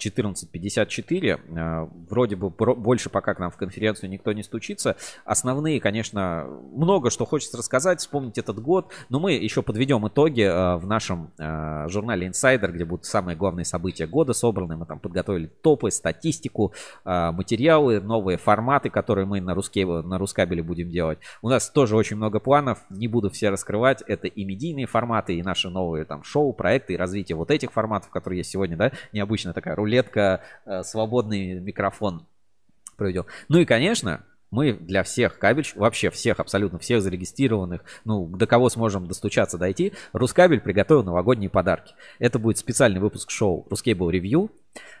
14.54. Э, вроде бы больше пока к нам в конференцию никто не стучится. Основные, конечно, много что хочется рассказать, вспомнить этот год. Но мы еще подведем итоги э, в нашем э, журнале Insider, где будут самые главные события года собраны. Мы там подготовили топы, статистику, материалы, новые форматы, которые мы на, руске, на Рускабеле будем делать. У нас тоже очень много планов. Не буду все раскрывать. Это и медийные форматы, и наши новые там шоу, проекты, и развитие вот этих форматов, которые есть сегодня, да, необычная такая рулетка рулетка, э, свободный микрофон проведем. Ну и, конечно, мы для всех кабель, вообще всех, абсолютно всех зарегистрированных, ну, до кого сможем достучаться, дойти, Рускабель приготовил новогодние подарки. Это будет специальный выпуск шоу Рускейбл Ревью.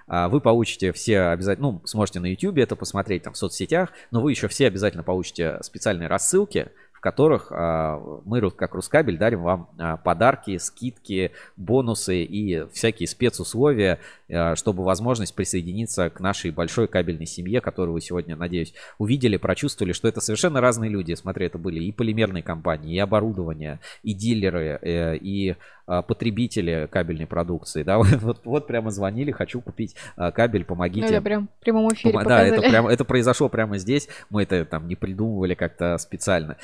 Вы получите все обязательно, ну, сможете на YouTube это посмотреть, там, в соцсетях, но вы еще все обязательно получите специальные рассылки в которых а, мы, как Рускабель, дарим вам а, подарки, скидки, бонусы и всякие спецусловия, а, чтобы возможность присоединиться к нашей большой кабельной семье, которую вы сегодня, надеюсь, увидели, прочувствовали, что это совершенно разные люди. Смотри, это были и полимерные компании, и оборудование, и дилеры, э, и потребители кабельной продукции, да, вот, вот прямо звонили, хочу купить кабель, помогите. Ну, это прям в прямом эфире Пом- Да, это, прям, это произошло прямо здесь, мы это там не придумывали как-то специально.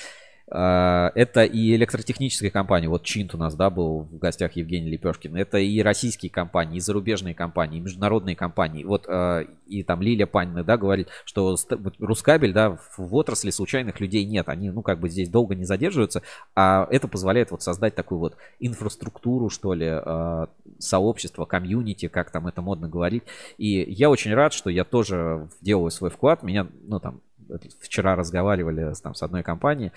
А, это и электротехнические компании, вот Чинт у нас, да, был в гостях Евгений Лепешкин, это и российские компании, и зарубежные компании, и международные компании. Вот а, и там Лилия Панина, да, говорит, что Рускабель, да, в отрасли случайных людей нет, они, ну, как бы здесь долго не задерживаются, а это позволяет вот создать такую вот инфраструктуру, что ли, а, сообщество, комьюнити, как там это модно говорить. И я очень рад, что я тоже делаю свой вклад, меня, ну, там, вчера разговаривали там, с одной компанией,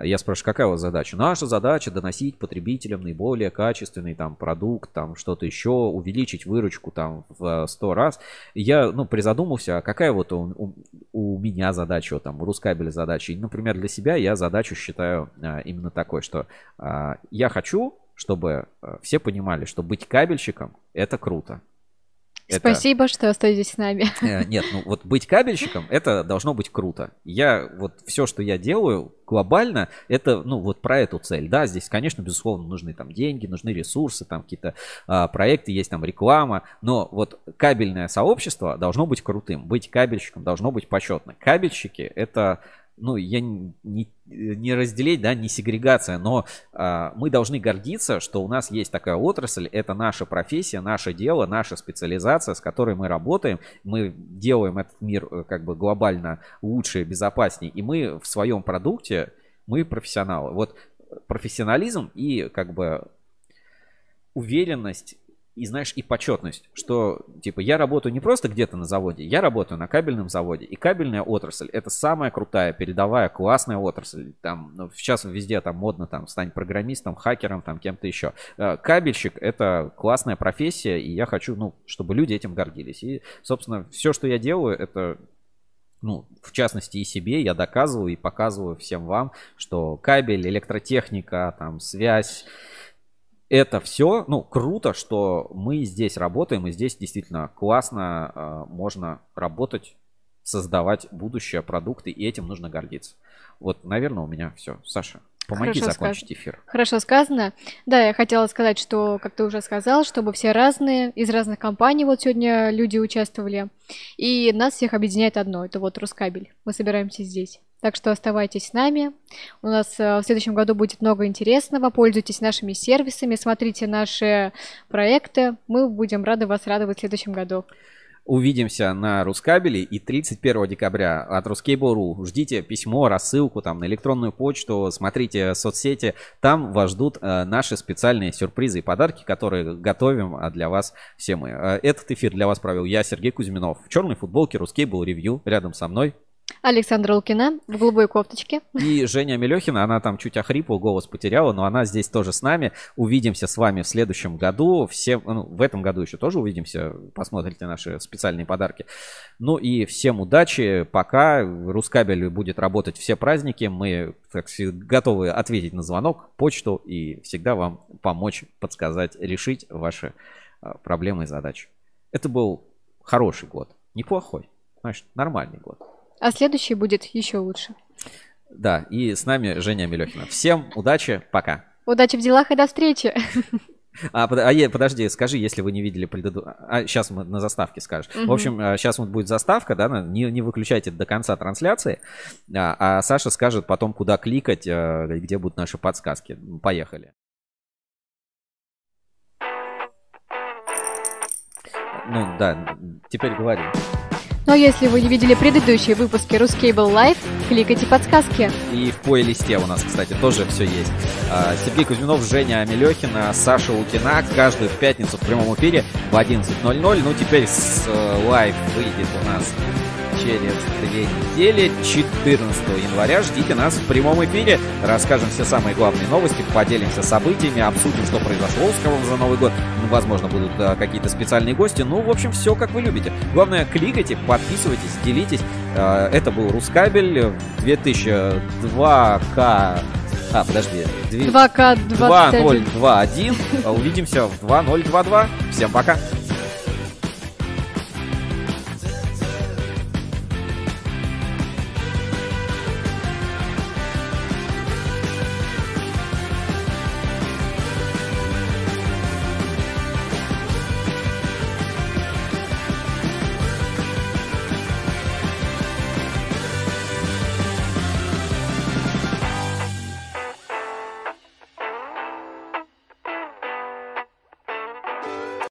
я спрашиваю, какая у вас задача? Наша задача доносить потребителям наиболее качественный там продукт, там что-то еще, увеличить выручку там в 100 раз. И я, ну, призадумался, а какая вот у, у, у меня задача, там, у Рускабеля задача. И, например, для себя я задачу считаю а, именно такой, что а, я хочу, чтобы все понимали, что быть кабельщиком это круто. Это... Спасибо, что остаетесь с нами. Э, нет, ну вот быть кабельщиком, это должно быть круто. Я вот все, что я делаю глобально, это, ну, вот про эту цель. Да, здесь, конечно, безусловно, нужны там деньги, нужны ресурсы, там какие-то а, проекты, есть там реклама, но вот кабельное сообщество должно быть крутым. Быть кабельщиком должно быть почетно. Кабельщики — это ну, я не, не разделить, да, не сегрегация, но а, мы должны гордиться, что у нас есть такая отрасль, это наша профессия, наше дело, наша специализация, с которой мы работаем, мы делаем этот мир э, как бы глобально лучше, безопаснее, и мы в своем продукте, мы профессионалы. Вот профессионализм и как бы уверенность и знаешь, и почетность, что, типа, я работаю не просто где-то на заводе, я работаю на кабельном заводе, и кабельная отрасль — это самая крутая, передовая, классная отрасль. Там, ну, сейчас везде там модно, там, стань программистом, хакером, там, кем-то еще. Э, кабельщик — это классная профессия, и я хочу, ну, чтобы люди этим гордились. И, собственно, все, что я делаю, это ну, в частности и себе, я доказываю и показываю всем вам, что кабель, электротехника, там, связь, это все, ну, круто, что мы здесь работаем, и здесь действительно классно э, можно работать, создавать будущее, продукты, и этим нужно гордиться. Вот, наверное, у меня все. Саша, помоги Хорошо закончить сказ... эфир. Хорошо сказано. Да, я хотела сказать, что, как ты уже сказал, чтобы все разные, из разных компаний вот сегодня люди участвовали, и нас всех объединяет одно, это вот Рускабель. Мы собираемся здесь. Так что оставайтесь с нами. У нас э, в следующем году будет много интересного. Пользуйтесь нашими сервисами, смотрите наши проекты. Мы будем рады вас радовать в следующем году. Увидимся на Рускабеле и 31 декабря от Ruskable.ru. Ждите письмо, рассылку там на электронную почту, смотрите соцсети. Там вас ждут э, наши специальные сюрпризы и подарки, которые готовим а, для вас все мы. Э, этот эфир для вас провел я, Сергей Кузьминов. В черной футболке Ruskable Review рядом со мной Александра Лукина в голубой кофточке. И Женя Мелехина, она там чуть охрипла, голос потеряла, но она здесь тоже с нами. Увидимся с вами в следующем году. Всем, ну, в этом году еще тоже увидимся. Посмотрите наши специальные подарки. Ну и всем удачи. Пока. Рускабель будет работать все праздники. Мы так готовы ответить на звонок, почту и всегда вам помочь, подсказать, решить ваши а, проблемы и задачи. Это был хороший год. Неплохой. Знаешь, нормальный год. А следующий будет еще лучше. Да, и с нами Женя Мелехина. Всем удачи, пока. Удачи в делах и до встречи. А, а подожди, скажи, если вы не видели предыдущий... А, сейчас мы на заставке скажешь. Угу. В общем, сейчас вот будет заставка, да, не, не выключайте до конца трансляции, а, а Саша скажет потом, куда кликать, а, где будут наши подсказки. Поехали. Ну да, теперь говори. Но если вы не видели предыдущие выпуски Ruscable Live, кликайте подсказки. И в плейлисте у нас, кстати, тоже все есть. А, Сергей Кузьминов, Женя Амелехина, Саша Лукина. Каждую пятницу в прямом эфире в 11.00. Ну, теперь с э, Live выйдет у нас через две недели, 14 января. Ждите нас в прямом эфире. Расскажем все самые главные новости, поделимся событиями, обсудим, что произошло у кого за Новый год. Ну, возможно, будут а, какие-то специальные гости. Ну, в общем, все как вы любите. Главное, кликайте, подписывайтесь, делитесь. А, это был Рускабель 2002К а, подожди. 2К21. 2021. Увидимся в 2022. Всем пока.